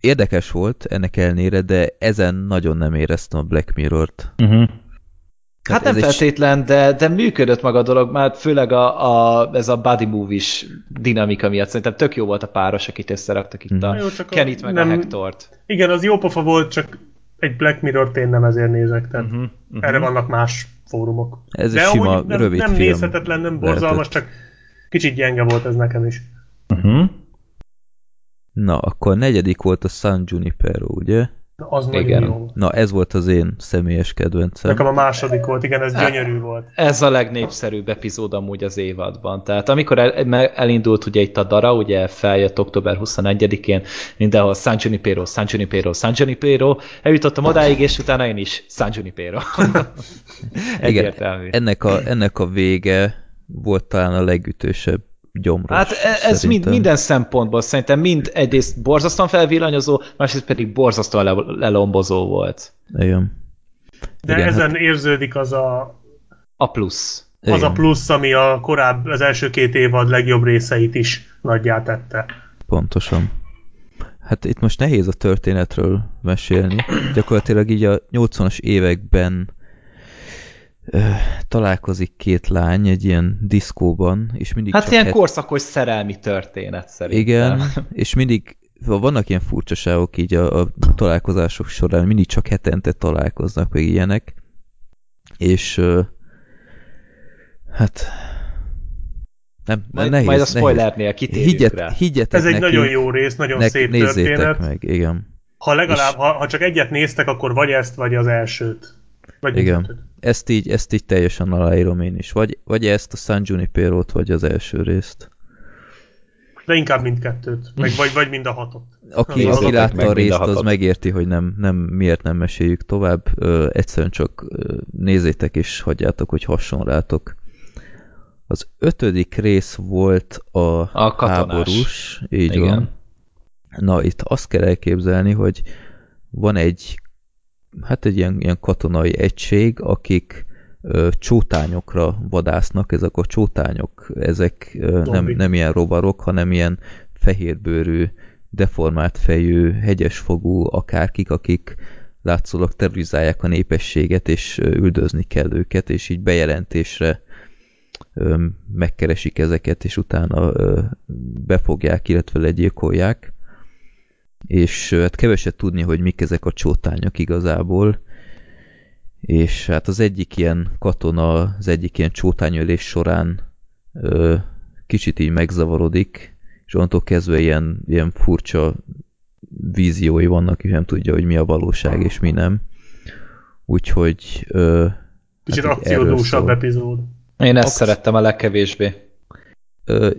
Érdekes volt ennek ellenére, de ezen nagyon nem éreztem a Black Mirror-t. Uh-huh. Hát nem feltétlen, de, de működött maga a dolog, már főleg a, a, ez a body movie-s dinamika miatt. Szerintem tök jó volt a páros, akit összeraktak itt a Jó, csak a- Kenit meg nem- a Hectort. Igen, az jó pofa volt, csak egy Black Mirror-t én nem ezért nézek, tehát Uh-huh. uh-huh. erre vannak más fórumok. Ez De egy sima, nem, rövid nem film. nézhetetlen, nem borzalmas, lehetett. csak kicsit gyenge volt ez nekem is. Uh-huh. Na, akkor a negyedik volt a San Junipero, ugye? Az Igen. nagyon jó. Na, ez volt az én személyes kedvencem. Nekem a második volt, igen, ez Hát- gyönyörű volt. Ez a legnépszerűbb epizód amúgy az évadban. Tehát amikor el, elindult ugye itt a Dara, ugye feljött október 21-én, mindenhol San Junipero, San Junipero, San Junipero, eljutottam odáig, és utána én is San Junipero. Egyértelmű. ennek a, ennek a vége volt talán a legütősebb gyomros. Hát e- ez mind, szerintem. minden szempontból szerintem mind egyrészt borzasztóan felvillanyozó, másrészt pedig borzasztóan le- lelombozó volt. Igen. De Igen, ezen érződik az a, A plusz. az Igen, a plusz, ami a korább, az első két évad legjobb részeit is nagyjá tette. Pontosan. Hát itt most nehéz a történetről mesélni. Gyakorlatilag így a 80-as években találkozik két lány egy ilyen diszkóban, és mindig Hát ilyen het- korszakos szerelmi történet szerintem. Igen, és mindig vannak ilyen furcsaságok így a, a találkozások során, mindig csak hetente találkoznak, meg ilyenek, és hát nem, Majd, nehéz, majd a spoilernél kitérjünk Higgyet, rá. higgyetek Ez egy neki, nagyon jó rész, nagyon nek, szép nézzétek történet. meg, igen. Ha legalább, És- ha, ha csak egyet néztek, akkor vagy ezt, vagy az elsőt. Vagy Igen. Ezt így, ezt így teljesen aláírom én is. Vagy, vagy ezt a San Junipero-t, vagy az első részt. De inkább mindkettőt. Meg vagy, vagy mind a hatot. Aki, Nézzétek aki látta a mind a részt, az megérti, hogy nem, nem miért nem meséljük tovább. Ö, egyszerűen csak ö, nézzétek és hagyjátok, hogy hasson rátok. Az ötödik rész volt a, A katonás. háborús, így Igen. van. Na, itt azt kell elképzelni, hogy van egy, hát egy ilyen, ilyen katonai egység, akik ö, csótányokra vadásznak, ezek a csótányok, ezek ö, nem, nem ilyen rovarok, hanem ilyen fehérbőrű, deformált fejű, hegyesfogú akárkik, akik látszólag terrorizálják a népességet, és üldözni kell őket, és így bejelentésre megkeresik ezeket, és utána befogják, illetve legyilkolják. És hát keveset tudni, hogy mik ezek a csótányok igazából. És hát az egyik ilyen katona, az egyik ilyen csótányölés során ö, kicsit így megzavarodik, és onnantól kezdve ilyen, ilyen furcsa víziói vannak, és nem tudja, hogy mi a valóság és mi nem. Úgyhogy ö, Kicsit Hát akciódúsabb epizód. Én ezt Ax- szerettem a legkevésbé. ö,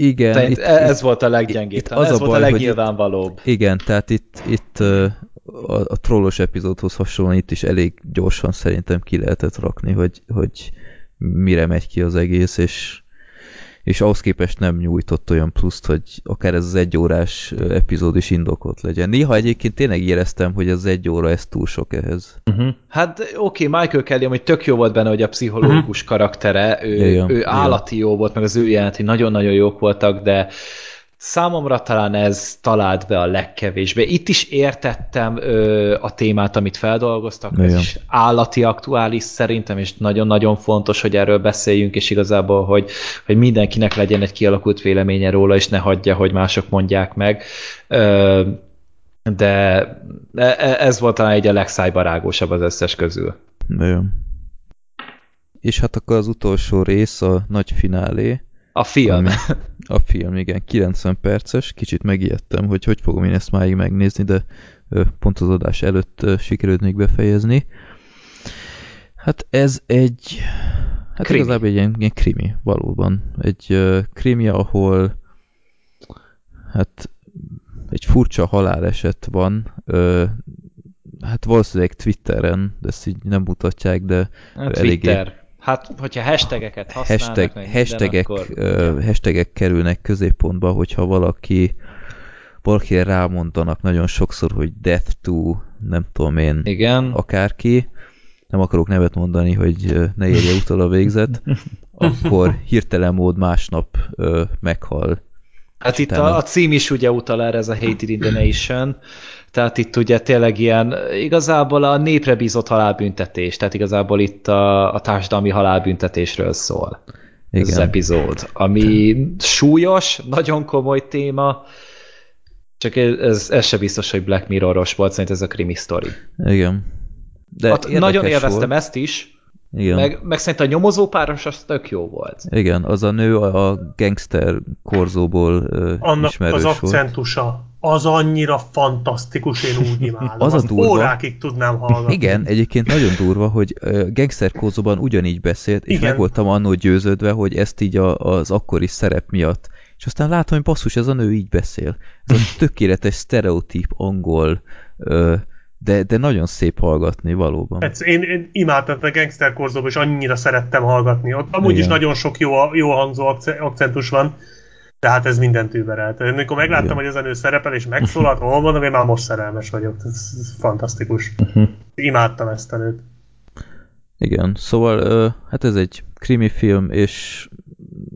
igen, Tehát itt, ez itt, volt a leggyengébb, itt az ez a volt a baj, legnyilvánvalóbb. igen, tehát itt, itt a, a trollos epizódhoz hasonlóan itt is elég gyorsan szerintem ki lehetett rakni, hogy, hogy mire megy ki az egész, és, és ahhoz képest nem nyújtott olyan pluszt, hogy akár ez az egyórás epizód is indokolt legyen. Néha egyébként tényleg éreztem, hogy az egy óra ez túl sok ehhez. Uh-huh. Hát oké, okay, Michael Kelly, hogy tök jó volt benne, hogy a pszichológus karaktere, ő, Igen, ő igen. állati jó volt, meg az ő jeleneti nagyon-nagyon jók voltak, de számomra talán ez talált be a legkevésbé. Itt is értettem ö, a témát, amit feldolgoztak, ez Igen. is állati aktuális szerintem, és nagyon-nagyon fontos, hogy erről beszéljünk, és igazából, hogy, hogy mindenkinek legyen egy kialakult véleménye róla, és ne hagyja, hogy mások mondják meg. Ö, de e- e- ez volt talán egy a legszájbarágósabb az összes közül. Nagyon. És hát akkor az utolsó rész, a nagy finálé, A film. Ami- A film, igen, 90 perces, kicsit megijedtem, hogy hogy fogom én ezt máig megnézni, de pont az adás előtt sikerült még befejezni. Hát ez egy, hát Krimi. igazából egy ilyen, ilyen krimi, valóban. Egy ö, krimi, ahol hát egy furcsa haláleset van, ö, hát valószínűleg Twitteren, de ezt így nem mutatják, de A eléggé- Twitter. Hát, hogyha hashtageket használnak, hashtag, meg minden, hashtagek, akkor... ö, hashtagek kerülnek középpontba, hogyha valaki valakire rámondanak nagyon sokszor, hogy death to, nem tudom én, Igen. akárki, nem akarok nevet mondani, hogy ne érje utol a végzet, akkor hirtelen mód másnap ö, meghal. Hát itt a, a cím is ugye utal erre, ez a Hated in the Nation, tehát itt ugye tényleg ilyen, igazából a népre bízott halálbüntetés, tehát igazából itt a, a társadalmi halálbüntetésről szól ez az Igen, epizód, ami súlyos, nagyon komoly téma, csak ez, ez, se biztos, hogy Black Mirroros volt, szerintem ez a krimi sztori. igen. De Hát nagyon élveztem volt. ezt is, Igen. meg, meg szerintem a nyomozópáros az tök jó volt. Igen, az a nő a gangster korzóból ö, Annak ismerős az volt. akcentusa, az annyira fantasztikus, én úgy imádom. Az a durva. Órákig tudnám hallgatni. Igen, egyébként nagyon durva, hogy Gangster Kózóban ugyanígy beszélt, és Igen. meg voltam annól győződve, hogy ezt így a, az akkori szerep miatt. És aztán látom, hogy basszus, ez a nő így beszél. Ez a tökéletes sztereotíp angol, ö, de, de nagyon szép hallgatni valóban. Hát én, én imádtam a Gangster Korzóba, és annyira szerettem hallgatni. Ott amúgy Igen. is nagyon sok jó, jó hangzó akce- akcentus van, de hát ez mindent überelt. Én Amikor megláttam, Igen. hogy ez a nő szerepel és megszólalt, hol mondom, én már most szerelmes vagyok. Ez, ez fantasztikus. Mhm. Imádtam ezt a nőt. Igen, szóval hát ez egy krimi film, és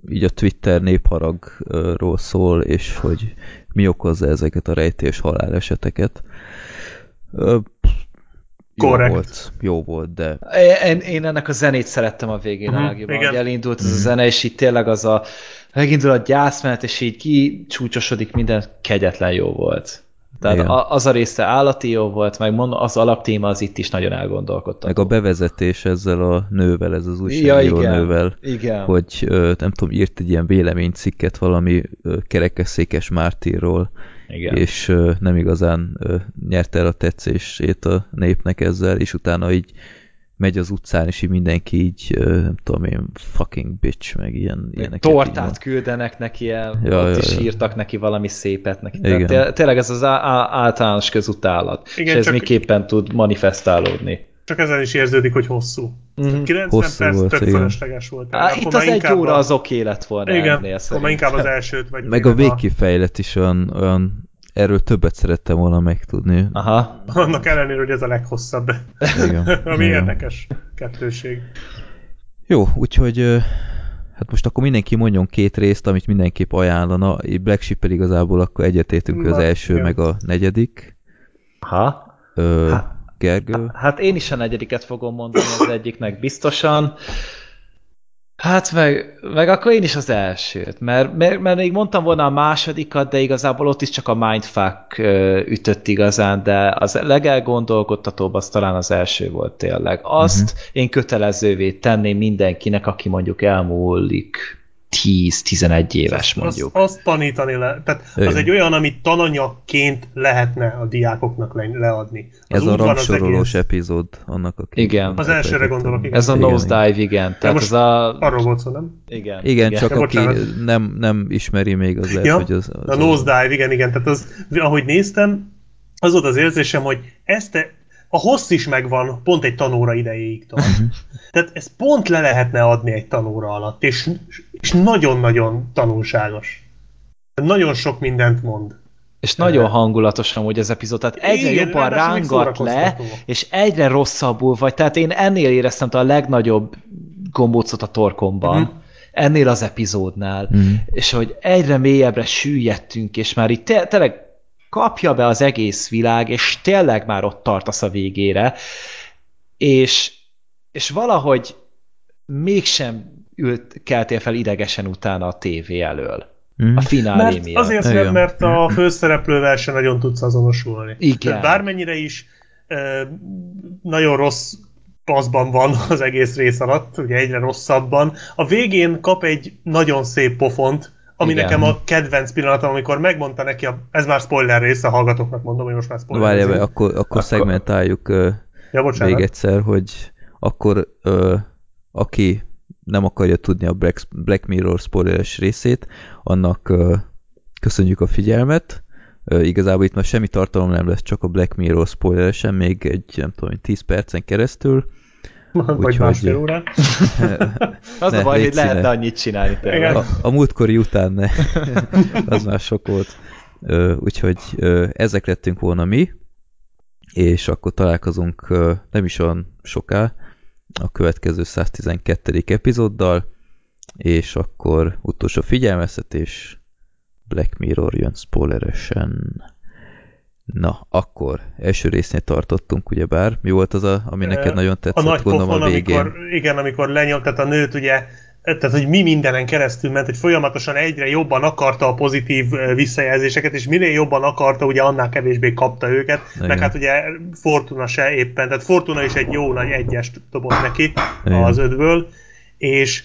így a Twitter népharagról szól, és hogy mi okozza ezeket a rejtés haláleseteket. Ö, jó Korrekt. volt, jó volt, de Én, én ennek a zenét szerettem a végén Mhm, a legjobban, igen. hogy elindult ez a zene, és így tényleg az a megindul a gyászmenet, és így kicsúcsosodik minden, kegyetlen jó volt. Tehát Igen. a, az a része állati jó volt, meg mondom, az alaptéma az itt is nagyon elgondolkodtató. meg a bevezetés ezzel a nővel, ez az ja, újságíró igen, nővel, igen. hogy ö, nem tudom, írt egy ilyen véleménycikket valami ö, kerekesszékes mártírról, igen. és ö, nem igazán ö, nyerte el a tetszését a népnek ezzel, és utána így megy az utcán, és így mindenki így, ö, nem tudom én, fucking bitch, meg ilyen, ilyeneket. így Tortát mond. küldenek neki, el, Ja, ott ja, is ja. írtak neki valami szépet neki. Igen. Tehát té- tényleg ez az á- á- általános közutálat. Igen, és ez csak- miképpen tud manifestálódni. Csak ezen is érződik, hogy hosszú. Mhm. 90 Hosszú perc volt, tök igen. fölösleges volt. Á, itt az egy óra a- az oké lett volna Igen, ennél szerintem. inkább az elsőt, vagy Meg a végkifejlet is olyan, olyan erről többet szerettem volna megtudni. Aha. Annak ellenére, hogy ez a leghosszabb, Igen. ami Igen. érdekes kettőség. Jó, úgyhogy hát most akkor mindenki mondjon két részt, amit mindenképp ajánlana. Black Ship igazából akkor egyetértünk, az első, igen. meg a negyedik. Aha. Ö, Hát- Gergő? Hát én is a negyediket fogom mondani az egyiknek biztosan. Hát meg, meg akkor én is az elsőt, mert, mert, mert még mondtam volna a másodikat, de igazából ott is csak a mindfuck ütött igazán, de az legelgondolkodtatóbb az talán az első volt tényleg. Azt uh-huh. én kötelezővé tenném mindenkinek, aki mondjuk elmúlik 10-11 éves mondjuk. Azt, azt tanítani le. Tehát az Igen. egy olyan, amit tananyagként lehetne a diákoknak le, leadni. Az Ez a az rangsorolós egész- epizód annak, aki... Igen. Az elsőre gondolok, igen. Ez a Igen, nosedive, igen. Tehát most ez a... Arról volt szó, nem? Igen, Igen, csak Ja, aki bocsánat. nem, nem ismeri még, az lehet, Ja, hogy az... az A nosedive, igen, igen. Tehát az, ahogy néztem, az volt az érzésem, hogy ezt te, a hossz is megvan, pont egy tanóra idejéig tart. Mhm. Tehát ezt pont le lehetne adni egy tanóra alatt, és, és nagyon-nagyon tanulságos. Nagyon sok mindent mond. És nagyon hangulatos amúgy az epizód, tehát egyre Igen, jobban rángat le, és egyre rosszabbul vagy. Tehát én ennél éreztem a legnagyobb gombócot a torkomban, Mhm. ennél az epizódnál, Mhm. és hogy egyre mélyebbre süllyedtünk, és már itt te- tényleg kapja be az egész világ, és tényleg már ott tartasz a végére, és, és valahogy mégsem ült, keltél fel idegesen utána a tévé elől. Mhm. A finálé Mert miatt. azért, Igen. mert, a főszereplővel se nagyon tudsz azonosulni. Igen. Tehát bármennyire is nagyon rossz paszban van az egész rész alatt, ugye egyre rosszabban. A végén kap egy nagyon szép pofont, ami Igen. nekem a kedvenc pillanatom, amikor megmondta neki, a, ez már spoiler rész, a hallgatóknak mondom, hogy most már spoiler Várjál, akkor, akkor, akkor szegmentáljuk ö, Ja, bocsánat. még egyszer, hogy akkor ö, aki nem akarja tudni a Black, Black Mirror spoileres részét, annak ö, köszönjük a figyelmet. Ö, igazából itt már semmi tartalom nem lesz, csak a Black Mirror spoileresen, még egy, nem tudom, 10 percen keresztül. Vagy úgyhogy- másfél órán. Az Ne, a baj, hogy lehetne annyit csinálni. A, a múltkori után ne. az már sok volt. Ö, úgyhogy ö, ezek lettünk volna mi, és akkor találkozunk ö, nem is olyan soká a következő 112. epizóddal, és akkor utolsó figyelmeztetés, Black Mirror jön spoileresen. Na, akkor első résznél tartottunk, ugyebár. Mi volt az, a, ami neked nagyon a tetszett, nagy gondolom pofon, a végén? amikor, igen, amikor lenyom, tehát a nőt ugye, tehát hogy mi mindenen keresztül ment, hogy folyamatosan egyre jobban akarta a pozitív visszajelzéseket, és minél jobban akarta, ugye annál kevésbé kapta őket, Igen. meg hát ugye Fortuna se éppen, tehát Fortuna is egy jó nagy egyest dobott neki Igen. az ötből, és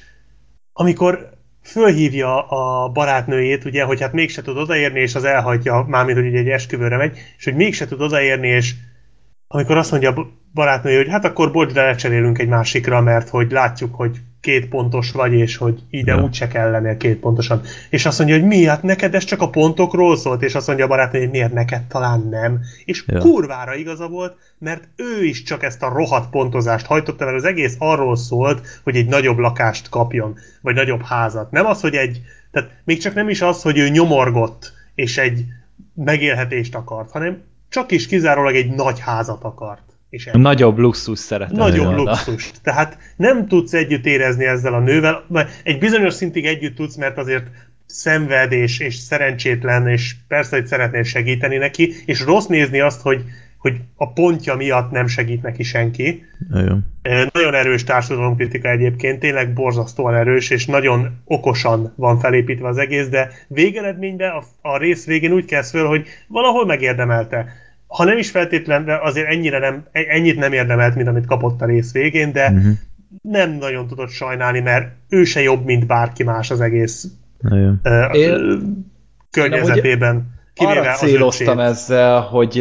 amikor fölhívja a barátnőjét, ugye, hogy hát mégse tud odaérni, és az elhagyja, mármint, hogy ugye egy esküvőre megy, és hogy mégse tud odaérni, és amikor azt mondja a barátnője, hogy hát akkor de lecserélünk egy másikra, mert hogy látjuk, hogy két pontos vagy, és hogy ide Ja. úgyse kell lennél két pontosan. És azt mondja, hogy mi, hát neked ez csak a pontokról szólt, és azt mondja a barátnő, hogy miért neked talán nem. És Ja. kurvára igaza volt, mert ő is csak ezt a rohadt pontozást hajtotta, mert az egész arról szólt, hogy egy nagyobb lakást kapjon, vagy nagyobb házat. Nem az, hogy egy, tehát még csak nem is az, hogy ő nyomorgott, és egy megélhetést akart, hanem csak is kizárólag egy nagy házat akart. És ennyi. Nagyobb luxus szeretem. Nagyobb luxus. Tehát nem tudsz együtt érezni ezzel a nővel, mert egy bizonyos szintig együtt tudsz, mert azért szenved és, és szerencsétlen, és persze, hogy szeretnél segíteni neki, és rossz nézni azt, hogy, hogy a pontja miatt nem segít neki senki. Nagyon. Ö, Nagyon erős társadalomkritika egyébként, tényleg borzasztóan erős, és nagyon okosan van felépítve az egész, de végeredményben a, a rész végén úgy kezd föl, hogy valahol megérdemelte. Ha nem is feltétlen, de azért ennyire nem, ennyit nem érdemelt, mint amit kapott a rész végén, de Mhm. nem nagyon tudott sajnálni, mert ő se jobb, mint bárki más az egész ö, Én- környezetében. Kivéve Arra céloztam ezzel, hogy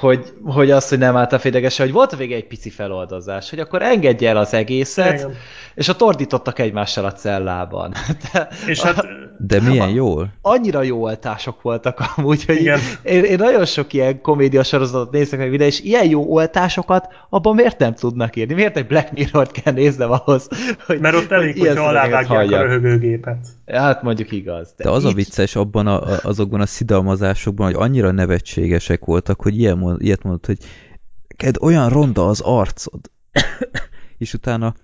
hogy, hogy az, hogy nem álltam félidegesen, hogy volt a vége egy pici feloldozás, hogy akkor engedje el az egészet, Igen. és a tordítottak egymással a cellában. De, És hát De milyen jól? annyira jó oltások voltak amúgy, hogy Igen. én, én nagyon sok ilyen komédia sorozatot nézek meg videó, és ilyen jó oltásokat abban miért nem tudnak írni? Miért egy Black Mirror-t kell néznem ahhoz, hogy mert ott elég, hogy hogyha alávágják a röhögőgépet. Hát mondjuk igaz. De az a itt- vicces abban a, a- azokban a szidalmazásokban, hogy annyira nevetségesek voltak, hogy ilyen ilyet mondott, hogy ked olyan ronda az arcod. És utána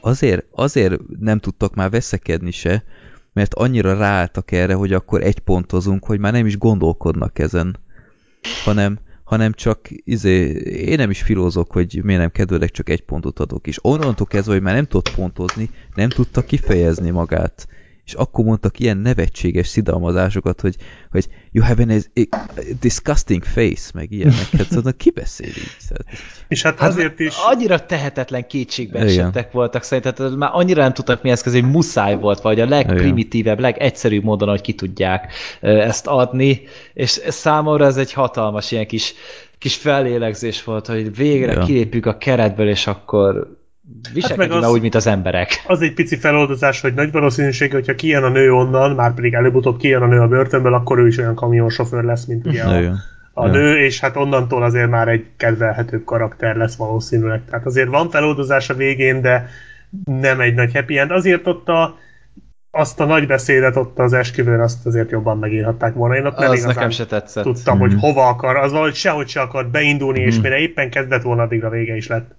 azért, azért nem tudtak már veszekedni se, mert annyira ráálltak erre, hogy akkor egy pontozunk, hogy már nem is gondolkodnak ezen, hanem, hanem csak izé, én nem is filózok, hogy miért nem kedvelek, csak egy pontot adok. És onnantól kezdve, hogy már nem tudott pontozni, nem tudta kifejezni magát. És akkor mondtak ilyen nevetséges szidalmazásokat, hogy, hogy you have a, a disgusting face, meg ilyeneket. Szóval ki beszél így? Szóval, És hát Hát azért is... Annyira tehetetlen kétségbe Igen. esettek voltak szerintem, tehát már annyira nem tudtak mihez kezdeni, hogy muszáj volt, vagy a legprimitívebb, legegyszerűbb módon, hogy ki tudják ezt adni, és számomra ez egy hatalmas ilyen kis, kis fellélegzés volt, hogy végre Ja. kilépjük a keretből, és akkor viselkedjünk az- már úgy, mint az emberek. Az egy pici feloldozás, hogy nagy valószínűség, hogyha kijön a nő onnan, már pedig előbb-utóbb kijön a nő a börtönből, akkor ő is olyan kamionsofőr lesz, mint ugye a, nagyon. a nő, és hát onnantól azért már egy kedvelhetőbb karakter lesz valószínűleg. Tehát azért van feloldozás a végén, de nem egy nagy happy end. Azért ott a, azt a nagy beszédet ott az esküvőn azt azért jobban megírhatták volna. Én ott nem Az igazán nekem se tetszett. tudtam, Mhm. hogy hova akar, az valahogy sehogy se akart beindulni, és mire éppen kezdett volna, addigra vége is lett.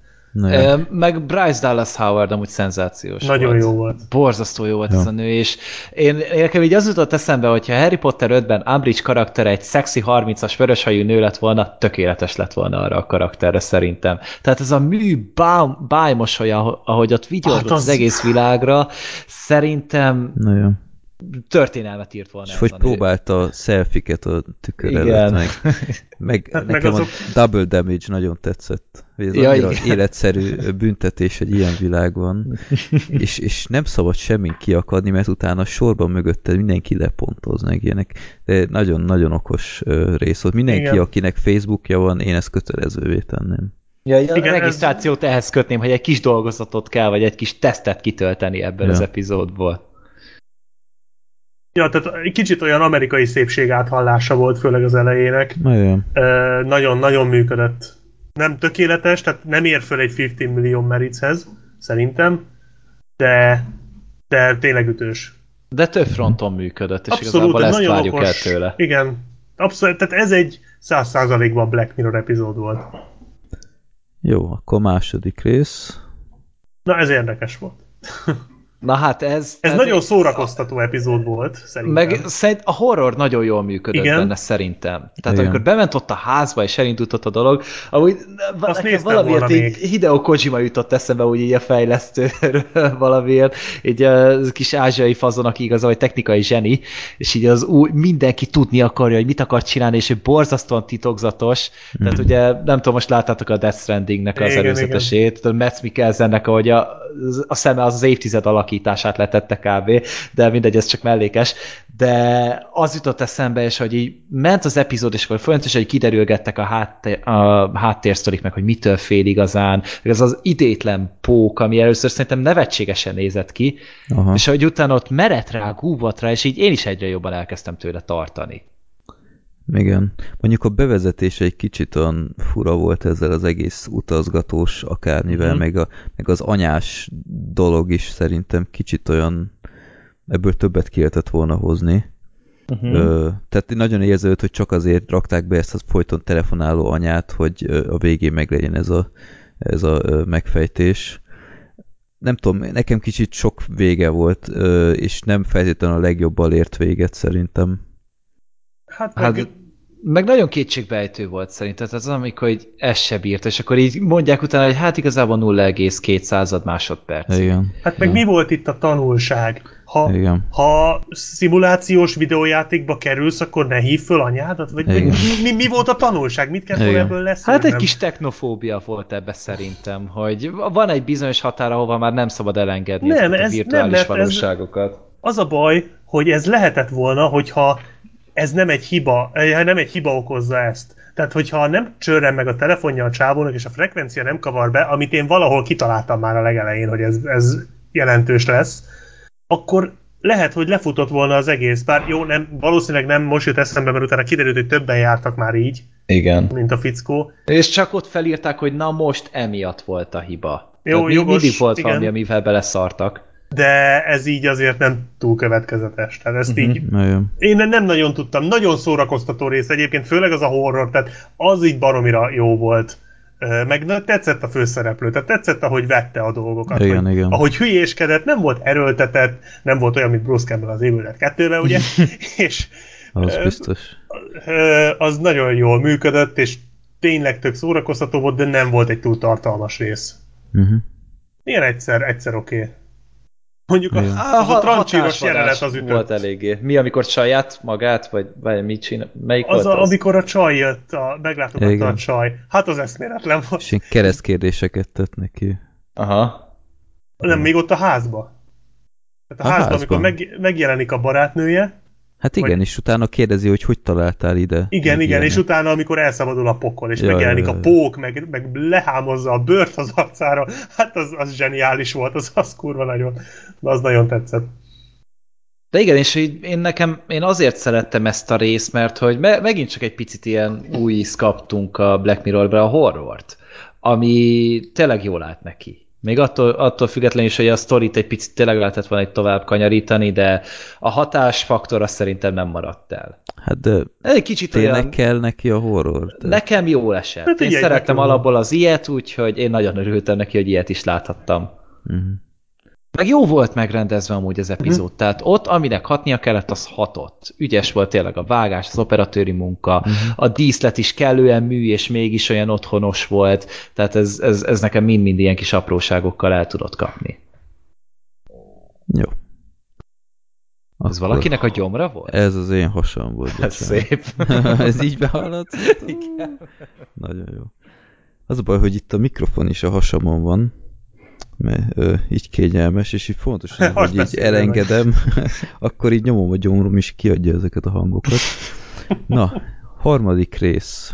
Meg Bryce Dallas Howard amúgy szenzációs Nagyon volt. jó volt. Borzasztó jó volt Ja. ez a nő, és én, nekem így az jutott eszembe, hogyha Harry Potter 5-ben Umbridge karakter egy szexi 30-as vöröshajú nő lett volna, tökéletes lett volna arra a karakterre szerintem. Tehát ez a mű bá- bájmosolya, ahogy ott vigyorgott Hát az... az- az egész világra, szerintem Nagyon. Történelmet írt volna És hogy próbálta a selfiket a tükör Igen. előtt, meg, meg Hát meg nekem azok- a double damage nagyon tetszett. Hogy ez Ja, annyira igen. életszerű büntetés egy ilyen világban, és, és nem szabad semmin kiakadni, mert utána sorban mögötte mindenki lepontoz meg ilyenek. De nagyon-nagyon okos rész volt. Mindenki, Igen. akinek Facebookja van, én ezt kötelezővé tenném. Ja, Igen, a ez- regisztrációt ehhez kötném, hogy egy kis dolgozatot kell, vagy egy kis tesztet kitölteni ebből Ja. az epizódból. Ja, tehát egy kicsit olyan amerikai szépség áthallása volt, főleg az elejének. Nagyon. Nagyon-nagyon működött. Nem tökéletes, tehát nem ér föl egy 15 millió merichez, szerintem, de, de tényleg ütős. De több fronton működött, és Abszolút, igazából ez ezt nagyon várjuk okos. el tőle. Igen, abszolút, tehát ez egy 100%-ban Black Mirror epizód volt. Jó, akkor második rész. Na, ez érdekes volt. Na hát ez... Ez nagyon szórakoztató epizód volt, szerintem. Meg szerint a horror nagyon jól működött Igen. benne szerintem. Tehát Igen. amikor bement ott a házba és elindult ott a dolog, amúgy valamiért volna így még. Hideo Kojima jutott eszembe úgy így a fejlesztőről valamiért, így a kis ázsiai fazon, aki igazából egy technikai zseni, és így az új, mindenki tudni akarja, hogy mit akar csinálni, és ő borzasztóan titokzatos. Tehát ugye nem tudom, most láttátok a Death Strandingnek az Igen, előzetesét, a Mads Mikkelsennek, ahogy a, a szeme az az évtized alakítását letette kb, de mindegy, ez csak mellékes. De az jutott eszembe, és hogy így ment az epizód, és akkor folyamatosan hogy kiderülgettek a, háttér, a háttérsztorik meg, hogy mitől fél igazán. Ez az idétlen pók, ami először szerintem nevetségesen nézett ki, Aha. és hogy utána ott merett rá, gúvott rá, és így én is egyre jobban elkezdtem tőle tartani. Igen. Mondjuk a bevezetés egy kicsit olyan fura volt ezzel az egész utazgatós akármivel, Mhm. meg, a, meg az anyás dolog is szerintem kicsit olyan, ebből többet ki lehetett volna hozni. Uh-huh. Ö, tehát nagyon érződött, hogy csak azért rakták be ezt a folyton telefonáló anyát, hogy a végén meglegyen ez a, ez a megfejtés. Nem tudom, nekem kicsit sok vége volt, és nem feltétlenül a legjobban ért véget szerintem. Hát, meg, Hát, meg nagyon kétségbejtő volt szerintem, tehát az, amikor így ez se bírt, és akkor így mondják utána, hogy hát igazából 0,2 másodperc. Igen. hát meg mi volt itt a tanulság? Ha, Igen. ha szimulációs videójátékba kerülsz, akkor ne hív föl anyádat? Vagy, vagy Igen. mi, mi, mi volt a tanulság? Mit kell volna Igen. ebből lesz? Hát egy kis technofóbia volt ebbe szerintem, hogy van egy bizonyos határ, ahova már nem szabad elengedni Nem, ezeket a ez- virtuális nem, mert ez- valóságokat. Az a baj, hogy ez lehetett volna, hogyha ez nem egy hiba, eh, nem egy hiba okozza ezt. Tehát, hogyha nem csörren meg a telefonja a csávónak, és a frekvencia nem kavar be, amit én valahol kitaláltam már a legelején, hogy ez, ez jelentős lesz, akkor lehet, hogy lefutott volna az egész, bár jó, nem, valószínűleg nem most jött eszembe, mert utána kiderült, hogy többen jártak már így, Igen. mint a fickó. És csak ott felírták, hogy na most emiatt volt a hiba. Jó, Tehát jogos, mindig volt igen. valami, amivel beleszartak. De ez így azért nem túl következetes. Tehát ezt Mhm. így Nagyon. Én nem nagyon tudtam. Nagyon szórakoztató rész egyébként, főleg az a horror, tehát az így baromira jó volt. Meg na- tetszett a főszereplő, tehát tetszett, ahogy vette a dolgokat. Igen, hogy, igen. Ahogy hülyéskedett, nem volt erőltetett, nem volt olyan, mint Bruce Campbell az épület kettőben, ugye? és Az biztos. az nagyon jól működött, és tényleg tök szórakoztató volt, de nem volt egy túl tartalmas rész. Uh-huh. Ilyen egyszer, egyszer oké. Okay. Mondjuk a, Igen. az a trancsíros jelenet az ütött. volt eléggé. Mi, amikor saját magát, vagy, vagy mit csinál? Melyik Az, volt a, az? amikor a csaj jött, a, meglátogatta Igen. a csaj. Hát az eszméletlen volt. És én keresztkérdéseket tett neki. Aha. Nem, még ott a házba. Tehát a, A házban, házban. amikor meg, megjelenik a barátnője. Hát igen, Vagy- és utána kérdezi, hogy hogy találtál ide. Igen, igen, és ilyenek. utána, amikor elszabadul a pokol, és Ja, megjelenik ja, ja. a pók, meg, meg lehámozza a bőrt az arcára, hát az, az zseniális volt, az, az kurva nagyon, az nagyon tetszett. De igen, és így én nekem, én azért szerettem ezt a részt, mert hogy me, megint csak egy picit ilyen új kaptunk a Black Mirror-be a horrort, ami tényleg jól állt neki. Még attól, attól függetlenül is, hogy a sztorit egy picit tényleg lehetett volna egy tovább kanyarítani, de a hatásfaktor azt szerintem nem maradt el. Hát de egy kicsit tényleg olyan... kell neki a horror? De... Nekem jól esett. Hát Én szerettem alapból az ilyet, úgyhogy én nagyon örültem neki, hogy ilyet is láthattam. Uh-huh. Meg jó volt megrendezve amúgy az epizód, Mhm. tehát ott, aminek hatnia kellett, az hatott. Ügyes volt tényleg a vágás, az operatőri munka, Mhm. a díszlet is kellően mű, és mégis olyan otthonos volt, tehát ez, ez, ez nekem mind-mind ilyen kis apróságokkal el tudott kapni. Jó. Ez valakinek a gyomra volt? Ez az én hasam volt. Ez szép. Ez így behallatszott? Igen. Nagyon jó. Az a baj, hogy itt a mikrofon is a hasamon van, mert ö, így kényelmes, és így fontos, hogy Hadd így elengedem, akkor így nyomom a gyomrom, és kiadja ezeket a hangokat. Na, harmadik rész.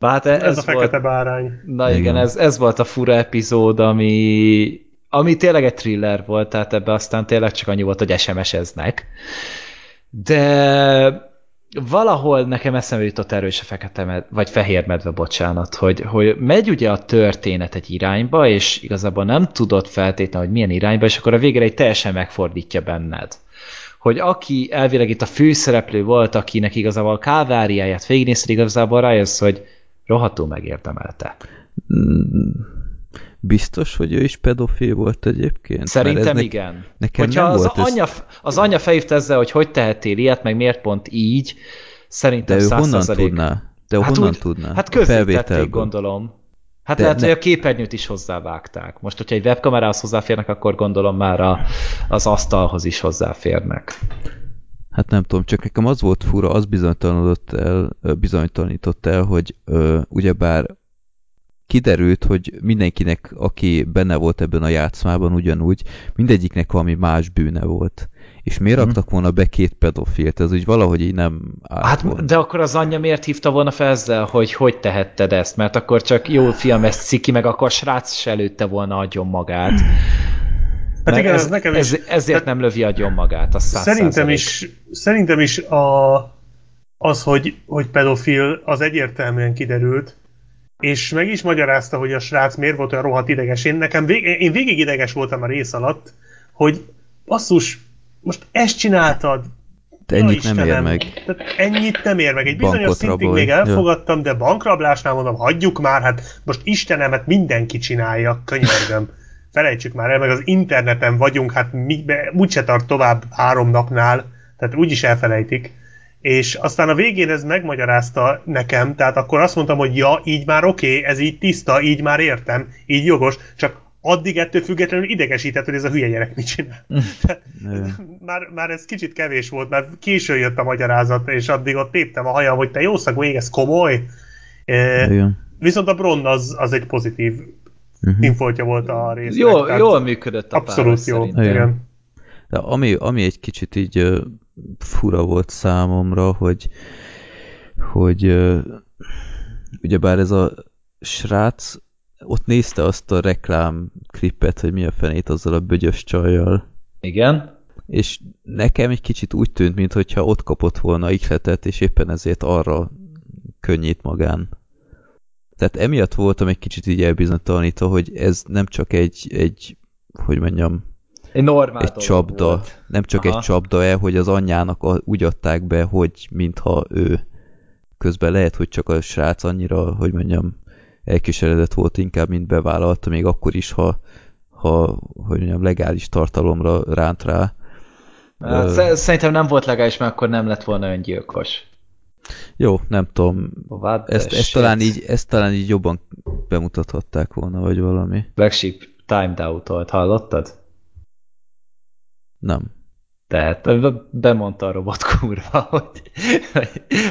Hát ez, Ez, a volt, fekete bárány. Na igen, Igen. ez, ez volt a fura epizód, ami, ami tényleg egy thriller volt, tehát ebbe aztán tényleg csak annyi volt, hogy SMS-eznek. De valahol nekem eszembe jutott erős a fekete med, vagy fehér medve, bocsánat, hogy, hogy megy ugye a történet egy irányba, és igazából nem tudod feltétlenül, hogy milyen irányba, és akkor a végére egy teljesen megfordítja benned. Hogy aki elvileg itt a főszereplő volt, akinek igazából a káváriáját végignézted, igazából rájössz, hogy rohadtul megérdemelte. Biztos, hogy ő is pedofil volt egyébként? Szerintem ez ne- igen. nekem Hogyha nem az, volt ez- anya, az anya felhívta ezzel, hogy hogy tehettél ilyet, meg miért pont így, szerintem De ő honnan 100%. tudná? De hát honnan úgy- tudná? Hát közzétették, gondolom. Hát De lehet, ne- hogy a képernyőt is hozzávágták. Most, hogyha egy webkamerához hozzáférnek, akkor gondolom már a, az asztalhoz is hozzáférnek. Hát nem tudom, csak nekem az volt fura, az bizonytalanodott el, bizonytalanított el, hogy ö, ugyebár kiderült, hogy mindenkinek, aki benne volt ebben a játszmában ugyanúgy, mindegyiknek valami más bűne volt. És miért Mhm. raktak volna be két pedofilt? Ez úgy valahogy így nem állt Hát, volna. de akkor az anyja miért hívta volna fel ezzel, hogy hogy tehetted ezt? Mert akkor csak jó fiam, ezt ciki, meg akkor srác se lőtte volna agyon magát. Hát igen, ez, ez nekem is. ez, ezért nem lövi agyon magát, az száz Szerintem is, szerintem is a, az, hogy, hogy pedofil, az egyértelműen kiderült, és meg is magyarázta, hogy a srác miért volt olyan rohadt ideges. Én, nekem vég, én végig ideges voltam a rész alatt, hogy basszus, most ezt csináltad, De ennyit nem ér Istenem, meg. Tehát ennyit nem ér meg. Egy bizonyos Bankot szintig rabolj. még elfogadtam, de bankrablásnál mondom, hagyjuk már, hát most Istenem, hát mindenki csinálja, könyörgöm. Felejtsük már el, meg az interneten vagyunk, hát mi, úgyse tart tovább három napnál, tehát úgyis elfelejtik. És aztán a végén ez megmagyarázta nekem, tehát akkor azt mondtam, hogy ja, így már oké, okay, ez így tiszta, így már értem, így jogos, csak addig ettől függetlenül idegesített, hogy ez a hülye gyerek mit csinál. Tehát már, már ez kicsit kevés volt, mert későn jött a magyarázat, és addig ott téptem a hajam, hogy te jószak, még ez komoly. E, Igen. viszont a Bron az, az egy pozitív Uh-huh. volt a résznek. Jól, tehát jól működött a Abszolút páros jó. szerintem. Igen. Igen. De ami, ami egy kicsit így fura volt számomra, hogy, hogy ugyebár ez a srác ott nézte azt a reklám klippet, hogy mi a fenét azzal a bögyös csajjal, Igen. és nekem egy kicsit úgy tűnt, mintha ott kapott volna ihletet, és éppen ezért arra könnyít magán. Tehát emiatt voltam egy kicsit így elbizonytalanítva, hogy ez nem csak egy, egy hogy mondjam, Egy normál egy csapda, Volt. nem csak Aha. egy csapda-e, hogy az anyjának a, úgy adták be, hogy mintha ő közben lehet, hogy csak a srác annyira, hogy mondjam, elkíséredett volt inkább, mint bevállalta, még akkor is, ha, ha hogy mondjam, legális tartalomra ránt rá. Hát, Ö, sze- Szerintem nem volt legális, mert akkor nem lett volna öngyilkos. Jó, nem tudom, ezt, ezt, talán így, ezt talán így jobban bemutathatták volna, vagy valami. Black Sheep timed out hallottad? Nem. Tehát be- bemondta a robot kurva, hogy,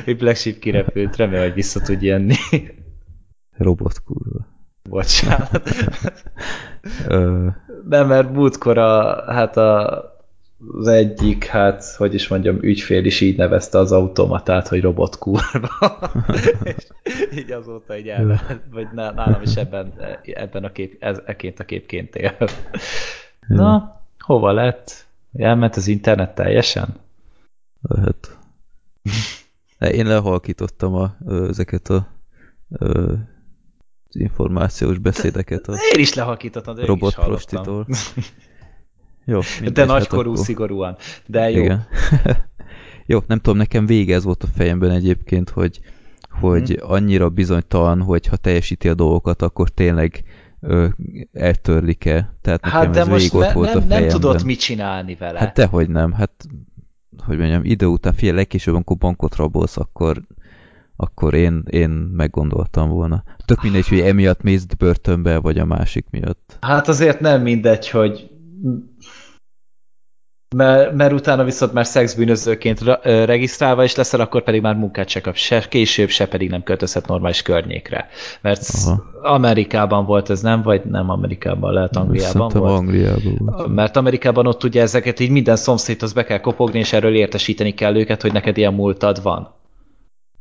hogy Black Sheep kirepült, remélem, hogy vissza tud jönni. Robot kurva. Bocsánat. Nem, mert múltkor a, hát a, az egyik, hát, hogy is mondjam, ügyfél is így nevezte az automatát, hogy robot kurva. És így azóta így el, vagy ná- nálam is ebben, ebben a kép, ez, eként a képként él. Na, hova lett? Elment az internet teljesen? lehet. Én lehalkítottam a, ezeket a ö, az információs beszédeket a Én is lehakítottam, de én is robot prostitól. Jó, De mindegy, hát nagykorú, akkor- szigorúan. De jó. Igen. Jó, nem tudom, nekem vége ez volt a fejemben egyébként, hogy, hogy Mhm. annyira bizonytalan, hogy ha teljesíti a dolgokat, akkor tényleg ö, eltörlik-e. Tehát nekem Hát de ez most ne, volt a nem, nem fejemben. tudod mit csinálni vele. Hát dehogy nem, hát hogy mondjam, idő után, figyelj, legkésőbb, amikor bankot rabolsz, akkor, akkor én, én meggondoltam volna. Tök mindegy, hogy emiatt mész börtönbe, vagy a másik miatt. Hát azért nem mindegy, hogy mert, mert utána viszont már szexbűnözőként regisztrálva is leszel, akkor pedig már munkát se kap, se később, se pedig nem költözhet normális környékre. Mert Aha. Amerikában volt ez, nem? Vagy nem Amerikában, lehet Angliában Szerintem volt? Angliában volt. Mert Amerikában ott ugye ezeket így minden szomszédhoz be kell kopogni, és erről értesíteni kell őket, hogy neked ilyen múltad van.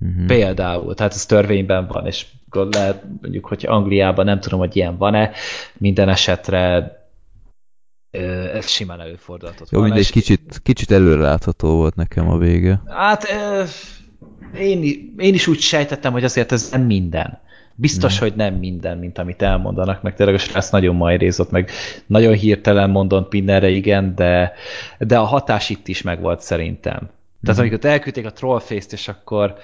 Uh-huh. Például, tehát ez törvényben van, és lehet mondjuk, hogy Angliában nem tudom, hogy ilyen van-e, minden esetre ez simán előfordulhatott Jó, mindegy, kicsit, kicsit előrelátható volt nekem a vége. Hát én, én is úgy sejtettem, hogy azért ez nem minden. Biztos, hogy nem minden, mint amit elmondanak, meg tényleg a srác nagyon majrézott, meg nagyon hirtelen mondott mindenre igen, de, de a hatás itt is megvolt szerintem. Tehát amikor elküldték a trollface-t, és akkor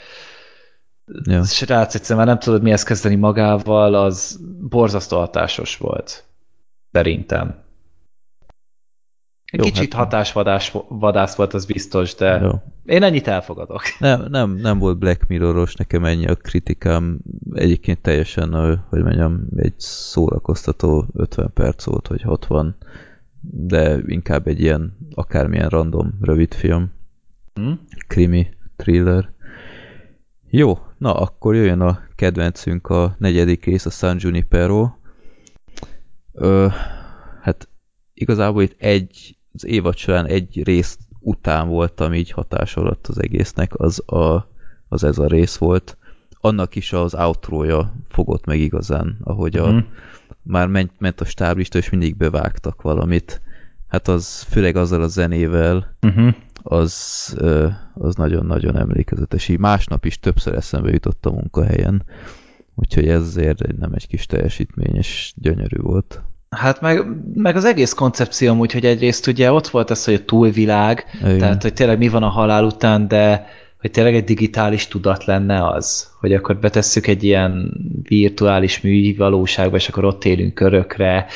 Ja. srác egyszerűen már nem tudod mihez kezdeni magával, az borzasztó hatásos volt. Szerintem. Egy Jó, kicsit hát- hatásvadász vadász volt, az biztos, de Jó. én ennyit elfogadok. Nem, nem, nem volt Black Mirroros, nekem ennyi a kritikám. Egyébként teljesen, hogy mondjam, egy szórakoztató 50 perc volt, vagy 60, de inkább egy ilyen akármilyen random rövid film, Hm? krimi, thriller. Jó, na akkor jöjjön a kedvencünk, a negyedik rész, a San Junipero. Ö, hát igazából itt egy, az évad során egy rész után voltam így hatás alatt az egésznek, az, a, az ez a rész volt. Annak is az outrója fogott meg igazán, ahogy a, Mhm. már ment, ment a stáblista, és mindig bevágtak valamit. Hát az főleg azzal a zenével, Uh-huh. az az nagyon-nagyon emlékezetes. Így másnap is többször eszembe jutott a munkahelyen. Úgyhogy ez azért egy- nem egy kis teljesítmény, és gyönyörű volt. Hát meg, meg az egész koncepció amúgy, hogy egyrészt ugye ott volt ez, hogy a túlvilág, Igen. tehát hogy tényleg mi van a halál után, de hogy tényleg egy digitális tudat lenne az, hogy akkor betesszük egy ilyen virtuális művalóságba, és akkor ott élünk örökre.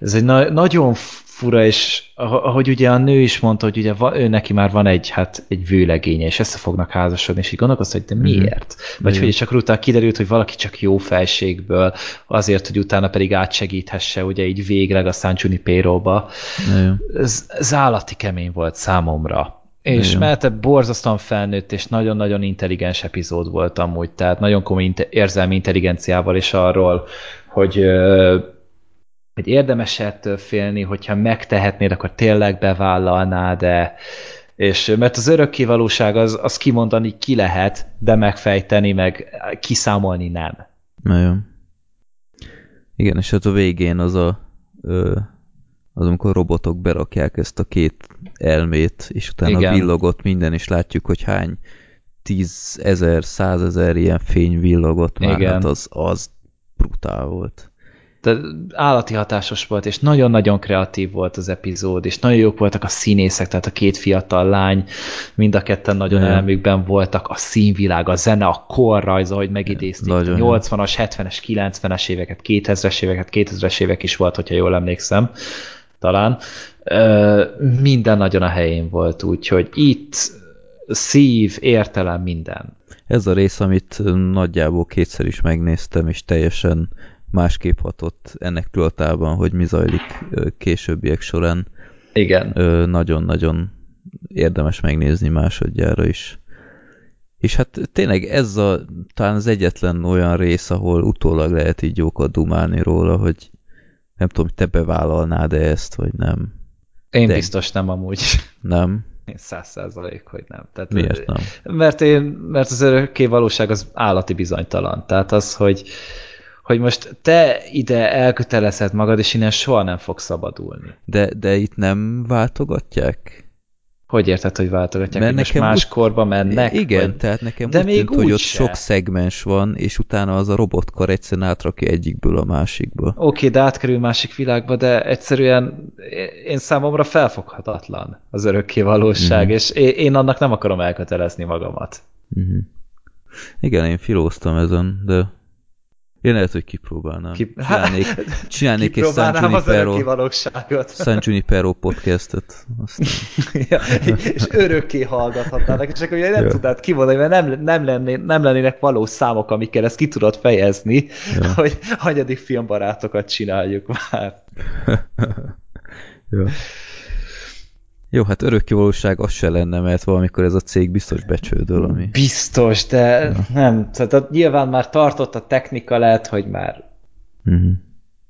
Ez egy na- nagyon fura, és ah- ahogy ugye a nő is mondta, hogy ugye va- ő neki már van egy, hát egy vőlegénye, és össze fognak házasodni, és így gondolkozta, hogy de miért? Vagy Igen. hogy csak utána kiderült, hogy valaki csak jó felségből, azért, hogy utána pedig átsegíthesse, ugye így végleg a San Junipero-ba. Igen. Ez, ez állati kemény volt számomra. És Igen. mert borzasztóan felnőtt, és nagyon-nagyon intelligens epizód volt amúgy, tehát nagyon komoly inte- érzelmi intelligenciával is arról, hogy hogy érdemes ettől félni, hogyha megtehetnéd, akkor tényleg bevállalnád, de és mert az örökké valóság az, az kimondani ki lehet, de megfejteni, meg kiszámolni nem. Nagyon. Igen, és hát a végén az a ö, az, amikor robotok berakják ezt a két elmét, és utána Igen. villogott minden, és látjuk, hogy hány tízezer, százezer ilyen fény villogott már, Igen. hát az, az brutál volt. Tehát állati hatásos volt, és nagyon-nagyon kreatív volt az epizód, és nagyon jók voltak a színészek, tehát a két fiatal lány, mind a ketten nagyon Igen. elmükben voltak, a színvilág, a zene, a korrajz, ahogy megidézték, a Nagyon jó. 80-as, 70-es, 90-es éveket, 2000-es éveket, 2000-es évek is volt, hogyha jól emlékszem, talán. Minden nagyon a helyén volt, úgyhogy itt szív, értelem, minden. Ez a rész, amit nagyjából kétszer is megnéztem, és teljesen másképp hatott ennek tudatában, hogy mi zajlik későbbiek során. Igen. Nagyon-nagyon érdemes megnézni másodjára is. És hát tényleg ez a, talán az egyetlen olyan rész, ahol utólag lehet így jókat dumálni róla, hogy nem tudom, te bevállalnád-e ezt, vagy nem. Én De- biztos nem amúgy. Nem? Én száz százalék, hogy nem. Tehát, Miért nem? Mert, én, mert az örökké valóság az állati bizonytalan. Tehát az, hogy, hogy most te ide elkötelezed magad, és innen soha nem fogsz szabadulni. De, de itt nem váltogatják? Hogy érted, hogy váltogatják, Mert hogy most nekem más úgy- korba mennek? Igen, vagy? tehát nekem De úgy még tűnt, hogy úgy ott se. sok szegmens van, és utána az a robotkar egyszerűen átrakja egyikből a másikba. Oké, de átkerül másik világba, de egyszerűen én számomra felfoghatatlan az örökké valóság, Mhm. és én, annak nem akarom elkötelezni magamat. Uh-huh. Igen, én filóztam ezen, de én lehet, hogy kipróbálnám. Ki- Csinálnék, csinálnék egy San Kipróbálnám az örökké Junipero, valóságot. San Junipero podcastet. Aztán, Ja, és örökké hallgathatnának, és akkor ugye nem Ja. tudnád kimondani, mert nem, nem, lenné, nem lennének valós számok, amikkel ezt ki tudod fejezni, Ja. hogy hanyadik filmbarátokat csináljuk már. ja. Jó, hát örökké valóság az se lenne, mert valamikor ez a cég biztos becsődöl, ami... Biztos, de nem. Tehát nyilván már tartott a technika, lehet, hogy már Uh-huh.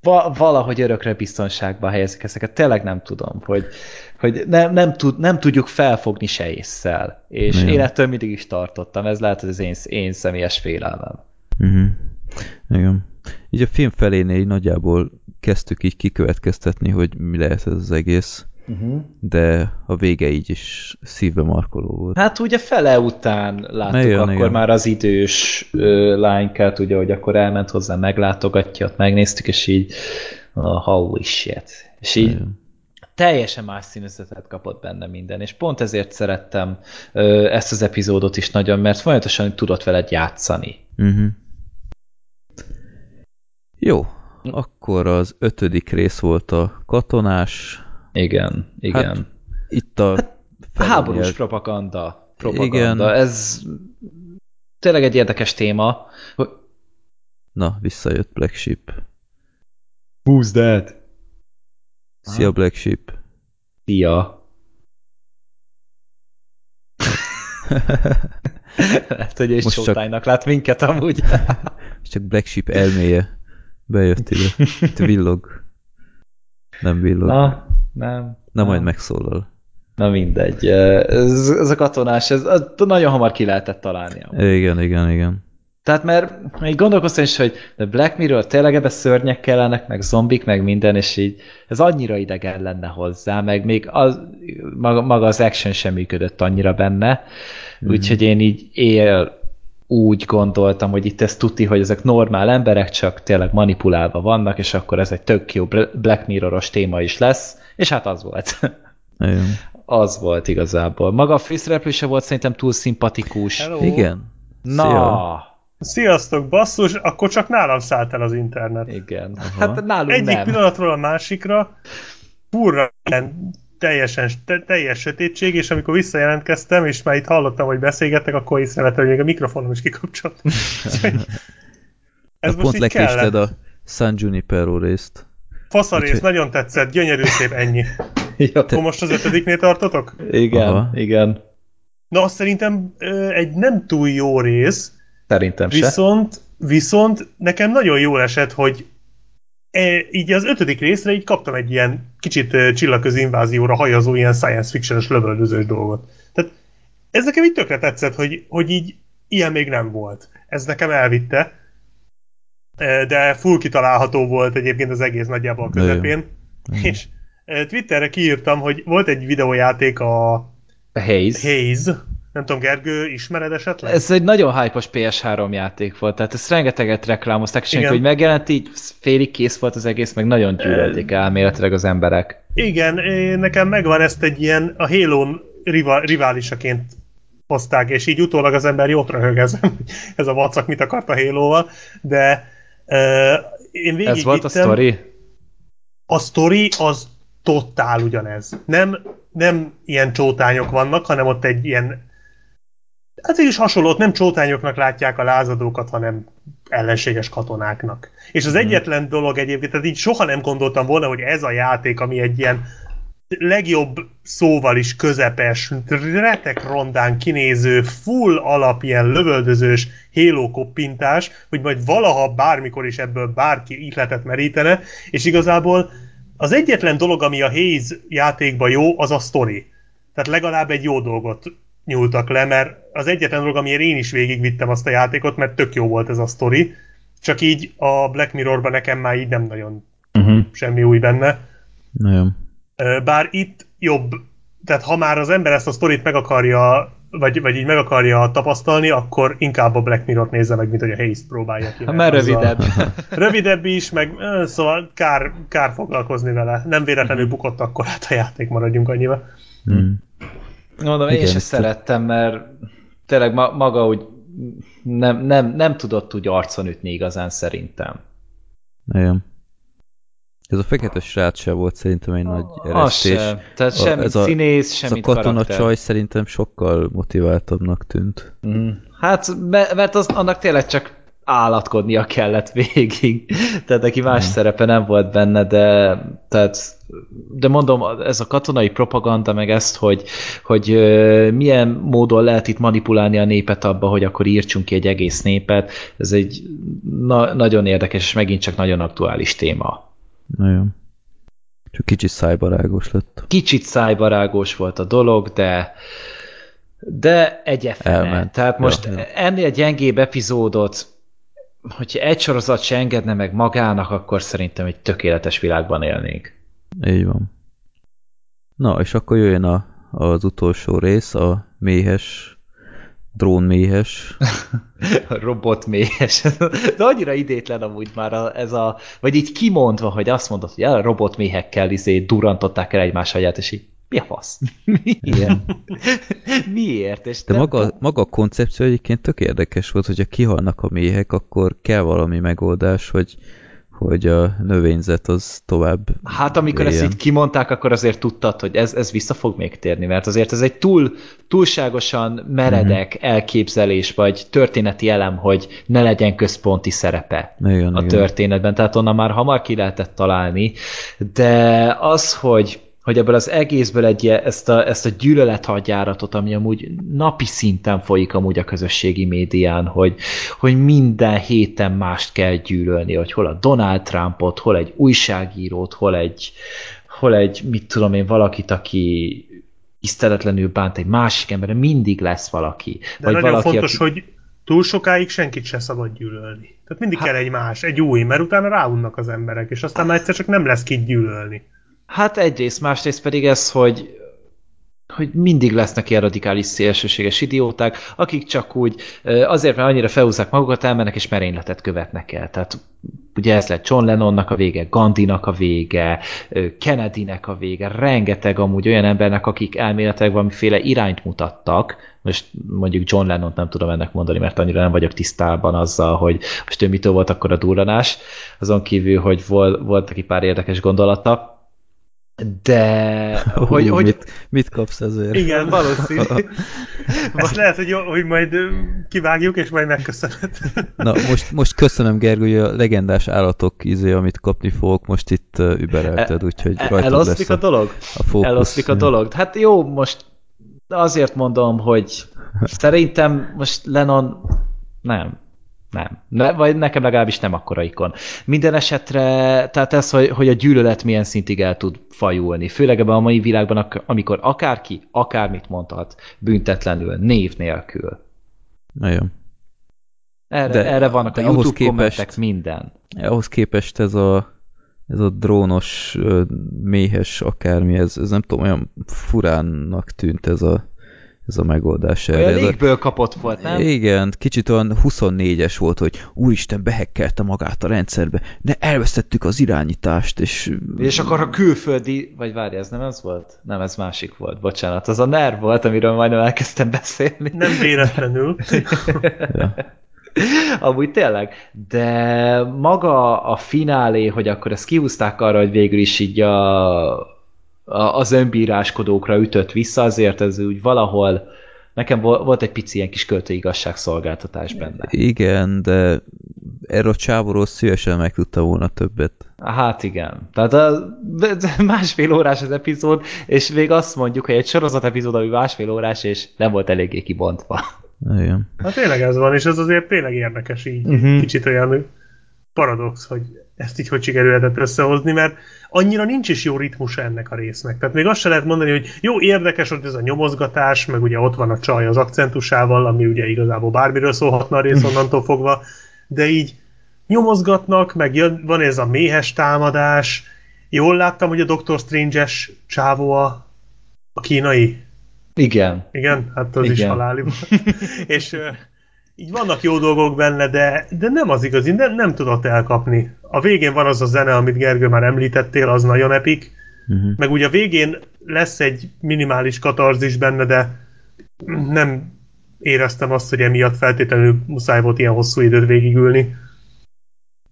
va- valahogy örökre biztonságba helyezik ezeket. Tényleg nem tudom, hogy, hogy nem, nem, tud, nem tudjuk felfogni se észszel. És Igen. én ettől mindig is tartottam. Ez lehet, hogy az én, én személyes félelmem. Uh-huh. Igen. Így a film felénél így nagyjából kezdtük így kikövetkeztetni, hogy mi lehet ez az egész, Uh-huh. de a vége így is szívbe markoló volt. Hát ugye fele után láttuk Igen, akkor igen. már az idős ö, lánykát, ugye, hogy akkor elment hozzá, meglátogatja, ott megnéztük, és így oh, holy shit. És így Igen. teljesen más színezetet kapott benne minden, és pont ezért szerettem ö, ezt az epizódot is nagyon, mert folyamatosan tudott veled játszani. Uh-huh. Jó, akkor az ötödik rész volt a katonás. Igen, igen. Hát, Itt a Hát, Háborús propaganda. propaganda. Igen. Ez tényleg egy érdekes téma. hogy- Na, visszajött Black Sheep. Who's that? Szia Black Sheep. Szia. Lehet, hogy csak- Showtime-nak lát minket amúgy. Csak Black Sheep elméje bejött ide. Itt villog. Nem villog. Na, nem. Na majd megszólal. Na mindegy. Ez, ez a katonás, ez, ez nagyon hamar ki lehetett találni. Igen, igen, igen. Tehát mert még gondolkoztam is, hogy de Black Mirror tényleg ebbe szörnyek kellenek, meg zombik, meg minden, és így ez annyira idegen lenne hozzá, meg még az, maga, maga az action sem működött annyira benne, Mhm. úgyhogy én így él úgy gondoltam, hogy itt ez tuti, hogy ezek normál emberek, csak tényleg manipulálva vannak, és akkor ez egy tök jó Black Mirroros téma is lesz, és hát az volt. Igen. az volt igazából. Maga a főszereplő se volt szerintem túl szimpatikus. Hello. Igen. Na, Szia. Sziasztok, basszus, akkor csak nálam szállt el az internet. igen. Aha. Hát nálunk Egyik nem. pillanatról a másikra furra teljesen, te, teljes sötétség, és amikor visszajelentkeztem, és már itt hallottam, hogy beszélgettek, akkor észrevettem, hogy még a mikrofonom is kikapcsolt. Ez most pont lekésted a San Junipero részt. Faszarész, Úgyhogy- nagyon tetszett, gyönyörű szép, ennyi. Jó. Akkor most az ötödiknél tartotok? Igen, Aha. igen. Na, azt szerintem ö, egy nem túl jó rész, Szerintem se. viszont, viszont nekem nagyon jól esett, hogy e, így az ötödik részre így kaptam egy ilyen kicsit ö, csillagközi invázióra hajazó ilyen science fiction-es lövöldözős dolgot. Tehát ez nekem így tökre tetszett, hogy, hogy így ilyen még nem volt. Ez nekem elvitte, E, de full kitalálható volt egyébként az egész nagyjából a közepén. És Twitterre kiírtam, hogy volt egy videójáték a A Haze. Haze, nem tudom, Gergő, ismered esetleg? Ez egy nagyon hype-os PS3 játék volt, tehát ezt rengeteget reklámozták, Igen. amikor hogy megjelent, így félig kész volt az egész, meg nagyon gyűlölték elméletileg az emberek. Igen, nekem megvan ezt egy ilyen, a Halo-n rival, riválisaként hozták, és így utólag az ember jót röhög ezen, ez a vacak mit akart a Halo-val, de én Ez volt a vittem- sztori? a sztori az totál ugyanez. Nem, nem ilyen csótányok vannak, hanem ott egy ilyen hát is hasonló, ott nem csótányoknak látják a lázadókat, hanem ellenséges katonáknak. És az egyetlen dolog egyébként, tehát így soha nem gondoltam volna, hogy ez a játék, ami egy ilyen legjobb szóval is közepes, retek rondán kinéző, full alap ilyen lövöldözős Halo koppintás, hogy majd valaha bármikor is ebből bárki ihletet merítene, és igazából az egyetlen dolog, ami a Haze játékban jó, az a story. Tehát legalább egy jó dolgot nyúltak le, mert az egyetlen dolog, amiért én is végigvittem azt a játékot, mert tök jó volt ez a story, csak így a Black Mirrorban nekem már így nem nagyon Uh-huh. semmi új benne. Nagyon. Bár itt jobb, tehát ha már az ember ezt a sztorit meg akarja, vagy, vagy így meg akarja tapasztalni, akkor inkább a Black Mirror-t nézze meg, mint hogy a Haze próbálja ki. Ha már azzal- rövidebb. Rövidebb is, meg szóval kár, kár foglalkozni vele. Nem véletlenül Mhm. bukott akkor át a játék, maradjunk annyiba. Mm. Mondom, én Igen, sem ezt- szerettem, mert tényleg ma, maga úgy nem, nem, nem tudott úgy arcon ütni igazán szerintem. Nagyon. Ez a fekete srác se volt szerintem egy nagy Az eresztés. se. Tehát A- semmi ez a- színész, Ez a semmi katona csaj szerintem sokkal motiváltabbnak tűnt. Mhm. Hát, me- mert az, annak tényleg csak állatkodnia kellett végig. Tehát neki más Mhm. szerepe nem volt benne, de, tehát, de mondom, ez a katonai propaganda, meg ezt, hogy, hogy milyen módon lehet itt manipulálni a népet abba, hogy akkor írtsunk ki egy egész népet, ez egy na- nagyon érdekes, és megint csak nagyon aktuális téma. Nagyon. Csak kicsit szájbarágos lett. Kicsit szájbarágos volt a dolog, de de egyefene. Tehát most ja. ennél gyengébb epizódot, hogyha egy sorozat se engedne meg magának, akkor szerintem egy tökéletes világban élnénk. Így van. Na, és akkor jöjjön a, az utolsó rész, a méhes, drónméhes. A robot méhes. De annyira idétlen amúgy már a, ez a, vagy így kimondva, hogy azt mondod, hogy a robot méhekkel izé durantották el egymás agyát, és így mi a fasz? Milyen? Miért? És De maga, tudom. maga a koncepció egyébként tök érdekes volt, hogyha kihalnak a méhek, akkor kell valami megoldás, hogy, hogy a növényzet az tovább Hát amikor ezt éljen. így kimondták, akkor azért tudtad, hogy ez, ez vissza fog még térni, mert azért ez egy túl, túlságosan meredek Mhm. elképzelés, vagy történeti elem, hogy ne legyen központi szerepe Igen, a igen. történetben, tehát onnan már hamar ki lehetett találni, de az, hogy hogy ebből az egészből egy, ezt a, ezt a gyűlölethadjáratot, ami amúgy napi szinten folyik amúgy a közösségi médián, hogy, hogy minden héten mást kell gyűlölni, hogy hol a Donald Trumpot, hol egy újságírót, hol egy, hol egy, mit tudom én, valakit, aki tiszteletlenül bánt egy másik ember, mindig lesz valaki. De nagyon valaki, fontos, aki... hogy túl sokáig senkit se szabad gyűlölni. Tehát mindig Hát- kell egy más, egy új, mert utána ráunnak az emberek, és aztán már egyszer csak nem lesz kit gyűlölni. Hát egyrészt, másrészt pedig ez, hogy hogy mindig lesznek ilyen radikális szélsőséges idióták, akik csak úgy azért, mert annyira felhúzzák magukat, elmennek és merényletet követnek el. Tehát ugye ez lett John Lennonnak a vége, Gandhinak a vége, Kennedynek a vége, rengeteg amúgy olyan embernek, akik elméletileg valamiféle irányt mutattak, most mondjuk John Lennont nem tudom ennek mondani, mert annyira nem vagyok tisztában azzal, hogy most ő mitől volt akkor a durranás, azon kívül, hogy volt, volt neki pár érdekes gondolata, de Hú, hogy, hogy mit, mit kapsz ezért? Igen, valószínű. Ezt lehet, hogy, jó, hogy majd kivágjuk, és majd megköszönöd. Na, most, most köszönöm, Gergő, hogy a legendás állatok izé, amit kapni fogok, most itt uh, überelted, úgyhogy E- rajtad Eloszlik lesz a dolog? a fókusz. Eloszlik a dolog. Hát jó, most azért mondom, hogy szerintem most Lennon nem. Nem. Ne, vagy nekem legalábbis nem akkora ikon. Minden esetre, tehát ez, hogy, hogy a gyűlölet milyen szintig el tud fajulni. Főleg ebben a mai világban, amikor akárki, akármit mondhat, büntetlenül, név nélkül. Nagyon. Erre, de, erre vannak a YouTube képest, kommentek, minden. Ahhoz képest ez a, ez a drónos, méhes akármi, ez, ez nem tudom, olyan furánnak tűnt ez a ez a megoldás erre. Olyan légből kapott volt, nem? Igen, kicsit olyan 24-es volt, hogy úristen, behekkelte magát a rendszerbe, de elvesztettük az irányítást, és... És akkor a külföldi... Vagy várj, ez nem ez volt? Nem, ez másik volt, bocsánat. Az a NER volt, amiről majdnem elkezdtem beszélni. Nem véletlenül. ja. Amúgy tényleg. De maga a finálé, hogy akkor ezt kihúzták arra, hogy végül is így a az önbíráskodókra ütött vissza, azért ez úgy valahol nekem volt egy pici ilyen kis költőigazságszolgáltatás benne. Igen, de erről a csávóról szívesen meg tudta volna többet. Hát igen. Tehát a, másfél órás az epizód, és még azt mondjuk, hogy egy sorozat epizód, ami másfél órás, és nem volt eléggé kibontva. Igen. Hát tényleg ez van, és ez azért tényleg érdekes így. Uh-huh. Kicsit olyan paradox, hogy ezt így hogy sikerülhetett összehozni, mert annyira nincs is jó ritmus ennek a résznek. Tehát még azt se lehet mondani, hogy jó, érdekes, hogy ez a nyomozgatás, meg ugye ott van a csaj az akcentusával, ami ugye igazából bármiről szólhatna a rész onnantól fogva, de így nyomozgatnak, meg jön, van ez a méhes támadás. Jól láttam, hogy a Doctor Strange-es csávó a, a kínai. Igen. Igen, hát az Igen. is haláli És így vannak jó dolgok benne, de, de nem az igazi, nem, nem tudott elkapni. A végén van az a zene, amit Gergő már említettél, az nagyon epik, uh-huh. meg ugye a végén lesz egy minimális katarzis benne, de nem éreztem azt, hogy emiatt feltétlenül muszáj volt ilyen hosszú időt végigülni.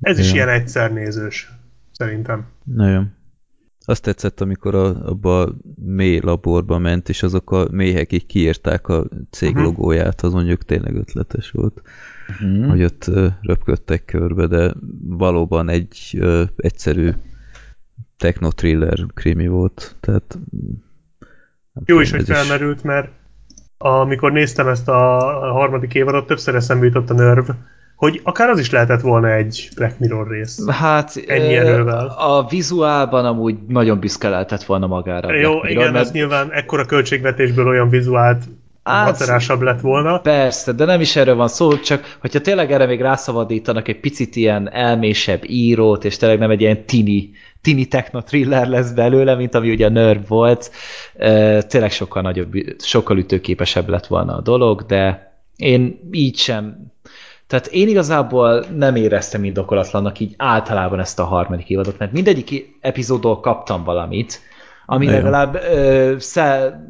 Ez is ilyen egyszer nézős, szerintem. Nagyon. Azt tetszett, amikor a, abba a mély laborba ment, és azok a méhek így kiírták a cég uh-huh. logóját, az mondjuk tényleg ötletes volt. Uh-huh. Hogy ott röpködtek körbe, de valóban egy uh, egyszerű techno-thriller krimi volt. Tehát, Jó tudom, is, hogy felmerült, mert amikor néztem ezt a harmadik évadot, többször eszembe jutott a Nerv, hogy akár az is lehetett volna egy Black Mirror rész. Hát ennyi erővel. A vizuálban amúgy nagyon büszke lehetett volna magára. Jó, Mirror, igen, mert... ez nyilván ekkora költségvetésből olyan vizuált macerásabb lett volna. Persze, de nem is erről van szó, csak hogyha tényleg erre még rászabadítanak egy picit ilyen elmésebb írót, és tényleg nem egy ilyen tini, tini techno thriller lesz belőle, mint ami ugye a Nerve volt, tényleg sokkal nagyobb, sokkal ütőképesebb lett volna a dolog, de én így sem tehát én igazából nem éreztem indokolatlannak így általában ezt a harmadik évadot, mert mindegyik epizódból kaptam valamit, ami Nagyon. legalább ö,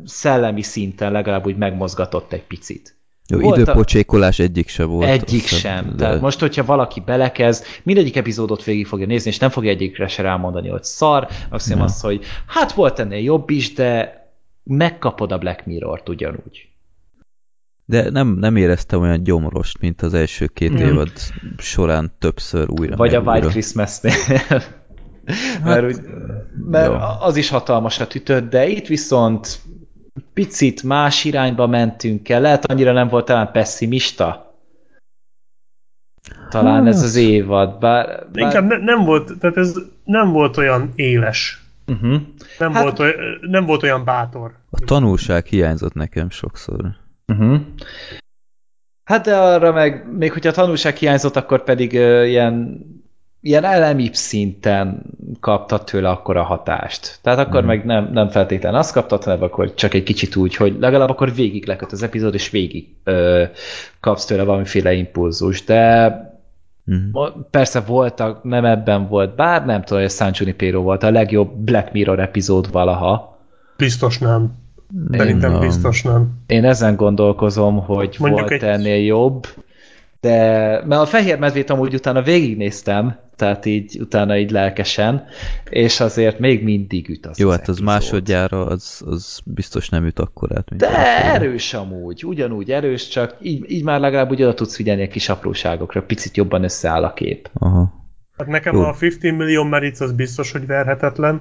szellemi szinten legalább úgy megmozgatott egy picit. Jó, volt időpocsékolás a... egyik sem volt. Egyik sem. De... Tehát most, hogyha valaki belekezd, mindegyik epizódot végig fogja nézni, és nem fogja egyikre se rámondani, hogy szar, azt ja. azt, hogy hát volt ennél jobb is, de megkapod a Black Mirror-t ugyanúgy de nem, nem éreztem olyan gyomrost, mint az első két mm. évad során többször újra. Vagy a White Christmas-nél. Hát, mert, úgy, mert az is hatalmasat ütött, de itt viszont picit más irányba mentünk el. Lehet annyira nem volt talán pessimista? Talán hát. ez az évad, bár... bár... Inkább ne, nem volt, tehát ez nem volt olyan éles. Uh-huh. Nem, hát... volt olyan, nem volt olyan bátor. A tanulság hiányzott nekem sokszor. Uh-huh. Hát de arra meg, még hogyha a tanulság hiányzott, akkor pedig uh, ilyen, ilyen elemi szinten kaptad tőle akkor a hatást. Tehát akkor uh-huh. meg nem, nem feltétlenül azt kaptad, hanem akkor csak egy kicsit úgy, hogy legalább akkor végig leköt az epizód, és végig uh, kapsz tőle valamiféle impulzus. De uh-huh. persze voltak, nem ebben volt, bár nem tudom, hogy a San Junipero volt a legjobb Black Mirror epizód valaha. Biztos nem. Szerintem én, biztos nem. Én ezen gondolkozom, hogy Mondjuk volt egy... ennél jobb, de mert a fehér medvét amúgy utána végignéztem, tehát így utána így lelkesen, és azért még mindig üt az Jó, az hát az epizód. másodjára az, az biztos nem üt akkorát, mint De erős amúgy, ugyanúgy erős, csak így, így már legalább úgy oda tudsz figyelni a kis apróságokra, picit jobban összeáll a kép. Aha. Hát nekem Jó. a 15 millió Merits az biztos, hogy verhetetlen.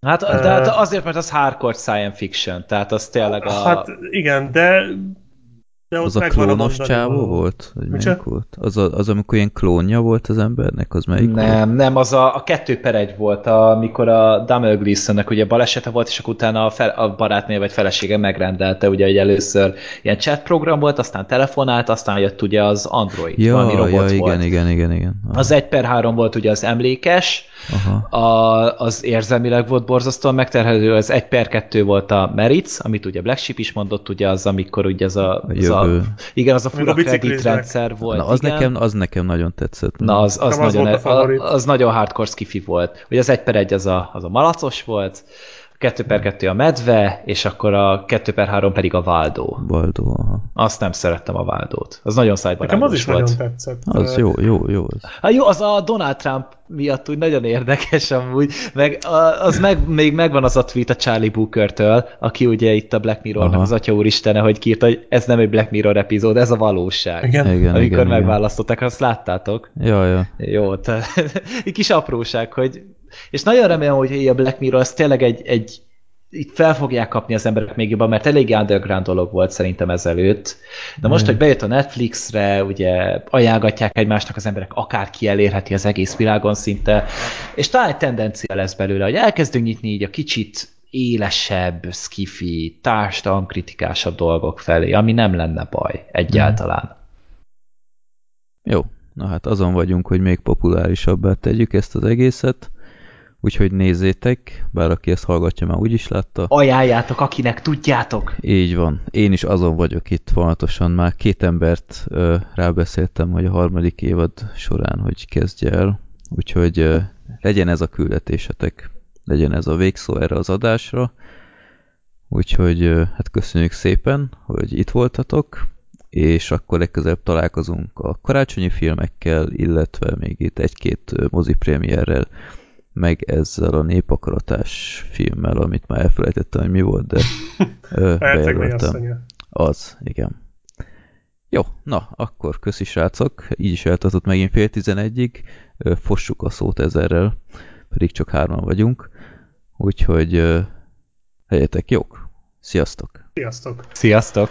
Hát, de, de azért, mert az hardcore science fiction, tehát az tényleg a... Hát igen, de De Az a klónos csávó volt? Vagy volt? Az, a, az, amikor ilyen klónja volt az embernek? Az melyik volt? Nem, nem, az a, a kettő per egy volt, amikor a Dummel Gleasonnek ugye balesete volt, és akkor utána a, fel, a barátnő vagy felesége megrendelte, ugye, hogy először ilyen chat program volt, aztán telefonált, aztán jött ugye az Android, Ja, valami robot ja, volt. igen, igen, igen, igen. Aha, Az 1 per 3 volt ugye az emlékes, aha. a, az érzelmileg volt borzasztóan megterhelő, az 1 per 2 volt a Meritz, amit ugye Black Sheep is mondott, ugye az, amikor ugye az a, az a jövő. igen, az a fura a kreditrendszer volt. Na, az igen. nekem, az nekem nagyon tetszett. Na, az, az, az nagyon, volt a favorit. az, az nagyon hardcore skifi volt. Ugye az 1 per 1 az a, az a malacos volt, a 2 per 2 a medve, és akkor a 2 per 3 pedig a Valdo. Baldó, aha. Azt nem szerettem a Valdót. Az nagyon Nekem az is volt. nagyon tetszett. Az jó, jó, jó. Az. Hát jó, az a Donald Trump miatt úgy nagyon érdekes amúgy, meg az meg, még megvan az a tweet a Charlie Booker-től, aki ugye itt a Black Mirrornak az atya úristene, hogy kiírta, hogy ez nem egy Black Mirror epizód, ez a valóság. Igen. Igen, Amikor igen, igen. megválasztották, azt láttátok? Ja, ja. Jó, te, egy kis apróság, hogy... És nagyon remélem, hogy a Black Mirror az tényleg egy, egy itt fel fogják kapni az emberek még jobban, mert elég underground dolog volt szerintem ezelőtt. De most, Mhm. hogy bejött a Netflixre, ugye ajánlgatják egymásnak az emberek, akárki elérheti az egész világon szinte, és talán egy tendencia lesz belőle, hogy elkezdünk nyitni így a kicsit élesebb, skifi, társadalomkritikásabb dolgok felé, ami nem lenne baj egyáltalán. Jó. Na hát azon vagyunk, hogy még populárisabbá tegyük ezt az egészet. Úgyhogy nézzétek, bár aki ezt hallgatja, már úgyis látta. Ajánljátok, akinek tudjátok! Így van. Én is azon vagyok itt fontosan. Már két embert ö, rábeszéltem, hogy a harmadik évad során, hogy kezdje el. Úgyhogy ö, legyen ez a küldetésetek. Legyen ez a végszó erre az adásra. Úgyhogy ö, hát köszönjük szépen, hogy itt voltatok, és akkor legközelebb találkozunk a karácsonyi filmekkel, illetve még itt egy-két mozipremierrel, meg ezzel a népakaratás filmmel, amit már elfelejtettem, hogy mi volt, de bejelöltem. Az, igen. Jó, na, akkor köszi srácok, így is eltartott megint fél tizenegyig, fossuk a szót ezerrel, pedig csak hárman vagyunk, úgyhogy ö, legyetek jók, sziasztok! Sziasztok! Sziasztok!